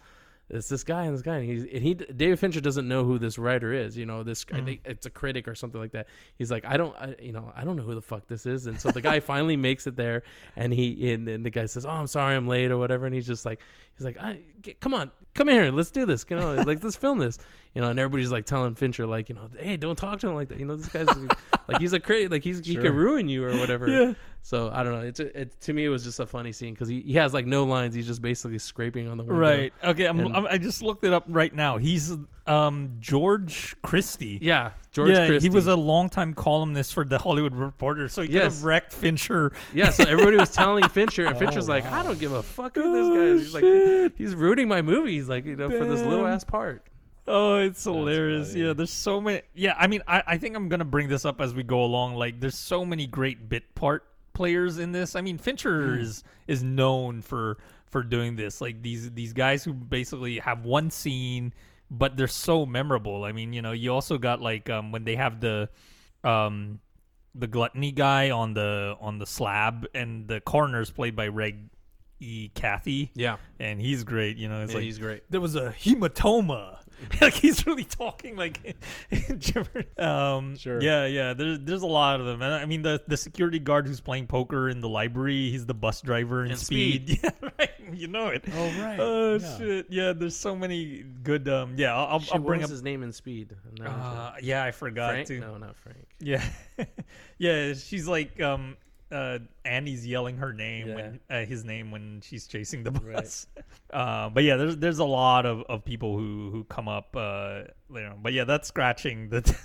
it's this guy and this guy. And he's and he David Fincher doesn't know who this writer is you know this I mm. think it's a critic or something like that. He's like I don't I, you know I don't know who the fuck this is. And so the guy *laughs* finally makes it there and he and, and the guy says oh I'm sorry I'm late or whatever. And he's just like he's like, I, get, "Come on, come here, let's do this. You know, like let's film this." You know, and everybody's like telling Fincher, like, you know, hey, don't talk to him like that. You know, this guy's *laughs* like he's a crazy, like he's he could ruin you or whatever. Yeah. So I don't know. It's a, it to me it was just a funny scene because he, he has like no lines. He's just basically scraping on the window. Right. Okay. I'm, I'm, I just looked it up right now. He's um George Christy. Yeah. George yeah, Christy. he was a longtime columnist for the Hollywood Reporter, so he could Yes. have wrecked Fincher. Yeah, so everybody was telling *laughs* Fincher, and Fincher's like, I don't give a fuck who this guy is. He's like, he's ruining my movie. He's like, you know, for this little ass part. Oh, it's hilarious. funny. Yeah, there's so many. Yeah, I mean, I, I think I'm gonna bring this up as we go along. Like, there's so many great bit part players in this. I mean, Fincher is is known for for doing this. Like these these guys who basically have one scene, but they're so memorable. I mean, you know, you also got like um when they have the um the gluttony guy on the on the slab, and the coroner's played by Reg E. Cathey. Yeah. and he's great. You know, it's Yeah, like he's great. there was a hematoma. *laughs* like he's really talking like *laughs* um Sure. yeah yeah there's there's a lot of them and i mean the the security guard who's playing poker in the library he's the bus driver in And speed. Speed. *laughs* yeah right you know it Oh, right. oh Yeah. shit yeah there's so many good um yeah i'll, I'll, Shit, I'll bring up his name in Speed? I'm not sure. uh, yeah i forgot Frank? to No, not Frank. yeah, yeah. She's like um, uh, Annie's yelling her name when uh, his name when she's chasing the bus. *laughs* Uh, but yeah, there's there's a lot of, of people who who come up. Uh, you know, but yeah, that's scratching. The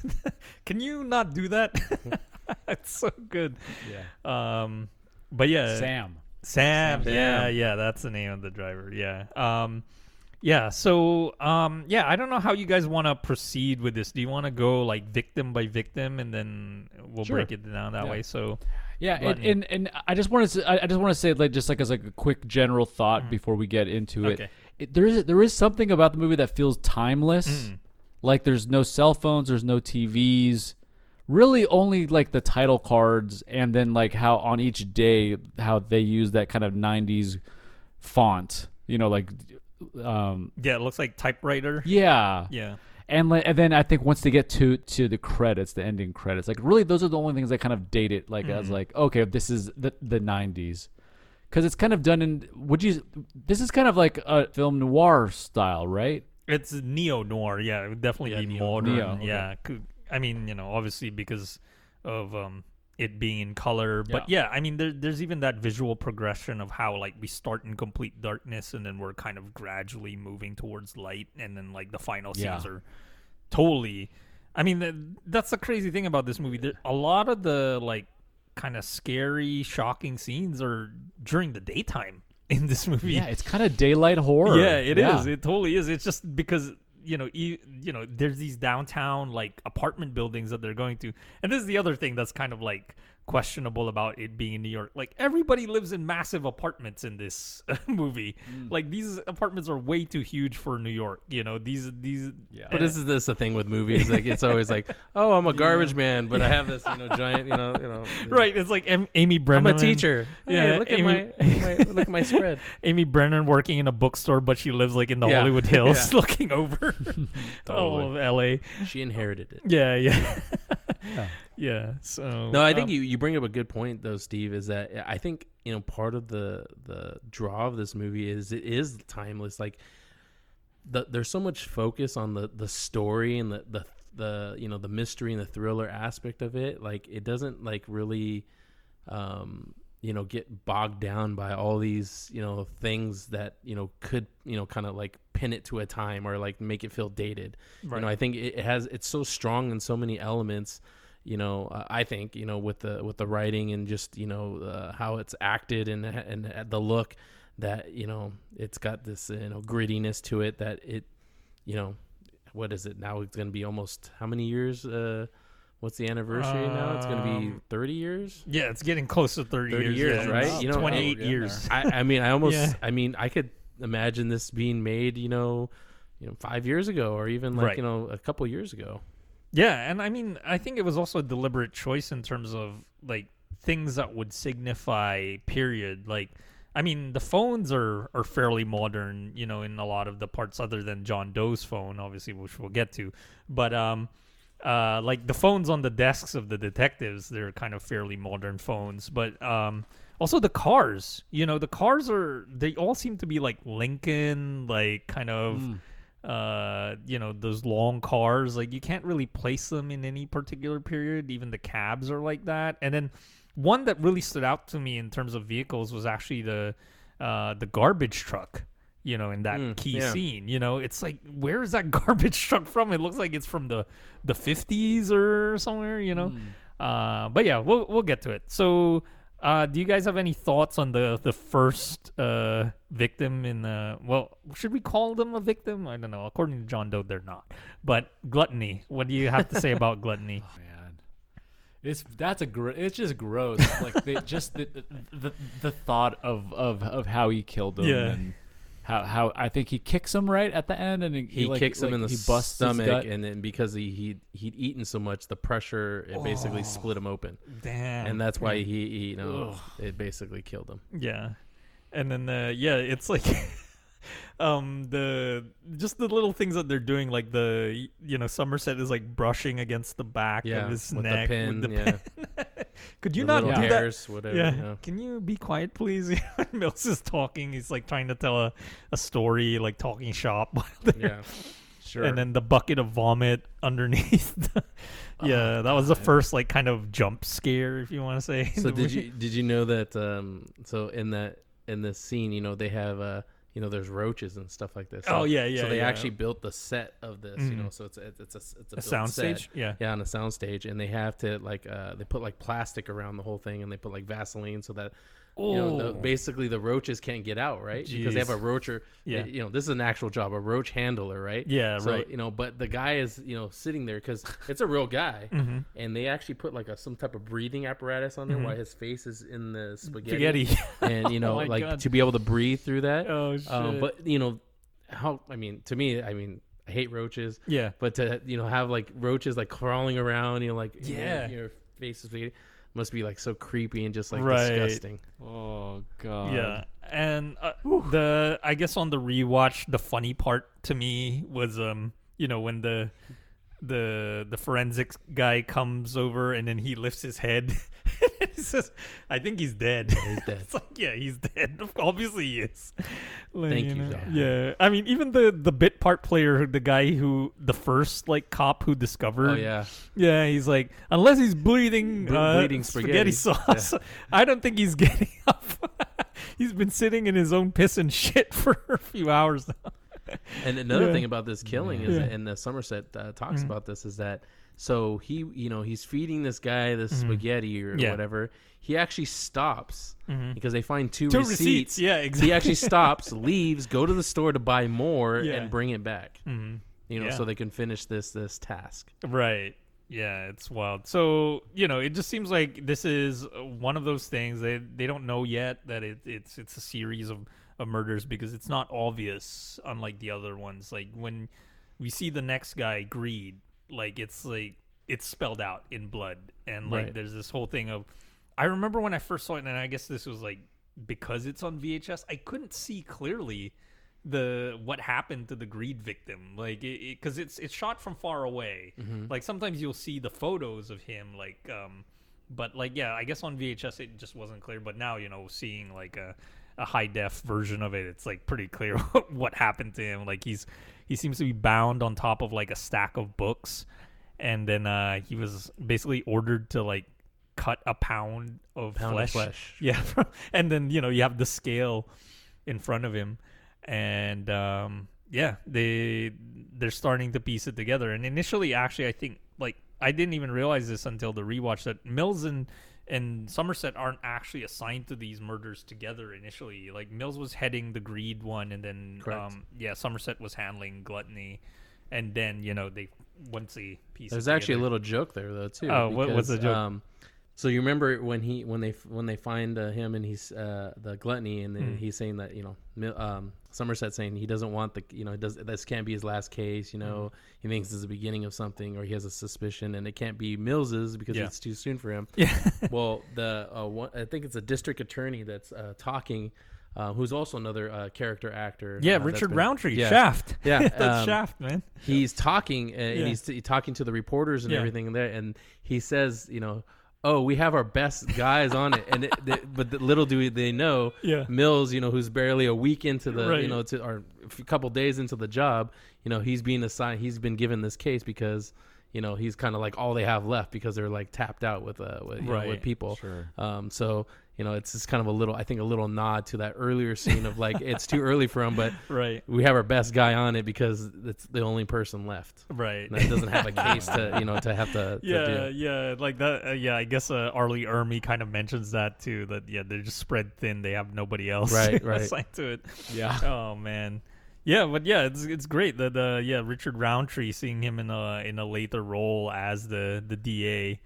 *laughs* can you not do that? *laughs* it's so good. Yeah. Um, but yeah, Sam. Sam. Sam. Yeah, yeah, that's the name of the driver. Yeah. Um yeah, so um yeah, I don't know how you guys want to proceed with this. Do you want to go like victim by victim and then we'll Sure. break it down that Yeah. way? So Yeah, and, and and I just want to I just want to say like just like as like a quick general thought before we get into it. Okay. it. There is there is something about the movie that feels timeless. Mm. Like there's no cell phones, there's no TVs. Really only like the title cards and then like how on each day how they use that kind of 90s font. You know like um yeah, it looks like typewriter. yeah. Yeah. And, and then I think once they get to to the credits, the ending credits, like really those are the only things that kind of date it, like as like okay, this is the the '90s, because it's kind of done in. Would you? This is kind of like a film noir style, right? It's neo noir. Yeah, it would definitely Yeah, be neo- modern. Neo, okay. Yeah, I mean, you know, obviously because of um it being in color, but yeah, I mean, there, there's even that visual progression of how like we start in complete darkness and then we're kind of gradually moving towards light, and then like the final Yeah. scenes are totally. I mean, th- that's the crazy thing about this movie. There, a lot of the like kind of scary, shocking scenes are during the daytime *laughs* in this movie. Yeah, it's kind of daylight horror. Yeah, it is. yeah. It totally is. It's just because you know, e- you know, there's these downtown like apartment buildings that they're going to, and this is the other thing that's kind of like questionable about it being in New York. Like everybody lives in massive apartments in this *laughs* movie. Mm. Like these apartments are way too huge for New York. You know, these these. Yeah. But this is this the thing with movies. Like it's always like, *laughs* oh, I'm a garbage man, but I have this, you know, *laughs* giant, you know, you know. Right, it's like Am- Amy Brenneman. I'm a teacher. Yeah, Yeah, look at Amy- my, look at my look at my spread. Amy Brenneman working in a bookstore, but she lives like in the Yeah. Hollywood Hills, Yeah. looking over all of L.A. She inherited it. Yeah, yeah, Yeah. Yeah. So No, I think um, you, you bring up a good point though, Steve. Is that I think you know part of the the draw of this movie is it is timeless. Like the, there's so much focus on the the story and the the the you know the mystery and the thriller aspect of it. Like it doesn't like really um you know get bogged down by all these you know things that you know could you know kind of like pin it to a time or like make it feel dated you know i think it has it's so strong in so many elements you know uh, i think you know with the with the writing and just you know uh, how it's acted and and the look that you know it's got this you know grittiness to it that it you know what is it now it's going to be almost how many years uh what's the anniversary now it's going to be Um, 30 years Yeah, it's getting close to 30, 30 years, years, yeah. right? You know, 28 oh, years. *laughs* I, I mean, I almost, Yeah. I mean, I could imagine this being made, you know, you know, five years ago, or even like Right. you know, a couple years ago. Yeah, and I mean, I think it was also a deliberate choice in terms of like things that would signify period. Like, I mean, the phones are are fairly modern, you know, in a lot of the parts other than John Doe's phone, obviously, which we'll get to. But um, uh, like the phones on the desks of the detectives, they're kind of fairly modern phones, but um, also the cars. You know, the cars are they all seem to be like Lincoln, like kind of. Uh, you know those long cars. Like you can't really place them in any particular period. Even the cabs are like that. And then one that really stood out to me in terms of vehicles was actually the uh, the garbage truck. You know, in that Mm, key yeah. scene. You know, it's like where is that *laughs* garbage truck from? It looks like it's from the the fifties or somewhere. You know, uh, but yeah, we'll we'll get to it. So. Uh, do you guys have any thoughts on the the first uh, victim in the? Well, should we call them a victim? I don't know. According to John Doe, they're not. But gluttony. What do you have to say about gluttony? *laughs* man. It's that's a gr- it's just gross. like they, just the, the the thought of, of of how he killed them. Yeah. and how how I think he kicks him right at the end and he, he like- kicks him like in the he busts his stomach, gut. and then because he he he'd eaten so much, the pressure it basically split him open, Damn. and that's why he, he you know it basically killed him. Yeah, and then uh, yeah, it's like *laughs* um the just the little things that they're doing, like the you know Somerset is like brushing against the back Yeah, of his with the neck pin, with the yeah. pen. *laughs* Could you The not do hairs, that? you Yeah. know. Can you be quiet, please? *laughs* when Mills is talking, he's like trying to tell a, a story, like talking shop. *laughs* yeah. sure. And then the bucket of vomit underneath. the- yeah, that was the first like kind of jump scare, if you want to say. So did you did you know that? Um, so in that in this scene, you know, they have uh, you know, there's roaches and stuff like this. So, Oh, yeah, yeah, So they yeah. actually built the set of this, you Mhm. know, so it's a, it's a it's a, a sound set. stage? Yeah. Yeah, on a sound stage, and they have to like uh, they put like plastic around the whole thing, and they put like Vaseline so that you know the, basically the roaches can't get out, right? Because they have a Jeez. roacher. Yeah. you know this is an actual job, a roach handler, right? Yeah, so, right. You know, but the guy is you know sitting there because it's a real guy, *laughs* Mm-hmm. and they actually put like a some type of breathing apparatus on there while his face is in the spaghetti, Spaghetti. *laughs* and you know Oh like God. to be able to breathe through that. Oh, shit. Um, but you know how I mean to me, I mean I hate roaches. Yeah. But to you know have like roaches like crawling around, you know, like in your- Yeah. your face is spaghetti, must be like so creepy and just like Right. disgusting. oh god. Yeah, and uh, the I guess on the rewatch, the funny part to me was um, you know, when the the the forensics guy comes over and then he lifts his head. *laughs* *laughs* he "I think he's dead." He's *laughs* dead. it's like, yeah, he's dead. *laughs* Obviously, he is. Like, Thank you, know, Dad. Yeah, I mean, even the the bit part player, the guy who the first like cop who discovered Oh yeah, yeah, he's like, unless he's bleeding, Ble- uh, bleeding spaghetti, spaghetti. sauce, I don't think he's getting up. he's been sitting in his own piss and shit for a few hours now. and another Yeah. thing about this killing is, Yeah. and the Somerset uh, talks about this, is that so he, you know, he's feeding this guy this spaghetti or Mm-hmm. Yeah. whatever. He actually stops because they find two, Two receipts. receipts, yeah, He actually stops, leaves, go to the store to buy more, Yeah. and bring it back. Mhm. You know, Yeah. so they can finish this this task. Right. Yeah, it's wild. So you know, it just seems like this is one of those things they they don't know yet that it, it's it's a series of, of murders because it's not obvious, unlike the other ones. Like when we see the next guy, Greed, like it's like it's spelled out in blood, and like Right. there's this whole thing of. I remember when I first saw it, and I guess this was like because it's on VHS, I couldn't see clearly the what happened to the greed victim like it because it's it's shot from far away like sometimes you'll see the photos of him like um but like yeah i guess on vhs it just wasn't clear but now you know seeing like a, a high def version of it it's like pretty clear *laughs* what happened to him like he's he seems to be bound on top of like a stack of books and then uh he was basically ordered to like cut a pound of Pound of flesh. flesh. *laughs* yeah and then you know you have the scale in front of him and um yeah they they're starting to piece it together and initially actually i think like i didn't even realize this until the rewatch that mills and and somerset aren't actually assigned to these murders together initially like mills was heading the greed one and then um yeah somerset was handling gluttony and then you know they once they piece There's it actually a little joke there though too. Oh, what- what's the joke? Um, so you remember when he when they when they find uh, him and he's uh, the gluttony and then Hmm. he's saying that you know um, Somerset saying he doesn't want the you know does this can't be his last case you know Hmm. he thinks this is the beginning of something or he has a suspicion and it can't be Mills's because Yeah. it's too soon for him. *laughs* yeah well, the uh, one, I think it's a district attorney that's uh, talking uh, who's also another uh, character actor. Yeah, uh, Richard been- Roundtree, Yeah. Shaft. Yeah, *laughs* that's um, Shaft, man. he's talking uh, and Yeah. he's t- talking to the reporters and Yeah. everything there and he says you know oh we have our best guys on it and it, they, but little do they know Yeah. mills you know who's barely a week into the you know to or a couple days into the job you know he's being assigned he's been given this case because you know he's kind of like all they have left because they're like tapped out with uh with, you know, with people Sure. um so you know it's just kind of a little i think a little nod to that earlier scene of like it's too early for him but *laughs* Right, we have our best guy on it because it's the only person left right. and that doesn't have a case to you know to have to, *laughs* to yeah, do. yeah, like that. Uh, yeah, I guess uh, R. Lee Ermey kind of mentions that too. That yeah, they're just spread thin. They have nobody else Right, *laughs* right. assigned to it. Yeah. Oh man. Yeah, but yeah, it's it's great that uh yeah Richard Roundtree seeing him in a in a later role as the the DA,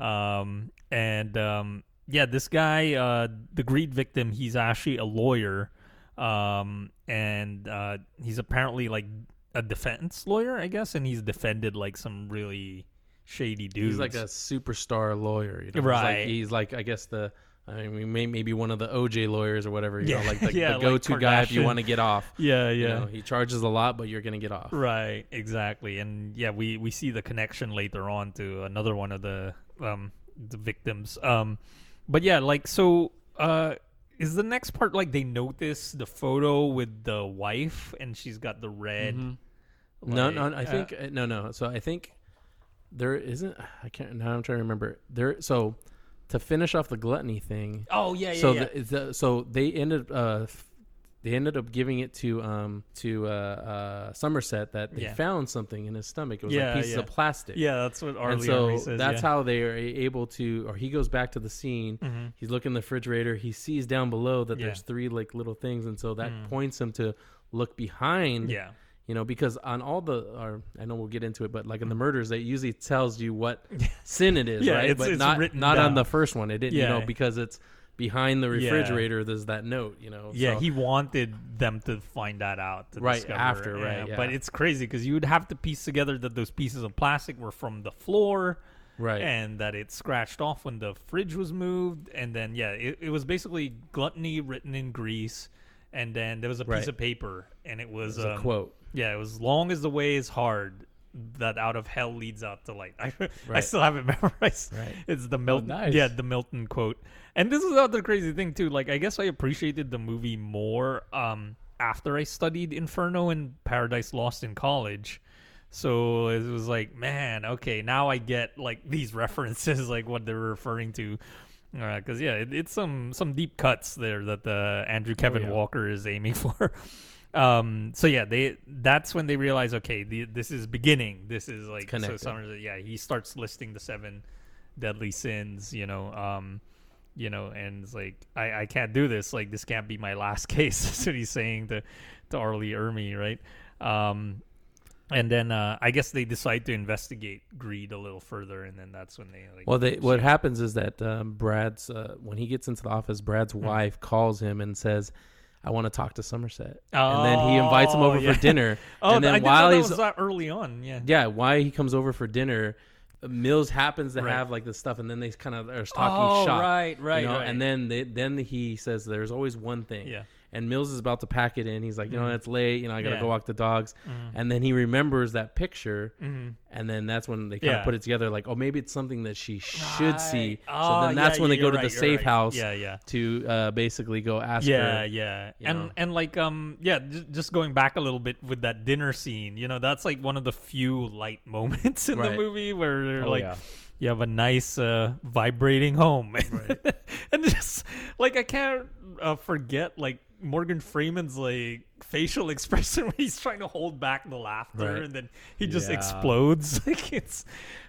um and um yeah this guy uh the greed victim he's actually a lawyer, um and uh he's apparently like a defense lawyer I guess and he's defended like some really shady dudes. He's like a superstar lawyer, you know. He's Right. like, he's like I guess the I mean may, maybe one of the OJ lawyers or whatever. You Yeah, know, like the, *laughs* yeah, the go-to guy if you want to get off. *laughs* yeah You yeah know, he charges a lot, but you're gonna get off. Right, exactly. And yeah, we we see the connection later on to another one of the um the victims. Um but yeah, like so uh is the next part like they notice the photo with the wife and she's got the red Mm-hmm. No, like, no, I uh, think uh, no, no. So I think there isn't. I can't. Now I'm trying to remember. There. So to finish off the gluttony thing. Oh yeah, yeah, so yeah. The, the, so they ended uh they ended up giving it to um to uh, uh Somerset that they Yeah. found something in his stomach. It was Yeah, like pieces yeah. of plastic. yeah, that's what R. Lee and so Ermey says. that's how they are able to or he goes back to the scene Mhm. he's looking in the refrigerator he sees down below that there's three like little things and so that Mm. points him to look behind Yeah. You know because on all the or i know we'll get into it but like in the murders it usually tells you what *laughs* sin it is. Yeah, right it's- but it's not written not on the first one it didn't you know because it's behind the Yeah. refrigerator there's that note you know Yeah, so- he wanted them to find that out. To Right, discover, after, right, But it's crazy because you would have to piece together that those pieces of plastic were from the floor, right and that it scratched off when the fridge was moved, and then yeah, it, it was basically gluttony written in grease, and then there was a piece Right. of paper, and it was There's a um, quote Yeah, it was long as the way is hard. That out of hell leads out to light. *laughs* I, I still have it *laughs* memorized. Right. It's the Milton. nice. Yeah, the Milton quote. And this is the other crazy thing too. Like, I guess I appreciated the movie more um, after I studied Inferno and Paradise Lost in college. So it was like, man, okay, now I get like *laughs* these references, like what they're referring to. Because yeah, it, it's some some deep cuts there that the Andrew Kevin yeah. Walker is aiming for. Um. So yeah, they that's when they realize, okay, the, this is beginning. This is like so. Summers. Yeah, he starts listing the seven deadly sins. You know. Um. You know, and it's like I, I can't do this. Like this can't be my last *laughs* case. That's what he's saying to to R. Lee Ermey, right? Um. And then uh, I guess they decide to investigate greed a little further, and then that's when they like. Well, they what happens is that um, Brad's uh, when he gets into the office, Brad's Hmm. wife calls him and says, "I want to talk to Somerset," and then he invites him Oh, over yeah. for dinner. *laughs* Oh, and then I while he's early on. Yeah. yeah, why he comes over for dinner, Mills happens to Right. have like this stuff, and then they kind of are talking Oh, shop, right, right, you know? right. And then they, then he says, "There's always one thing." Yeah. And Mills is about to pack it in. He's like, you know, it's late. You know, I gotta Mm-hmm. Yeah. go walk the dogs. Mhm. And then he remembers that picture, Mhm. and then that's when they kind of Yeah. put it together. Like, oh, maybe it's something that she should see. Right. so Oh, then that's when they go to the safe right. house Yeah, yeah. to uh, basically go ask Yeah, her. yeah, you and know. and like um yeah, j- just going back a little bit with that dinner scene, you know, that's like one of the few light *laughs* moments in the movie where they're Oh, like yeah. you have a nice uh, vibrating home, *laughs* and just like I can't uh, forget like Morgan Freeman's like facial *laughs* expression when he's trying to hold back the laughter, Right. and then he just Yeah. explodes. *laughs* like it's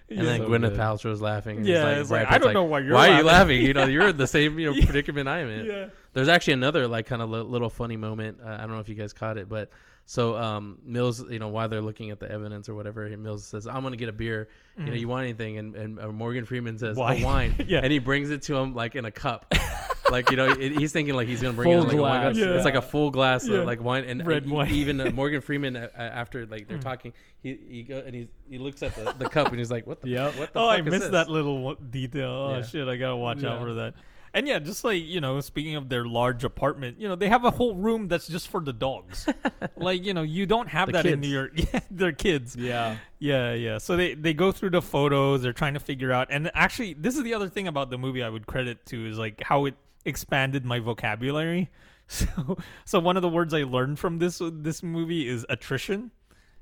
And then So Gwyneth good. Paltrow's laughing. and Yeah, he's it's like, I don't know why you're Why are you laughing. laughing? You know, *laughs* you're in the same you know Yeah. predicament I'm in. Yeah. There's actually another like kind of li- little funny moment. Uh, I don't know if you guys caught it, but so um, Mills, you know, while they're looking at the evidence or whatever, Mills says, "I'm gonna get a beer. You know, you want anything?" And and uh, Morgan Freeman says, Wine. "A wine." *laughs* Yeah. And he brings it to him like in a cup. *laughs* like you know, it, he's thinking like he's gonna bring Full it in like a wine glass, glass. yeah. It's like a full glass Yeah. of like wine and Red and wine. Even uh, *laughs* Morgan Freeman uh, uh, after like they're talking, he he go and he he looks at the, the cup and he's like, "What the Yep. what the oh, fuck I is missed this? that little detail. Oh Yeah. shit, I gotta watch out for that. And yeah, just like you know, speaking of their large apartment, you know, they have a whole room that's just for the dogs. *laughs* like you know, you don't have The that in kids. your *laughs* yeah, their kids. Yeah. Yeah, yeah. So they they go through the photos. They're trying to figure out. And actually, this is the other thing about the movie I would credit to is like how it expanded my vocabulary. *laughs* So so one of the words I learned from this this movie is attrition.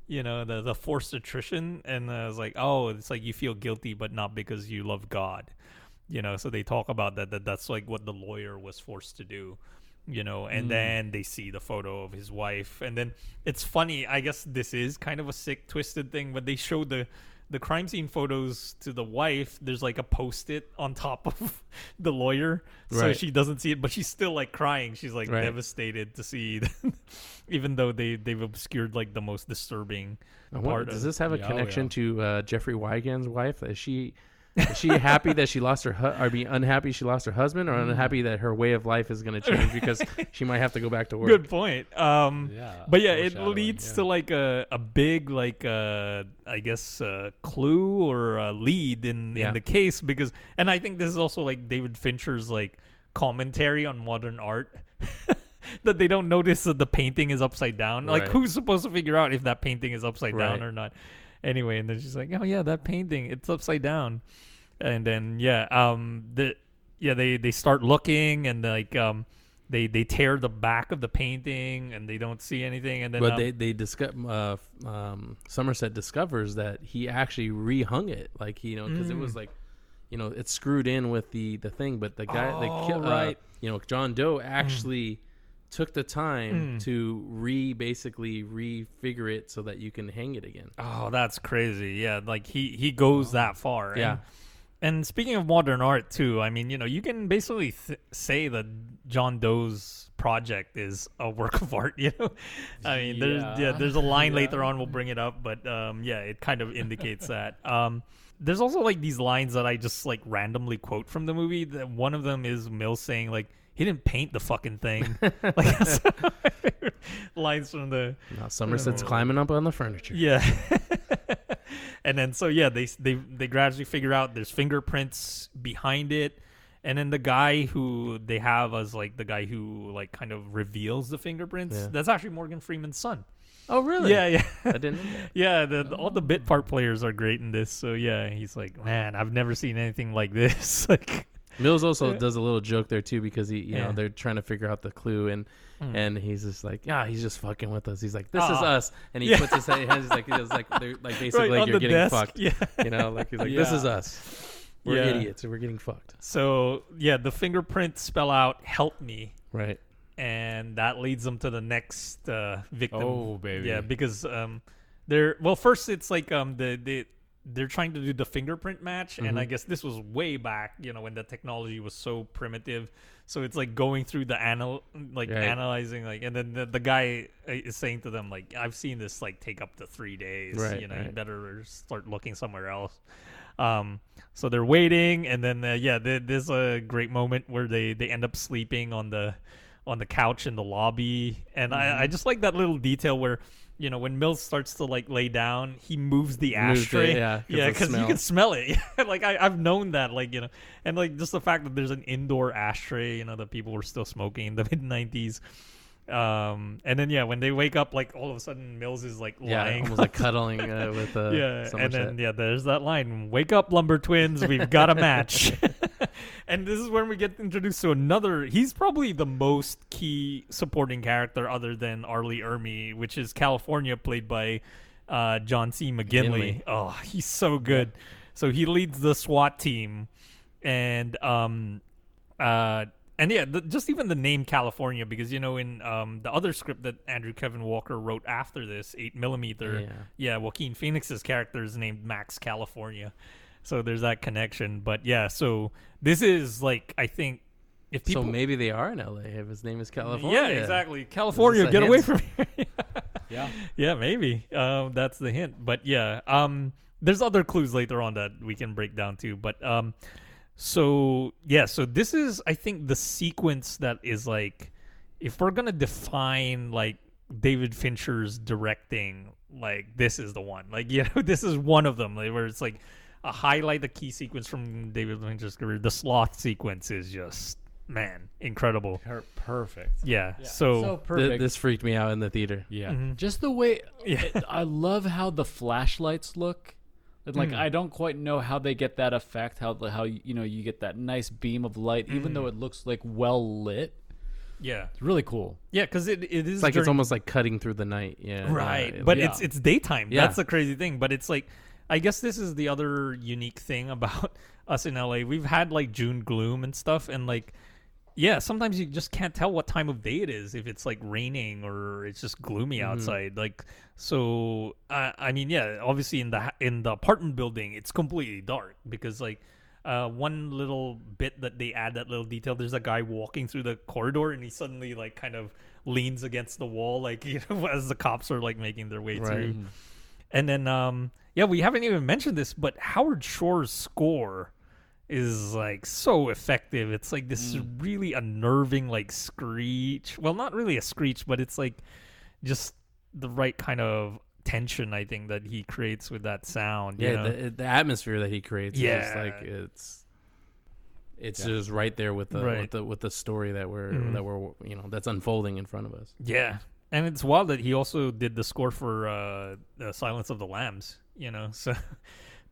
You know, the the forced attrition, and I was like, oh, it's like you feel guilty, but not because you love God. You know, so they talk about that. That that's like what the lawyer was forced to do you know and then they see the photo of his wife and then it's funny i guess this is kind of a sick twisted thing but they show the the crime scene photos to the wife there's like a post-it on top of *laughs* the lawyer so she doesn't see it but she's still like crying she's like Right. devastated to see *laughs* even though they they've obscured like the most disturbing wonder, part does this have a Yeah, oh, connection yeah. to uh, Jeffrey Wigand's wife? Is she is she happy that she lost her hu- or be unhappy she lost her husband or unhappy that her way of life is going to change because she might have to go back to work? Good point. Um, Yeah, but yeah, it leads yeah. to like a, a big like uh, I guess uh, clue or a lead in Yeah. in the case because, and I think this is also like David Fincher's like commentary on modern art. *laughs* that they don't notice that the painting is upside down. Like, who's supposed to figure out if that painting is upside down or not? Anyway, and then she's like, "Oh yeah, that painting, it's upside down." And then yeah, um, the yeah they they start looking and like um they they tear the back of the painting and they don't see anything and then But um, they they discuss uh, um, Somerset discovers that he actually rehung it, like you know, because it Mm. was like, you know, it's screwed in with the the thing. But the guy, the Oh, ki- uh, right. you know, John Doe actually took the time Mm. to re basically refigure it so that you can hang it again. Oh, that's crazy. Yeah, like he he goes that far. And- Yeah. And, speaking of modern art too, I mean, you know, you can basically th- say that John Doe's project is a work of art. *laughs* You know, I mean, there's yeah, Yeah. there's a line Yeah. later on we'll bring it up, but um, yeah, it kind of indicates that. Um, there's also like these lines that I just like randomly quote from the movie. That one of them is Mill saying like. He didn't paint the fucking thing. *laughs* like that's one of my favorite lines from the Now Somerset's Oh. climbing up on the furniture. yeah. *laughs* and then so yeah, they they they gradually figure out there's fingerprints behind it. And then the guy who they have as like the guy who like kind of reveals the fingerprints, Yeah. that's actually Morgan Freeman's son. Oh, really? Yeah, yeah. I didn't *laughs* yeah, the, the- all the bit oh. part players are great in this. So yeah, he's like, "Man, I've never seen anything like this." like Mills also does a little joke there too because he, you Yeah. know, they're trying to figure out the clue and Mm. and he's just like, yeah, he's just fucking with us. He's like, this is Ah. us, and he Yeah. puts his head, he's like, he's like, they're like basically right like you're getting desk. fucked. Yeah. You know, like he's like, this is us. We're idiots and we're getting fucked. So yeah, the fingerprints spell out "help me." Right. and that leads them to the next uh, victim. Oh, baby. Yeah, because um, they're well. First, it's like um, the the they're trying to do the fingerprint match, and Mm-hmm. I guess this was way back, you know, when the technology was so primitive. So it's like going through the anal, like Right. analyzing, like, and then the, the guy uh, is saying to them, like, I've seen this like take up to three days. Right, you know, you better start looking somewhere else. Um, so they're waiting, and then uh, yeah, there, there's a great moment where they they end up sleeping on the on the couch in the lobby, and Mm-hmm. I, I just like that little detail where you know when Mills starts to like lay down, he moves the Moves it, ashtray, yeah, yeah, because you can smell it. *laughs* like I, I've known that, like you know, and like just the fact that there's an indoor ashtray, you know, that people were still smoking in the *laughs* mid '90s. Um, and then yeah, when they wake up, like all of a sudden Mills is like Yeah. lying Almost like *laughs* cuddling uh, with uh, yeah, and then yeah, there's that line: "Wake up, lumber twins, we've got a match." *laughs* and this is when we get introduced to another. He's probably the most key supporting character, other than R. Lee Ermey, which is California, played by uh, John C. McGinley. McGinley. Oh, he's so good. So he leads the SWAT team, and um, uh, and yeah, the, just even the name California, because you know in um the other script that Andrew Kevin Walker wrote after this, eight millimeter, Yeah. yeah, Joaquin Phoenix's character is named Max California, so there's that connection. But yeah, so this is like I think if people, so maybe they are in LA if his name is California. yeah, exactly, California, a get away from here. *laughs* Yeah. yeah, maybe um, that's the hint. But yeah, um, there's other clues later on that we can break down too. But um, so yeah, so this is I think the sequence that is like, if we're gonna define like David Fincher's directing, like this is the one. Like *laughs* you know, this is one of them like, where it's like a highlight the key sequence from David Fincher's career. The sloth sequence is just man, incredible. Per- perfect. Yeah. So So, Th- perfect. this freaked me out in the theater. yeah. Mhm. Just the way *laughs* Yeah. it- I love how the flashlights look. Like Mm. I don't quite know how they get that effect. How the how you know you get that nice beam of light, even Mm. though it looks like well lit. yeah, It's really cool. yeah, because it, it is It's like it's almost like cutting through the night. Yeah. right, yeah, but yeah. it's it's daytime. Yeah. That's the crazy thing. But it's like, I guess this is the other unique thing about *laughs* us in LA. We've had like June gloom and stuff, and like, yeah, sometimes you just can't tell what time of day it is if it's like raining or it's just gloomy Mm-hmm. outside. Like, so I I mean, yeah, obviously in the in the apartment building, it's completely dark because like. Uh, one little bit that they add that little detail there's a guy walking through the corridor and he suddenly like kind of leans against the wall like you *laughs* know as the cops are like making their way Right. through and then um yeah we haven't even mentioned this but howard shore's score is like so effective it's like this really unnerving like screech well not really a screech but it's like just the right kind of tension i think that he creates with that sound you yeah. know? The, the atmosphere that he creates. Yeah. Is like it's. It's Yeah. just right there with the Right. with the with the story that we're Mhm. that we're you know that's unfolding in front of us. Yeah, and it's wild that he also did the score for uh, the Silence of the Lambs. You know, *laughs* so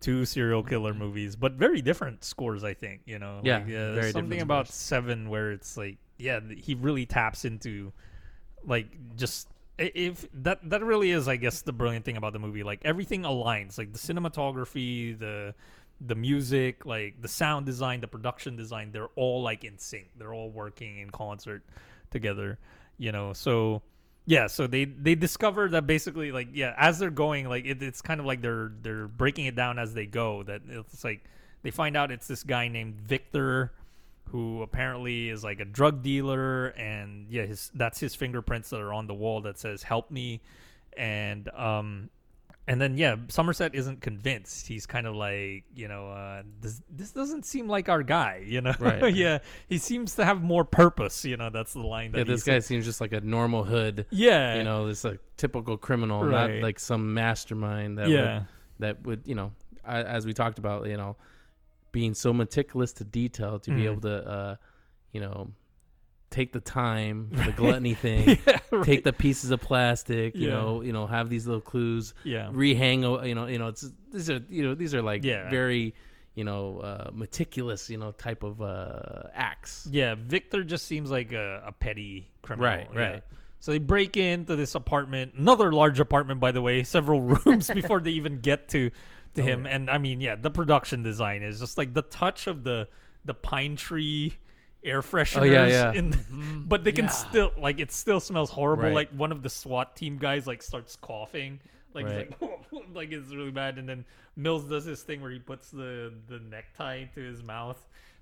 two serial killer movies, but very different scores. I think. You know, Yeah, like, uh, there's something about scores. Seven where it's like, yeah, he really taps into, like, just if that that really is, I guess, the brilliant thing about the movie. Like everything aligns, like the cinematography, the the music, like the sound design, the production design, they're all like in sync. They're all working in concert together, you know. So yeah, so they they discover that basically like yeah, as they're going, like it, it's kind of like they're they're breaking it down as they go. That it's like they find out it's this guy named Victor who apparently is like a drug dealer and yeah his that's his fingerprints that are on the wall that says help me and um and then yeah somerset isn't convinced he's kind of like you know uh this this doesn't seem like our guy you know Right. *laughs* yeah he seems to have more purpose you know that's the line that Yeah, this said. guy seems just like a normal hood. yeah You know, this a typical criminal, Right. not like some mastermind that yeah would that would you know, a- as we talked about, you know, being so meticulous to detail to be Mhm. able to, uh, you know, take the time for the *laughs* gluttony thing, yeah, right. take the pieces of plastic, you Yeah. know, you know, have these little clues, yeah rehang, you know, you know, it's these are you know these are like Yeah. very, you know, uh, meticulous, you know, type of uh, acts. Yeah, Victor just seems like a, a petty criminal. Right, yeah. right. So they break into this apartment, another large apartment, by the way, several *laughs* rooms before they even get to to Oh, him. And I mean, yeah, the production design is just like the touch of the the pine tree air fresheners. Oh, yeah, yeah. In, mm-hmm. *laughs* but they can Yeah. still like it still smells horrible. Right. Like one of the SWAT team guys like starts coughing. Like he's Right. like *laughs* like it's really bad. And then Mills does this thing where he puts the the necktie to his mouth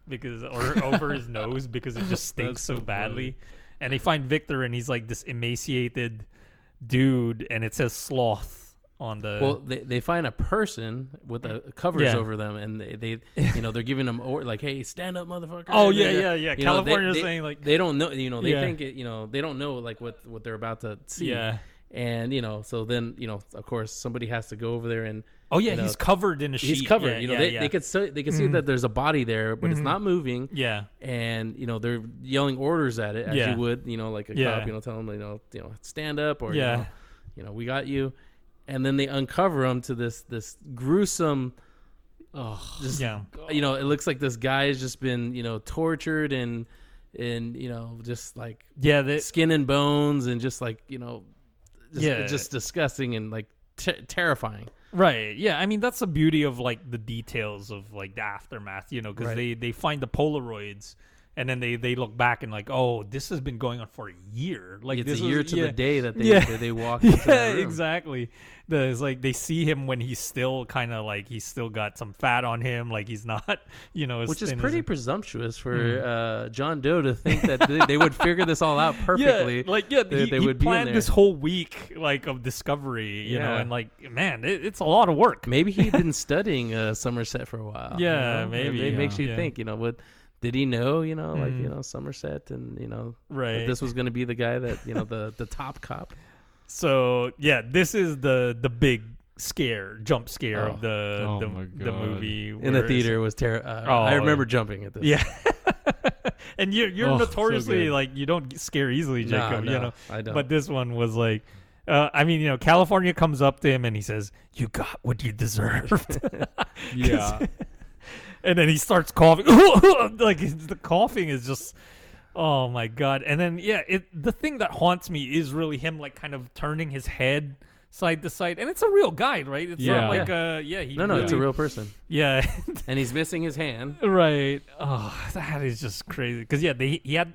because or *laughs* over his nose because it just stinks so, so badly. And they find Victor and he's like this emaciated dude and it says sloth on the Well, they, they find a person with a covers Yeah. over them, and they, they you know they're giving them or like, hey, stand up, motherfucker. Oh, And yeah, yeah, yeah. you know, they- saying, like- they don't know, you know, they Yeah. think it, you know, they don't know like what what they're about to see. Yeah. and you know, so then you know, of course, somebody has to go over there and Oh yeah, you know, he's covered in a sheet. he's covered. Yeah, you know, yeah, they, yeah. they could see, they can see Mhm. that there's a body there, but it's Mhm. not moving. Yeah. And you know they're yelling orders at it as you would, you know, like a cop, you know, tell them, you know, you know, stand up or Yeah. you know, you know, we got you. And then they uncover him to this this gruesome, Oh, just Yeah. you know, it looks like this guy has just been you know tortured and and you know just like Yeah, they, skin and bones and just like you know, just, Yeah. just disgusting and like ter- terrifying. Right. Yeah. I mean, that's the beauty of like the details of like the aftermath, you know, because Right. they they find the Polaroids and then they they look back and like, oh, this has been going on for a year. Like it's this a year was- to yeah. the day that they Yeah. *laughs* that they walk. Into Yeah, exactly. The, it's like they see him when he's still kind of like he's still got some fat on him, like he's not, *laughs* you know, Which is pretty presumptuous for Mm. uh, John Doe to think that they, they would figure this all out *laughs* perfectly. Yeah, like yeah, They- he, they would be in planned this whole week like of discovery, you know, and like man, it, it's a lot of work. Maybe he'd been studying uh, Somerset for a while. you Yeah, know? maybe, It, makes yeah. you think. You know, what did he know? You know, like Mhm. you know Somerset, and you know Right. that this was going to be the guy that you know the *laughs* the top cop. So yeah, this is the the big scare, jump scare Oh. of the Oh the, the movie In the where it's- theater was terrible. Uh, Oh, I remember jumping at this. Yeah. *laughs* and you're you're Oh, so notoriously good. like you don't scare easily, No, Jacob. you know, I don't. But this one was like, uh, I mean, you know, California comes up to him and he says, "You got what you deserved," *laughs* Yeah. And then he starts coughing. *laughs* like the coughing is just. Oh my god! And then yeah, it the thing that haunts me is really him like kind of turning his head side to side, and it's a real guy, right? It's Yeah. not like uh yeah he No, no, it's a real person, yeah *laughs* and he's missing his hand. Right. Oh, that is just crazy. Because yeah, they he had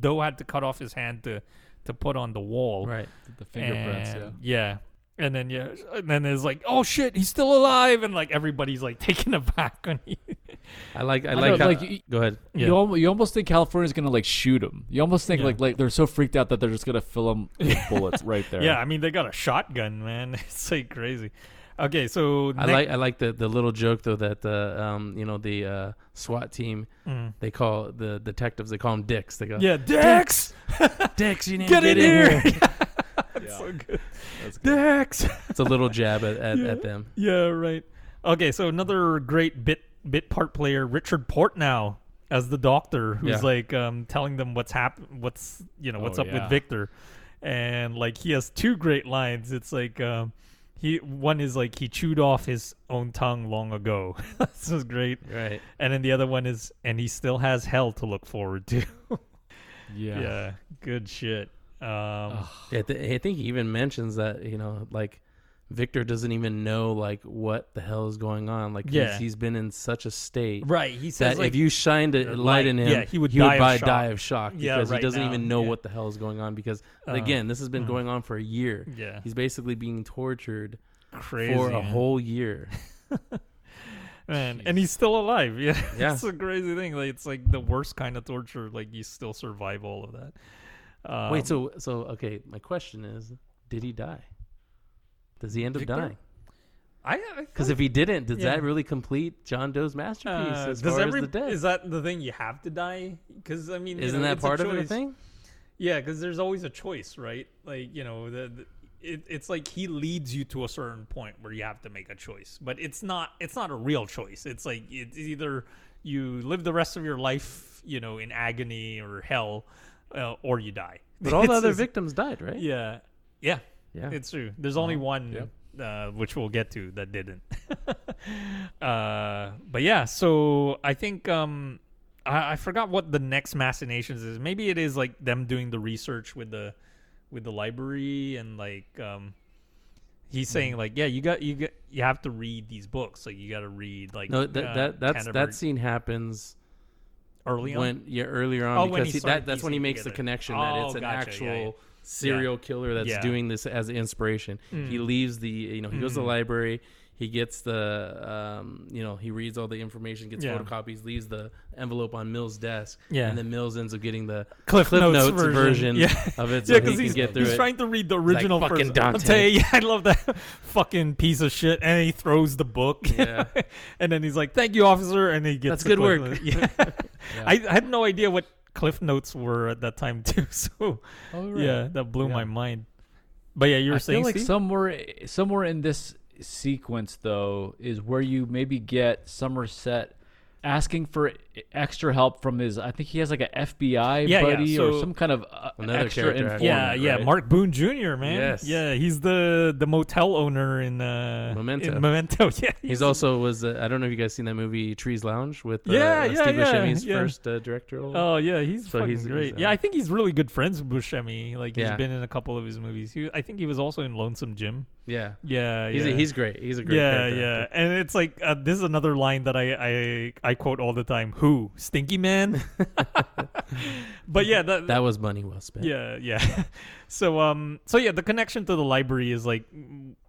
Doe had to cut off his hand to to put on the wall. Right. the fingerprints. And, yeah. yeah. And then yeah, and then it's like, oh shit, he's still alive, and like everybody's like *laughs* taken aback when he. I like. I, know, like. how, like, you- go ahead. Yeah. You, al- you almost think California's gonna like shoot him. You almost think Yeah. like like they're so freaked out that they're just gonna fill him *laughs* with bullets right there. Yeah, I mean they got a shotgun, man. *laughs* It's like crazy. Okay, so I next- like. I like the the little joke though that the um you know the uh, SWAT team Mm. they call the detectives they call them dicks. They go Yeah, Dex, dicks. You need get to in get here. *laughs* That's so good. Dex. It's a little jab at, at, Yeah. at them. Yeah, right. Okay, so another great bit bit part player, Richard Portnow as the doctor, who's Yeah. like um, telling them what's hap- what's you know what's Oh, up yeah. with Victor, and like he has two great lines. It's like um, he one is like he chewed off his own tongue long ago. *laughs* this is great, Right. and then the other one is and he still has hell to look forward to. *laughs* yeah. yeah, good shit. Um, Yeah, th- I think he even mentions that you know, like Victor doesn't even know like what the hell is going on. Like, Yeah. he's, he's been in such a state right, he that like if you shined a uh, light light- in him, yeah, he would he die would of by shock. die of shock Yeah, because right he doesn't now, even know yeah. what the hell is going on. Because Uh, again, this has been mm. going on for a year. yeah, He's basically being tortured crazy for a man. whole year. *laughs* man and he's still alive *laughs* yeah Yeah. it's a crazy thing like it's like the worst kind of torture like you still survive all of that um, Wait, so so okay. My question is, did he die? Does he end up Victor? dying? i Because if he didn't, does Yeah. that really complete John Doe's masterpiece uh, as does far every, as the death? is that the thing you have to die because i mean Isn't know, that part of the thing? yeah because there's always a choice right like you know the, the it, it's like he leads you to a certain point where you have to make a choice but it's not it's not a real choice it's like it's either you live the rest of your life you know in agony or hell uh, or you die But all *laughs* the other victims died, right? Yeah, yeah, Yeah. It's true. There's only one, Yep. uh, which we'll get to, that didn't. *laughs* uh, but yeah, so I think um, I, I forgot what the next machinations is. Maybe it is like them doing the research with the with the library and like um, he's Mm-hmm. saying like, yeah, you got you got you have to read these books. Like you got to read like No, that, uh, that that's Canterbury that scene happens early on. when yeah earlier on Oh, because he he, that, that's when he makes the together. connection that Oh, it's an gotcha, actual yeah. serial killer that's Yeah. doing this as inspiration. He Mm. leaves the you know he goes to the Mm. library. He gets the um, you know he reads all the information, gets Yeah. photocopies, leaves the envelope on Mill's desk, Yeah. and then Mills ends up getting the Cliff, Cliff Notes, Notes version, version Yeah. of it *laughs* so yeah, he because can he's, get through he's it. trying to read the like original fucking first. I'll Dante. *laughs* yeah, I love that fucking piece of shit. And he throws the book. Yeah. *laughs* and then he's like, "Thank you, officer," and he gets That's good work. Notes. Yeah. I, I had no idea what Cliff Notes were at that time too. So Oh, right. yeah, that blew my mind. But yeah, you were I saying feel like Steve? somewhere somewhere in this sequence though is where you maybe get Somerset asking for extra help from his I think he has like a FBI Yeah, yeah, buddy or some kind of uh, Another extra character informant. yeah, yeah. Mark Boone Jr. Man, Yes. yeah, he's the the motel owner in uh, Memento. in Memento, *laughs* yeah, He's also was uh, I don't know if you guys seen that movie Trees Lounge with uh, Yeah, uh, yeah, Steve yeah, Buscemi's yeah. first uh, directorial. Oh yeah, he's So he's- great. he's, uh, yeah, I think he's really good friends with Buscemi. Like he's Yeah. been in a couple of his movies. He, I think he was also in Lonesome Jim. Yeah, Yeah, he's yeah. he's great. He's a great yeah, character yeah, and it's like uh, this is another line that I, I I quote all the time. Who Stinky Man? *laughs* but yeah, that, That was money well spent. yeah, yeah. *laughs* so um, so yeah, the connection to the library is like,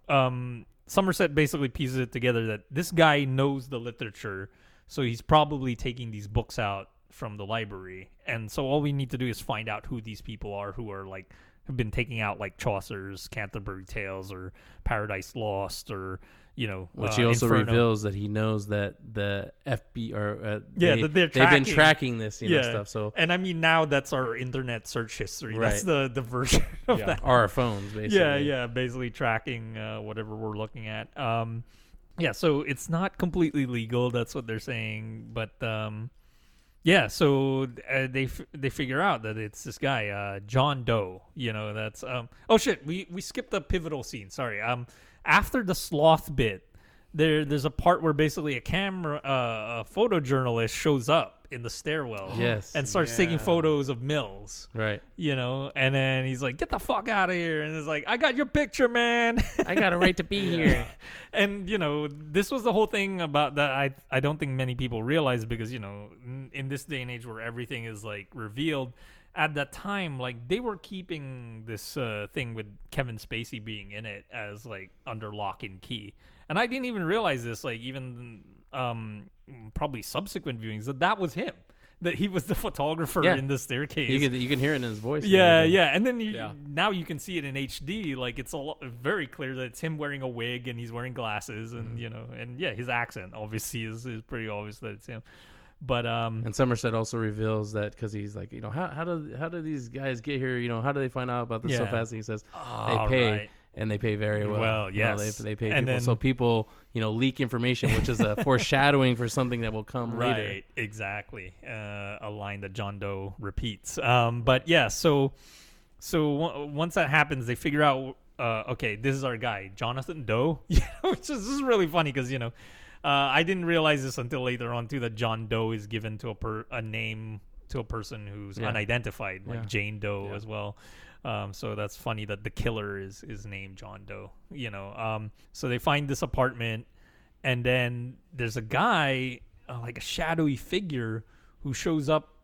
um, Somerset basically pieces it together that this guy knows the literature, so he's probably taking these books out from the library, and so all we need to do is find out who these people are who are like have been taking out like Chaucer's Canterbury Tales or Paradise Lost or you know, Which uh, he also Inferno. reveals that he knows that the FB or uh, Yeah, they, that they're they've been tracking- tracking this you know Yeah. stuff. So And I mean, now that's our internet search history. That's the the version *laughs* of Yeah. that. our phones basically. Yeah, yeah, basically tracking uh, whatever we're looking at. Um, yeah, so it's not completely legal. That's what they're saying, but um, yeah, so uh, they f- they figure out that it's this guy, uh, John Doe. You know, that's um. Oh shit, we we skipped the pivotal scene. Sorry. Um, after the sloth bit, there there's a part where basically a camera, uh, a photojournalist shows up in the stairwell. *gasps* Yes. and starts taking photos of Mills. Right. You know, and then he's like, "Get the fuck out of here!" And it's like, "I got your picture, man." I got a right to be *laughs* here. *laughs* and you know this was the whole thing about that i i don't think many people realize because you know in, in this day and age where everything is like revealed at that time like they were keeping this uh, thing with kevin spacey being in it as like under lock and key and i didn't even realize this like even um probably subsequent viewings that that was him that he was the *laughs* photographer Yeah. in the staircase You can you can hear it in his voice. yeah, yeah, and then you, Yeah. now you can see it in HD. Like it's a lo- very clear that it's him wearing a wig and he's wearing glasses, and Mm-hmm. you know, and yeah, his accent obviously is, is pretty obvious that it's him. But um, And Somerset also reveals that because he's like, you know, how how do how do these guys get here? You know, how do they find out about this so fast? And he says they pay right. And they pay very well. Well, You know, they, they pay And people. then- so people, you know, leak information, which is a *laughs* foreshadowing for something that will come right, later. Right, exactly, uh, a line that John Doe repeats. Um, but yeah, so so w- once that happens, they figure out, uh, okay, this is our guy, Jonathan Doe. *laughs* Yeah, which is, this is really funny because you know, uh, I didn't realize this until later on too that John Doe is given to a per a name to a person who's Yeah. unidentified, like Yeah. Jane Doe Yeah. as well. Um, so that's funny that the killer is is named John Doe. You know, um, so they find this apartment, and then there's a guy, uh, like a shadowy figure, who shows up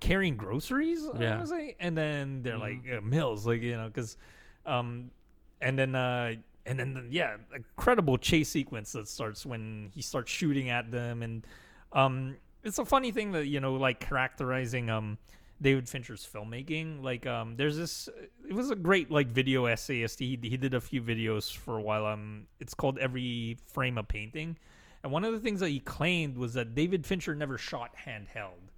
carrying groceries. Yeah. say, and then they're like uh, Mills, like you know, because, um, and then uh, and then the, yeah, incredible chase sequence that starts when he starts shooting at them, and um, it's a funny thing that you know, like characterizing um. David Fincher's filmmaking, like um, there's this. It was a great like video essayist. He he did a few videos for a while. Um, it's called Every Frame a Painting, and one of the things that he claimed was that David Fincher never shot handheld.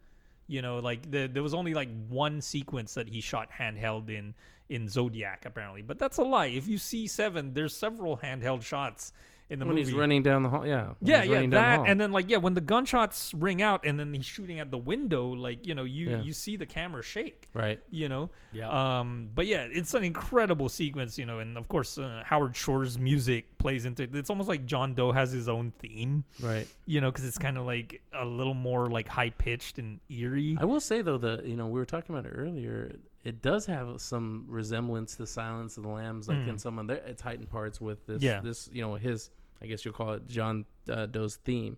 You know, like the, there was only like one sequence that he shot handheld in in Zodiac apparently, but that's a lie. If you see Seven, there's several handheld shots in the When movie. he's running down the hall, yeah, when yeah, yeah, running down the that, and then like yeah, when the gunshots ring out and then he's shooting at the window, like you know, you Yeah. you see the camera shake right, you know Yeah. um but yeah it's an incredible sequence you know and of course uh, howard shore's music plays into it it's almost like john doe has his own theme right. you know because it's kind of like a little more like high pitched and eerie I will say though that you know we were talking about it earlier. It does have some resemblance to Silence of the Lambs, like in some of their its heightened parts with this. Mm. Yeah. This you know his. I guess you'll call it John uh, Doe's theme.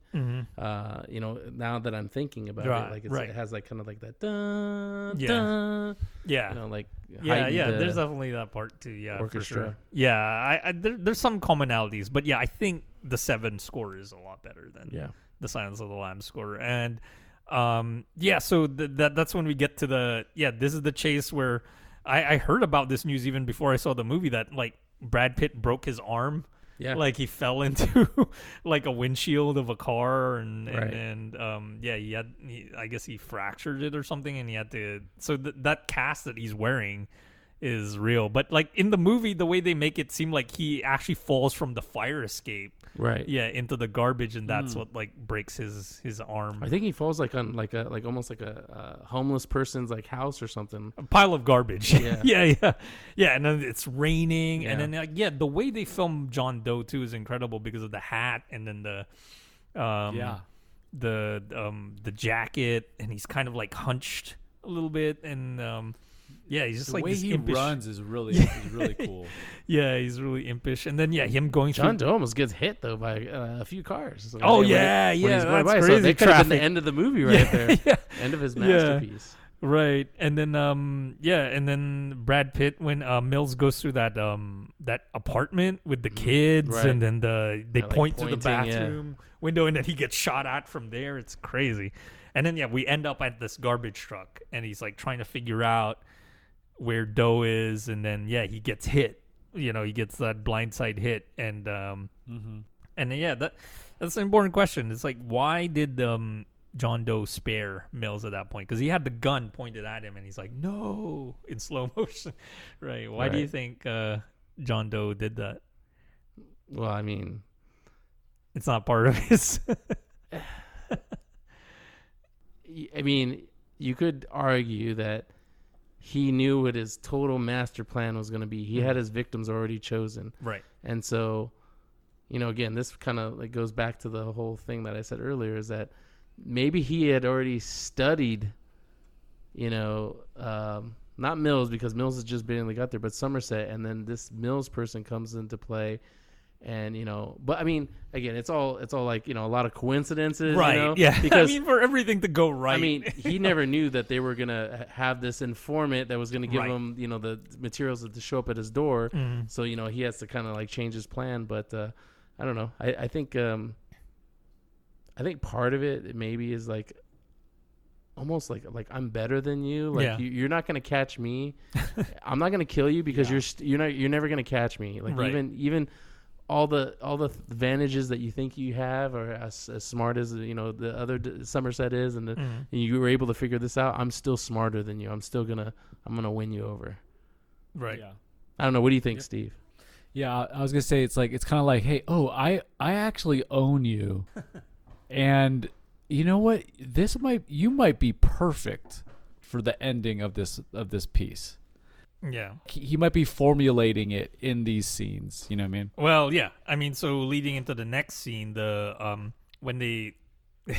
Uh, you know, now that I'm thinking about Mm-hmm. Right, it, like it's, right. it has like kind of like that. Yeah. yeah you know, like yeah yeah uh, there's definitely that part too yeah for orchestra. sure yeah I, I there, there's some commonalities but yeah i think the seven score is a lot better than yeah. the Silence of the Lambs score, and um, yeah, so th- that that's when we get to the yeah. This is the chase where I, I heard about this news even before I saw the movie that like Brad Pitt broke his arm. Yeah. Like he fell *laughs* into like a windshield of a car and and, Right. and um yeah he had he, I guess he fractured it or something and he had to so th- that cast that he's wearing is real but like in the movie the way they make it seem like he actually falls from the fire escape Right. yeah into the garbage and that's what like breaks his his arm I think he falls like on like a like almost like a, uh homeless person's like house or something. a pile of garbage Yeah. *laughs* yeah yeah yeah and then it's raining and then like yeah the way they film john doe too is incredible because of the hat and then the um yeah. the um the jacket and he's kind of like hunched a little bit and um yeah he's just The like way this he impish, runs is really is really cool. *laughs* yeah he's really impish and then yeah him going John through Doe almost gets hit though by uh, a few cars. So Oh, when yeah, when yeah, he's going that's by. So crazy that could have been the end of the movie right *laughs* there. yeah End of his Yeah. masterpiece. Right, and then um yeah, and then Brad Pitt when uh, Mills goes through that um that apartment with the kids, Mm, Right. and then the they Yeah, like point to the pointing, yeah. bathroom window, and then he gets shot at from there. It's crazy, and then yeah, we end up at this garbage truck, and he's like trying to figure out where Doe is, and then yeah, he gets hit. You know, he gets that blindside hit, and um Mm-hmm. and yeah, that that's an important question. It's like why did um John Doe spare Mills at that point? Because he had the gun pointed at him, and he's like, "No!" *laughs* in slow *laughs* motion. right? Why do you think uh, John Doe did that? Well, I mean, It's not part of his. *laughs* *sighs* I mean, you could argue that he knew what his total master plan was going to be. He had his victims already chosen, Right. and so, you know, again, this kind of like goes back to the whole thing that I said earlier is that maybe he had already studied, you know, um, not Mills because Mills has just been barely got there, but Somerset, and then this Mills person comes into play, and you know, but I mean, again, it's all it's all like you know a lot of coincidences, you Right. know? Yeah. *laughs* because I mean, for everything to go right. I mean, he *laughs* never knew that they were gonna have this informant that was gonna give Right. him, you know, the materials to show up at his door. Mm-hmm. So you know, he has to kind of like change his plan. But uh, I don't know. I, I think um, I think part of it maybe is like almost like like I'm better than you. Like Yeah. you, you're not gonna catch me. *laughs* I'm not gonna kill you because you're st- you're not you're never gonna catch me. Like Right. even even all the all the advantages that you think you have are as, as smart as you know the other d- Somerset is, and, the, Mm-hmm. and you were able to figure this out. I'm still smarter than you. I'm still gonna I'm gonna win you over. right. Yeah. I don't know. What do you think, Steve? Yeah, I was gonna say it's like it's kind of like, hey, oh, I I actually own you, *laughs* and you know what? This might you might be perfect for the ending of this of this piece. Yeah. He, might be formulating it in these scenes. You know what I mean? Well, yeah. I mean, so leading into the next scene, the um when they *laughs*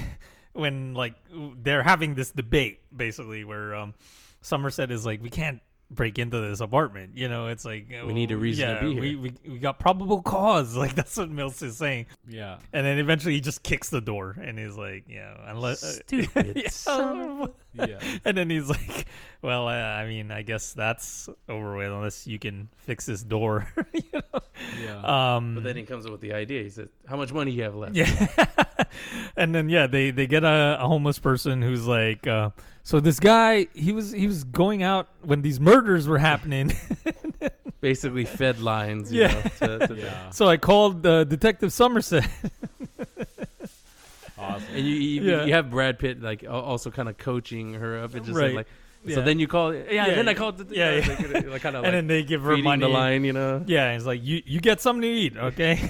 when like they're having this debate basically where um Somerset is like we can't break into this apartment. You know, it's like We need a reason to be here. We, we we got probable cause. *laughs* Like that's what Mills is saying. Yeah. And then eventually he just kicks the door and he's like, yeah, unless uh, Stupid *laughs* yeah. son *laughs* Yeah. and then he's like, "Well, uh, I mean, I guess that's over with unless you can fix this door." you know? Yeah. Um, But then he comes up with the idea. He says, "How much money do you have left?" yeah, *laughs* and then yeah, they they get a, a homeless person who's like, uh, "So this guy, he was he was going out when these murders were happening." *laughs* Basically, fed lines. You Yeah. Know, to, to *laughs* yeah. so I called uh, Detective Somerset. Awesome. And you you, Yeah. you have Brad Pitt like also kind of coaching her up and just Right. like. Yeah. So then you call yeah, Yeah, then I called the, Yeah, yeah. like, like, kind of and then they give her money. the line, you know. Yeah, and it's like you you get something to eat, okay?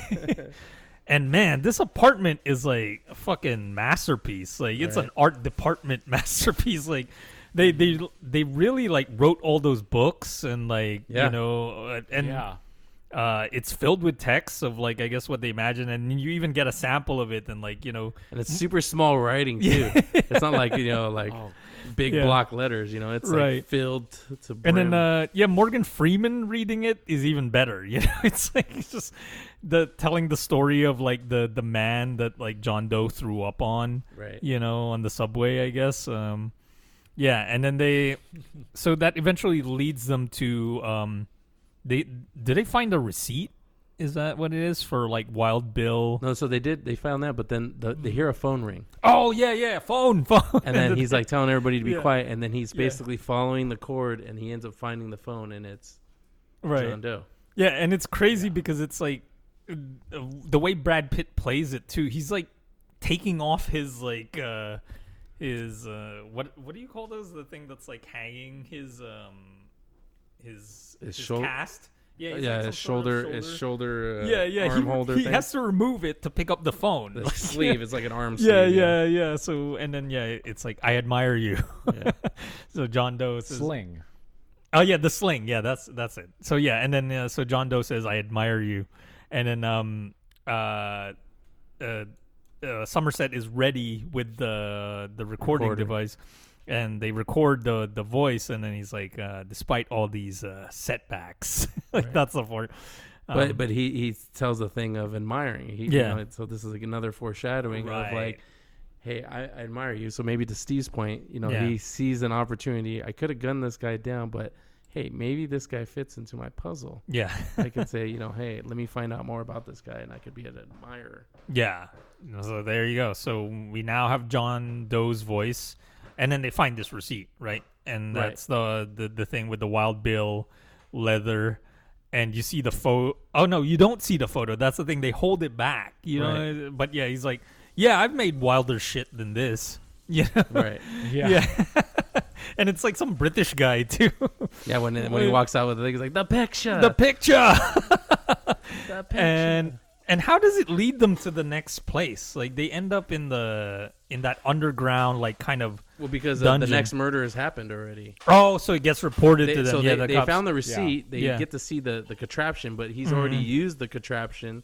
And man, this apartment is like a fucking masterpiece. Like it's Right. an art department *laughs* masterpiece. Like they they they really like wrote all those books and like Yeah. you know uh, and yeah. uh it's filled with texts of like I guess what they imagine and you even get a sample of it and like you know And it's super small writing *laughs* too. It's not like you know like Oh. Big Yeah. block letters. You know, it's Right. like filled to and then uh yeah Morgan Freeman reading it is even better *laughs* you know it's like it's just the telling the story of like the the man that like John Doe threw up on right. you know, on the subway, I guess. Um, yeah, and then they, so that eventually leads them to, um, they did they find a receipt? Is that what it is for like Wild Bill? No, so they did. They found that, but then the, they hear a phone ring, Oh yeah, yeah, phone, phone. and then *laughs* he's like telling everybody to be Yeah. quiet, and then he's Yeah. basically following the cord, and he ends up finding the phone, and it's right, John Doe. yeah, and it's crazy because it's like uh, the way Brad Pitt plays it too. He's like taking off his like uh his uh what what do you call those? The thing that's like hanging his um his His his cast. Yeah, he's yeah, like his some sort of shoulder, his shoulder, uh, yeah, yeah. arm he holder he thing. has to remove it to pick up the phone. the Like, *laughs* sleeve is like an arm sleeve. Yeah, yeah, yeah. So and then yeah, it's like I admire you. Yeah. *laughs* so John Doe says, Sling. "Oh yeah, the sling. Yeah, that's that's it." So yeah, and then uh, so John Doe says, "I admire you," and then um uh uh, uh Somerset is ready with the the recording Recording. device. And they record the the voice, and then he's like, uh, "Despite all these uh, setbacks, *laughs* like that's the part." But Um, but he he tells a thing of admiring. He, Yeah. You know, so this is like another foreshadowing Right. of like, hey, I, I admire you. So maybe to Steve's point, you know, Yeah. he sees an opportunity. I could have gunned this guy down, but hey, maybe this guy fits into my puzzle. yeah, I could *laughs* say, you know, hey, let me find out more about this guy, and I could be an admirer. Yeah. So there you go. So we now have John Doe's voice, and then they find this receipt, right? And Right. that's the, the the thing with the Wild Bill leather, and you see the photo. Oh no, you don't see the photo. That's the thing. They hold it back, you know. But yeah, he's like, yeah, I've made wilder shit than this. *laughs* Yeah. Right. Yeah. *laughs* and it's like some British guy *laughs* too. Yeah. When when he walks out with the thing, he's like the picture. the picture. the picture. and And how does it lead them to the next place? Like they end up in the in that underground, like kind of. Well, because uh, the Dungeon. next murder has happened already. Oh, so it gets reported They, to them. so yeah, they, the they cops- found the receipt. They Yeah. get to see the, the contraption, but he's already Mhm. used the contraption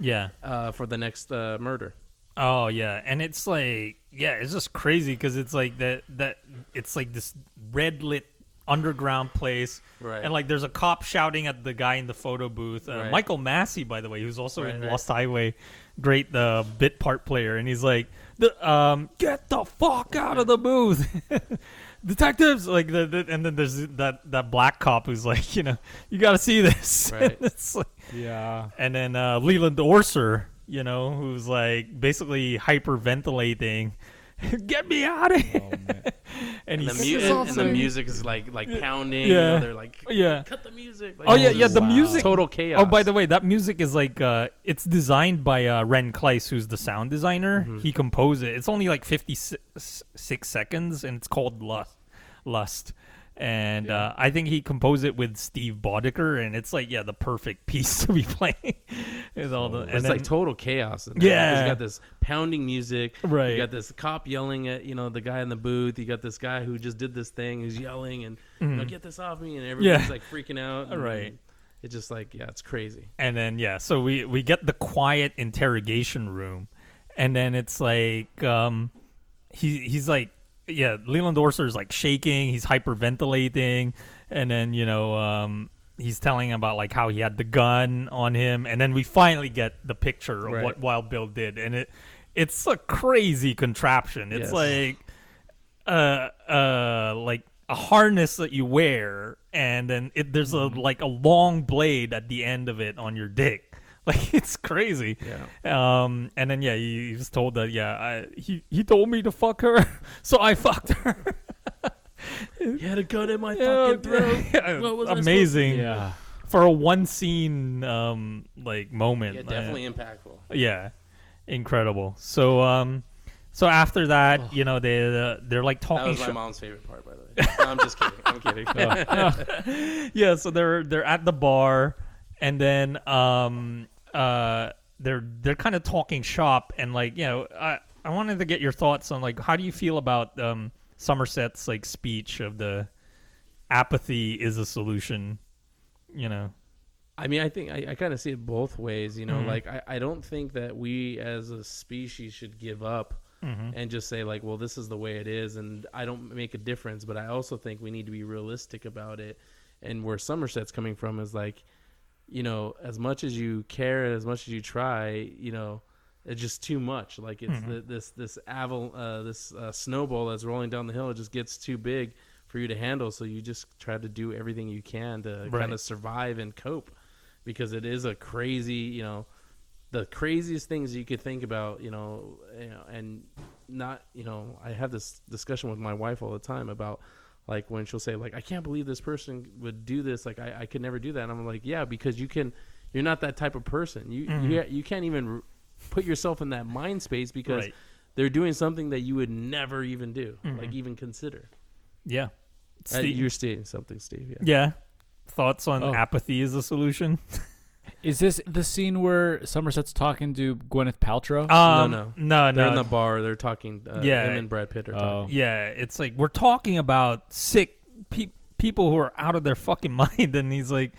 Yeah. uh, for the next uh, murder. Oh yeah, and it's like yeah, it's just crazy because it's like that that it's like this red lit underground place, Right. And like there's a cop shouting at the guy in the photo booth, uh, Right. Michael Massee, by the way, who's also Right, in right. Lost Highway, great uh, bit part player, and he's like, the um, get the fuck out of the booth. *laughs* Detectives like the, the and then there's that that black cop who's like you know you got to see this *laughs* Right. it's like, Yeah. and then uh, Leland Orser, you know, who's like basically hyperventilating. *laughs* Get me out of here! *laughs* and, And he's the, mu- and, and the music is like like pounding. Yeah. You know, they're like, Yeah. cut the music. Like, Oh yeah, yeah. The Wow. music. total chaos. Oh, by the way, that music is like uh, it's designed by uh, Ren Klyce, who's the sound designer. Mm-hmm. He composed it. It's only like fifty six seconds, and it's called Lust. Lust. And uh, I think he composed it with Steve Boeddeker, and it's like yeah, the perfect *laughs* piece to be playing. with all the, and it's then- like total chaos. Yeah. you got this pounding music. Right. You got this cop yelling at you know the guy in the booth. You got this guy who just did this thing who's yelling and you know, get this off me, and everybody's. Yeah. like freaking out. *laughs* and- Right. It's just like yeah, it's crazy. and then yeah so we we get the quiet interrogation room and then it's like um he he's like yeah leland orser is like shaking he's hyperventilating and then you know um he's telling about like how he had the gun on him and then we finally get the picture of Right. what wild bill did and it it's a crazy contraption it's Yes. like uh uh like a harness that you wear and then it there's a like a long blade at the end of it on your dick *laughs* like it's crazy Yeah. um and then yeah he, he was told that yeah I, he he told me to fuck her *laughs* so i fucked her he had a gun in my *laughs* Yeah, fucking throat. yeah, What was I to amazing Yeah. for a one scene um like moment Yeah, uh, definitely impactful. yeah incredible so um so after that you know they uh, they're like talking. That was my shop- mom's favorite part, by the way. No, I'm just kidding. I'm kidding. yeah, so they're they're at the bar, and then um uh they're they're kind of talking shop, and like you know I I wanted to get your thoughts on like how do you feel about um Somerset's like speech of the apathy is a solution, you know. I mean, I think I, I kind of see it both ways. You know, Mhm. like I, I don't think that we as a species should give up Mm-hmm. and just say like, well, this is the way it is, and I don't make a difference. But I also think we need to be realistic about it. And where Somerset's coming from is like, you know, as much as you care, and as much as you try, you know, it's just too much. Like it's Mhm. the, this this aval uh, this uh, snowball that's rolling down the hill. It just gets too big for you to handle. So you just try to do everything you can to Right. kind of survive and cope, because it is a crazy, you know, the craziest things you could think about, you know, you know, and not, you know, I have this discussion with my wife all the time about like when she'll say like, I can't believe this person would do this. Like I, I could never do that. And I'm like, yeah, because you can, you're not that type of person. You, you, you can't even put yourself in that mind space because Right. they're doing something that you would never even do, like even consider. Yeah. Uh, you're stating something, Steve. Yeah. yeah. Thoughts on Oh. apathy as a solution? *laughs* Is this the scene where Somerset's talking to Gwyneth Paltrow? Um, no. no, They're no. in the bar. They're talking. Uh, Yeah. Him and Brad Pitt are Oh. talking. Yeah, it's like we're talking about sick pe- people who are out of their fucking *laughs* mind, and he's like,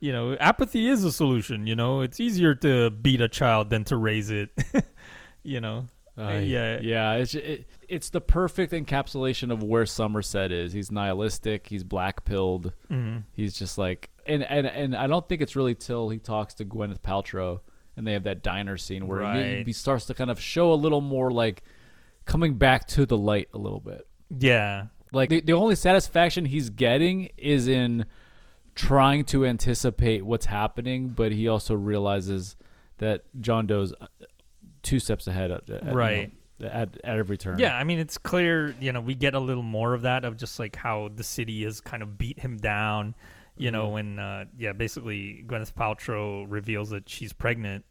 you know, apathy is a solution. You know, it's easier to beat a child than to raise it. *laughs* you know, Uh, yeah. yeah. It's it, it's the perfect encapsulation of where Somerset is. He's nihilistic. He's black pilled. hmm He's just like, and and and I don't think it's really till he talks to Gwyneth Paltrow and they have that diner scene where he, Right. he starts to kind of show a little more like coming back to the light a little bit. yeah, Like the, the only satisfaction he's getting is in trying to anticipate what's happening, but he also realizes that John Doe's uh, two steps ahead at, at, you know, Right. at, at every turn. yeah. I mean, it's clear. You know, we get a little more of that of just like how the city has kind of beat him down. You know, when uh, yeah, basically Gwyneth Paltrow reveals that she's pregnant,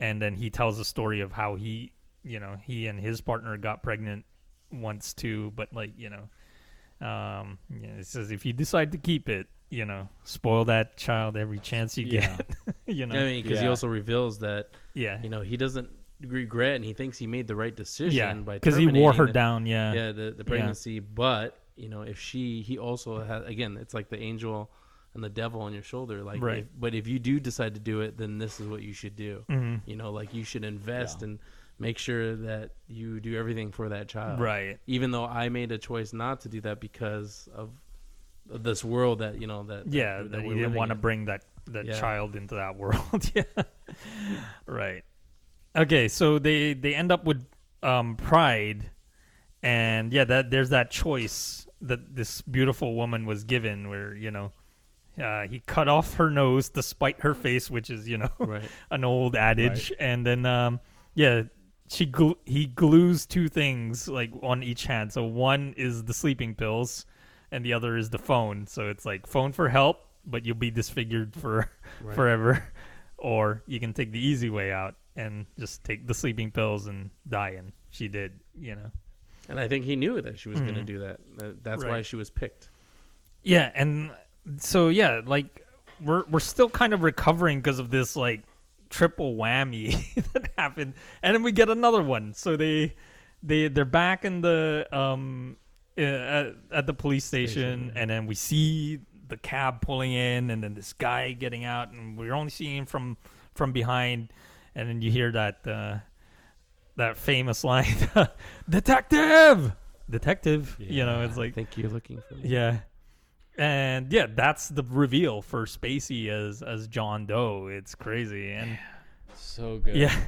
and then he tells the story of how he, you know, he and his partner got pregnant once too, but like you know, um, yeah, it says if you decide to keep it, you know, spoil that child every chance you Yeah. get. *laughs* you know. I mean, because he also reveals that yeah. you know he doesn't regret and he thinks he made the right decision yeah. by Because he wore her the- down. Yeah. yeah the, the pregnancy but you know if she he also has again it's like the angel and the devil on your shoulder like Right. if, but if you do decide to do it then this is what you should do Mhm. you know like you should invest Yeah. and make sure that you do everything for that child Right. even though i made a choice not to do that because of this world that you know that Yeah. that, That he we're didn't want to bring that that Yeah. child into that *laughs* world. yeah. right. Okay. So they they end up with um pride, and yeah, that there's that choice that this beautiful woman was given, where you know. Uh, he cut off her nose despite her face, which is, you know, *laughs* Right. an old adage. And then, um, yeah, she glu- he glues two things like on each hand. So one is the sleeping pills, and the other is the phone. So it's like phone for help, but you'll be disfigured for *laughs* Right. forever, or you can take the easy way out and just take the sleeping pills and die. And she did, you know. and i think he knew that she was going to do that that's why she was picked Yeah, and so yeah, like we're we're still kind of recovering because of this like triple whammy *laughs* that happened, and then we get another one. So they they they're back in the um at, at the police station, Station. and then we see the cab pulling in, and then this guy getting out, and we're only seeing him from from behind, and then you hear that uh, that famous line, *laughs* "Detective, detective." You know, it's i like think you're looking for me yeah. And yeah, that's the reveal for Spacey as as John Doe. It's crazy. And So good. yeah. *laughs*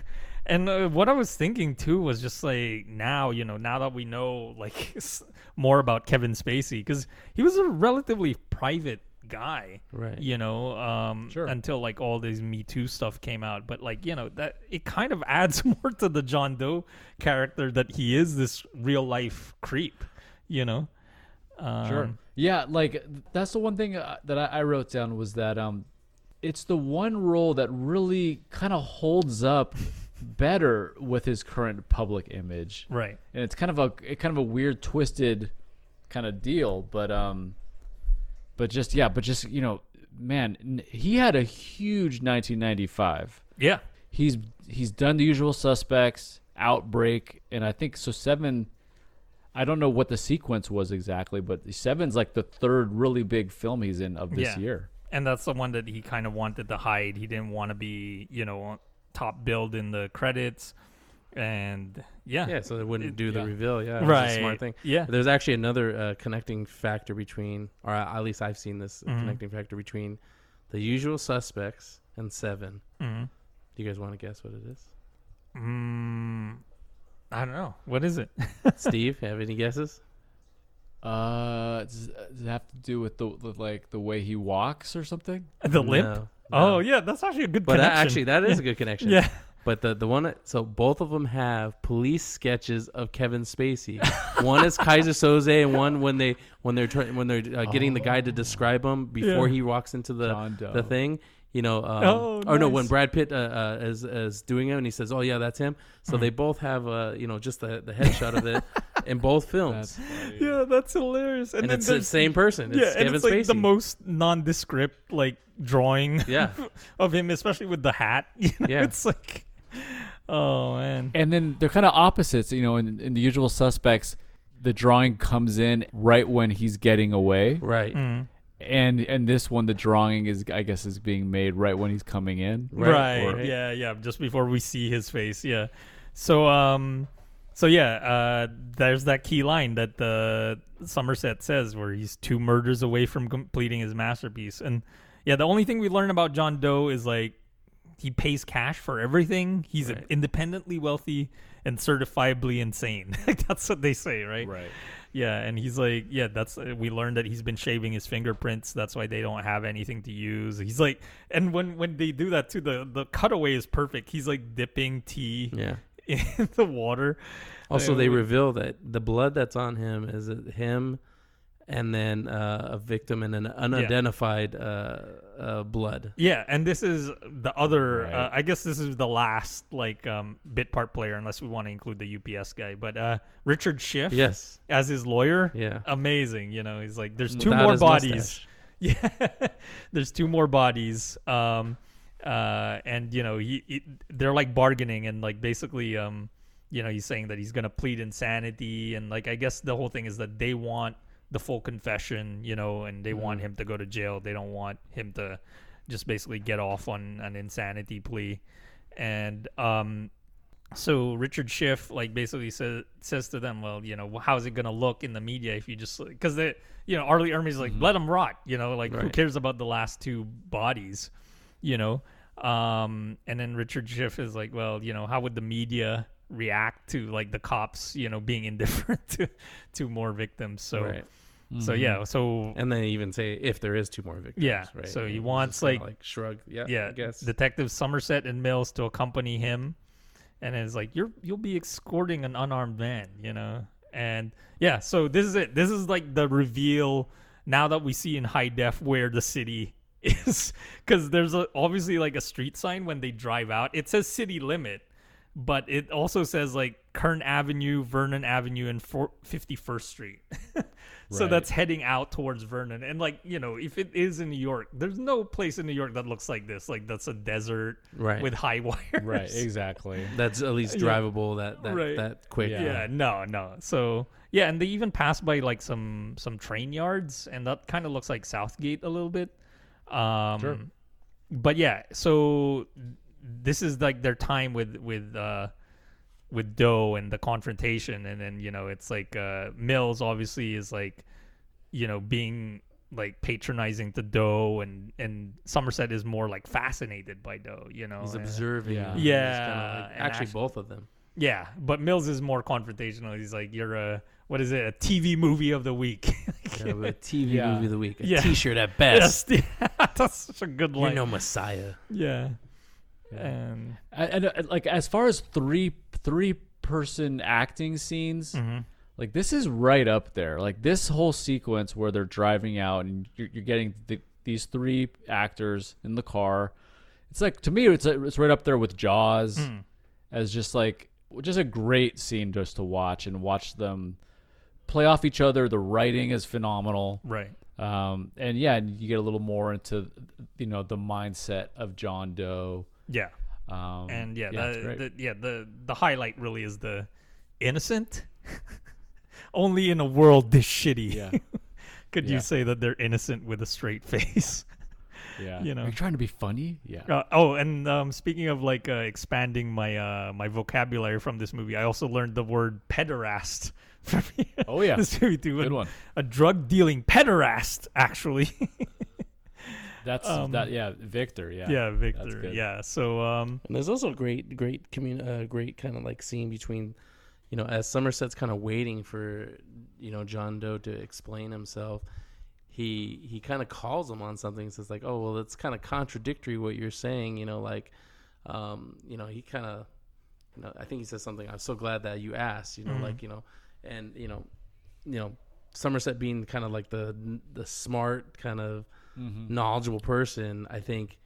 And uh, what I was thinking too was just like now, you know, now that we know like *laughs* more about Kevin Spacey cuz he was a relatively private guy, right you know, um Sure. until like all these Me Too stuff came out, but like, you know, that it kind of *laughs* adds more to the John Doe character that he is this real life creep, you know. Um, Sure. Yeah, like that's the one thing uh, that I, I wrote down was that um, it's the one role that really kind of holds up better with his current public image, Right. and it's kind of a it kind of a weird, twisted kind of deal. But um, but just yeah, but just you know, man, n- he had a huge 1995. Yeah. He's he's done the usual suspects, Outbreak, and I think so. Seven. I don't know what the sequence was exactly, but Seven's like the third really big film he's in of this Yeah. year. and that's the one that he kind of wanted to hide. He didn't want to be, you know, top billed in the credits, and yeah, Yeah, so they wouldn't It- do the yeah. reveal. Yeah, it was right, a smart thing. Yeah, There's actually another uh, connecting factor between, or at least I've seen this Mhm. connecting factor between the usual suspects and Seven. mm-hmm. Do you guys want to guess what it is? mm, I don't know what is it. *laughs* Steve, have any guesses? Uh, does, does it have to do with the with, like the way he walks or something? *laughs* the limp. No, Oh yeah, that's actually a good but that, connection. actually that is a good *laughs* connection. yeah, But the the one that, so both of them have police sketches of Kevin Spacey. one is Keyser Soze, and one when they when they're try, when they're uh, getting the guy to describe him before Yeah. he walks into the the thing. You know, um, Oh, or no, when. Brad Pitt uh, uh, is is doing it, and he says, "Oh yeah, that's him." So they both have uh, you know just the the headshot of it *laughs* in both films, That's yeah, that's hilarious. and, then it's the same person. It's yeah, and Kevin it's like Spacey. the most nondescript like drawing yeah, *laughs* of him, especially with the hat. *laughs* You know, Yeah. it's like, oh man, And then they're kind of opposites. You know, in, in the usual suspects, the drawing comes in right when he's getting away, right. Mm. And and this one, the drawing is I guess is being made right when he's coming in. right, Or- yeah yeah just before we see his face yeah. So um so yeah uh there's that key line that the somerset says where he's two murders away from completing his masterpiece. And yeah the only thing we learn about john doe is like he pays cash for everything he's Right. independently wealthy and certifiably insane *laughs* that's what they say right Right. yeah, and he's like, yeah, that's uh, we learned that he's been shaving his fingerprints. That's why they don't have anything to use. He's like, and when when they do that too, the the cutaway is perfect. He's like dipping tea Yeah. *laughs* in the water. Also, they we- reveal that the blood that's on him is him, and then uh, a victim and an unidentified uh, uh, blood. Yeah, and this is the other. Right. Uh, I guess this is the last like um, bit part player, unless we want to include the UPS guy. But uh, Richard Schiff, Yes. as his lawyer, Yeah. amazing. You know, he's like, there's two Without more bodies. mustache. *laughs* Yeah, *laughs* there's two more bodies. Um, uh, and you know he, he they're like bargaining and like basically um you know he's saying that he's gonna plead insanity and like I guess the whole thing is that they want the full confession you know and they want him to go to jail. They don't want him to just basically get off on an insanity plea. And um so Richard Schiff like basically says says to them, well, you know, how's it gonna look in the media if you just because they, you know, R. Lee Ermey's like, let them rot, you know, like who cares about the last two bodies, you know, um, and then Richard Schiff is like, well, you know, how would the media react to like the cops, you know, being indifferent *laughs* to to more victims? So, Right. so mm-hmm. yeah, so And then even say if there is two more victims. Yeah, Right. so he wants, like- like shrug. Yeah. yeah, I guess. Detective Somerset and Mills to accompany him, and it's like you're you'll be escorting an unarmed man, you know, and yeah. So this is it. This is like the reveal now that we see in high def where the city *laughs* is, because there's a, obviously like a street sign when they drive out. It says city limit, but it also says like Kern Avenue, Vernon Avenue, and 51st Street. *laughs* so Right. that's heading out towards Vernon. And like, you know, if it is in New York, there's no place in New York that looks like this. Like that's a desert Right. with high *laughs* wires. Right, exactly. That's at least *laughs* Yeah. drivable that that, Right. that quick. Yeah. Yeah, no, no. So yeah, and they even pass by like some some train yards, and that kind of looks like Southgate a little bit. Um, Sure. But yeah, so this is like their time with with uh with Doe and the confrontation, and then you know it's like uh Mills obviously is like you know being like patronizing to Doe, and and Somerset is more like fascinated by Doe. You know, He's and- observing. Yeah. and he's Yeah, kinda like- and actually, actu- both of them. Yeah, but Mills is more confrontational. He's like, "You're a what is it? A TV movie of the week." *laughs* Yeah, a TV Yeah. movie of the week. A Yeah. T-shirt at *laughs* best. yes, *laughs* that's such a good line. You're no messiah. yeah, Yeah. And And, and uh, like as far as three three person acting scenes, mm-hmm. like this is right up there. Like this whole sequence where they're driving out and you're, you're getting the, these three actors in the car. It's like to me, it's it's right up there with Jaws, Hmm. as just like just a great scene just to watch and watch them play off each other. The writing is phenomenal. right. Um, and yeah, and you get a little more into you know the mindset of John Doe. Yeah, Um, and yeah, it's the, the yeah the the highlight really is the innocent. *laughs* Only in a world this shitty yeah, *laughs* could Yeah. you say that they're innocent with a straight face. *laughs* yeah. You know. Are you trying to be funny? Yeah. Uh, oh, and um, speaking of like uh, expanding my uh, my vocabulary from this movie, I also learned the word pederast from Oh, yeah. this movie too. Good A- one. A drug dealing pederast, actually. That's Um, that. Yeah, Victor. Yeah. yeah, Victor. Yeah. So um, And there's also a great, great commun, uh, great kind of like scene between, you know, as Somerset's kind of waiting for, you know, John Doe to explain himself. He he kind of calls him on something. Says like, oh well, it's kind of contradictory what you're saying. You know, like, um, you know, he kind of, you know, I think he says something. I'm so glad that you asked. You know, like you know, and you know, you know, Somerset being kind of like the the smart kind of knowledgeable person. I think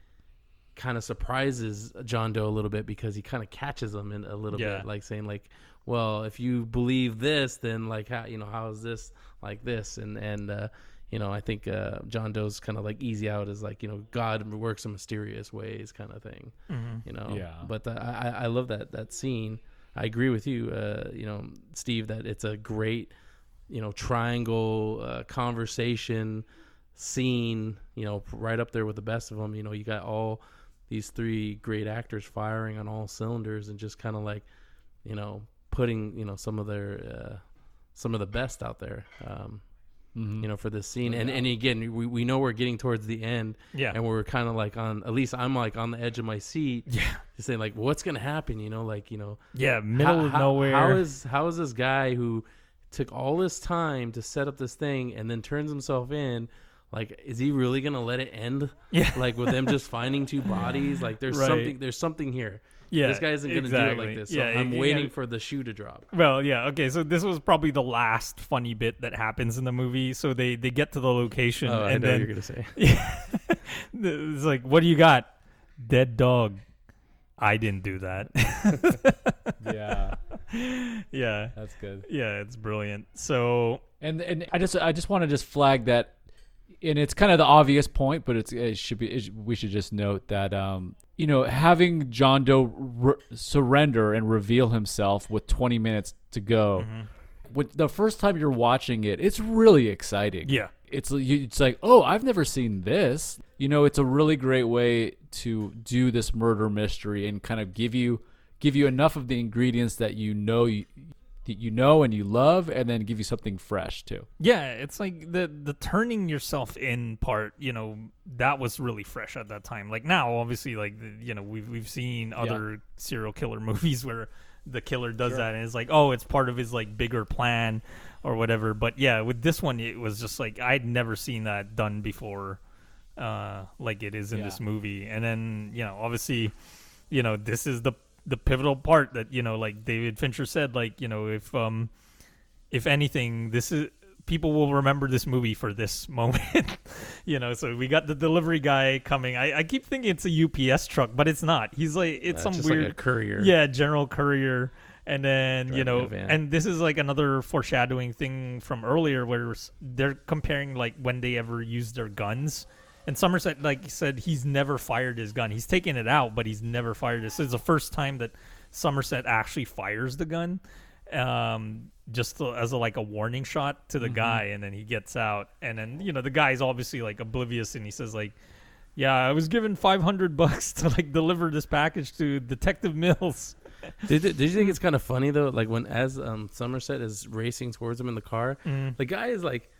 kind of surprises John Doe a little bit because he kind of catches him in a little Yeah. bit, like saying like, "Well, if you believe this, then like how you know how is this like this?" And and uh, you know, I think uh, John Doe's kind of like easy out is like you know God works in mysterious ways kind of thing, you know. Yeah. But uh, I I I love that that scene. I agree with you, uh, you know, Steve, that it's a great you know triangle uh, conversation scene you know right up there with the best of them you know you got all these three great actors firing on all cylinders and just kind of like you know putting you know some of their uh, some of the best out there um, you know for this scene and and again we, we know we're getting towards the end Yeah. and we're kind of like on at least i'm like on the edge of my seat yeah, just saying like what's gonna happen you know like you know yeah, middle how, of how- nowhere. How is how is this guy who took all this time to set up this thing and then turns himself in? Like, is he really gonna let it end? Yeah. Like with them just finding two *laughs* bodies? Like, there's Right. something. There's something here. Yeah, This guy isn't gonna do it like this. So Yeah, I'm it- waiting yeah. for the shoe to drop. Well, yeah, okay. So this was probably the last funny bit that happens in the movie. So they they get to the location Oh, I and know then you're gonna say. Yeah. *laughs* it's like, what do you got? Dead dog. I didn't do that. *laughs* Yeah. yeah. That's good. Yeah, it's brilliant. So, And and I just I just want to just flag that and it's kind of the obvious point, but it's it should be it, we should just note that um you know having John Doe re- surrender and reveal himself with 20 minutes to go. Mm-hmm. When the first time you're watching it, it's really exciting. Yeah. It's it's like, "Oh, I've never seen this." You know, it's a really great way to do this murder mystery and kind of give you give you enough of the ingredients that you know you that you know and you love and then give you something fresh too. Yeah, it's like the the turning yourself in part. You know, that was really fresh at that time. Like now, obviously, like you know, we've we've seen other serial killer *laughs* movies where the killer does that, and it's like, oh, it's part of his like bigger plan or whatever. But yeah, with this one, it was just like I'd never seen that done before, uh, like it is in Yeah. this movie. And then you know, obviously, you know, this is the the pivotal part that you know, like David Fincher said, like you know, if um if anything, this is people will remember this movie for this *laughs* moment. you know, so we got the delivery guy coming. I, I keep thinking it's a UPS truck, but it's not. He's like it's Uh, some like weird a courier. Yeah, general courier. And then you Driving a know, and this is like another foreshadowing thing from earlier, where they're comparing like when they ever used their guns. And Somerset, like you said, he's never fired his gun. He's taken it out, but he's never fired it. So it's the first time that Somerset actually fires the gun, um, just to- as a, like a warning shot to the Mm-hmm. guy, and then he gets out, and then you know the guy's obviously like oblivious, and he says like, "Yeah, I was given five hundred bucks to like deliver this package to Detective Mills." *laughs* Did, did you think it's kind of funny though? Like when as um, Somerset is racing towards him in the car, the guy is like,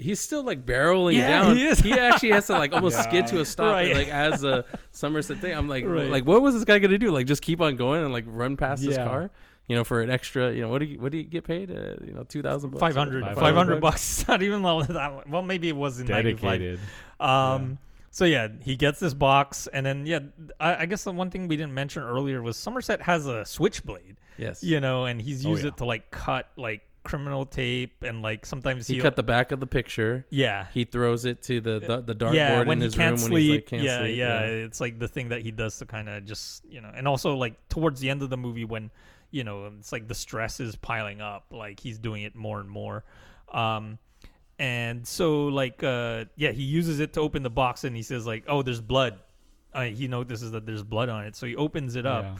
he's still like barreling Yeah, down. he is. actually has to like almost *laughs* skid to a stop. Right. Like as a Somerset thing, I'm like, Right. like what was this guy gonna do? Like just keep on going and like run past this Yeah. car? You know, for an extra, you know, what do you what do you get paid? Uh, you know, two thousand bucks. 500 500 500 bucks *laughs* not even all of that well maybe it was in 95 Dedicated. um so yeah he gets this box and then yeah I, I guess the one thing we didn't mention earlier was somerset has a switchblade Yes. you know and he's used yeah. it to like cut like criminal tape and like sometimes He cut the back of the picture. yeah He throws it to the the, the dartboard yeah, in his room sleep. when he's like can't yeah, sleep. yeah, yeah, it's like the thing that he does to kind of just you know, and also like towards the end of the movie when you know it's like the stress is piling up, like he's doing it more and more. Um, and so like uh, yeah, he uses it to open the box, and he says like, oh, there's blood. Uh, he notices that there's blood on it, so he opens it up. Yeah.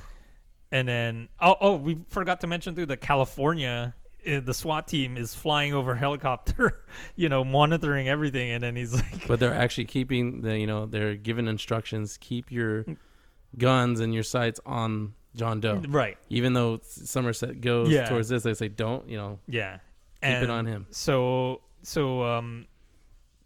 And then, oh, oh, we forgot to mention through the California, Uh, the SWAT team is flying over helicopter, *laughs* you know, monitoring everything. And then he's like, but they're actually keeping the you know they're given instructions keep your mm. guns and your sights on John Doe. Mm, right, Even though Somerset goes Yeah. towards this, they say don't you know yeah, keep it on him. So, so, um,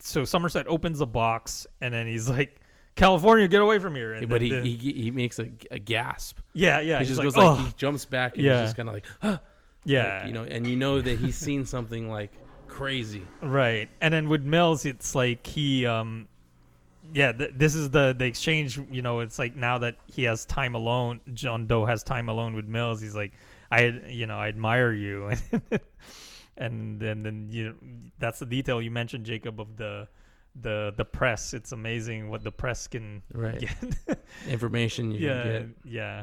so Somerset opens the box, and then he's like, "California, get away from here!" And but then he, the- he he makes a, a gasp. yeah, yeah, he just like, goes like "Oh." he jumps back and Yeah. he's just kind of like "Huh," yeah, like, you know, and you know that he's seen something like crazy. Right. And then with Mills, it's like he, um, yeah, th- this is the the exchange. You know, it's like now that he has time alone, John Doe has time alone with Mills. He's like, I, you know, I admire you, *laughs* and then then you know, that's the detail you mentioned, Jacob, of the the the press. It's amazing what the press can Right. get. *laughs* Information you yeah, can yeah.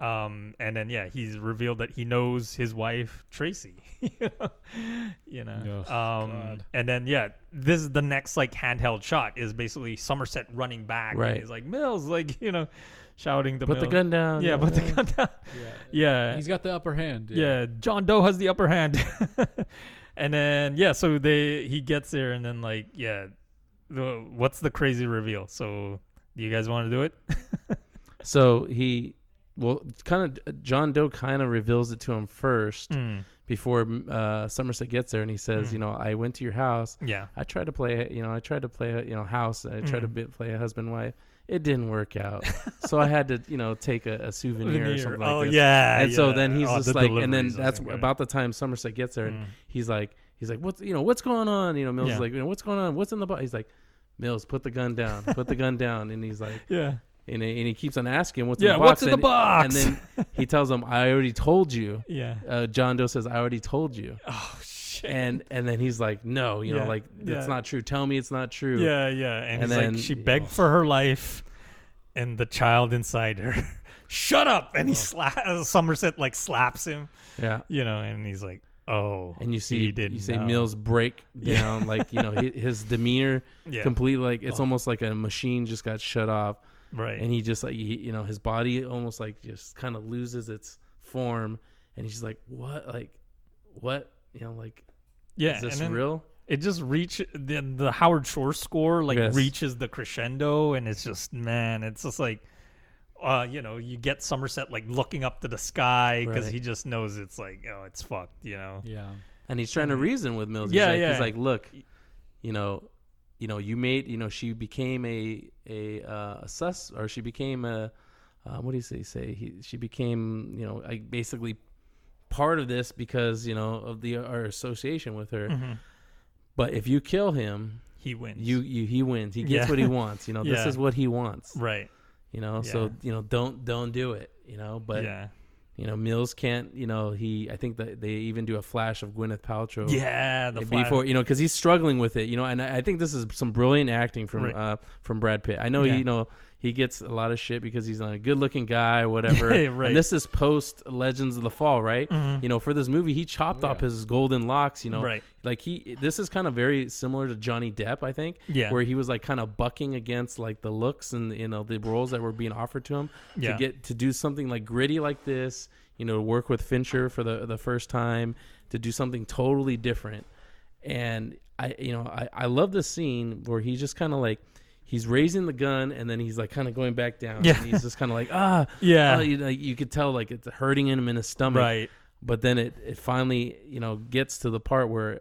Um, and then yeah, he's revealed that he knows his wife Tracy. *laughs* you know. Oh, um, God. and then yeah, this is the next like handheld shot is basically Somerset running back. and Right. he's like Mills, like you know, shouting to get. Put the gun down. Yeah, put the gun down. *laughs* Yeah, He's got the upper hand. yeah. John Doe has the upper hand. *laughs* and then yeah, so they he gets there, and then like yeah, the, what's the crazy reveal? So do you guys want to do it? So he, well, kind of John Doe kind of reveals it to him first Mm, before uh, Somerset gets there, and he says, Mm. you know, I went to your house. yeah. I tried to play, you know, I tried to play, you know, house. I tried to Mm. be, play a husband wife. It didn't work out, so I had to, you know, take a, a souvenir, or something like oh this. yeah, and so then he's Oh, just the like, and then that's okay. about the time Somerset gets there, and Mm. he's like, he's like, what's, you know, what's going on? You know, Mills is like, you know, what's going on? What's in the box? He's like, Mills, put the gun down, put the gun down, and he's like, *laughs* yeah, and he, and he keeps on asking, what's Yeah, in the box? what's in the and, box? And then he tells him, I already told you. yeah. Uh, John Doe says, I already told you. Oh shit. And and then he's like, no, you Yeah, know, like yeah. it's not true. Tell me it's not true. yeah, yeah, and, And then- like, she begged for her life, and the child inside her, *laughs* shut up, and he slaps Somerset like slaps him, Yeah. you know, and he's like, Oh, and you see you see know. Mills break *laughs* down, like you know hi- his demeanor Yeah. completely like it's Oh. almost like a machine just got shut off, right? and he just like he, you know his body almost like just kind of loses its form, and he's like what like what you know like yeah, is this real? It just reach the the Howard Shore score like Yes. reaches the crescendo, and it's just man, it's just like. Uh, you know, you get Somerset like looking up to the sky because Right. he just knows it's like, oh, it's fucked. You know, Yeah. and he's trying to reason with Mills. Yeah, like, yeah. He's like, look, you know, you know, you made, you know, she became a a, uh, a sus, or she became a, uh, what do you say? Say he, she became, you know, like basically part of this because you know of the our association with her. Mm-hmm. But if you kill him, he wins. you you he wins. He gets Yeah. what he wants. You know, *laughs* this is what he wants. right? You know, Yeah. so you know, don't don't do it. You know, but yeah, you know, Mills can't. You know, he. I think that they even do a flash of Gwyneth Paltrow yeah. The before flash- you know because he's struggling with it you know and I, I think this is some brilliant acting from Right. uh from Brad Pitt I know Yeah. he, you know he gets a lot of shit because he's not a good looking guy whatever *laughs* Yeah, right. and this is post Legends of the Fall right Mhm. you know for this movie he chopped off his golden locks you know Right. like he this is kind of very similar to Johnny Depp I think Yeah. where he was like kind of bucking against like the looks and you know the roles that were being offered to him Yeah. to get to do something like gritty like this you know work with Fincher for the the first time to do something totally different and I you know I I love this scene where he's just kind of like he's raising the gun and then he's like kind of going back down Yeah. and he's just kind of like ah Yeah. ah, you, know, you could tell like it's hurting him in his stomach right. but then it it finally you know gets to the part where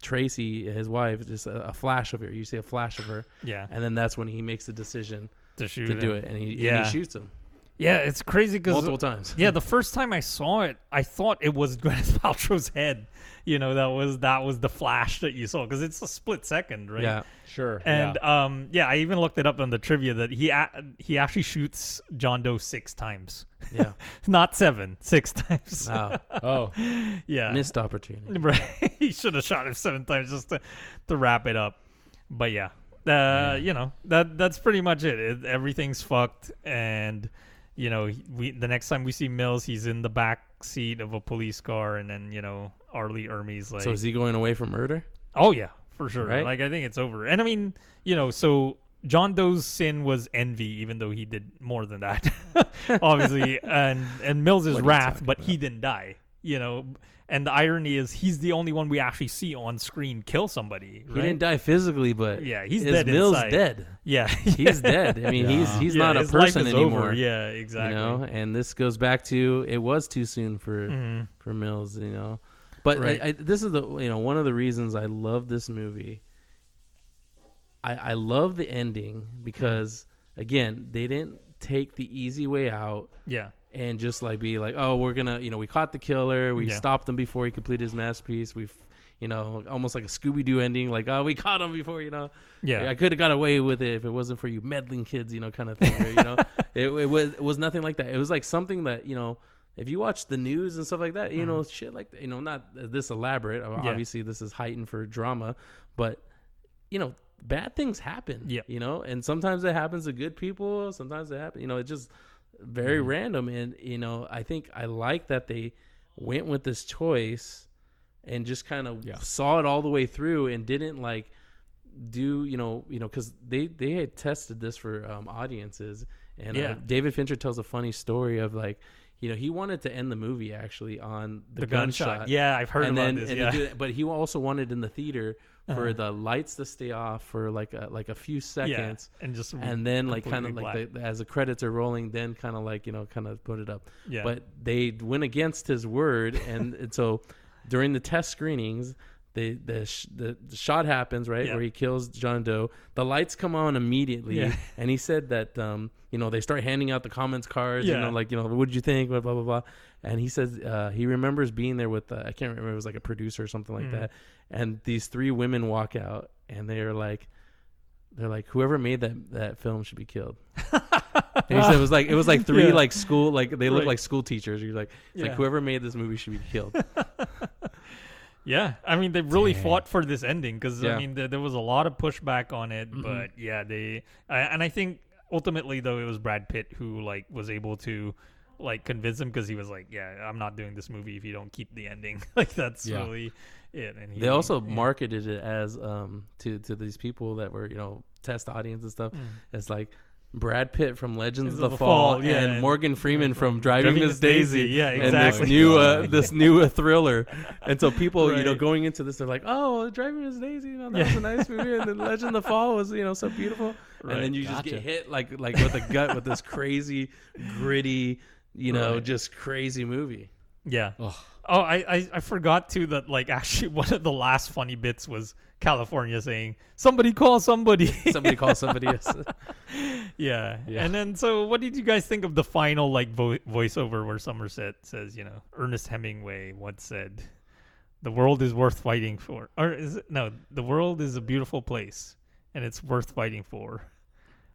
Tracy his wife just a, a flash of her you see a flash of her Yeah. and then that's when he makes the decision To shoot to do it and he, Yeah. and he shoots him Yeah, it's crazy because multiple times yeah, the first time I saw it, I thought it was *laughs* Gwyneth Paltrow's head. You know, that was that was the flash that you saw because it's a split second, right? yeah Sure. And yeah. um, yeah, I even looked it up on the trivia that he a- he actually shoots John Doe six times, yeah *laughs* not seven, six times. wow oh, *laughs* yeah, missed opportunity Right. he should have shot him seven times just to, to wrap it up. But yeah, uh, you know that that's pretty much it. it. Everything's fucked, and you know we the next time we see Mills, he's in the back seat of a police car, and then you know R. Lee Ermey's like, so is he going away from murder oh yeah, for sure. Right? Like I think it's over. And I mean, you know, so John Doe's sin was envy, even though he did more than that, *laughs* obviously. *laughs* and and Mills is wrath, but about? he didn't die. You know, and the irony is he's the only one we actually see on screen kill somebody. he didn't die physically but Yeah, he's is dead Mills inside. dead Yeah, *laughs* he's dead I mean he's Yeah. he's Yeah, not a person anymore Over. Yeah, exactly. You know, and this goes back to it was too soon for Mhm. for Mills. You know, but Right. I, I, this is the you know one of the reasons I love this movie. I I love the ending because again they didn't take the easy way out Yeah, and just like be like oh we're gonna you know we caught the killer we Yeah. stopped him before he completed his masterpiece we've you know almost like a Scooby Doo ending like oh we *laughs* caught him before you know yeah, I could have got away with it if it wasn't for you meddling kids, you know, kind of thing. Where, you know, *laughs* it, it was it was nothing like that. It was like something that you know, if you watch the news and stuff like that, you know, shit like that, you know, not this elaborate. Mm-hmm. Yeah. Obviously, this is heightened for drama, but you know, bad things happen. Yeah. you know, and sometimes it happens to good people. Sometimes it happens. You know, it's just very Mm-hmm. random. And you know, I think I like that they went with this choice and just kind of Yeah. saw it all the way through and didn't like do you know you know because they they had tested this for um, audiences and Yeah. uh, David Fincher tells a funny story of like you know he wanted to end the movie actually on the, the gunshot. Yeah, I've heard and about then this. Yeah, but he also wanted in the theater for Uh-huh. the lights to stay off for like a, like a few seconds yeah, and just and then like kind of like the, as the credits are rolling then kind of like you know kind of put it up. Yeah, but they went against his word and, and so during the test screenings the the, sh- the, the shot happens right Yeah. where he kills John Doe the lights come on immediately Yeah. and he said that um you know they start handing out the comments cards you Yeah. know like you know what did you think blah blah blah, blah. and he says uh, he remembers being there with uh, I can't remember it was like a producer or something like Mhm. that and these three women walk out and they're like they're like whoever made that that film should be killed *laughs* and he said it was like it was like three Yeah. like school like they look Right. like school teachers. You're like Yeah. like whoever made this movie should be killed. *laughs* Yeah, I mean they really Dang. fought for this ending because Yeah. I mean there, there was a lot of pushback on it, but yeah, they I, and I think ultimately though it was Brad Pitt who like was able to like convince him because he was like, "Yeah, I'm not doing this movie if you don't keep the ending." *laughs* like that's Yeah. really it. And he, They also yeah. marketed it as um to to these people that were you know test audience and stuff. It's like Brad Pitt from Legends of the, Fall, yeah, and and- Morgan Freeman from Driving, Driving Miss Daisy. Yeah, And exactly. this new uh, this new uh, thriller, and so people you know going into this they're like, oh, Driving Miss Daisy, you know, that was a nice movie, and then Legend of the Fall was you know so beautiful, Right. and then you just get hit like like with a gut with this *laughs* crazy, gritty, you know, Right. just crazy movie. Yeah. Ugh. Oh, I, I I forgot too that like *laughs* actually one of the last funny bits was California saying somebody call somebody. Somebody call *laughs* somebody. yeah. Yeah. And then so what did you guys think of the final like vo- voiceover where Somerset says, you know, Ernest Hemingway once said, "The world is worth fighting for." Or is it no, the world is a beautiful place and it's worth fighting for.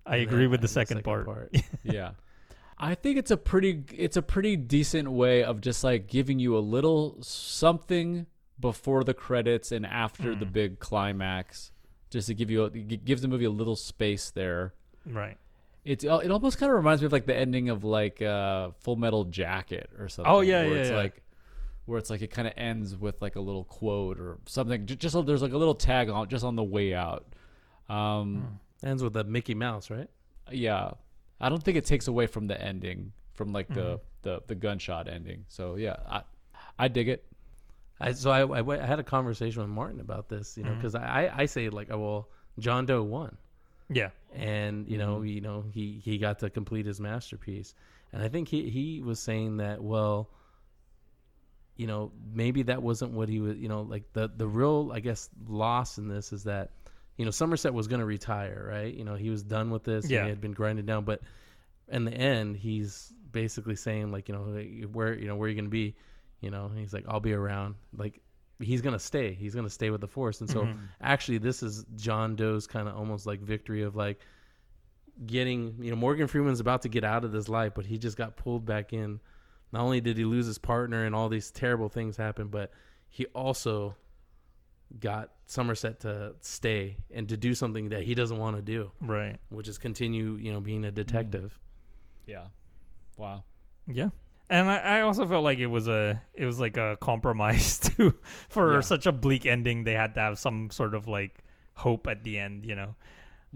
I And agree with the and second, part. *laughs* yeah. I think it's a pretty it's a pretty decent way of just like giving you a little something before the credits and after the big climax, just to give you a, gives the movie a little space there. right. It's uh, it almost kind of reminds me of like the ending of like uh, Full Metal Jacket or something. Oh, yeah, where yeah, It's yeah. like where it's like it kind of ends with like a little quote or something. Ju- Just, there's like a little tag on just on the way out. Um, Ends with a Mickey Mouse, right? yeah i don't think it takes away from the ending from like the Mm-hmm. the, the gunshot ending so yeah i i dig it I, so I, I, went- I had a conversation with Martin about this, you know, Mm-hmm. because I, I say like, oh, well, John Doe won, Yeah. and you Mm-hmm. know, you know, he he got to complete his masterpiece, and I think he he was saying that, well, you know, maybe that wasn't what he was, you know, like the the real, I guess, loss in this is that, you know, Somerset was going to retire, right? You know, he was done with this. Yeah. he had been grinding down, but in the end, he's basically saying like, you know, where you know where are you going to be, you know? He's like, I'll be around. Like he's going to stay. He's going to stay with the Force. And so Mm-hmm. actually, this is John Doe's kind of almost like victory of like getting. You know, Morgan Freeman's about to get out of this life, but he just got pulled back in. Not only did he lose his partner and all these terrible things happen, but he also got Somerset to stay and to do something that he doesn't want to do, Right. which is continue, you know, being a detective. yeah wow Yeah. And I, I also felt like it was a it was like a compromise *laughs* too for Yeah. such a bleak ending. They had to have some sort of like hope at the end, you know.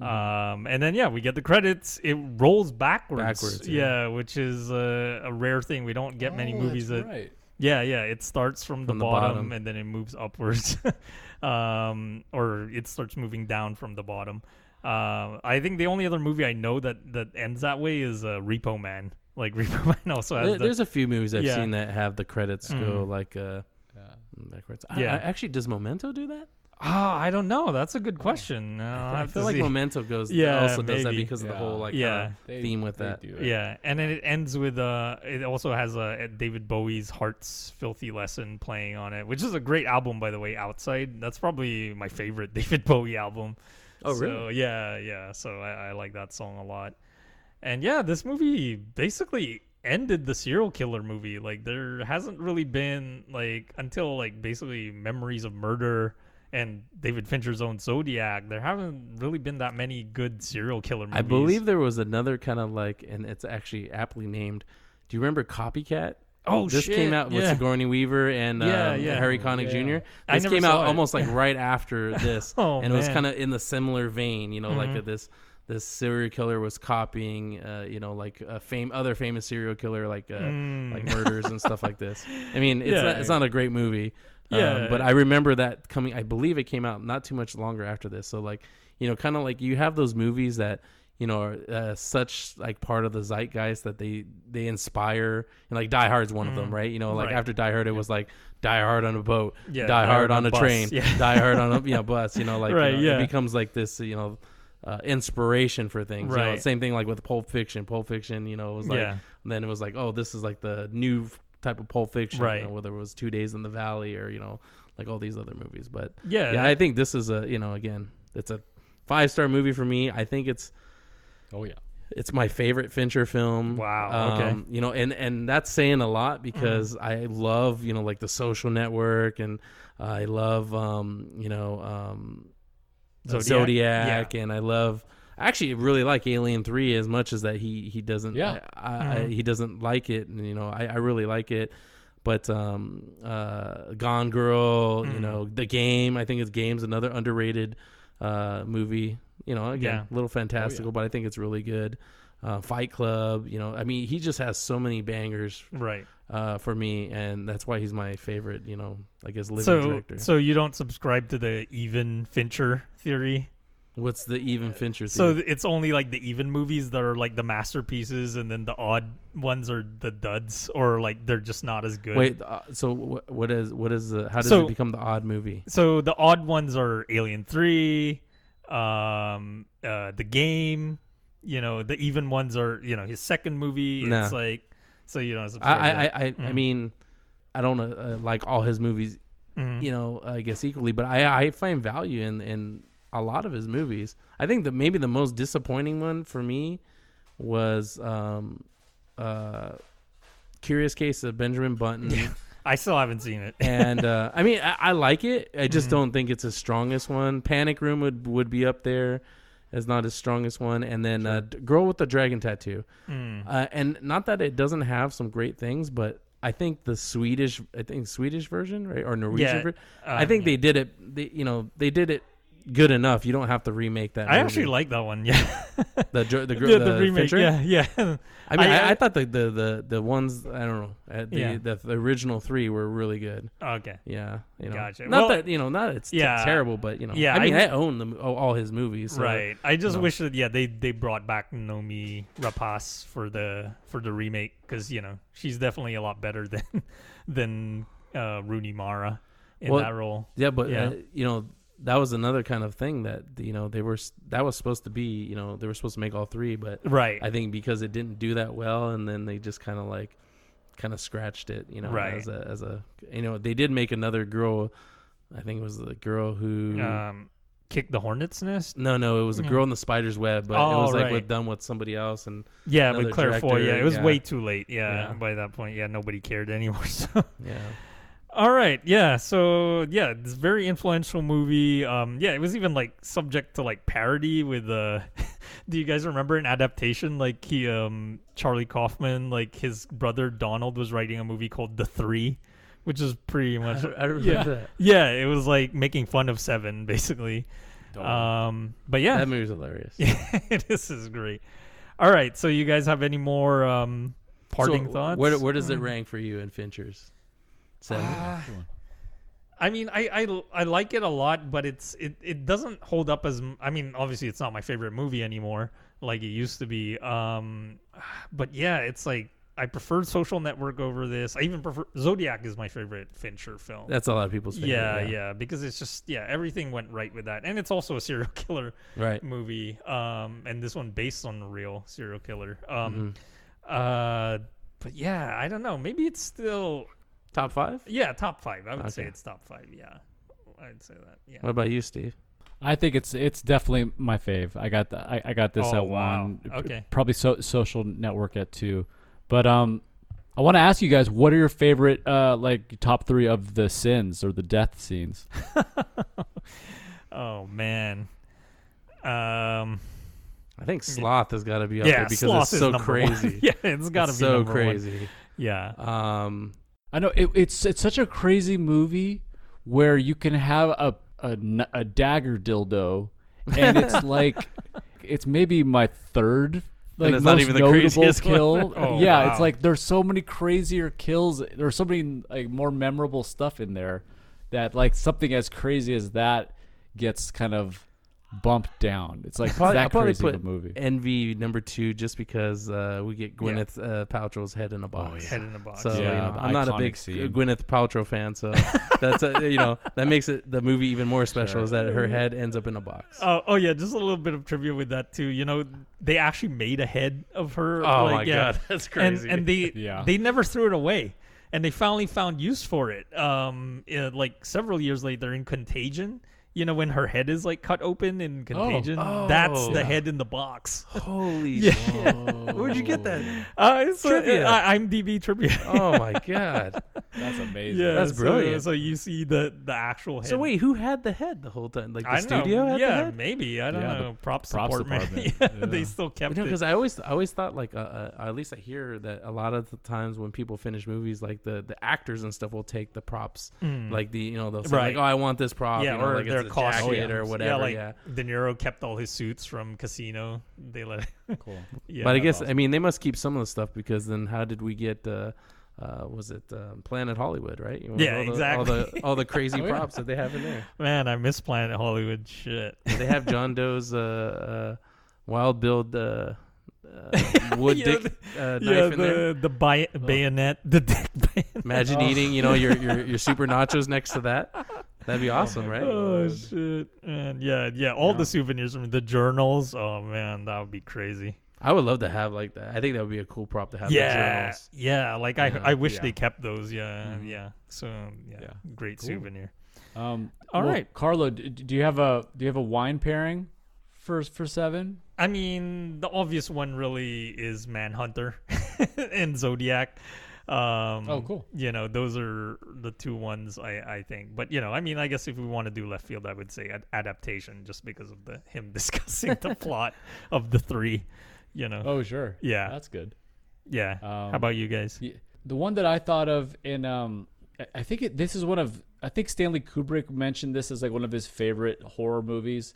Um, and then yeah, we get the credits. It rolls backwards. Backwards, yeah. yeah. which is a, a rare thing. We don't get many Oh, movies that's that right. Yeah, yeah. It starts from, From the, the bottom, bottom. and then it moves upwards, *laughs* um, or it starts moving down from the bottom. Uh, I think the only other movie I know that that ends that way is uh, Repo Man. Like *laughs* Repo Man also has There- the, There's a few movies I've Yeah. seen that have the credits go Mhm. like uh, Yeah. backwards. I- Yeah. I- actually, does Memento do that? Ah, I don't know. That's a good question. Uh, I'll *laughs* I feel like see. Memento goes Yeah, also does that maybe. because of the whole like Yeah. kinda They- theme with that. Yeah, and then it ends with uh, it also has a, David Bowie's "Heart's Filthy Lesson" playing on it, which is a great album, by the way. Outside, that's probably my favorite *laughs* David Bowie album. Oh, So, really? yeah, yeah. So I, I like that song a lot. And yeah, this movie basically ended the serial killer movie. Like there hasn't really been like until like basically Memories of Murder and David Fincher's own Zodiac. There haven't really been that many good serial killer movies. I believe there was another kind of like, and it's actually aptly named. Do you remember Copycat? Oh, shit. this shit, came out with yeah. Sigourney Weaver and Yeah, um, yeah. Harry Connick Yeah. Jr. This came out it. almost like *laughs* right after this, *laughs* Oh, and it was kind of in the similar vein. You know, like Mhm. uh, this this serial killer was copying, uh, you know, like a fame other famous serial killer like uh, Mm. like murders and stuff like this. *laughs* I mean, it's not, it's not a great movie. Um, Yeah. but I remember that coming. I believe it came out not too much longer after this. So like, you know, kind of like you have those movies that you know are uh, such like part of the zeitgeist that they they inspire. And like Die Hard's one of them, right? You know, like Mm. Right. after Die Hard, it was like Die Hard on a boat, Yeah, Die, Hard on a bus. train, Yeah. *laughs* Die Hard on a you know bus. You know, *laughs* like you know, yeah. it becomes like this. You know. Uh, inspiration for things, you know, Right. same thing like with Pulp Fiction. Pulp Fiction, you know, it was like Yeah. then it was like, oh, this is like the new type of Pulp Fiction, you Right. know, whether it was Two Days in the Valley or you know, like all these other movies. But Yeah, yeah, I think this is a you know again, it's a five star movie for me. I think it's oh yeah it's my favorite Fincher film. Wow, okay. Um, you know, and and that's saying a lot because Mm-hmm. I love you know like the Social Network and I love um you know um Zodiac? Zodiac, and I love I actually really like Alien Three as much as that he he doesn't. Yeah. I, I, he doesn't like it, and you know I, I really like it. But um, uh, Gone Girl, you know, The Game. I think it's Game's another underrated uh, movie. You know, again, Yeah. a little fantastical, but I think it's really good. Uh, Fight Club. You know, I mean, he just has so many bangers Right. uh, for me, and that's why he's my favorite. You know, I guess living So, director. so you don't subscribe to the even Fincher theory? What's the even Fincher? So theory? th- it's only like the even movies that are like the masterpieces, and then the odd ones are the duds, or like they're just not as good. Wait, uh, so wh- what is what is the, how does So- it become the odd movie? So the odd ones are Alien Three, um, uh, the game. You know, the even ones are you know his second movie. Nah. It's like so you know. I I I, I, I Mhm. mean, I don't uh, like all his movies, Mhm. you know, I guess equally, but I I find value in in a lot of his movies. I think that maybe the most disappointing one for me was um uh Curious Case of Benjamin Button. I still haven't seen it. and uh, I mean, I, I like it. I just Mm-hmm. don't think it's his strongest one. Panic Room would would be up there as not his strongest one, and then uh, Girl with the Dragon Tattoo. Mm. Uh, and not that it doesn't have some great things, but I think the Swedish, I think Swedish version, right, or Norwegian Yeah, version. uh, I think yeah. they did it. They, you know, they did it good enough. You don't have to remake that. I movie. actually like that one. Yeah, *laughs* the the, *laughs* the, the, the remake. Fincher? Yeah, yeah. I mean, I, I- I, thought the, the the the ones I don't know, uh, the, Yeah. the the original three were really good. okay. Yeah, you know, Gotcha. not Well, that you know, not it's t- yeah. terrible, but you know, Yeah, I mean, I- I, own the all, all his movies, so- right. I just know. wish that yeah they they brought back Noomi Rapace for the for the remake because you know she's definitely a lot better *laughs* than than uh, Rooney Mara in Well, that role. Yeah, but Yeah. Uh, you know, that was another kind of thing that you know they were that was supposed to be you know they were supposed to make all three, but Right. I think because it didn't do that well, and then they just kind of like kind of scratched it, you know, Right. as a as a you know they did make another girl. I think it was the girl who. um, kick the hornet's nest. no, no, it was a girl in the spider's web, but it Oh, was like right. with done with somebody else, and Yeah, with Claire Foy. Yeah, it was yeah. way too late. Yeah, Yeah. by that point, yeah, nobody cared anymore. *laughs* So. yeah, All right, yeah. So yeah, this very influential movie. Um, yeah, it was even like subject to like parody with uh *laughs* do you guys remember an adaptation like he um Charlie Kaufman, like his brother Donald was writing a movie called The Three, which is pretty much I remember yeah. that. Yeah, it was like making fun of Seven basically. Um but yeah, That movie's hilarious. *laughs* yeah, this is great. All right, so you guys have any more um parting So, thoughts? Where, where does it rank for you in Fincher's? Ah, I mean, I, I I like it a lot, but it's it, it doesn't hold up as I mean, obviously it's not my favorite movie anymore like it used to be. Um, *sighs* but yeah, it's like I preferred Social Network over this. I even prefer Zodiac is my favorite Fincher film. That's a lot of people's favorite. yeah, yeah, because it's just yeah, everything went right with that, and it's also a serial *laughs* killer Right. movie. Um, and this one based on a real serial killer. Um, Mhm. uh, but yeah, I don't know. Maybe it's still Top five? yeah, top five. I would say Okay. it's top five. Yeah, I'd say that. Yeah. What about you, Steve? I think it's it's definitely my fave. I got the, I, I got this Oh, at wow. one. P- Okay. Probably so, social network at two. But um I want to ask you guys what are your favorite uh like top 3 of the sins or the death scenes? *laughs* Oh man. Um. I think Sloth has got to be up yeah, there because Sloth it's is so number one. crazy. *laughs* yeah, it's got to be so number one. crazy. Yeah. Um, I know it, it's it's such a crazy movie where you can have a a dagger dildo and it's *laughs* like it's maybe my third like it's not most even the notable craziest one. kill. *laughs* Oh, yeah, wow. it's like there's so many crazier kills. There's so many like more memorable stuff in there that like something as crazy as that gets kind of bumped down. It's like probably, I'll that probably crazy of a movie. Envy number two just because uh, we get Gwyneth uh, Paltrow's head in a box. Head in a box. So Yeah, you know, I'm not a iconic big scene. Gwyneth Paltrow fan, so *laughs* that's a, you know that makes it the movie even more special Sure. is that her head ends up in a box. Oh, oh yeah, just a little bit of trivia with that too. You know, they actually made a head of her. Oh like, my yeah. god, *laughs* that's and crazy. and they Yeah. they never threw it away, and they finally found use for it. Um, uh, like several years later in Contagion, You know when her head is like cut open in Contagion. Oh. That's the Yeah. head in the box. Holy *laughs* Yeah. shit! Where'd you get that? Uh, it's Trivia. Uh, IMDb trivia. Oh my god! *laughs* That's amazing. yeah, That's brilliant. So, you see the the actual head. So wait, who had the head the whole time? Like the I studio know. had yeah, the head? maybe I don't Yeah, know. Props, props department. department. *laughs* yeah, Yeah. they still kept You know, it. because I always, I always thought like, uh, uh, at least I hear that a lot of the times when people finish movies, like the the actors and stuff will take the props, like the you know they'll say Right. like, oh, I want this prop, yeah, you know, or like their it's a costumes jacket or whatever. Yeah, like yeah. De Niro kept all his suits from Casino. *laughs* They let. Cool. *laughs* yeah, but I guess awesome. I mean they must keep some of the stuff because then how did we get? Uh, uh, was it um, Planet Hollywood? Right? You Yeah, all the, exactly. All the all the crazy *laughs* Oh, yeah. props that they have in there. man, I miss Planet Hollywood. Shit. They have John Doe's uh, uh, Wild Build uh, uh, wood You know, dick uh, knife yeah, in there. the the bay- bayonet, the dick bayonet. Imagine eating, you know, your, your your super nachos next to that. That'd be *laughs* awesome, right? Oh shit! And yeah, yeah, all the souvenirs from the journals. Oh man, that would be crazy. I would love to have like that. I think that would be a cool prop to have. the yeah, journals. yeah. Like I, Yeah. I wish Yeah. they kept those. Yeah, Mm-hmm. yeah. So yeah, Yeah. great Cool. souvenir. Um, All well, right. Carlo. d- Do you have a do you have a wine pairing for for seven? I mean, the obvious one really is Manhunter *laughs* and Zodiac. Um, Oh, cool. You know, those are the two ones I, I think. But you know, I mean, I guess if we want to do left field, I would say ad- adaptation, just because of the him *laughs* discussing the plot of the three. You know, Oh, sure. Yeah. that's good. yeah. Um, How about you guys? The one that I thought of in um I- I think it, this is one of I think Stanley Kubrick mentioned this as like one of his favorite horror movies.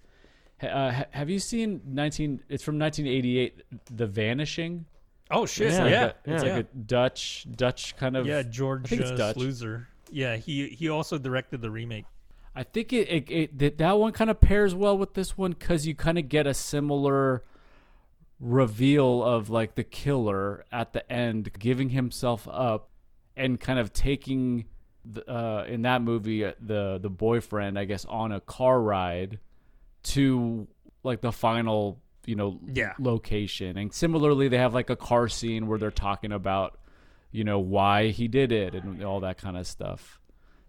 Uh, have you seen 19 it's from 1988 The Vanishing? Oh shit! Yeah, Yeah, yeah, Like a- it's yeah. like a Dutch Dutch kind of yeah. George think it's uh, Dutch. Sluizer. Yeah, he he also directed the remake. I think it, it, it that, that one kind of pairs well with this one because you kind of get a similar reveal of like the killer at the end giving himself up and kind of taking the, uh, in that movie uh, the the boyfriend I guess on a car ride to like the final you know Yeah. location and similarly they have like a car scene where they're talking about you know why he did it and all that kind of stuff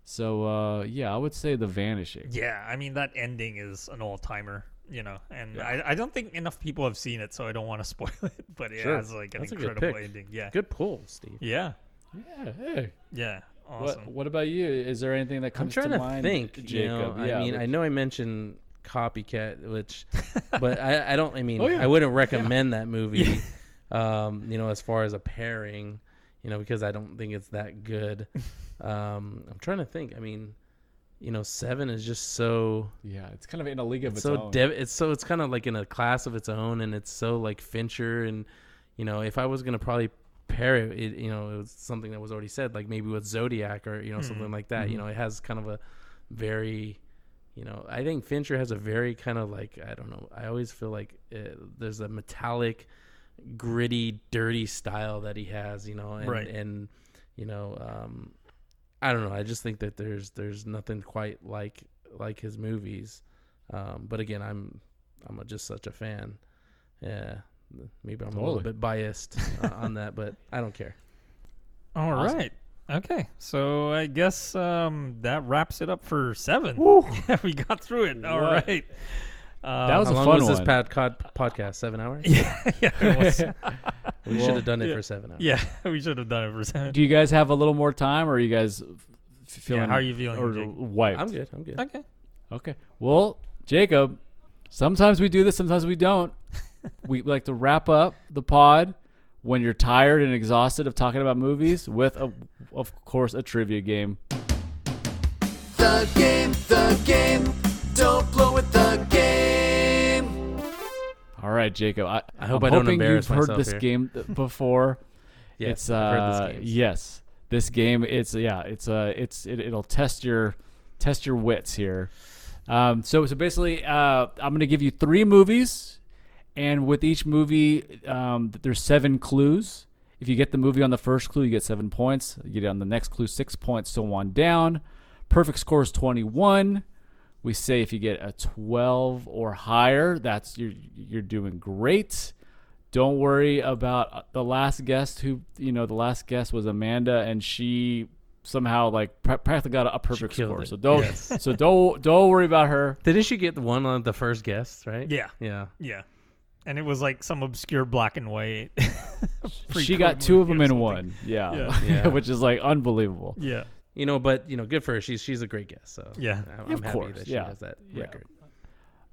so uh, yeah, I would say the vanishing. Yeah, I mean that ending is an all timer. You know, and I, I don't think enough people have seen it, so I don't want to *laughs* spoil it. But it Sure. has like an That's incredible ending. Yeah, Good pull, Steve. yeah, Yeah. Hey. yeah. Awesome. What What about you? Is there anything that I'm comes trying to to mind, think. Jacob? You know, yeah, I mean, like- I know I mentioned Copycat, which, *laughs* but I, I don't. I mean, Oh, yeah. I wouldn't recommend that movie. Um, you know, as far as a pairing, you know, because I don't think it's that good. *laughs* Um, I'm trying to think. I mean, you know, Seven is just so yeah, it's kind of in a league of its, so own. dev- it's so it's kind of like in a class of its own and it's so like fincher and you know if i was gonna probably pair it, it you know it was something that was already said like maybe with zodiac or you know something like that you know it has kind of a very you know i think fincher has a very kind of like i don't know i always feel like uh, there's a metallic gritty dirty style that he has you know and Right. and you know um i don't know i just think that there's there's nothing quite like like his movies um, but again, I'm I'm just such a fan. Yeah, maybe I'm a little bit biased uh, on that, but I don't care. *laughs* All right. Okay, so I guess um, that wraps it up for seven. *laughs* Yeah, we got through it. All What? right. Um, That was How a long fun was this one. pad cod podcast? Seven hours. *laughs* yeah, yeah, it was. *laughs* We should have done it for seven hours. yeah. We should have done it for seven. Do you guys have a little more time, or are you guys f- feeling? how are you feeling, Or Jake? wiped? I'm good. I'm good. Okay. Okay. Well, Jacob, sometimes we do this, sometimes we don't. we like to wrap up the pod when you're tired and exhausted of talking about movies with, a, of course, a trivia game. The game, the game. Don't blow it, the game. All right, Jacob. I, I hope I'm I don't hoping embarrass you've heard this here. game before. *laughs* Yes, it's I've heard uh, this game. yes, this game. It's yeah, it's uh, it's it, it'll test your test your wits here. Um, so so basically, uh, I'm gonna give you three movies, and with each movie, um, there's seven clues. If you get the movie on the first clue, you get seven points. You get it on the next clue, six points, so on down. Perfect score is 21. We say if you get a 12 or higher, that's you're you're doing great. Don't worry about uh, the last guest who, you know, the last guest was Amanda and she somehow like practically got a, a perfect score. it. So don't Yes. so don't don't worry about her. Didn't she get the one on the first guest? Right. Yeah, Yeah. yeah. And it was like some obscure black and white. *laughs* she got two of them in one. Yeah, *laughs* Yeah. Yeah. which is like unbelievable. Yeah. You know, but you know, good for her. She's she's a great guest. So Yeah. I'm, Of I'm happy course, that she yeah. has that Yeah. record.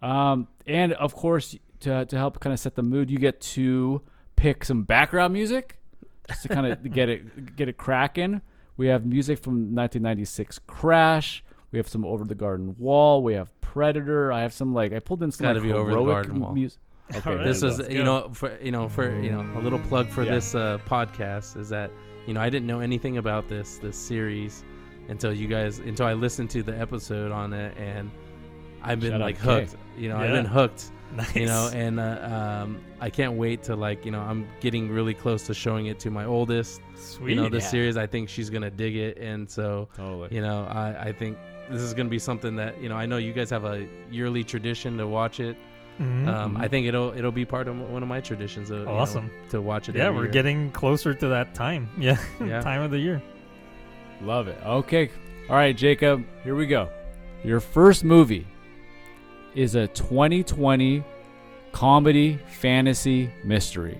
Um, and of course, to to help kind of set the mood, you get to pick some background music just to kind of *laughs* get it get it cracking. We have music from 1996 Crash. We have some Over the Garden Wall. We have Predator. I have some like I pulled in some gotta like, be Over the heroic Garden Wall. music. Okay, right. This was you go. know for you know for you know a little plug for Yeah. this uh, podcast is that you know I didn't know anything about this this series until you guys until I listened to the episode on it and I've been Shout like hooked. You know I've been hooked. Nice. you know and uh, um, i can't wait to like you know i'm getting really close to showing it to my oldest Sweet. you know this yeah. series i think she's gonna dig it and so totally. you know i i think this is gonna be something that you know i know you guys have a yearly tradition to watch it Mhm. um, i think it'll it'll be part of one of my traditions uh, you know, Awesome. to watch it yeah, every we're year. getting closer to that time. *laughs* Yeah. Yeah. time of the year. Love it. Okay. All right, Jacob, here we go. Your first movie is a 2020 comedy fantasy mystery.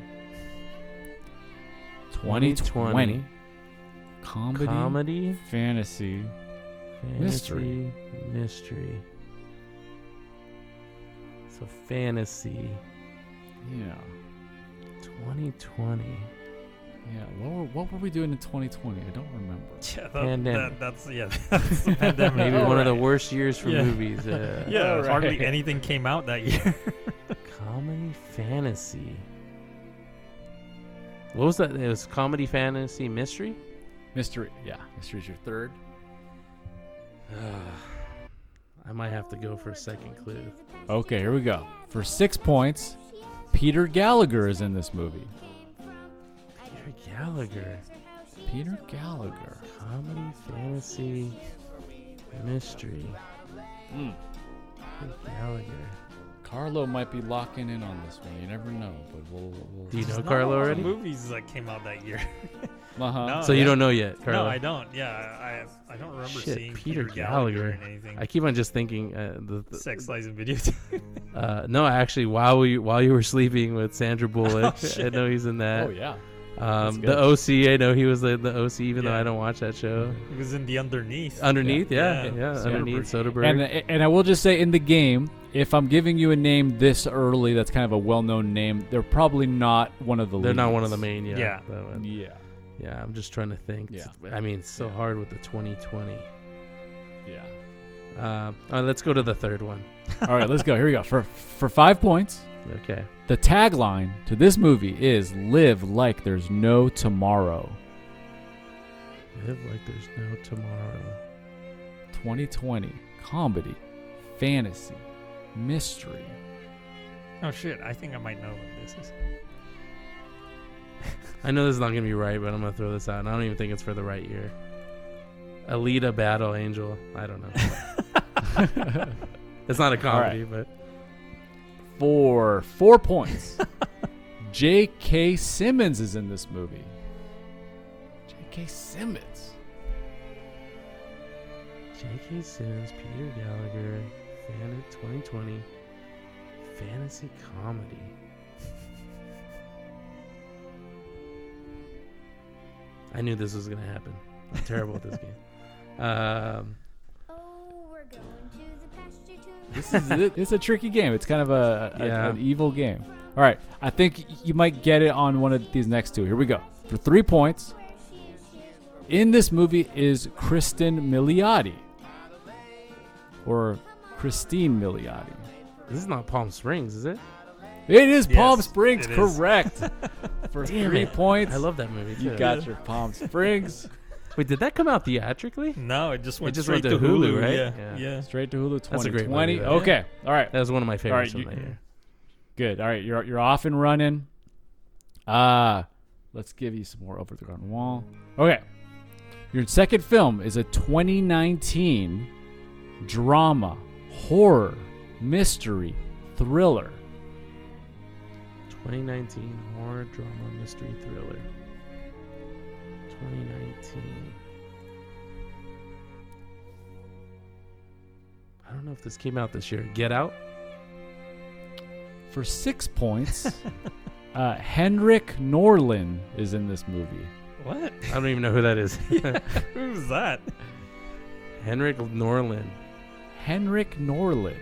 2020 2020 comedy, comedy fantasy. Mystery. fantasy, mystery so fantasy Yeah. 2020 Yeah. What were, what were we doing in 2020? I don't remember. *laughs* Yeah, that, Pandemic. that- that's yeah. *laughs* That's the pandemic. maybe All one of the worst years for Yeah. movies uh, *laughs* Yeah, All hardly anything came out that year. comedy fantasy what was that it was comedy fantasy mystery Mystery. Yeah. Mystery's your third. *sighs* *sighs* *sighs* I might have to go for a second clue. Okay, here we go. For six points, Peter Gallagher is in this movie. Peter Gallagher. Peter Gallagher. Comedy, fantasy, mystery. Hmm. Peter Gallagher. Carlo might be locking in on this one. You never know, but we'll. we'll Do you know Carlo a already? Movies that came out that year. *laughs* uh-huh. No. So you yeah. don't know yet, Carlo? No, I don't. Yeah, I I don't remember Shit, seeing Peter Peter, Gallagher, Gallagher. in anything. I keep on just thinking uh, the, the Sex, lies, and video. *laughs* uh, no, actually, while we while you were sleeping with Sandra *laughs* Bullock, Oh, *laughs* I know he's in that. Oh yeah. Um, the OC, I know he was in the OC, even though I don't watch that show. He was in the underneath. Underneath, yeah, Yeah. yeah, Soderbergh. underneath Soderbergh. And and I will just say in the game, if I'm giving you a name this early, that's kind of a well-known name. They're probably not one of the. They're not one of the main, yeah. Yeah. Yeah. Yeah, I'm just trying to think. Yeah. I mean, it's so hard with the 2020. Yeah. Um, all right, let's go to the third one. *laughs* All right, let's go. Here we go. For for five points, Okay. the tagline to this movie is "Live like there's no tomorrow." Live like there's no tomorrow. 2020 comedy, fantasy, mystery. Oh shit! I think I might know what this is. I know this is not gonna be right, but I'm gonna throw this out, and I don't even think it's for the right year. Alita Battle Angel. I don't know. *laughs* it's not a comedy, but For four points, *laughs* J.K. Simmons is in this movie. J.K. Simmons. J.K. Simmons, Peter Gallagher, Fan of 2020, fantasy comedy. I knew this was gonna happen. I'm terrible at this game. *laughs* Um, Oh, we're going to the pasture to This is it, it's a tricky game. It's kind of a, a- Yeah. an evil game. All right, I think you might get it on one of these next two. Here we go. For three points, in this movie is Cristin Milioti, or Christine Milioti. this is not Palm Springs, is it? It is Palm Springs, correct. *laughs* For Damn three it. points, I love that movie too. you got your Palm *laughs* Springs. Wait, did that come out theatrically? No, it just went just straight went to to Hulu, Hulu, right? Yeah, Yeah. yeah. Straight to Hulu That's a great 2020. movie, though. Okay, all right. That was one of my favorites you- from that year. Good. All right, you're you're off and running. Uh let's give you some more over the garden wall. Okay. Your second film is a 2019 drama, horror, mystery, thriller. 2019 horror drama mystery thriller. 2019. I don't know if this came out this year. Get Out for six points. *laughs* uh, Henrik Norlin is in this movie. What? I don't even know who that is. *laughs* yeah, *laughs* who's that? Henrik Norlin. Henrik Norlin.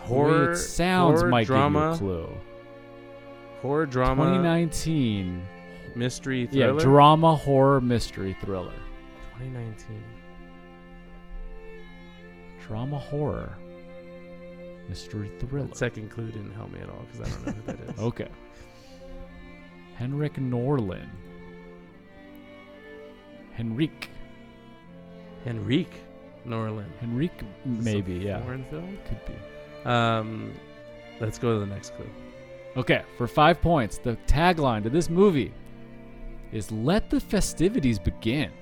Horror. It sounds horror, might drama. give you a clue. Horror drama. 2019. mystery Yeah, drama, horror, mystery, thriller. 2019. Drama, horror, mystery, thriller. That second clue didn't help me at all because I don't know who that is. *laughs* Okay. Henrik Norlin. Henrik. Henrik Norlin. Henrik, Is this a maybe, yeah. Film. Could be. Um, let's go to the next clue. Okay, for five points, the tagline to this movie is Let the festivities begin.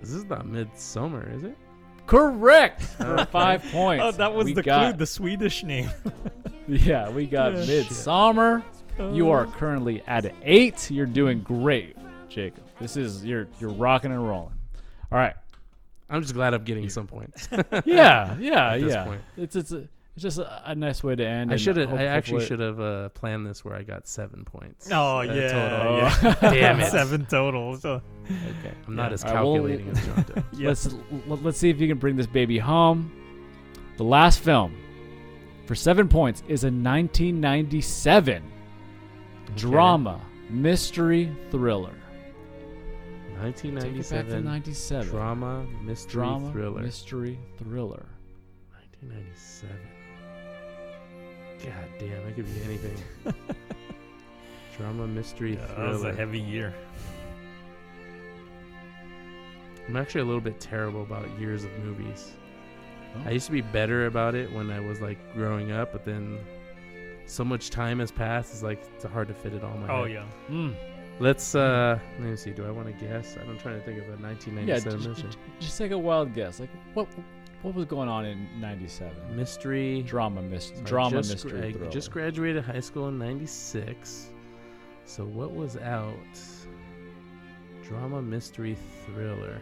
This is not Midsommar, is it? Correct! *laughs* For five oh, points. Oh, that was we the got, clue, the Swedish name. *laughs* Yeah, we got Yeah. Midsommar. You are currently at eight. You're doing great, Jacob. This is you're you're rocking and rolling. All right. I'm just glad I'm getting some points. *laughs* Yeah, yeah, At this yeah. point. It's it's a, it's just a, a nice way to end. I should have. I actually should have uh, planned this where I got seven points. Oh uh, yeah, total. yeah. *laughs* Damn it. Seven total. So *laughs* Okay. I'm not Yeah. as All right, well, calculating as John did. yeah. *laughs* Let's let- let's see if you can bring this baby home. The last film for seven points is a 1997 drama mystery thriller. Take it back to 1997 97. drama mystery drama thriller. mystery thriller. 1997. God damn, it could be anything. *laughs* drama mystery Yeah, that was a heavy year. I'm actually a little bit terrible about years of movies. Oh. I used to be better about it when I was like growing up, but then so much time has passed. It's like it's hard to fit it all in my Oh head. yeah. Mm. Let's uh let me see. Do I want to guess? I'm trying to think of a 1997. Yeah, 1997 just, mystery. just take a wild guess. Like what what was going on in 97? mystery. Drama mis- I drama just, mystery I thriller. just graduated high school in 96. So what was out? Drama mystery thriller.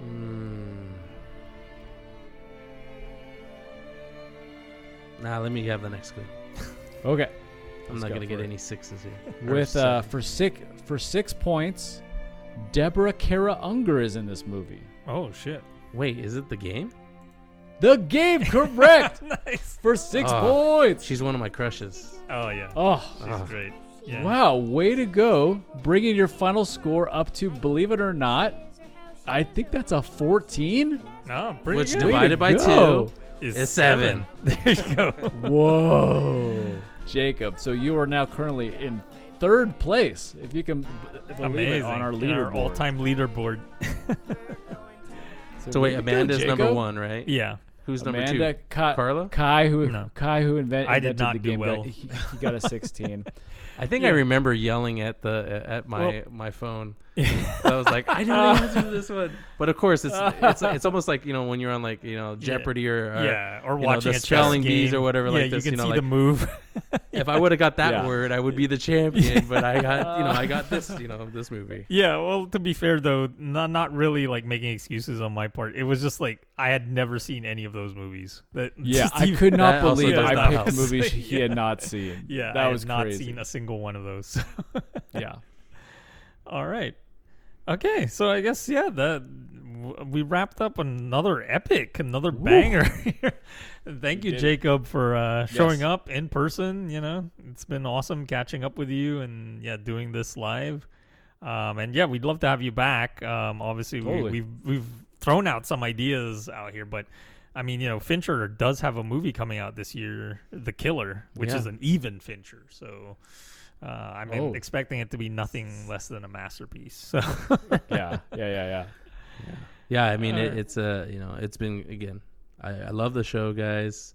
Hmm. Nah, let me have the next clue. *laughs* okay. I'm Let's not go gonna get it. any sixes here. With uh for six for six points, Deborah Kara Unger is in this movie. Oh shit. wait, is it the game? The game correct *laughs* nice. for six Ah, points. She's one of my crushes. Oh yeah. Oh, She's Ah. great. Yeah. wow! Way to go, bringing your final score up to believe it or not. I think that's a 14. No, pretty Which good. Way to divided by go. two is is seven. *laughs* There you go. Whoa, Jacob! So you are now currently in third place, if you can b- believe Amazing. it, on our In leaderboard. all-time leaderboard. *laughs* So wait, way go, Amanda's number one, right? Yeah. Who's number Amanda, two? Kai, Carla? Kai, who No. Kai, who invent, I did not the do game, got- well. he, he got a 16. *laughs* I think I remember yelling at the at my Well- my phone. I was like, I know the answer to this one. *laughs* But of course, it's it's *laughs* it's almost like you know when you're on like you know Jeopardy or, or yeah, or you know, watching the a chess spelling bees or whatever yeah, like this. you can know, see like the move. *laughs* if I would have got that Yeah. word, I would be the champion. But I got you know I got this you know this movie. yeah, well, to be fair though, not not really like making excuses on my part. It was just like I had never seen any of those movies. That Yeah, I could not believe does I picked help. movies he Yeah. had not seen. Yeah, that I was had not crazy. seen a single one of those. yeah. All right. Okay, so I guess yeah, that we wrapped up another epic, another banger. *laughs* Thank you. Jacob, for uh, showing Yes. up in person. You know, it's been awesome catching up with you and yeah, doing this live. Um, and yeah, we'd love to have you back. Um, obviously, Totally. we, we've we've thrown out some ideas out here, but I mean, you know, Fincher does have a movie coming out this year, The Killer, which Yeah. is an even Fincher. So. Uh, I'm Oh. expecting it to be nothing less than a masterpiece. So *laughs* *laughs* Yeah, yeah, yeah, yeah. Yeah, I mean it, it's a you know it's been again. I, I love the show, guys.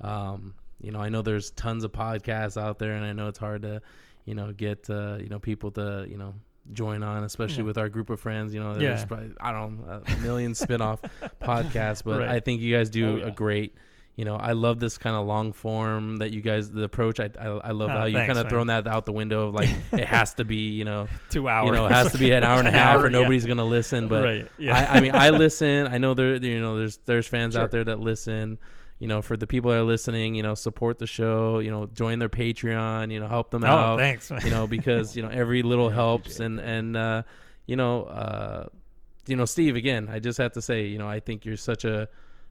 Um, you know I know there's tons of podcasts out there, and I know it's hard to you know get uh, you know people to you know join on, especially Yeah. with our group of friends. You know, Yeah. probably I don't know a million spin-off *laughs* podcasts, but Right. I think you guys do Oh, yeah. a great you know, I love this kind of long form that you guys the approach. I I, I love Oh, how you kind of thrown that out the window of like it has to be, you know, Two hours. you know, it has to be an hour and a half hour, or yeah. nobody's gonna listen. But Right, yeah. I, I mean, I listen. I know there, you know, there's there's fans Sure. out there that listen. You know, for the people that are listening, you know, support the show. You know, join their Patreon. You know, help them Oh, out. thanks. man. You know, because you know every little helps, and and uh, you know, uh, you know, Steve. Again, I just have to say, you know, I think you're such a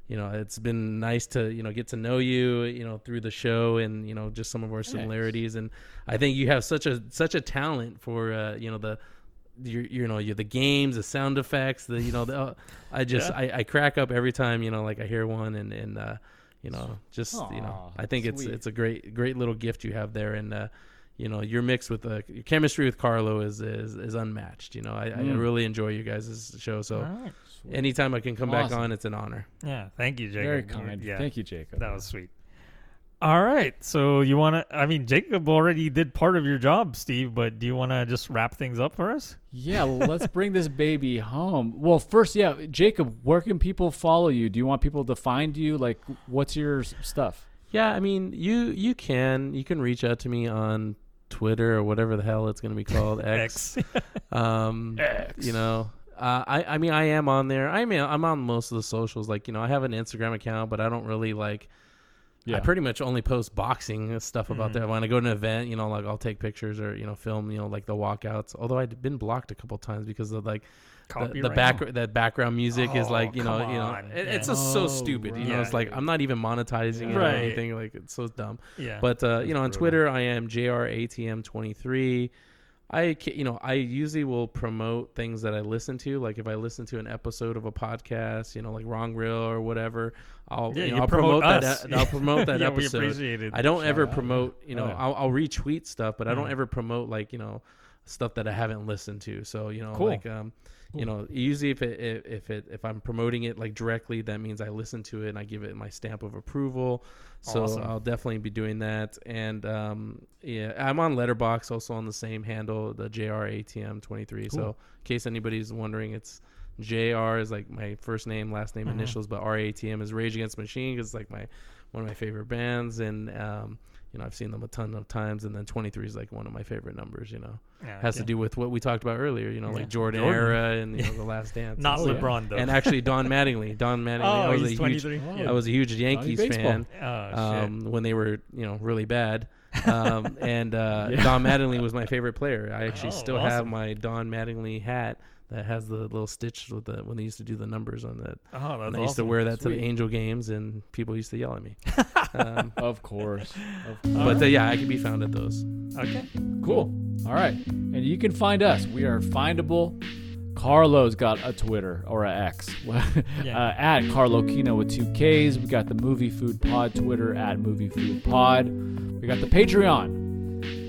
you know, it's been nice to you know get to know you, you know, through the show and you know just some of our similarities, and I think you have such a such a talent for uh, you know the. Your, you know, you the games, the sound effects, the you know, the, uh, I just Yeah. I, I crack up every time you know, like I hear one, and and uh, you know, just you know, I think it's sweet. it's a great great little gift you have there, and uh, you know, your mix with uh, your chemistry with Carlo is is, is unmatched. You know, I, I Mm. really enjoy you guys' show, so All right. anytime I can come back on, it's an honor. Yeah, thank you, Jacob. Very kind. Yeah, Thank you, Jacob. That was sweet. All right, so you want to? I mean, Jacob already did part of your job, Steve. But do you want to just wrap things up for us? Yeah, let's bring this baby home. Well, first, yeah, Jacob, where can people follow you? Do you want people to find you? Like, what's your stuff? Yeah, I mean, you you can you can reach out to me on Twitter or whatever the hell it's going to be called *laughs* X. *laughs* Um, you know, uh, I I mean, I am on there. I mean, I'm on most of the socials. Like, you know, I have an Instagram account, but I don't really like. Yeah. I pretty much only post boxing stuff about Mhm. that. When I go to an event, you know, like I'll take pictures or you know film, you know, like the walkouts. Although I've been blocked a couple times because of like the, the back that background music is Oh, like you know you know on. it- it's Yeah. just so Oh, stupid. You know, it's like I'm not even monetizing it or anything. Like it's so dumb. Yeah, But uh, you know, on brutal. Twitter, I am jratm23. I you know I usually will promote things that I listen to. Like if I listen to an episode of a podcast, you know, like Wrong Reel or whatever, I'll yeah, you know, I'll promote, promote, that. I'll promote *laughs* that yeah, episode. We appreciate it. I don't ever out. promote, you know, Oh, yeah. I'll, I'll retweet stuff, but I don't Mm. ever promote like you know stuff that I haven't listened to. So you know, Cool. like um, you know, usually if it if- if it if I'm promoting it like directly, that means I listen to it and I give it my stamp of approval. So Awesome. I'll definitely be doing that. And um, yeah, I'm on Letterboxd also on the same handle, the JRATM23. So in case anybody's wondering, it's JR is like my first name, last name Mhm. initials, but RATM is Rage Against Machine because it's like my one of my favorite bands, and um, you know I've seen them a ton of times. And then 23 is like one of my favorite numbers. You know, Yeah, has to do with what we talked about earlier. You know, Yeah. like Jordan, Jordan. era and you know the *laughs* Last Dance. Not and, stuff. LeBron though. and actually Don Mattingly. Don *laughs* Mattingly. I oh, was he's a huge, 23. Oh, Yeah. I was a huge Yankees fan Oh um, when they were you know really bad. *laughs* Um, and uh, Yeah. Don Mattingly was my favorite player. I actually Oh, still have my Don Mattingly hat that has the little stitch with the when they used to do the numbers on that. oh, that's And I used to wear that to the Angel games, and people used to yell at me. *laughs* um, Of course. Of but uh, yeah, I can be found at those. Okay. Cool. All right. And you can find us. We are findable. Carlo's got a Twitter or a X *laughs* uh, at Karlo Kino with two Ks. We got the Movie Food Pod Twitter at Movie Food Pod. We got the Patreon.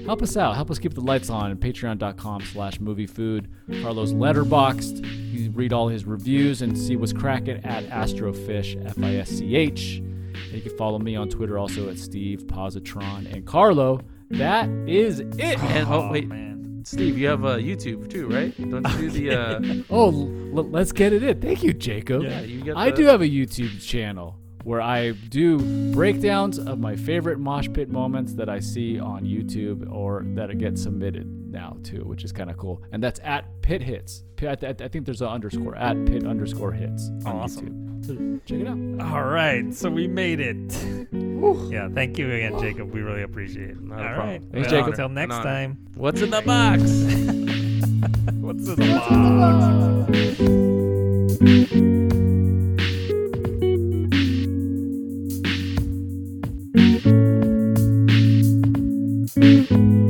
Help us out. Help us keep the lights on at patreon.com slash movie food. Carlo's Letterboxd. You can read all his reviews and see what's cracking at Astrofisch, F I S C H. And you can follow me on Twitter also at Steve Positron. And Carlo, that is it. And oh, wait, man. Steve, you have uh, YouTube too, right? Don't you do the? Uh, *laughs* Oh, l- let's get it in. Thank you, Jacob. yeah, you got. I do have a YouTube channel where I do breakdowns of my favorite mosh pit moments that I see on YouTube or that get submitted now too, which is kind of cool. And that's at Pit Hits. I, th- I think there's an underscore at Pit underscore Hits on Awesome. YouTube. So check it out. All right, so we made it. Yeah, thank you again, Jacob. We really appreciate it. Not a problem. right, Thanks, Jacob. Until next An honor. time. What's in the box? *laughs* What's in the box? Mm-hmm.